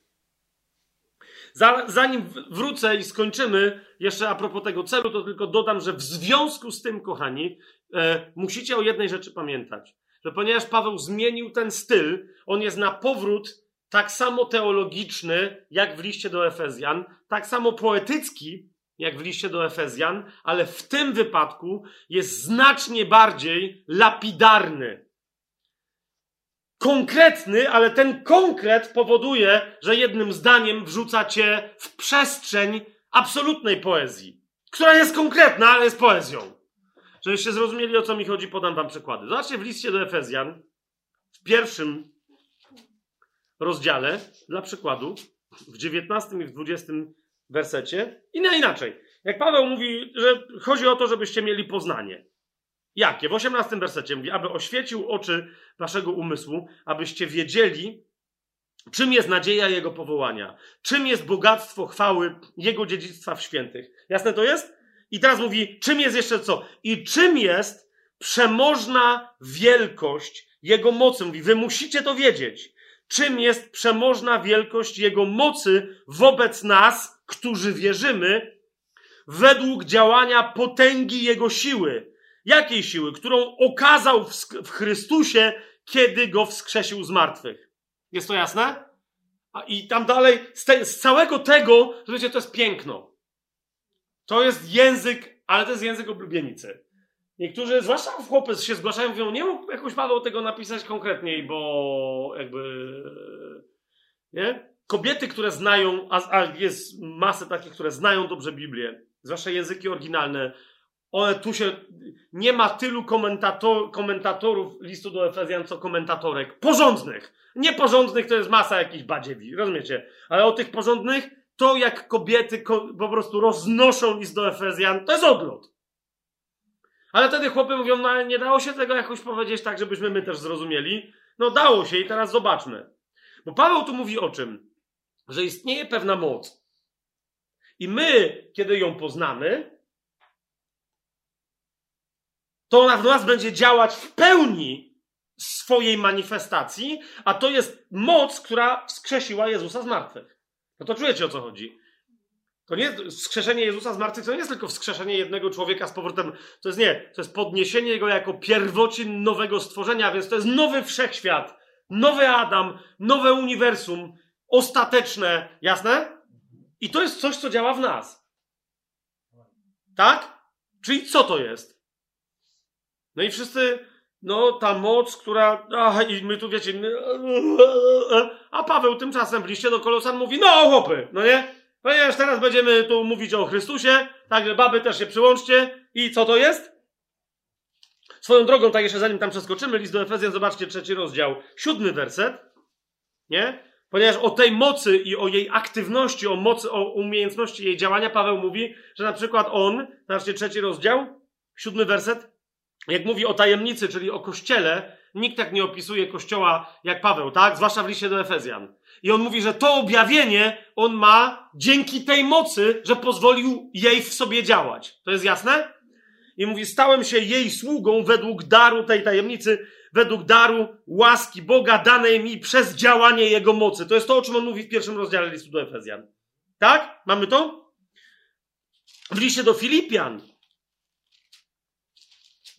Zanim wrócę i skończymy, jeszcze a propos tego celu, to tylko dodam, że w związku z tym, kochani, e, musicie o jednej rzeczy pamiętać. Że ponieważ Paweł zmienił ten styl, on jest na powrót tak samo teologiczny, jak w liście do Efezjan, tak samo poetycki, jak w liście do Efezjan, ale w tym wypadku jest znacznie bardziej lapidarny konkretny, ale ten konkret powoduje, że jednym zdaniem wrzuca cię w przestrzeń absolutnej poezji, która jest konkretna, ale jest poezją. Żebyście zrozumieli, o co mi chodzi, podam wam przykłady. Zobaczcie w liście do Efezjan, w pierwszym rozdziale, dla przykładu, w 19 i w 20 wersecie, i na inaczej. Jak Paweł mówi, że chodzi o to, żebyście mieli poznanie. Jakie? W 18 wersecie mówi, aby oświecił oczy waszego umysłu, abyście wiedzieli, czym jest nadzieja Jego powołania, czym jest bogactwo chwały Jego dziedzictwa w świętych. Jasne to jest? I teraz mówi, czym jest jeszcze co? I czym jest przemożna wielkość Jego mocy? Mówi, wy musicie to wiedzieć. Czym jest przemożna wielkość Jego mocy wobec nas, którzy wierzymy, według działania potęgi Jego siły Jakiej siły? Którą okazał w, Chrystusie, kiedy go wskrzesił z martwych. Jest to jasne? A I tam dalej, z, te, z całego tego, wiecie, to jest piękno. To jest język, ale to jest język oblubienicy. Niektórzy, zwłaszcza chłopcy, się zgłaszają, mówią, nie mógł jakoś Paweł tego napisać konkretniej, bo jakby... Nie? Kobiety, które znają, a, a jest masę takich, które znają dobrze Biblię, zwłaszcza języki oryginalne, one tu się. Nie ma tylu komentator, komentatorów listu do Efezjan, co komentatorek. Porządnych. Nieporządnych to jest masa jakichś badziewi, rozumiecie? Ale o tych porządnych, to jak kobiety ko po prostu roznoszą list do Efezjan, to jest odlot. Ale wtedy chłopy mówią, no nie dało się tego jakoś powiedzieć tak, żebyśmy my też zrozumieli. No dało się i teraz zobaczmy. Bo Paweł tu mówi o czym? Że istnieje pewna moc. I my, kiedy ją poznamy, to ona w nas będzie działać w pełni swojej manifestacji, a to jest moc, która wskrzesiła Jezusa z martwych. No to czujecie o co chodzi. To nie wskrzeszenie Jezusa z martwych, to nie jest tylko wskrzeszenie jednego człowieka z powrotem. To jest nie, to jest podniesienie jego jako pierwocin nowego stworzenia, więc to jest nowy wszechświat, nowy Adam, nowe uniwersum, ostateczne, jasne? I to jest coś, co działa w nas. Tak? Czyli co to jest? No i wszyscy, no ta moc, która, ach, i my tu wiecie, a Paweł tymczasem w liście do Kolosan mówi, no chłopy, no nie? Ponieważ teraz będziemy tu mówić o Chrystusie, także baby też się przyłączcie. I co to jest? Swoją drogą, tak jeszcze zanim tam przeskoczymy, list do Efezjan, zobaczcie trzeci rozdział, siódmy werset, nie? Ponieważ o tej mocy i o jej aktywności, o mocy, o umiejętności jej działania Paweł mówi, że na przykład on, zobaczcie trzeci rozdział, siódmy werset, jak mówi o tajemnicy, czyli o kościele, nikt tak nie opisuje kościoła jak Paweł, tak? Zwłaszcza w liście do Efezjan. I on mówi, że to objawienie on ma dzięki tej mocy, że pozwolił jej w sobie działać. To jest jasne? I mówi, stałem się jej sługą według daru tej tajemnicy, według daru łaski Boga danej mi przez działanie Jego mocy. To jest to, o czym on mówi w pierwszym rozdziale listu do Efezjan. Tak? Mamy to? W liście do Filipian.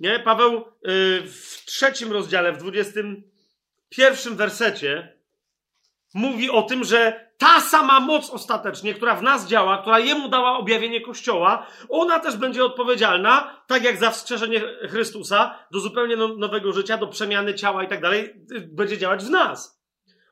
Nie? Paweł yy, w trzecim rozdziale, w dwudziestym pierwszym wersecie mówi o tym, że ta sama moc ostatecznie, która w nas działa, która jemu dała objawienie Kościoła, ona też będzie odpowiedzialna, tak jak za wskrzeszenie Chrystusa, do zupełnie no, nowego życia, do przemiany ciała i tak dalej, będzie działać w nas.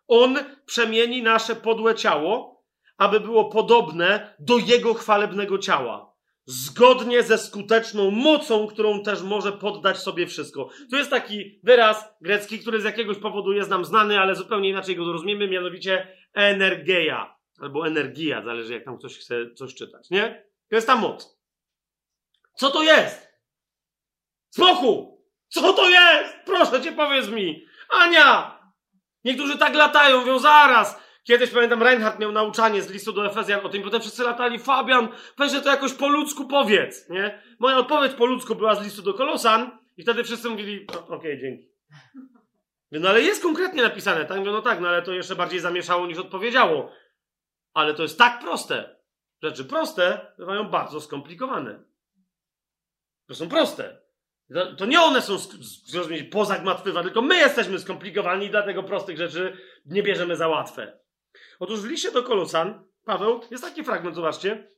On przemieni nasze podłe ciało, aby było podobne do jego chwalebnego ciała zgodnie ze skuteczną mocą, którą też może poddać sobie wszystko. Tu jest taki wyraz grecki, który z jakiegoś powodu jest nam znany, ale zupełnie inaczej go rozumiemy, mianowicie energeia, albo energia, zależy jak tam ktoś chce coś czytać, nie? To jest ta moc. Co to jest? Spokój! Co to jest? Proszę cię, powiedz mi. Ania! Niektórzy tak latają, mówią zaraz. Kiedyś pamiętam, Reinhardt miał nauczanie z listu do Efezjan o tym, potem wszyscy latali, Fabian, weź, to jakoś po ludzku powiedz, nie? Moja odpowiedź po ludzku była z listu do Kolosan i wtedy wszyscy mówili, okej, okay, dzięki. No ale jest konkretnie napisane, tak? No tak, no ale to jeszcze bardziej zamieszało niż odpowiedziało. Ale to jest tak proste. Rzeczy proste bywają bardzo skomplikowane. To są proste. To nie one są zrozumieć pozagmatwywa, tylko my jesteśmy skomplikowani i dlatego prostych rzeczy nie bierzemy za łatwe. Otóż w liście do Kolosan, Paweł, jest taki fragment, zobaczcie.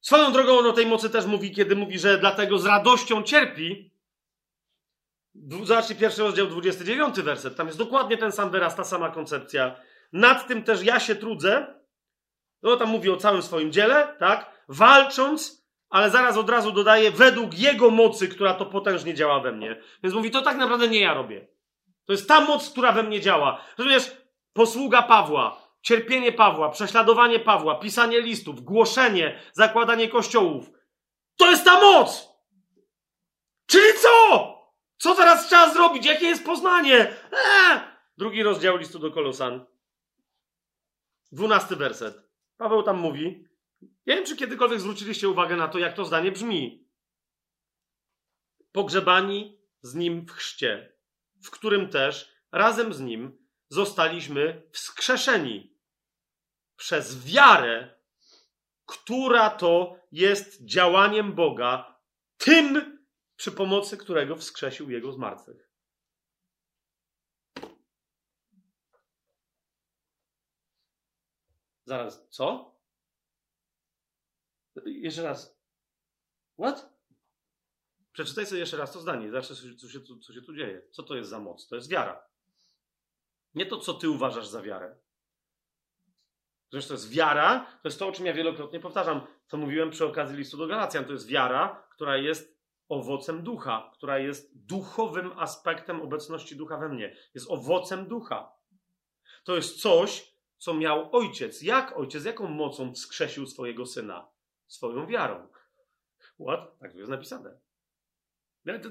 Swoją drogą on o tej mocy też mówi, kiedy mówi, że dlatego z radością cierpi. Zobaczcie pierwszy rozdział, 29 werset. Tam jest dokładnie ten sam wyraz, ta sama koncepcja. Nad tym też ja się trudzę. No tam mówi o całym swoim dziele, tak? Walcząc, ale zaraz od razu dodaje według jego mocy, która to potężnie działa we mnie. Więc mówi, to tak naprawdę nie ja robię. To jest ta moc, która we mnie działa. Rozumiesz? Posługa Pawła, cierpienie Pawła, prześladowanie Pawła, pisanie listów, głoszenie, zakładanie kościołów. To jest ta moc! Czyli co? Co teraz trzeba zrobić? Jakie jest poznanie? Eee! Drugi rozdział listu do Kolosan. Dwunasty werset. Paweł tam mówi. Ja nie wiem, czy kiedykolwiek zwróciliście uwagę na to, jak to zdanie brzmi. Pogrzebani z nim w chrzcie, w którym też razem z nim zostaliśmy wskrzeszeni przez wiarę, która to jest działaniem Boga, tym, przy pomocy którego wskrzesił Jego z martwych. Zaraz, co? Jeszcze raz. What? Przeczytaj sobie jeszcze raz to zdanie. Zobaczcie, co się, co się tu dzieje. Co to jest za moc? To jest wiara. Nie to, co ty uważasz za wiarę. Zresztą to jest wiara, to jest to, o czym ja wielokrotnie powtarzam, co mówiłem przy okazji listu do Galacjan. To jest wiara, która jest owocem ducha, która jest duchowym aspektem obecności ducha we mnie. Jest owocem ducha. To jest coś, co miał ojciec. Jak ojciec, jaką mocą wskrzesił swojego syna? Swoją wiarą. What? Tak jest napisane.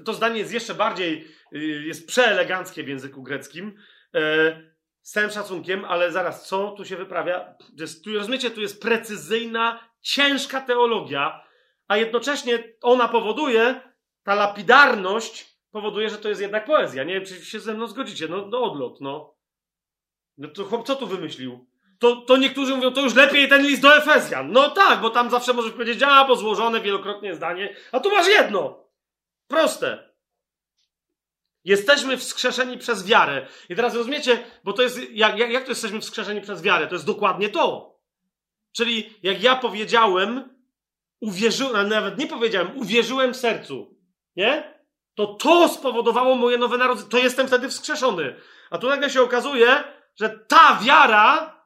To zdanie jest jeszcze bardziej, y, jest przeeleganckie w języku greckim. E, z całym szacunkiem, ale zaraz, co tu się wyprawia? Jest, tu, rozumiecie, tu jest precyzyjna, ciężka teologia, a jednocześnie ona powoduje, ta lapidarność powoduje, że to jest jednak poezja. Nie wiem, czy się ze mną zgodzicie. No, no odlot, no. No to chłop, co tu wymyślił? to, to niektórzy mówią, to już lepiej ten list do Efezjan. No tak, bo tam zawsze możesz powiedzieć, a, bo złożone wielokrotnie zdanie, a tu masz jedno. Proste. Jesteśmy wskrzeszeni przez wiarę. I teraz rozumiecie, bo to jest, jak, jak, jak to jesteśmy wskrzeszeni przez wiarę? To jest dokładnie to. Czyli jak ja powiedziałem, uwierzyłem, nawet nie powiedziałem, uwierzyłem sercu, nie? To to spowodowało moje nowe narodzenie. To jestem wtedy wskrzeszony. A tu nagle się okazuje, że ta wiara,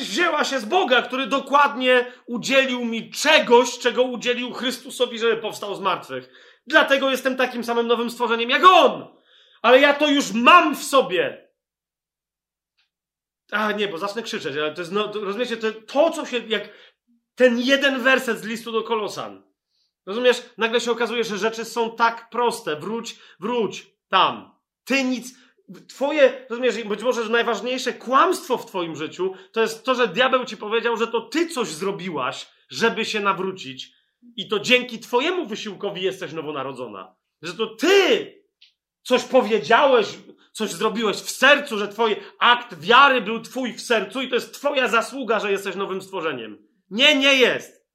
wzięła się z Boga, który dokładnie udzielił mi czegoś, czego udzielił Chrystusowi, żeby powstał z martwych. Dlatego jestem takim samym nowym stworzeniem jak On. Ale ja to już mam w sobie. A nie, bo zacznę krzyczeć, ale to jest, no, rozumiecie, to, to co się, jak ten jeden werset z listu do Kolosan. Rozumiesz? Nagle się okazuje, że rzeczy są tak proste. Wróć, wróć tam. Ty nic, twoje, rozumiesz, być może że najważniejsze kłamstwo w twoim życiu to jest to, że diabeł ci powiedział, że to ty coś zrobiłaś, żeby się nawrócić i to dzięki twojemu wysiłkowi jesteś nowonarodzona. Że to ty coś powiedziałeś, coś zrobiłeś w sercu, że twój akt wiary był twój w sercu i to jest twoja zasługa, że jesteś nowym stworzeniem. Nie, nie jest.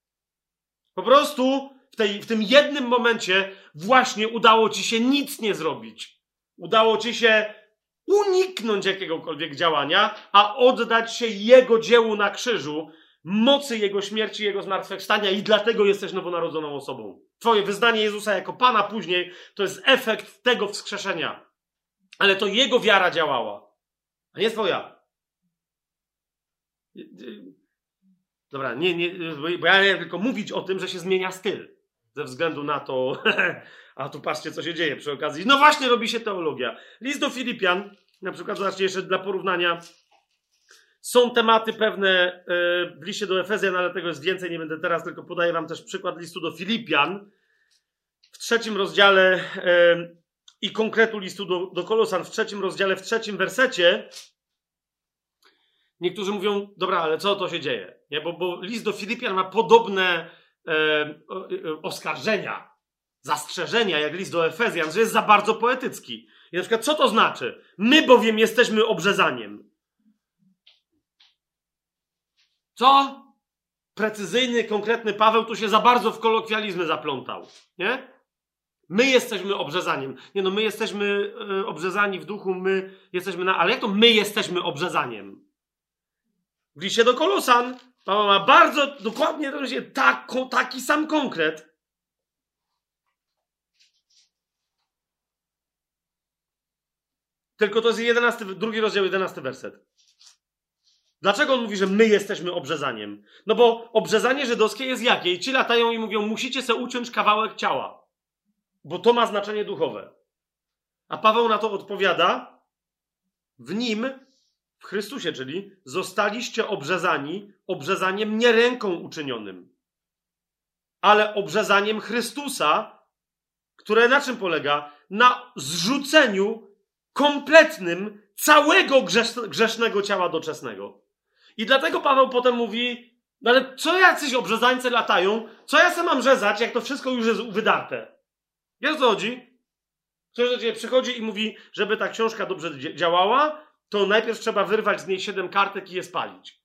Po prostu w, tej, w tym jednym momencie właśnie udało ci się nic nie zrobić. Udało ci się uniknąć jakiegokolwiek działania, a oddać się Jego dziełu na krzyżu, mocy Jego śmierci, Jego zmartwychwstania i dlatego jesteś nowonarodzoną osobą. Twoje wyznanie Jezusa jako Pana później to jest efekt tego wskrzeszenia. Ale to Jego wiara działała, a nie Twoja. Dobra, nie, nie, bo ja miałem tylko mówić o tym, że się zmienia styl. Ze względu na to, [laughs] a tu patrzcie, co się dzieje przy okazji. No właśnie, robi się teologia. List do Filipian, na przykład, zobaczcie jeszcze dla porównania. Są tematy pewne e, w liście do Efezjan, ale tego jest więcej, nie będę teraz, tylko podaję wam też przykład listu do Filipian. W trzecim rozdziale e, i konkretu listu do, do Kolosan, w trzecim rozdziale, w trzecim wersecie, niektórzy mówią, dobra, ale co to się dzieje? Nie? Bo, bo list do Filipian ma podobne e, e, oskarżenia, zastrzeżenia, jak list do Efezjan, że jest za bardzo poetycki. I na przykład, co to znaczy? My bowiem jesteśmy obrzezaniem. Co? Precyzyjny, konkretny Paweł tu się za bardzo w kolokwializmy zaplątał. Nie? My jesteśmy obrzezaniem. Nie no, my jesteśmy y, obrzezani w duchu, my jesteśmy na... Ale jak to my jesteśmy obrzezaniem? W liście do Kolosan Paweł ma bardzo dokładnie tak, taki sam konkret. Tylko to jest 11, drugi rozdział, 11 werset. Dlaczego on mówi, że my jesteśmy obrzezaniem? No bo obrzezanie żydowskie jest jakie? I ci latają i mówią, musicie sobie uciąć kawałek ciała. Bo to ma znaczenie duchowe. A Paweł na to odpowiada, w nim w Chrystusie, czyli zostaliście obrzezani obrzezaniem nie ręką uczynionym, ale obrzezaniem Chrystusa, które na czym polega? Na zrzuceniu kompletnym całego grzesznego ciała doczesnego. I dlatego Paweł potem mówi, no ale co jacyś obrzezańcy latają? Co ja sobie mam rzezać, jak to wszystko już jest wydarte? Wiesz o co chodzi? Ktoś do ciebie przychodzi i mówi, żeby ta książka dobrze działała, to najpierw trzeba wyrwać z niej siedem kartek i je spalić.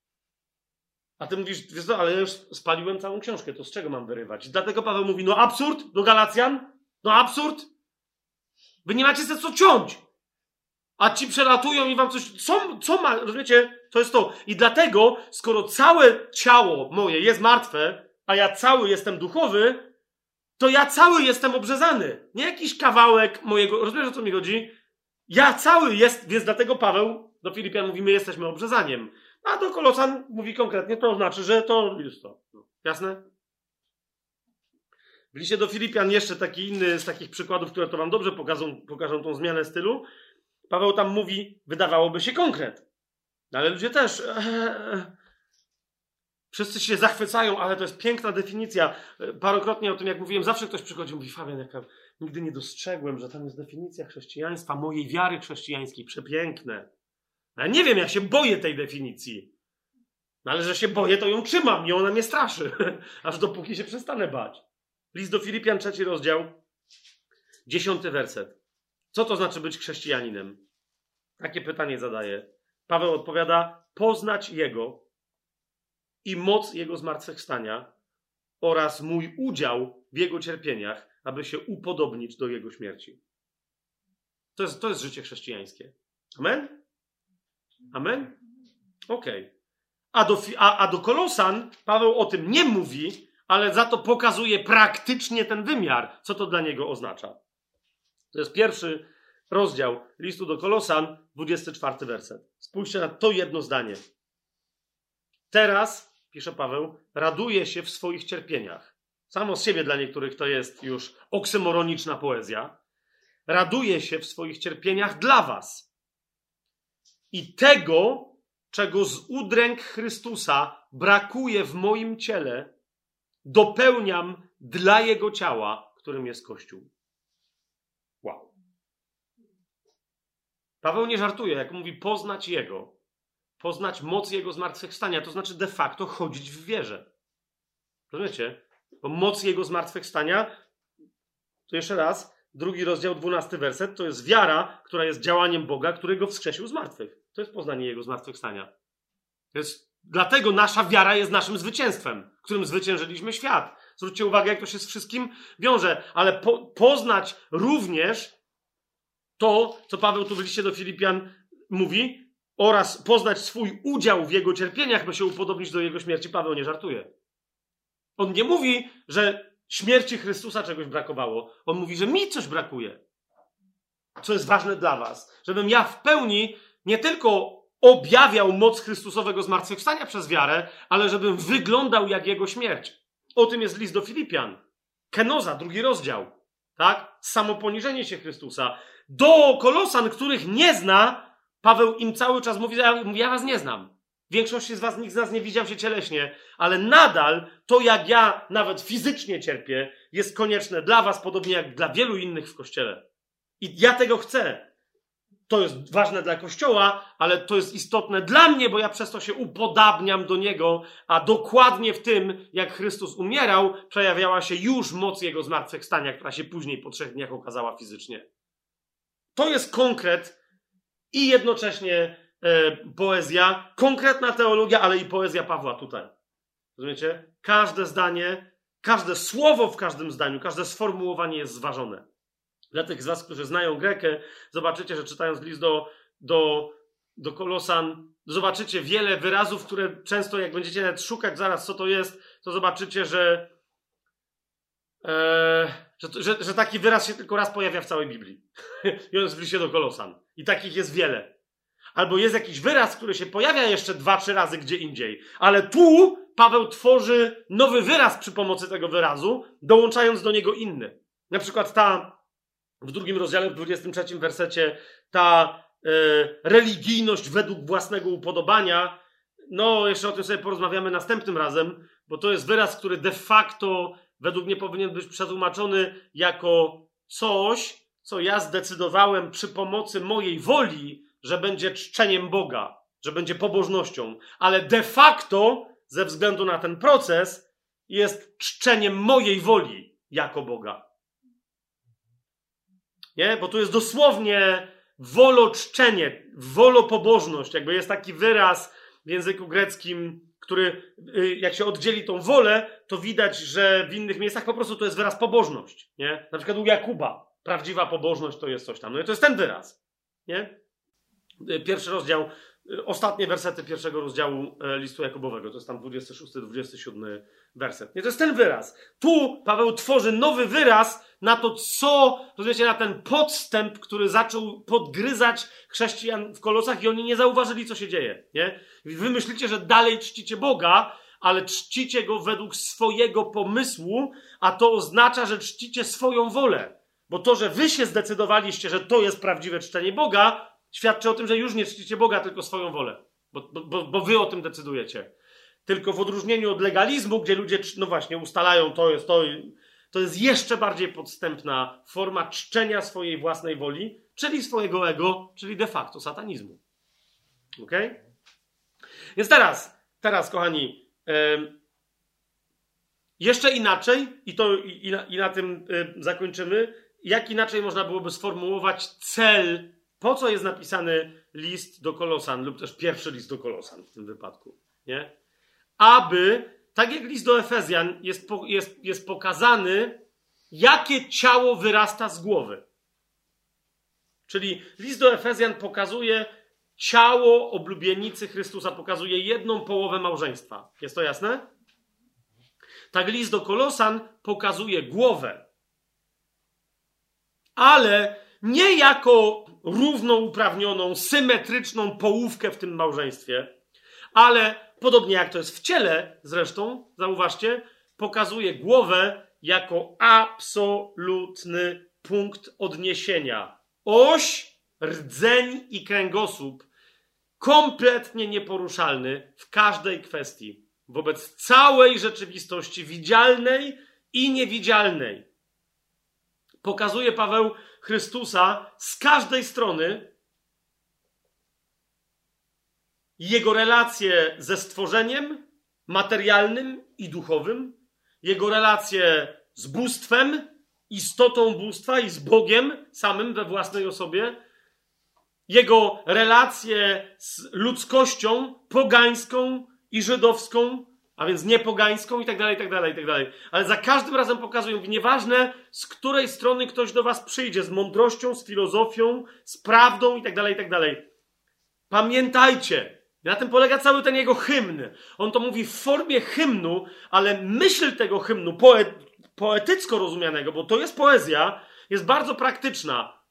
A ty mówisz, wiesz co, ale ja już spaliłem całą książkę, to z czego mam wyrywać? Dlatego Paweł mówi, no absurd do Galacjan, no absurd. Wy nie macie ze co ciąć. A ci przelatują i wam coś, co, co ma, rozumiecie? To jest to. I dlatego, skoro całe ciało moje jest martwe, a ja cały jestem duchowy, to ja cały jestem obrzezany. Nie jakiś kawałek mojego, rozumiesz o co mi chodzi? Ja cały jest, więc dlatego Paweł do Filipian mówi, my jesteśmy obrzezaniem. A do Kolosan mówi konkretnie, to znaczy, że to jest to. Jasne? W liście do Filipian jeszcze taki inny z takich przykładów, które to wam dobrze pokażą, pokażą tą zmianę stylu. Paweł tam mówi, wydawałoby się konkret. Ale ludzie też. Ee, wszyscy się zachwycają, ale to jest piękna definicja. Parokrotnie o tym, jak mówiłem, zawsze ktoś przychodzi i mówi, Fabian, jaka nigdy nie dostrzegłem, że tam jest definicja chrześcijaństwa, mojej wiary chrześcijańskiej. Przepiękne. Ja nie wiem, ja się boję tej definicji. No ale że się boję, to ją trzymam i ona mnie straszy. [laughs] Aż dopóki się przestanę bać. List do Filipian, trzeci rozdział, dziesiąty werset. Co to znaczy być chrześcijaninem? Takie pytanie zadaję. Paweł odpowiada: poznać Jego i moc Jego zmartwychwstania oraz mój udział w Jego cierpieniach, aby się upodobnić do Jego śmierci. To jest, to jest życie chrześcijańskie. Amen? Amen? Okej. Okay. A, a, a do Kolosan Paweł o tym nie mówi, ale za to pokazuje praktycznie ten wymiar, co to dla niego oznacza. To jest pierwszy rozdział listu do Kolosan, 24 werset. Spójrzcie na to jedno zdanie. Teraz, pisze Paweł, raduje się w swoich cierpieniach. Samo z siebie dla niektórych to jest już oksymoroniczna poezja. Raduje się w swoich cierpieniach dla was. I tego, czego z udręk Chrystusa brakuje w moim ciele, dopełniam dla Jego ciała, którym jest Kościół. Wow. Paweł nie żartuje, jak mówi poznać Jego, poznać moc Jego zmartwychwstania, to znaczy de facto chodzić w wierze. Rozumiecie? Bo moc Jego zmartwychwstania, to jeszcze raz, drugi rozdział, dwunasty werset, to jest wiara, która jest działaniem Boga, którego wskrzesił z martwych. To jest poznanie Jego zmartwychwstania. To jest, dlatego nasza wiara jest naszym zwycięstwem, którym zwyciężyliśmy świat. Zwróćcie uwagę, jak to się z wszystkim wiąże. Ale po, poznać również to, co Paweł tu w liście do Filipian mówi, oraz poznać swój udział w jego cierpieniach, by się upodobnić do jego śmierci. Paweł nie żartuje. On nie mówi, że śmierci Chrystusa czegoś brakowało. On mówi, że mi coś brakuje. Co jest ważne dla was. Żebym ja w pełni nie tylko objawiał moc Chrystusowego zmartwychwstania przez wiarę, ale żebym wyglądał jak jego śmierć. O tym jest list do Filipian. Kenoza, drugi rozdział. Tak? Samoponiżenie się Chrystusa. Do Kolosan, których nie zna, Paweł im cały czas mówi, ja, ja was nie znam. Większość z was, nikt z nas nie widział się cieleśnie, ale nadal to, jak ja nawet fizycznie cierpię, jest konieczne dla was, podobnie jak dla wielu innych w Kościele. I ja tego chcę to jest ważne dla Kościoła, ale to jest istotne dla mnie, bo ja przez to się upodabniam do Niego, a dokładnie w tym, jak Chrystus umierał, przejawiała się już moc Jego zmartwychwstania, która się później po trzech dniach okazała fizycznie. To jest konkret i jednocześnie e, poezja, konkretna teologia, ale i poezja Pawła tutaj. Rozumiecie? Każde zdanie, każde słowo w każdym zdaniu, każde sformułowanie jest zważone. Dla tych z Was, którzy znają Grekę, zobaczycie, że czytając list do, do, do Kolosan, zobaczycie wiele wyrazów, które często, jak będziecie nawet szukać zaraz, co to jest, to zobaczycie, że, e, że, że, że, taki wyraz się tylko raz pojawia w całej Biblii. [laughs] I on jest w liście do Kolosan. I takich jest wiele. Albo jest jakiś wyraz, który się pojawia jeszcze dwa, trzy razy gdzie indziej. Ale tu Paweł tworzy nowy wyraz przy pomocy tego wyrazu, dołączając do niego inny. Na przykład ta w drugim rozdziale, w 23 wersecie, ta e, religijność według własnego upodobania. No, jeszcze o tym sobie porozmawiamy następnym razem, bo to jest wyraz, który de facto według mnie powinien być przetłumaczony jako coś, co ja zdecydowałem przy pomocy mojej woli, że będzie czczeniem Boga, że będzie pobożnością, ale de facto, ze względu na ten proces, jest czczeniem mojej woli jako Boga. Nie? Bo tu jest dosłownie woloczczenie, wolopobożność. Jakby jest taki wyraz w języku greckim, który y, jak się oddzieli tą wolę, to widać, że w innych miejscach po prostu to jest wyraz pobożność. Nie? Na przykład u Jakuba prawdziwa pobożność to jest coś tam. No i to jest ten wyraz. Nie? Y, pierwszy rozdział ostatnie wersety pierwszego rozdziału e, listu Jakubowego. To jest tam 26-27 werset. Nie, to jest ten wyraz. Tu Paweł tworzy nowy wyraz na to, co, rozumiecie, na ten podstęp, który zaczął podgryzać chrześcijan w kolosach i oni nie zauważyli, co się dzieje. Nie? Wy myślicie, że dalej czcicie Boga, ale czcicie Go według swojego pomysłu, a to oznacza, że czcicie swoją wolę. Bo to, że wy się zdecydowaliście, że to jest prawdziwe czczenie Boga, świadczy o tym, że już nie czcicie Boga, tylko swoją wolę. Bo, bo, bo wy o tym decydujecie. Tylko w odróżnieniu od legalizmu, gdzie ludzie, no właśnie, ustalają to jest to, to jest jeszcze bardziej podstępna forma czczenia swojej własnej woli, czyli swojego ego, czyli de facto satanizmu. Ok? Więc teraz, teraz, kochani, yy, jeszcze inaczej, i to i, i, na, i na tym yy, zakończymy, jak inaczej można byłoby sformułować cel Po co jest napisany list do Kolosan, lub też pierwszy list do Kolosan w tym wypadku? Nie? Aby, tak jak list do Efezjan, jest, jest, jest pokazany, jakie ciało wyrasta z głowy. Czyli list do Efezjan pokazuje ciało oblubienicy Chrystusa, pokazuje jedną połowę małżeństwa. Jest to jasne? Tak list do Kolosan pokazuje głowę. Ale nie jako równouprawnioną, symetryczną połówkę w tym małżeństwie, ale podobnie jak to jest w ciele, zresztą, zauważcie, pokazuje głowę jako absolutny punkt odniesienia. Oś, rdzeń i kręgosłup kompletnie nieporuszalny w każdej kwestii wobec całej rzeczywistości widzialnej i niewidzialnej. Pokazuje Paweł Chrystusa z każdej strony, jego relacje ze stworzeniem materialnym i duchowym, jego relacje z bóstwem, istotą bóstwa i z Bogiem samym we własnej osobie, jego relacje z ludzkością pogańską i żydowską, a więc niepogańską i tak dalej, i tak dalej, i tak dalej. Ale za każdym razem pokazują, nieważne z której strony ktoś do was przyjdzie, z mądrością, z filozofią, z prawdą i tak dalej, i tak dalej. Pamiętajcie, na tym polega cały ten jego hymn. On to mówi w formie hymnu, ale myśl tego hymnu, poet, poetycko rozumianego, bo to jest poezja, jest bardzo praktyczna.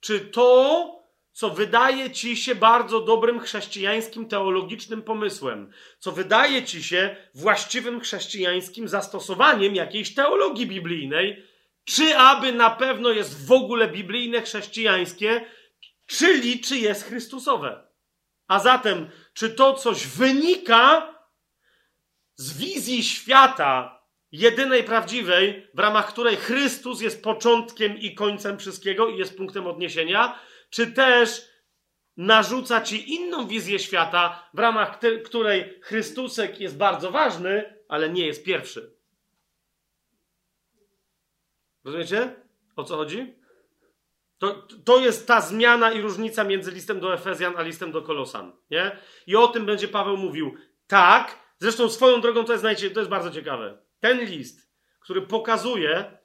Czy to co wydaje ci się bardzo dobrym chrześcijańskim teologicznym pomysłem, co wydaje ci się właściwym chrześcijańskim zastosowaniem jakiejś teologii biblijnej, czy aby na pewno jest w ogóle biblijne chrześcijańskie, czyli czy jest Chrystusowe. A zatem, czy to coś wynika z wizji świata, jedynej prawdziwej, w ramach której Chrystus jest początkiem i końcem wszystkiego i jest punktem odniesienia, czy też narzuca ci inną wizję świata, w ramach której Chrystusek jest bardzo ważny, ale nie jest pierwszy. Rozumiecie? O co chodzi? To, to jest ta zmiana i różnica między listem do Efezjan a listem do Kolosan. Nie? I o tym będzie Paweł mówił. Tak, zresztą swoją drogą to jest, to jest bardzo ciekawe. Ten list, który pokazuje,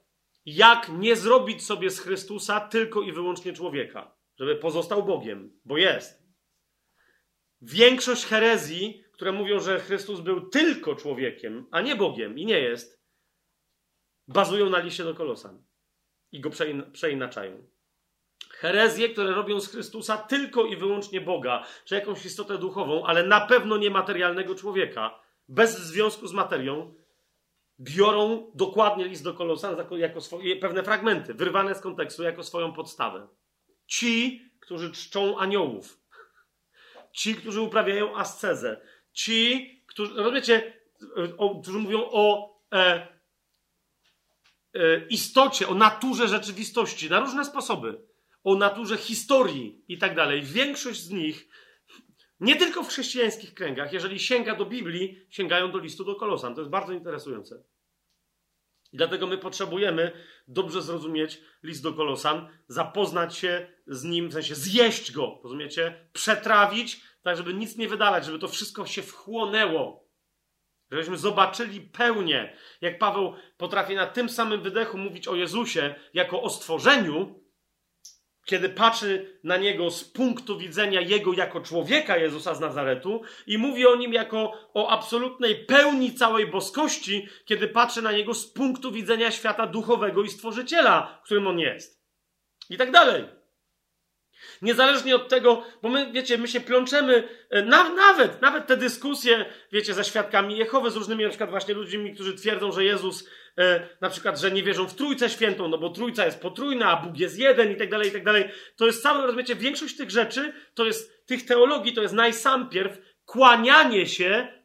jak nie zrobić sobie z Chrystusa tylko i wyłącznie człowieka żeby pozostał Bogiem, bo jest. Większość herezji, które mówią, że Chrystus był tylko człowiekiem, a nie Bogiem i nie jest, bazują na liście do Kolosan i go przeinaczają. Herezje, które robią z Chrystusa tylko i wyłącznie Boga, czy jakąś istotę duchową, ale na pewno nie materialnego człowieka, bez związku z materią, biorą dokładnie list do Kolosan jako swoje, pewne fragmenty, wyrwane z kontekstu, jako swoją podstawę. Ci, którzy czczą aniołów. Ci, którzy uprawiają ascezę. Ci, którzy, rozumiecie, o, którzy mówią o e, e, istocie, o naturze rzeczywistości na różne sposoby. O naturze historii i tak dalej. Większość z nich, nie tylko w chrześcijańskich kręgach, jeżeli sięga do Biblii, sięgają do listu do Kolosan. To jest bardzo interesujące. I dlatego my potrzebujemy dobrze zrozumieć list do Kolosan, zapoznać się z nim, w sensie zjeść go, rozumiecie? Przetrawić, tak żeby nic nie wydalać, żeby to wszystko się wchłonęło. Żebyśmy zobaczyli pełnię, jak Paweł potrafi na tym samym wydechu mówić o Jezusie jako o stworzeniu, kiedy patrzy na niego z punktu widzenia jego jako człowieka Jezusa z Nazaretu i mówi o nim jako o absolutnej pełni całej boskości, kiedy patrzy na niego z punktu widzenia świata duchowego i stworzyciela, którym on jest. I tak dalej. Niezależnie od tego, bo my, wiecie, my się plączemy, e, na, nawet, nawet te dyskusje, wiecie, ze świadkami Jehowy, z różnymi na przykład właśnie ludźmi, którzy twierdzą, że Jezus, e, na przykład, że nie wierzą w Trójcę Świętą, no bo Trójca jest potrójna, a Bóg jest jeden i tak dalej, i tak dalej. To jest całe, rozumiecie, większość tych rzeczy, to jest, tych teologii, to jest najsampierw kłanianie się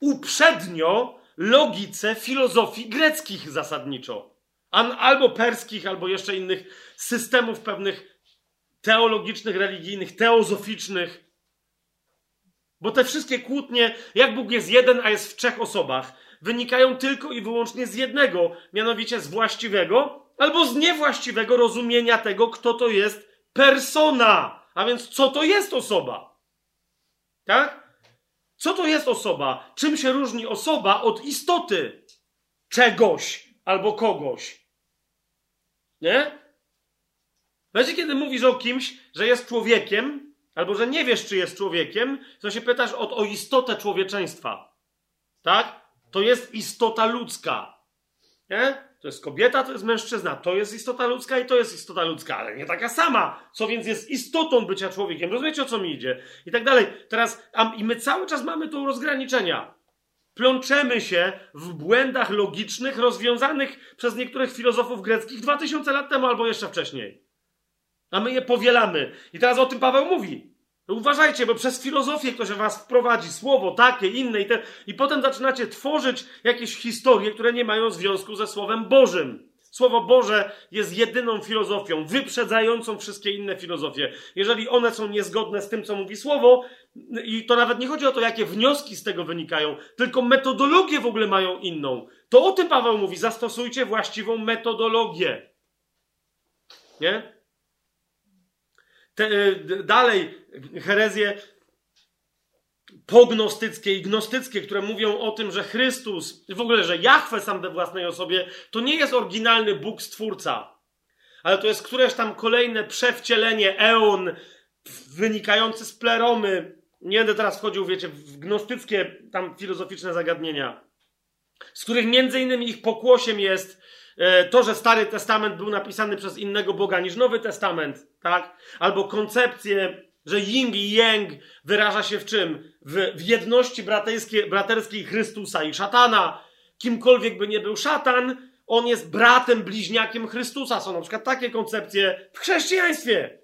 uprzednio logice filozofii greckich zasadniczo. Albo perskich, albo jeszcze innych systemów pewnych teologicznych, religijnych, teozoficznych. Bo te wszystkie kłótnie, jak Bóg jest jeden, a jest w trzech osobach, wynikają tylko i wyłącznie z jednego, mianowicie z właściwego albo z niewłaściwego rozumienia tego, kto to jest persona. A więc co to jest osoba? Tak? Co to jest osoba? Czym się różni osoba od istoty czegoś albo kogoś? Nie? Wiecie, kiedy mówisz o kimś, że jest człowiekiem, albo że nie wiesz, czy jest człowiekiem, to się pytasz o, o istotę człowieczeństwa. Tak? To jest istota ludzka. Nie? To jest kobieta, to jest mężczyzna. To jest istota ludzka i to jest istota ludzka, ale nie taka sama. Co więc jest istotą bycia człowiekiem. Rozumiecie, o co mi idzie? I tak dalej. Teraz, a, i my cały czas mamy tu rozgraniczenia. Plączemy się w błędach logicznych rozwiązanych przez niektórych filozofów greckich 2000 lat temu albo jeszcze wcześniej. A my je powielamy. I teraz o tym Paweł mówi. Uważajcie, bo przez filozofię ktoś was wprowadzi słowo takie, inne i te, i potem zaczynacie tworzyć jakieś historie, które nie mają związku ze Słowem Bożym. Słowo Boże jest jedyną filozofią, wyprzedzającą wszystkie inne filozofie. Jeżeli one są niezgodne z tym, co mówi Słowo, i to nawet nie chodzi o to, jakie wnioski z tego wynikają, tylko metodologię w ogóle mają inną. To o tym Paweł mówi, zastosujcie właściwą metodologię. Nie? Te, y, dalej herezje pognostyckie i gnostyckie, które mówią o tym, że Chrystus, w ogóle, że Jahwe sam we własnej osobie, to nie jest oryginalny Bóg Stwórca, ale to jest któreś tam kolejne przewcielenie, eon, wynikający z pleromy. Nie będę teraz wchodził, wiecie, w gnostyckie tam filozoficzne zagadnienia, z których między innymi ich pokłosiem jest to, że Stary Testament był napisany przez innego Boga niż Nowy Testament, tak? Albo koncepcję, że Ying i Yang wyraża się w czym? W, w jedności braterskiej, braterskiej Chrystusa i szatana. Kimkolwiek by nie był szatan, on jest bratem, bliźniakiem Chrystusa. Są na przykład takie koncepcje w chrześcijaństwie.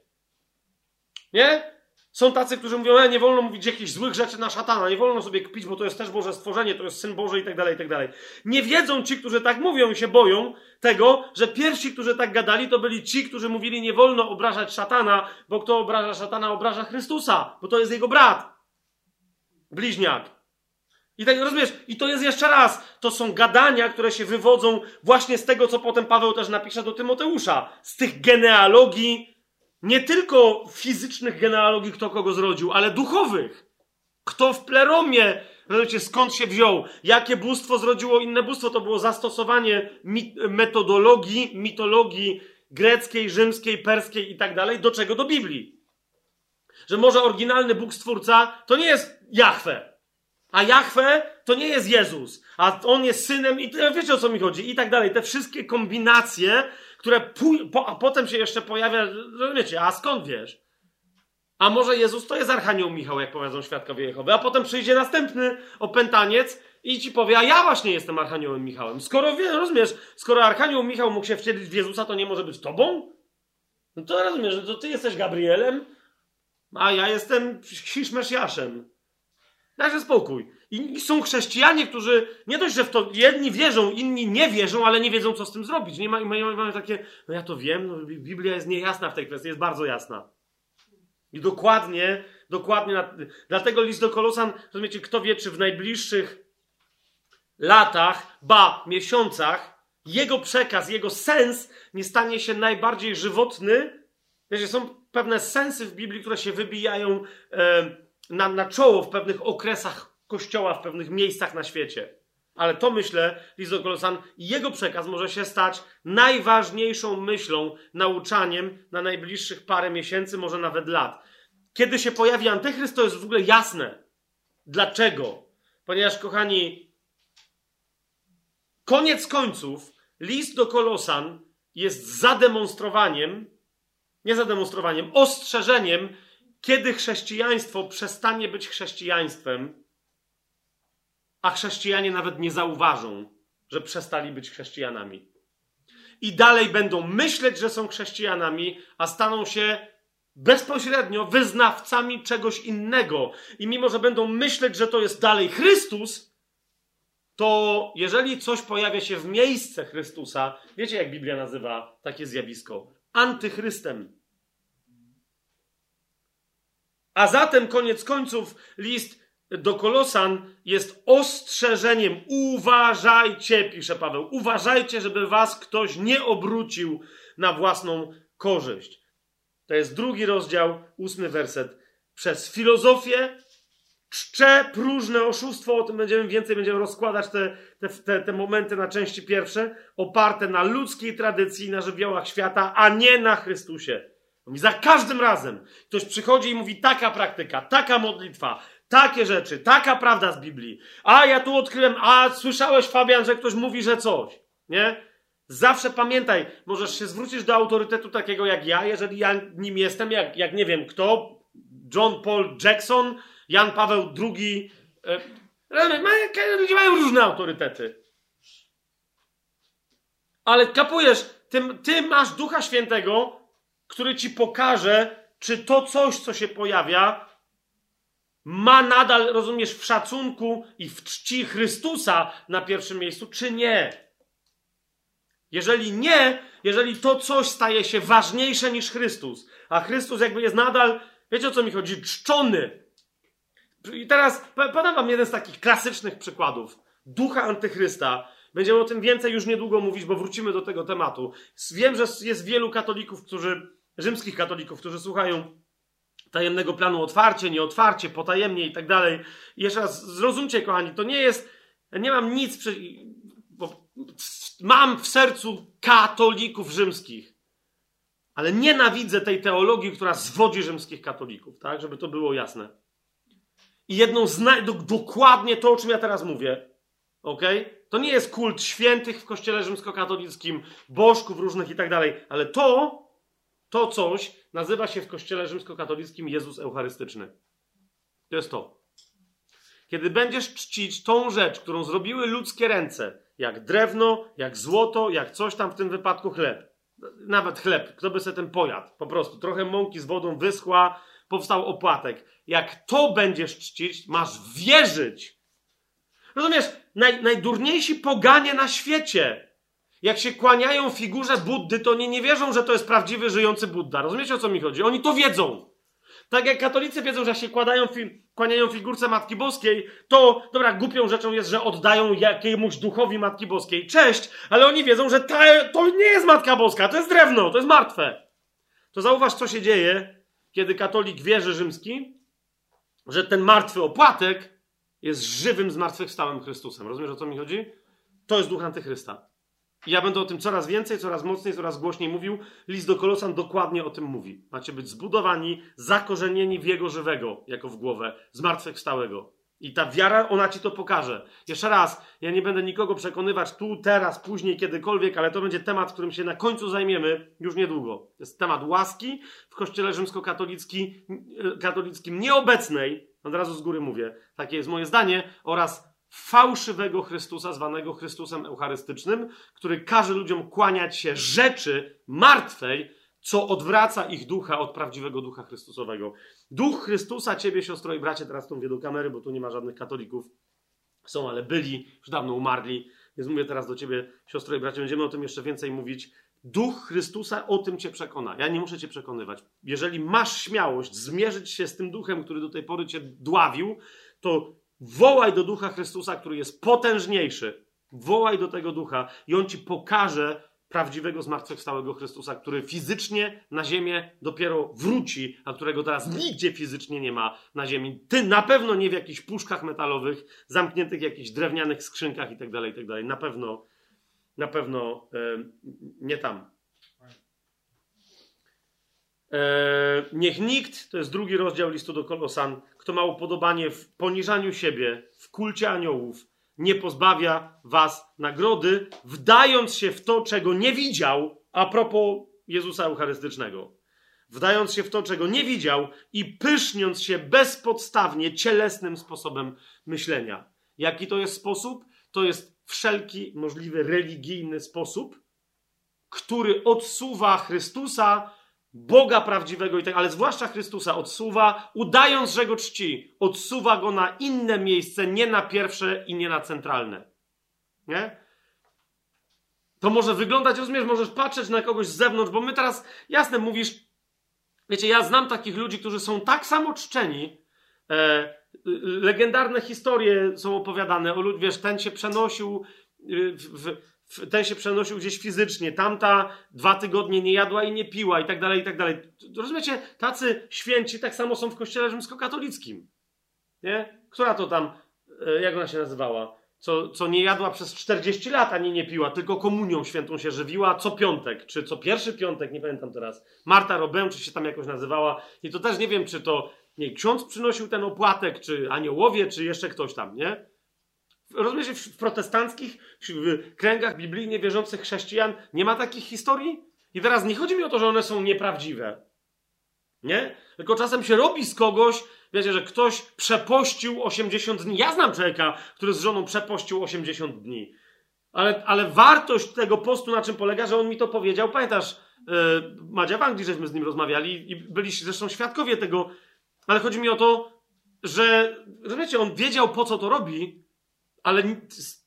Nie? Są tacy, którzy mówią, że nie wolno mówić jakichś złych rzeczy na szatana, nie wolno sobie kpić, bo to jest też Boże stworzenie, to jest Syn Boży i tak dalej, i tak dalej. Nie wiedzą ci, którzy tak mówią i się boją tego, że pierwsi, którzy tak gadali, to byli ci, którzy mówili, nie wolno obrażać szatana, bo kto obraża szatana, obraża Chrystusa, bo to jest jego brat. Bliźniak. I tak rozumiesz, i to jest jeszcze raz, to są gadania, które się wywodzą właśnie z tego, co potem Paweł też napisze do Tymoteusza, z tych genealogii, nie tylko fizycznych genealogii, kto kogo zrodził, ale duchowych. Kto w pleromie, rozumiecie, skąd się wziął, jakie bóstwo zrodziło inne bóstwo, to było zastosowanie mit metodologii, mitologii greckiej, rzymskiej, perskiej i tak dalej, do czego? Do Biblii. Że może oryginalny Bóg Stwórca to nie jest Jahwe, a Jahwe to nie jest Jezus, a on jest synem i wiecie o co mi chodzi i tak dalej. Te wszystkie kombinacje które pój- po, a potem się jeszcze pojawia, że wiecie, a skąd wiesz? A może Jezus to jest Archanioł Michał, jak powiedzą świadkowie Jehowy, a potem przyjdzie następny opętaniec i ci powie, a ja właśnie jestem Archaniołem Michałem. Skoro, wie, rozumiesz, skoro Archanioł Michał mógł się wcielić w Jezusa, to nie może być tobą? No to rozumiesz, że to ty jesteś Gabrielem, a ja jestem Hiszmesjaszem. Dajże spokój. I są chrześcijanie, którzy nie dość, że w to jedni wierzą, inni nie wierzą, ale nie wiedzą, co z tym zrobić. Nie ma, mają, mają takie, no ja to wiem, no, Biblia jest niejasna w tej kwestii, jest bardzo jasna. I dokładnie, dokładnie, na, dlatego list do Kolosan, rozumiecie, kto wie, czy w najbliższych latach, ba, miesiącach, jego przekaz, jego sens nie stanie się najbardziej żywotny. Wiecie, są pewne sensy w Biblii, które się wybijają e, na, na czoło w pewnych okresach kościoła w pewnych miejscach na świecie. Ale to myślę, list do Kolosan, jego przekaz może się stać najważniejszą myślą, nauczaniem na najbliższych parę miesięcy, może nawet lat. Kiedy się pojawi Antychryst, to jest w ogóle jasne. Dlaczego? Ponieważ, kochani, koniec końców, list do Kolosan jest zademonstrowaniem, nie zademonstrowaniem, ostrzeżeniem, kiedy chrześcijaństwo przestanie być chrześcijaństwem a chrześcijanie nawet nie zauważą, że przestali być chrześcijanami. I dalej będą myśleć, że są chrześcijanami, a staną się bezpośrednio wyznawcami czegoś innego. I mimo, że będą myśleć, że to jest dalej Chrystus, to jeżeli coś pojawia się w miejsce Chrystusa, wiecie jak Biblia nazywa takie zjawisko? Antychrystem. A zatem koniec końców list do Kolosan jest ostrzeżeniem. Uważajcie, pisze Paweł, uważajcie, żeby was ktoś nie obrócił na własną korzyść. To jest drugi rozdział, ósmy werset. Przez filozofię czcze próżne oszustwo, o tym będziemy więcej, będziemy rozkładać te, te, te, momenty na części pierwsze, oparte na ludzkiej tradycji, na żywiołach świata, a nie na Chrystusie. Mówi, za każdym razem ktoś przychodzi i mówi taka praktyka, taka modlitwa, takie rzeczy, taka prawda z Biblii. A ja tu odkryłem, a słyszałeś Fabian, że ktoś mówi, że coś. Nie? Zawsze pamiętaj, możesz się zwrócić do autorytetu takiego jak ja, jeżeli ja nim jestem, jak, jak nie wiem kto, John Paul Jackson, Jan Paweł II. E, ludzie mają różne autorytety. Ale kapujesz, ty, ty masz Ducha Świętego, który ci pokaże, czy to coś, co się pojawia, ma nadal, rozumiesz, w szacunku i w czci Chrystusa na pierwszym miejscu, czy nie. Jeżeli nie, jeżeli to coś staje się ważniejsze niż Chrystus, a Chrystus jakby jest nadal, wiecie o co mi chodzi, czczony. I teraz podam wam jeden z takich klasycznych przykładów. Ducha antychrysta. Będziemy o tym więcej już niedługo mówić, bo wrócimy do tego tematu. Wiem, że jest wielu katolików, którzy, rzymskich katolików, którzy słuchają tajemnego planu otwarcie, nieotwarcie, potajemnie i tak dalej. Jeszcze raz zrozumcie, kochani, to nie jest, nie mam nic, przy, mam w sercu katolików rzymskich, ale nienawidzę tej teologii, która zwodzi rzymskich katolików, tak, żeby to było jasne. I jedną z naj... dokładnie to, o czym ja teraz mówię, ok? To nie jest kult świętych w kościele rzymskokatolickim, bożków różnych i tak dalej, ale to, to coś nazywa się w kościele rzymskokatolickim Jezus Eucharystyczny. To jest to. Kiedy będziesz czcić tą rzecz, którą zrobiły ludzkie ręce, jak drewno, jak złoto, jak coś tam w tym wypadku chleb. Nawet chleb, kto by sobie ten pojadł? Po prostu trochę mąki z wodą wyschła, powstał opłatek. Jak to będziesz czcić, masz wierzyć. Rozumiesz? Naj, najdurniejsi poganie na świecie. Jak się kłaniają figurze Buddy, to oni nie wierzą, że to jest prawdziwy, żyjący Budda. Rozumiecie o co mi chodzi? Oni to wiedzą. Tak jak katolicy wiedzą, że się kładają fi kłaniają figurce Matki Boskiej, to, dobra, głupią rzeczą jest, że oddają jakiemuś duchowi Matki Boskiej cześć, ale oni wiedzą, że ta, to nie jest Matka Boska, to jest drewno, to jest martwe. To zauważ, co się dzieje, kiedy katolik wierzy rzymski, że ten martwy opłatek jest żywym, zmartwychwstałym Chrystusem. Rozumiesz, o co mi chodzi? To jest duch antychrysta. Ja będę o tym coraz więcej, coraz mocniej, coraz głośniej mówił. List do Kolosan dokładnie o tym mówi. Macie być zbudowani, zakorzenieni w Jego żywego, jako w głowę, zmartwychwstałego. I ta wiara, ona ci to pokaże. Jeszcze raz, ja nie będę nikogo przekonywać tu, teraz, później, kiedykolwiek, ale to będzie temat, którym się na końcu zajmiemy już niedługo. To jest temat łaski w kościele rzymskokatolickim nieobecnej, od razu z góry mówię, takie jest moje zdanie, oraz fałszywego Chrystusa, zwanego Chrystusem Eucharystycznym, który każe ludziom kłaniać się rzeczy martwej, co odwraca ich ducha od prawdziwego ducha Chrystusowego. Duch Chrystusa, ciebie, siostro i bracie, teraz mówię do kamery, bo tu nie ma żadnych katolików. Są, ale byli, już dawno umarli. Więc mówię teraz do ciebie, siostro i bracie, będziemy o tym jeszcze więcej mówić. Duch Chrystusa o tym cię przekona. Ja nie muszę cię przekonywać. Jeżeli masz śmiałość zmierzyć się z tym duchem, który do tej pory cię dławił, to Wołaj do ducha Chrystusa, który jest potężniejszy. Wołaj do tego ducha i on ci pokaże prawdziwego zmartwychwstałego Chrystusa, który fizycznie na ziemię dopiero wróci, a którego teraz nigdzie fizycznie nie ma na ziemi. Ty na pewno nie w jakichś puszkach metalowych, zamkniętych w jakichś drewnianych skrzynkach i tak dalej, i tak. Na pewno, na pewno nie tam. E, niech nikt, to jest drugi rozdział listu do Kolosan, kto ma upodobanie w poniżaniu siebie, w kulcie aniołów, nie pozbawia was nagrody, wdając się w to, czego nie widział, a propos Jezusa Eucharystycznego. Wdając się w to, czego nie widział i pyszniąc się bezpodstawnie cielesnym sposobem myślenia. Jaki to jest sposób? To jest wszelki możliwy religijny sposób, który odsuwa Chrystusa Boga prawdziwego, tak, ale zwłaszcza Chrystusa, odsuwa, udając, że go czci, odsuwa go na inne miejsce, nie na pierwsze i nie na centralne. Nie? To może wyglądać, rozumiesz, możesz patrzeć na kogoś z zewnątrz, bo my teraz, jasne, mówisz, wiecie, ja znam takich ludzi, którzy są tak samo czczeni, e, legendarne historie są opowiadane o ludzi, wiesz, ten się przenosił y, w, w ten się przenosił gdzieś fizycznie, tamta dwa tygodnie nie jadła i nie piła i tak dalej, i tak dalej. Rozumiecie? Tacy święci tak samo są w kościele rzymskokatolickim. Nie? Która to tam, e, jak ona się nazywała? Co, co nie jadła przez 40 lat, ani nie piła, tylko komunią świętą się żywiła co piątek, czy co pierwszy piątek, nie pamiętam teraz. Marta Robę, czy się tam jakoś nazywała. I to też nie wiem, czy to nie, ksiądz przynosił ten opłatek, czy aniołowie, czy jeszcze ktoś tam, nie? Rozumiecie, w protestanckich w kręgach biblijnie wierzących chrześcijan nie ma takich historii? I teraz nie chodzi mi o to, że one są nieprawdziwe. Nie? Tylko czasem się robi z kogoś, wiecie, że ktoś przepościł 80 dni. Ja znam człowieka, który z żoną przepościł 80 dni. Ale, ale wartość tego postu na czym polega, że on mi to powiedział. Pamiętasz, yy, Madzia, w Anglii żeśmy z nim rozmawiali i byliście zresztą świadkowie tego. Ale chodzi mi o to, że, rozumiecie, on wiedział po co to robi, ale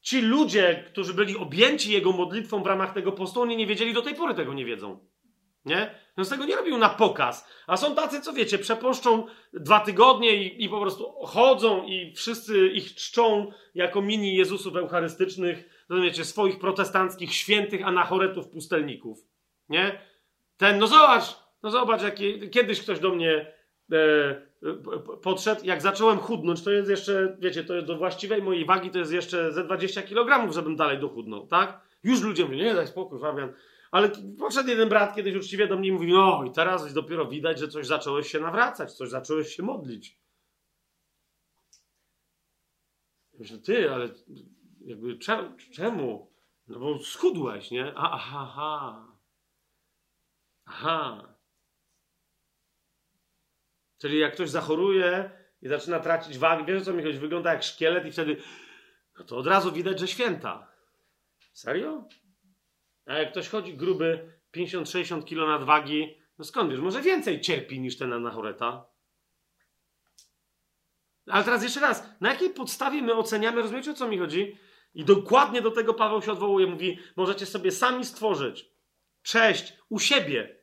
ci ludzie, którzy byli objęci jego modlitwą w ramach tego postu, oni nie wiedzieli, do tej pory tego nie wiedzą. Nie? On z tego nie robił na pokaz. A są tacy, co wiecie, przepuszczą dwa tygodnie i, i po prostu chodzą i wszyscy ich czczą jako mini Jezusów eucharystycznych, rozumiecie, swoich protestanckich świętych anachoretów pustelników. Nie? Ten, no zobacz, no zobacz, kiedyś ktoś do mnie e, podszedł, jak zacząłem chudnąć, to jest jeszcze, wiecie, to jest do właściwej mojej wagi, to jest jeszcze ze 20 kg, żebym dalej dochudnął, tak? Już ludzie mówią, nie, daj spokój, Fabian. Ale podszedł jeden brat kiedyś uczciwie do mnie i mówi, no i teraz dopiero widać, że coś zacząłeś się nawracać, coś zacząłeś się modlić. Myślę, ty, ale jakby czemu? No bo schudłeś, nie? aha, aha. Aha. Czyli jak ktoś zachoruje i zaczyna tracić wagę, wiesz co mi chodzi? Wygląda jak szkielet i wtedy no to od razu widać, że święta. Serio? A jak ktoś chodzi gruby, 50-60 kg nadwagi, no skąd wiesz? Może więcej cierpi niż ten anachoreta. Ale teraz jeszcze raz, na jakiej podstawie my oceniamy, rozumiecie o co mi chodzi? I dokładnie do tego Paweł się odwołuje, mówi, możecie sobie sami stworzyć cześć u siebie,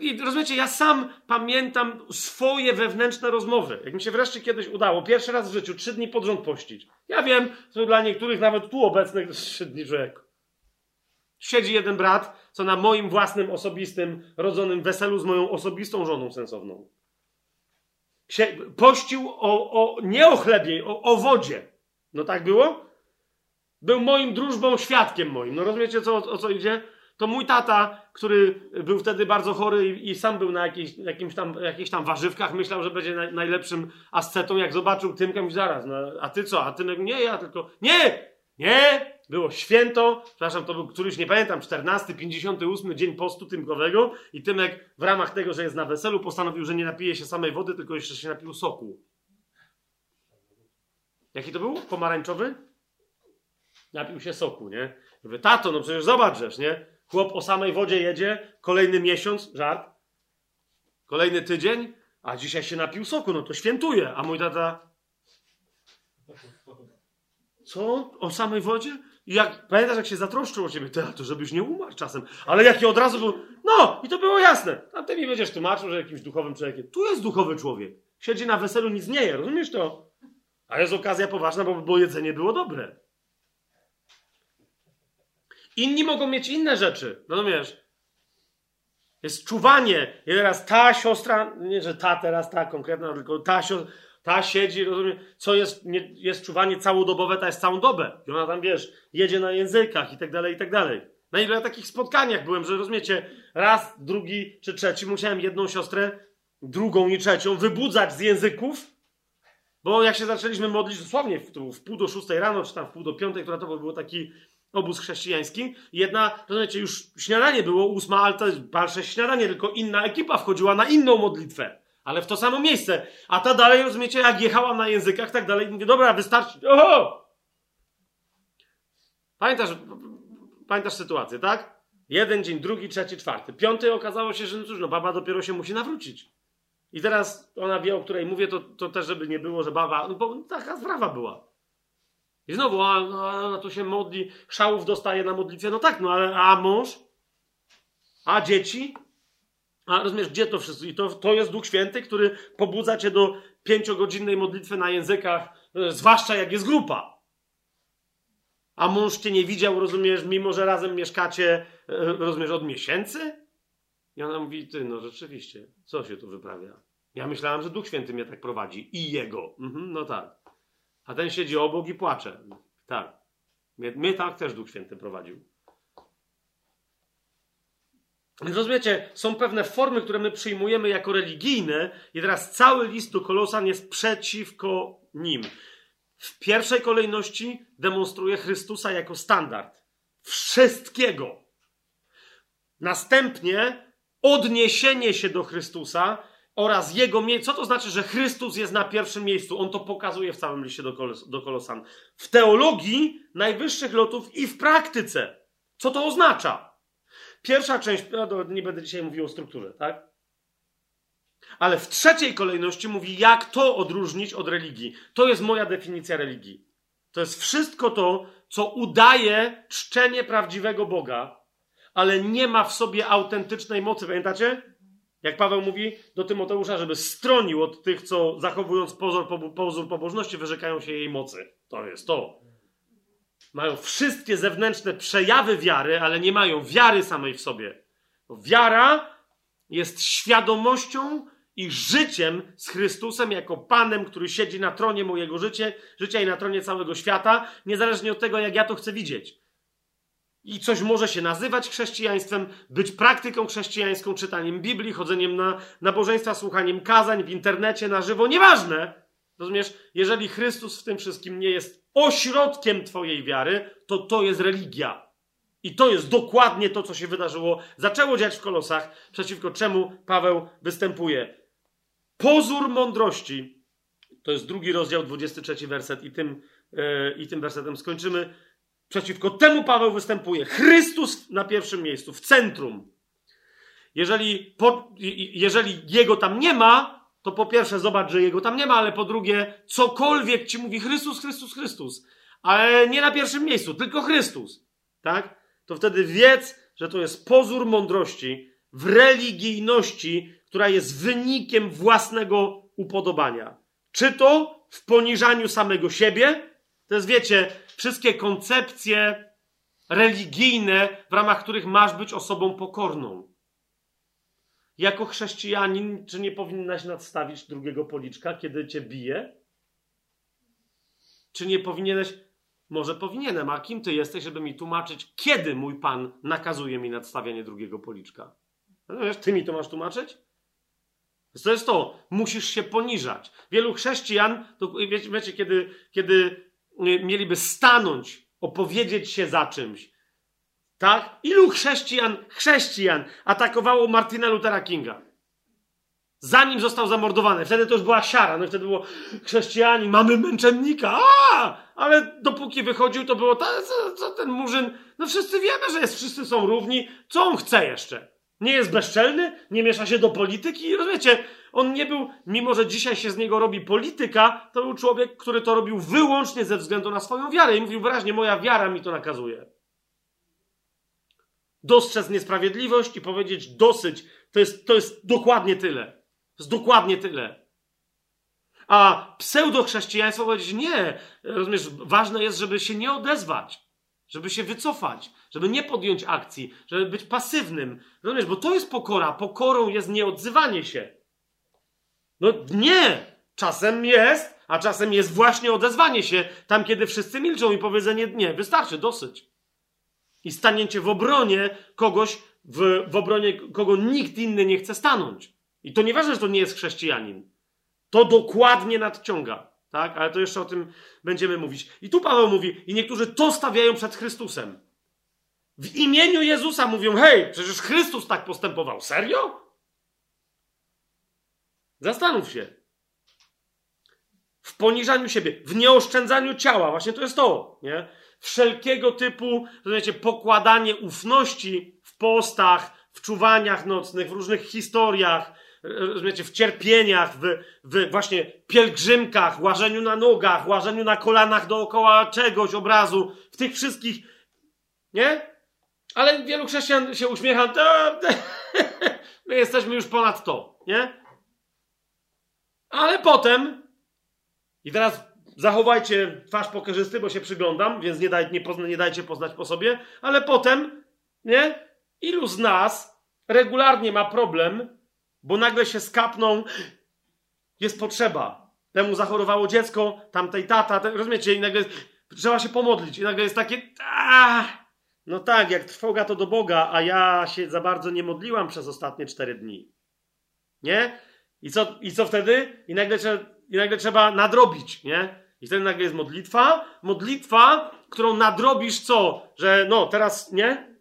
i rozumiecie, ja sam pamiętam swoje wewnętrzne rozmowy. Jak mi się wreszcie kiedyś udało, pierwszy raz w życiu, trzy dni pod rząd pościć. Ja wiem, że dla niektórych, nawet tu obecnych, trzy dni człowiek. Siedzi jeden brat, co na moim własnym, osobistym, rodzonym weselu z moją osobistą żoną sensowną. Pościł o, o, nie o chlebie, o, o wodzie. No tak było? Był moim drużbą, świadkiem moim. No rozumiecie, co, o co idzie? To mój tata, który był wtedy bardzo chory i, i sam był na jakimś tam, jakichś tam warzywkach, myślał, że będzie na, najlepszym ascetą, jak zobaczył Tymkę, mówi zaraz, no, a ty co? A Tymek, nie, ja tylko, nie, nie, było święto, przepraszam, to był któryś, nie pamiętam, 14, 58 dzień postu Tymkowego i Tymek w ramach tego, że jest na weselu, postanowił, że nie napije się samej wody, tylko jeszcze się napił soku. Jaki to był? Pomarańczowy? Napił się soku, nie? Mówię, tato, no przecież zobacz, nie? Chłop o samej wodzie jedzie, kolejny miesiąc, żart, kolejny tydzień, a dzisiaj się napił soku, no to świętuje. A mój tata, co? O samej wodzie? I jak, pamiętasz, jak się zatroszczył o ciebie, to żebyś nie umarł czasem. Ale jaki od razu był, no, i to było jasne. A ty mi będziesz tłumaczył, że jakimś duchowym człowiekiem. Tu jest duchowy człowiek. Siedzi na weselu, nic nie je, rozumiesz to? A jest okazja poważna, bo, bo jedzenie było dobre. Inni mogą mieć inne rzeczy. No wiesz. Jest czuwanie. I teraz ta siostra, nie, że ta teraz ta konkretna, tylko ta siostra, ta siedzi, co jest, nie, jest czuwanie całodobowe, ta jest całą dobę. I ona tam, wiesz, jedzie na językach i tak dalej, i tak dalej. Na ile takich spotkaniach byłem, że rozumiecie, raz, drugi czy trzeci musiałem jedną siostrę, drugą i trzecią wybudzać z języków, bo jak się zaczęliśmy modlić, dosłownie w, w pół do szóstej rano, czy tam w pół do piątej, która to był taki obóz chrześcijański. Jedna, rozumiecie, już śniadanie było ósma, ale to jest dalsze śniadanie, tylko inna ekipa wchodziła na inną modlitwę. Ale w to samo miejsce. A ta dalej, rozumiecie, jak jechała na językach, tak dalej, mówię, dobra, wystarczy. Oho! Pamiętasz, pamiętasz sytuację, tak? Jeden dzień, drugi, trzeci, czwarty. Piąty okazało się, że no cóż, no baba dopiero się musi nawrócić. I teraz ona wie, o której mówię, to, to też, żeby nie było, że baba, no bo taka sprawa była. I znowu, a, a, a tu się modli, szałów dostaje na modlitwie. No tak, no ale a mąż? A dzieci? A rozumiesz, gdzie to wszystko? I to, to jest Duch Święty, który pobudza cię do pięciogodzinnej modlitwy na językach, e, zwłaszcza jak jest grupa. A mąż cię nie widział, rozumiesz, mimo że razem mieszkacie, e, rozumiesz, od miesięcy? I ona mówi, ty, no rzeczywiście, co się tu wyprawia? Ja myślałam, że Duch Święty mnie tak prowadzi. I Jego. Mhm, no tak. A ten siedzi obok i płacze. Tak. Mnie, tak też Duch Święty prowadził. Rozumiecie, są pewne formy, które my przyjmujemy jako religijne, i teraz cały list do Kolosan jest przeciwko nim. W pierwszej kolejności demonstruje Chrystusa jako standard wszystkiego. Następnie odniesienie się do Chrystusa oraz jego miejsce. Co to znaczy, że Chrystus jest na pierwszym miejscu? On to pokazuje w całym liście do, Kolos do Kolosan. W teologii najwyższych lotów i w praktyce. Co to oznacza? Pierwsza część, no nie będę dzisiaj mówił o strukturze, tak? Ale w trzeciej kolejności mówi, jak to odróżnić od religii. To jest moja definicja religii. To jest wszystko to, co udaje czczenie prawdziwego Boga, ale nie ma w sobie autentycznej mocy. Pamiętacie? Jak Paweł mówi do Tymoteusza, żeby stronił od tych, co zachowując pozór, pozór pobożności, wyrzekają się jej mocy. To jest to. Mają wszystkie zewnętrzne przejawy wiary, ale nie mają wiary samej w sobie. Wiara jest świadomością i życiem z Chrystusem jako Panem, który siedzi na tronie mojego życia, życia i na tronie całego świata, niezależnie od tego, jak ja to chcę widzieć. I coś może się nazywać chrześcijaństwem, być praktyką chrześcijańską, czytaniem Biblii, chodzeniem na nabożeństwa, słuchaniem kazań w internecie, na żywo, nieważne. Rozumiesz? Jeżeli Chrystus w tym wszystkim nie jest ośrodkiem Twojej wiary, to to jest religia. I to jest dokładnie to, co się wydarzyło, zaczęło dziać w kolosach, przeciwko czemu Paweł występuje. Pozór mądrości, to jest drugi rozdział, 23 werset, i tym, yy, i tym wersetem skończymy. Przeciwko temu Paweł występuje. Chrystus na pierwszym miejscu, w centrum. Jeżeli, po, jeżeli jego tam nie ma, to po pierwsze zobacz, że jego tam nie ma, ale po drugie, cokolwiek ci mówi Chrystus, Chrystus, Chrystus, ale nie na pierwszym miejscu, tylko Chrystus, tak? To wtedy wiedz, że to jest pozór mądrości w religijności, która jest wynikiem własnego upodobania. Czy to w poniżaniu samego siebie, to jest, wiecie, wszystkie koncepcje religijne, w ramach których masz być osobą pokorną. Jako chrześcijanin, czy nie powinnaś nadstawić drugiego policzka, kiedy cię bije? Czy nie powinieneś? Może powinienem, a kim ty jesteś, żeby mi tłumaczyć, kiedy mój Pan nakazuje mi nadstawianie drugiego policzka? Natomiast ty mi to masz tłumaczyć? To jest to, musisz się poniżać. Wielu chrześcijan, to wiecie, wiecie kiedy, kiedy mieliby stanąć, opowiedzieć się za czymś, tak? Ilu chrześcijan, chrześcijan atakowało Martina Luthera Kinga? Zanim został zamordowany. Wtedy to już była siara. No wtedy było chrześcijanin, mamy męczennika. A! Ale dopóki wychodził, to było ta, co, co ten murzyn. No wszyscy wiemy, że jest, wszyscy są równi. Co on chce jeszcze? Nie jest bezczelny, nie miesza się do polityki. Rozumiecie, on nie był, mimo że dzisiaj się z niego robi polityka, to był człowiek, który to robił wyłącznie ze względu na swoją wiarę. I mówił wyraźnie, moja wiara mi to nakazuje dostrzec niesprawiedliwość i powiedzieć dosyć. To jest, to jest dokładnie tyle. To jest dokładnie tyle. A pseudochrześcijaństwo powiedzieć nie. Rozumiesz, ważne jest, żeby się nie odezwać, żeby się wycofać, żeby nie podjąć akcji, żeby być pasywnym. Rozumiesz, bo to jest pokora. Pokorą jest nieodzywanie się. No nie! Czasem jest, a czasem jest właśnie odezwanie się tam, kiedy wszyscy milczą i powiedzenie nie, wystarczy, dosyć i staniecie w obronie kogoś, w, w obronie kogo nikt inny nie chce stanąć. I to nieważne, że to nie jest chrześcijanin. To dokładnie nadciąga. Tak? Ale to jeszcze o tym będziemy mówić. I tu Paweł mówi, i niektórzy to stawiają przed Chrystusem. W imieniu Jezusa mówią, hej, przecież Chrystus tak postępował. Serio? Zastanów się. W poniżaniu siebie, w nieoszczędzaniu ciała. Właśnie to jest to. Nie? wszelkiego typu, rozumiecie, pokładanie ufności w postach, w czuwaniach nocnych, w różnych historiach, rozumiecie, w cierpieniach, w, w właśnie pielgrzymkach, łażeniu na nogach, łażeniu na kolanach dookoła czegoś, obrazu, w tych wszystkich, nie? Ale wielu chrześcijan się uśmiecha, [laughs] my jesteśmy już ponad to, nie? Ale potem, i teraz zachowajcie twarz pokerzysty, bo się przyglądam, więc nie, daj, nie, pozna, nie dajcie poznać po sobie, ale potem, nie? Ilu z nas regularnie ma problem, bo nagle się skapną, jest potrzeba. Temu zachorowało dziecko, tamtej tata, te, rozumiecie? I nagle trzeba się pomodlić. I nagle jest takie, aaa, no tak, jak trwoga to do Boga, a ja się za bardzo nie modliłam przez ostatnie cztery dni. Nie? I co, i co wtedy? I nagle, I nagle trzeba nadrobić, nie? I wtedy nagle jest modlitwa. Modlitwa, którą nadrobisz co? Że no, teraz nie?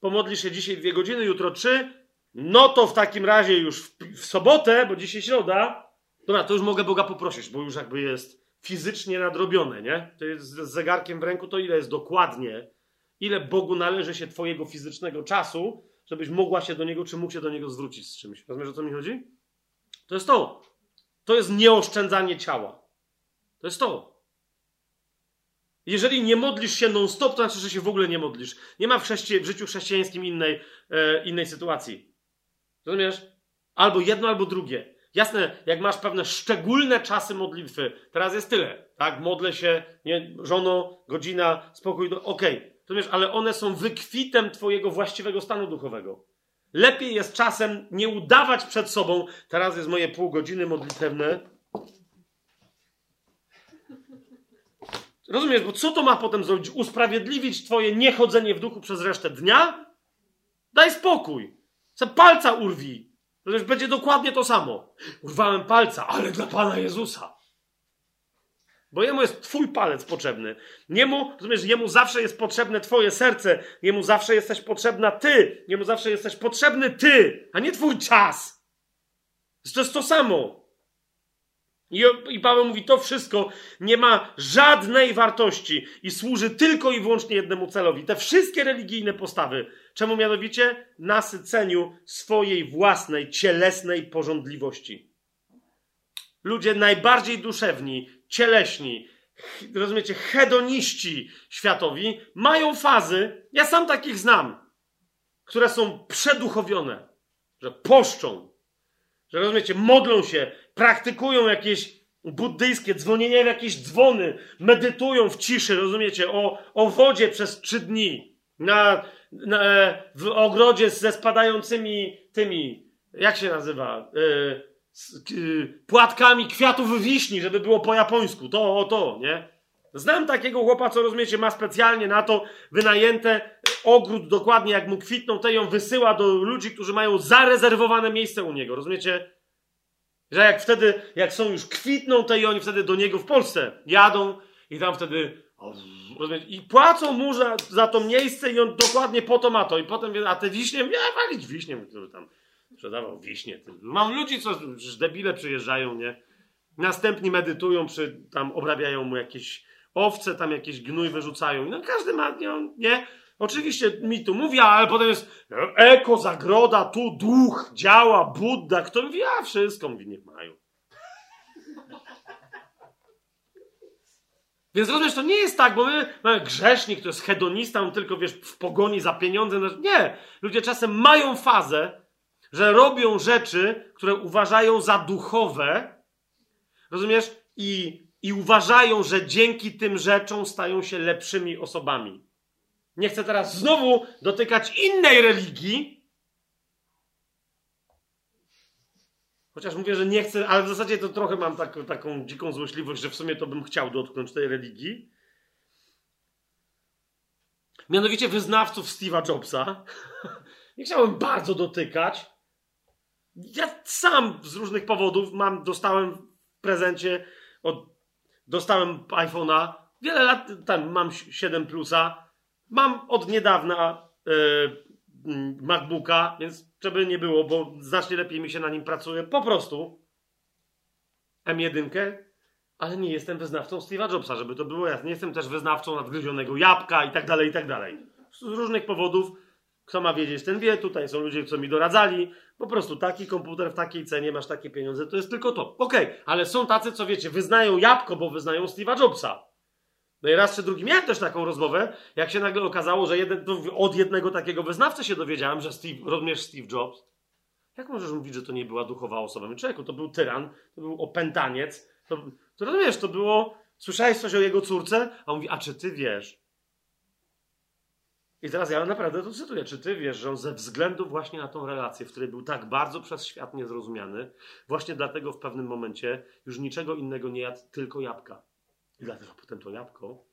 Pomodlisz się dzisiaj dwie godziny, jutro trzy. No to w takim razie już w, w sobotę, bo dzisiaj środa. Dobra, to już mogę Boga poprosić, bo już jakby jest fizycznie nadrobione, nie? To jest z zegarkiem w ręku, to ile jest dokładnie? Ile Bogu należy się Twojego fizycznego czasu, żebyś mogła się do Niego, czy mógł się do Niego zwrócić z czymś? Rozumiesz, o co mi chodzi? To jest to. To jest nieoszczędzanie ciała. To jest to. Jeżeli nie modlisz się non-stop, to znaczy, że się w ogóle nie modlisz. Nie ma w, chrześci- w życiu chrześcijańskim innej, e, innej sytuacji. Rozumiesz? Albo jedno, albo drugie. Jasne, jak masz pewne szczególne czasy modlitwy, teraz jest tyle, tak? Modlę się, nie, żono, godzina, spokój, do... okej. Okay. Rozumiesz, ale one są wykwitem twojego właściwego stanu duchowego. Lepiej jest czasem nie udawać przed sobą, teraz jest moje pół godziny modlitewne. Rozumiesz, bo co to ma potem zrobić? Usprawiedliwić twoje niechodzenie w duchu przez resztę dnia? Daj spokój. Se palca urwij. Przecież będzie dokładnie to samo. Urwałem palca, ale dla Pana Jezusa. Bo jemu jest twój palec potrzebny. Niemu, rozumiesz, jemu zawsze jest potrzebne twoje serce. Jemu zawsze jesteś potrzebna ty. Jemu zawsze jesteś potrzebny ty, a nie twój czas. To jest to samo. I, I Paweł mówi, to wszystko nie ma żadnej wartości i służy tylko i wyłącznie jednemu celowi. Te wszystkie religijne postawy. Czemu mianowicie? Nasyceniu swojej własnej, cielesnej porządliwości. Ludzie najbardziej duszewni, cieleśni, rozumiecie, hedoniści światowi mają fazy, ja sam takich znam, które są przeduchowione, że poszczą, że rozumiecie, modlą się, praktykują jakieś buddyjskie dzwonienie w jakieś dzwony, medytują w ciszy, rozumiecie, o, o wodzie przez trzy dni, na, na, w ogrodzie ze spadającymi tymi, jak się nazywa, yy, z, yy, płatkami kwiatów wiśni, żeby było po japońsku, to, o to, nie? Znam takiego chłopa, co rozumiecie, ma specjalnie na to wynajęte ogród dokładnie jak mu kwitną, te ją wysyła do ludzi, którzy mają zarezerwowane miejsce u niego, rozumiecie? Że jak wtedy, jak są już kwitną, to i oni wtedy do niego w Polsce jadą i tam wtedy rozumiecie, i płacą mu za, za to miejsce i on dokładnie po to ma to. I potem, a te wiśnie, ja walić wiśnie, tam sprzedawał wiśnie. Mam ludzi, co debile przyjeżdżają, nie? Następni medytują, przy, tam obrabiają mu jakieś owce, tam jakieś gnój wyrzucają. No każdy ma, nie? nie? Oczywiście mi tu mówi, ale potem jest eko, zagroda, tu duch działa, Budda. Kto mówi, a wszystko mówi, niech mają. Więc rozumiesz, to nie jest tak, bo my mamy grzesznik, to jest hedonista, on tylko, wiesz, w pogoni za pieniądze. Nie. Ludzie czasem mają fazę, że robią rzeczy, które uważają za duchowe, rozumiesz? I, i uważają, że dzięki tym rzeczom stają się lepszymi osobami. Nie chcę teraz znowu dotykać innej religii. Chociaż mówię, że nie chcę, ale w zasadzie to trochę mam tak, taką dziką złośliwość, że w sumie to bym chciał dotknąć tej religii. Mianowicie wyznawców Steve'a Jobsa. [laughs] Nie chciałem bardzo dotykać. Ja sam z różnych powodów mam, dostałem w prezencie, od, dostałem iPhone'a. Wiele lat tam mam 7 plusa Mam od niedawna yy, MacBooka, więc żeby nie było, bo znacznie lepiej mi się na nim pracuje. Po prostu M1, ale nie jestem wyznawcą Steve'a Jobsa, żeby to było jasne. Nie jestem też wyznawcą nadgryzionego jabłka i tak dalej, i tak dalej. Z różnych powodów. Kto ma wiedzieć, ten wie. Tutaj są ludzie, co mi doradzali. Po prostu taki komputer w takiej cenie, masz takie pieniądze, to jest tylko to. Okej, okay, ale są tacy, co wiecie, wyznają jabłko, bo wyznają Steve'a Jobsa. No i raz czy drugi miałem też taką rozmowę, jak się nagle okazało, że jeden, od jednego takiego wyznawcy się dowiedziałem, że Steve, rozumiesz Steve Jobs? Jak możesz mówić, że to nie była duchowa osoba? Człowieku, to był tyran, to był opętaniec. To, to rozumiesz, to było Słyszałeś coś o jego córce? A on mówi, a czy ty wiesz? I teraz ja naprawdę to cytuję. Czy ty wiesz, że on ze względu właśnie na tą relację, w której był tak bardzo przez świat niezrozumiany, właśnie dlatego w pewnym momencie już niczego innego nie jadł, tylko jabłka. I dlatego potem to jabłko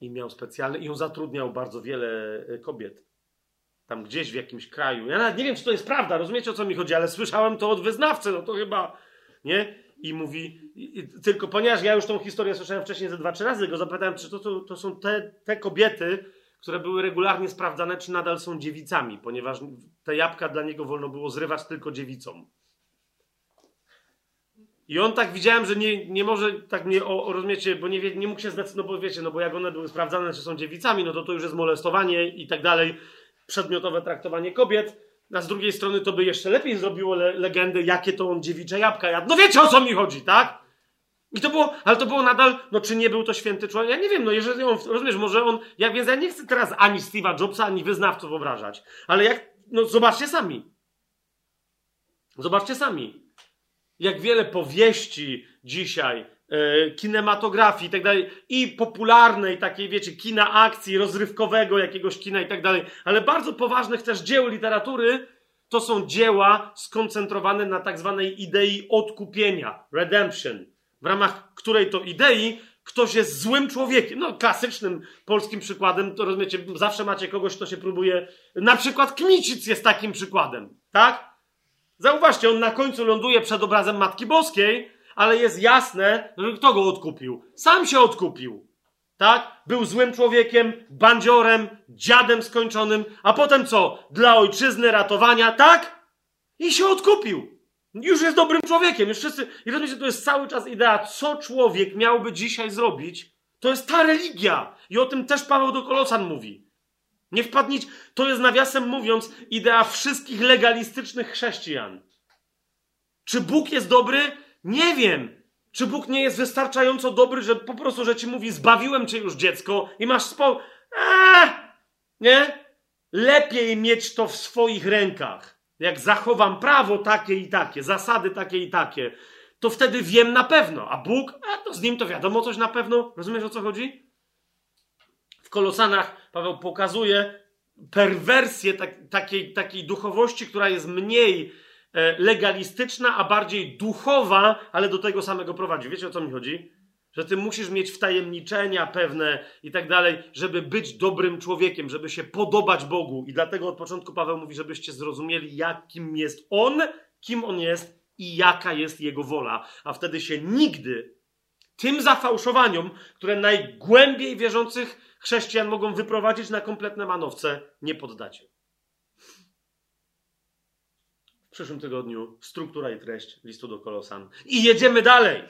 i miał specjalne, i on zatrudniał bardzo wiele e, kobiet. Tam gdzieś w jakimś kraju. Ja nawet nie wiem, czy to jest prawda, rozumiecie o co mi chodzi, ale słyszałem to od wyznawcy, no to chyba, nie? I mówi, i, tylko ponieważ ja już tą historię słyszałem wcześniej ze dwa, trzy razy, go zapytałem, czy to, to, to są te, te kobiety, które były regularnie sprawdzane, czy nadal są dziewicami, ponieważ te jabłka dla niego wolno było zrywać tylko dziewicom. I on tak widziałem, że nie, nie może tak mnie, o, rozumiecie, bo nie, nie mógł się zdecydować, no bo wiecie, no bo jak one były sprawdzane, czy są dziewicami, no to to już jest molestowanie i tak dalej, przedmiotowe traktowanie kobiet. A z drugiej strony to by jeszcze lepiej zrobiło le, legendy, jakie to on dziewicze jabłka jadł. No wiecie o co mi chodzi, tak? I to było, ale to było nadal, no czy nie był to święty człowiek? Ja nie wiem, no jeżeli on, rozumiesz, może on, ja więc ja nie chcę teraz ani Steve'a Jobsa, ani wyznawców obrażać, ale jak, no zobaczcie sami. Zobaczcie sami. Jak wiele powieści dzisiaj, e, kinematografii i tak dalej, i popularnej takiej, wiecie, kina akcji, rozrywkowego jakiegoś kina i tak dalej, ale bardzo poważnych też dzieł literatury, to są dzieła skoncentrowane na tak zwanej idei odkupienia, redemption w ramach której to idei ktoś jest złym człowiekiem. No, klasycznym polskim przykładem, to rozumiecie, zawsze macie kogoś, kto się próbuje. Na przykład Kmicic jest takim przykładem, tak? Zauważcie, on na końcu ląduje przed obrazem Matki Boskiej, ale jest jasne, że kto go odkupił. Sam się odkupił. Tak? Był złym człowiekiem, bandziorem, dziadem skończonym, a potem co? Dla ojczyzny, ratowania, tak? I się odkupił. Już jest dobrym człowiekiem. Już wszyscy. I rozumiecie, to jest cały czas idea, co człowiek miałby dzisiaj zrobić. To jest ta religia. I o tym też Paweł do Kolosan mówi. Nie wpadnić. To jest nawiasem mówiąc idea wszystkich legalistycznych chrześcijan. Czy Bóg jest dobry? Nie wiem. Czy Bóg nie jest wystarczająco dobry, że po prostu, że ci mówi, zbawiłem cię już dziecko i masz spokój. Eee! Nie? Lepiej mieć to w swoich rękach jak zachowam prawo takie i takie, zasady takie i takie, to wtedy wiem na pewno. A Bóg, a to z nim to wiadomo coś na pewno. Rozumiesz o co chodzi? W Kolosanach Paweł pokazuje perwersję tak, takiej, takiej duchowości, która jest mniej e, legalistyczna, a bardziej duchowa, ale do tego samego prowadzi. Wiecie o co mi chodzi? Że ty musisz mieć wtajemniczenia pewne i tak dalej, żeby być dobrym człowiekiem, żeby się podobać Bogu. I dlatego od początku Paweł mówi, żebyście zrozumieli, jakim jest On, kim On jest i jaka jest Jego wola. A wtedy się nigdy tym zafałszowaniom, które najgłębiej wierzących chrześcijan mogą wyprowadzić na kompletne manowce, nie poddacie. W przyszłym tygodniu struktura i treść listu do Kolosan. I jedziemy dalej!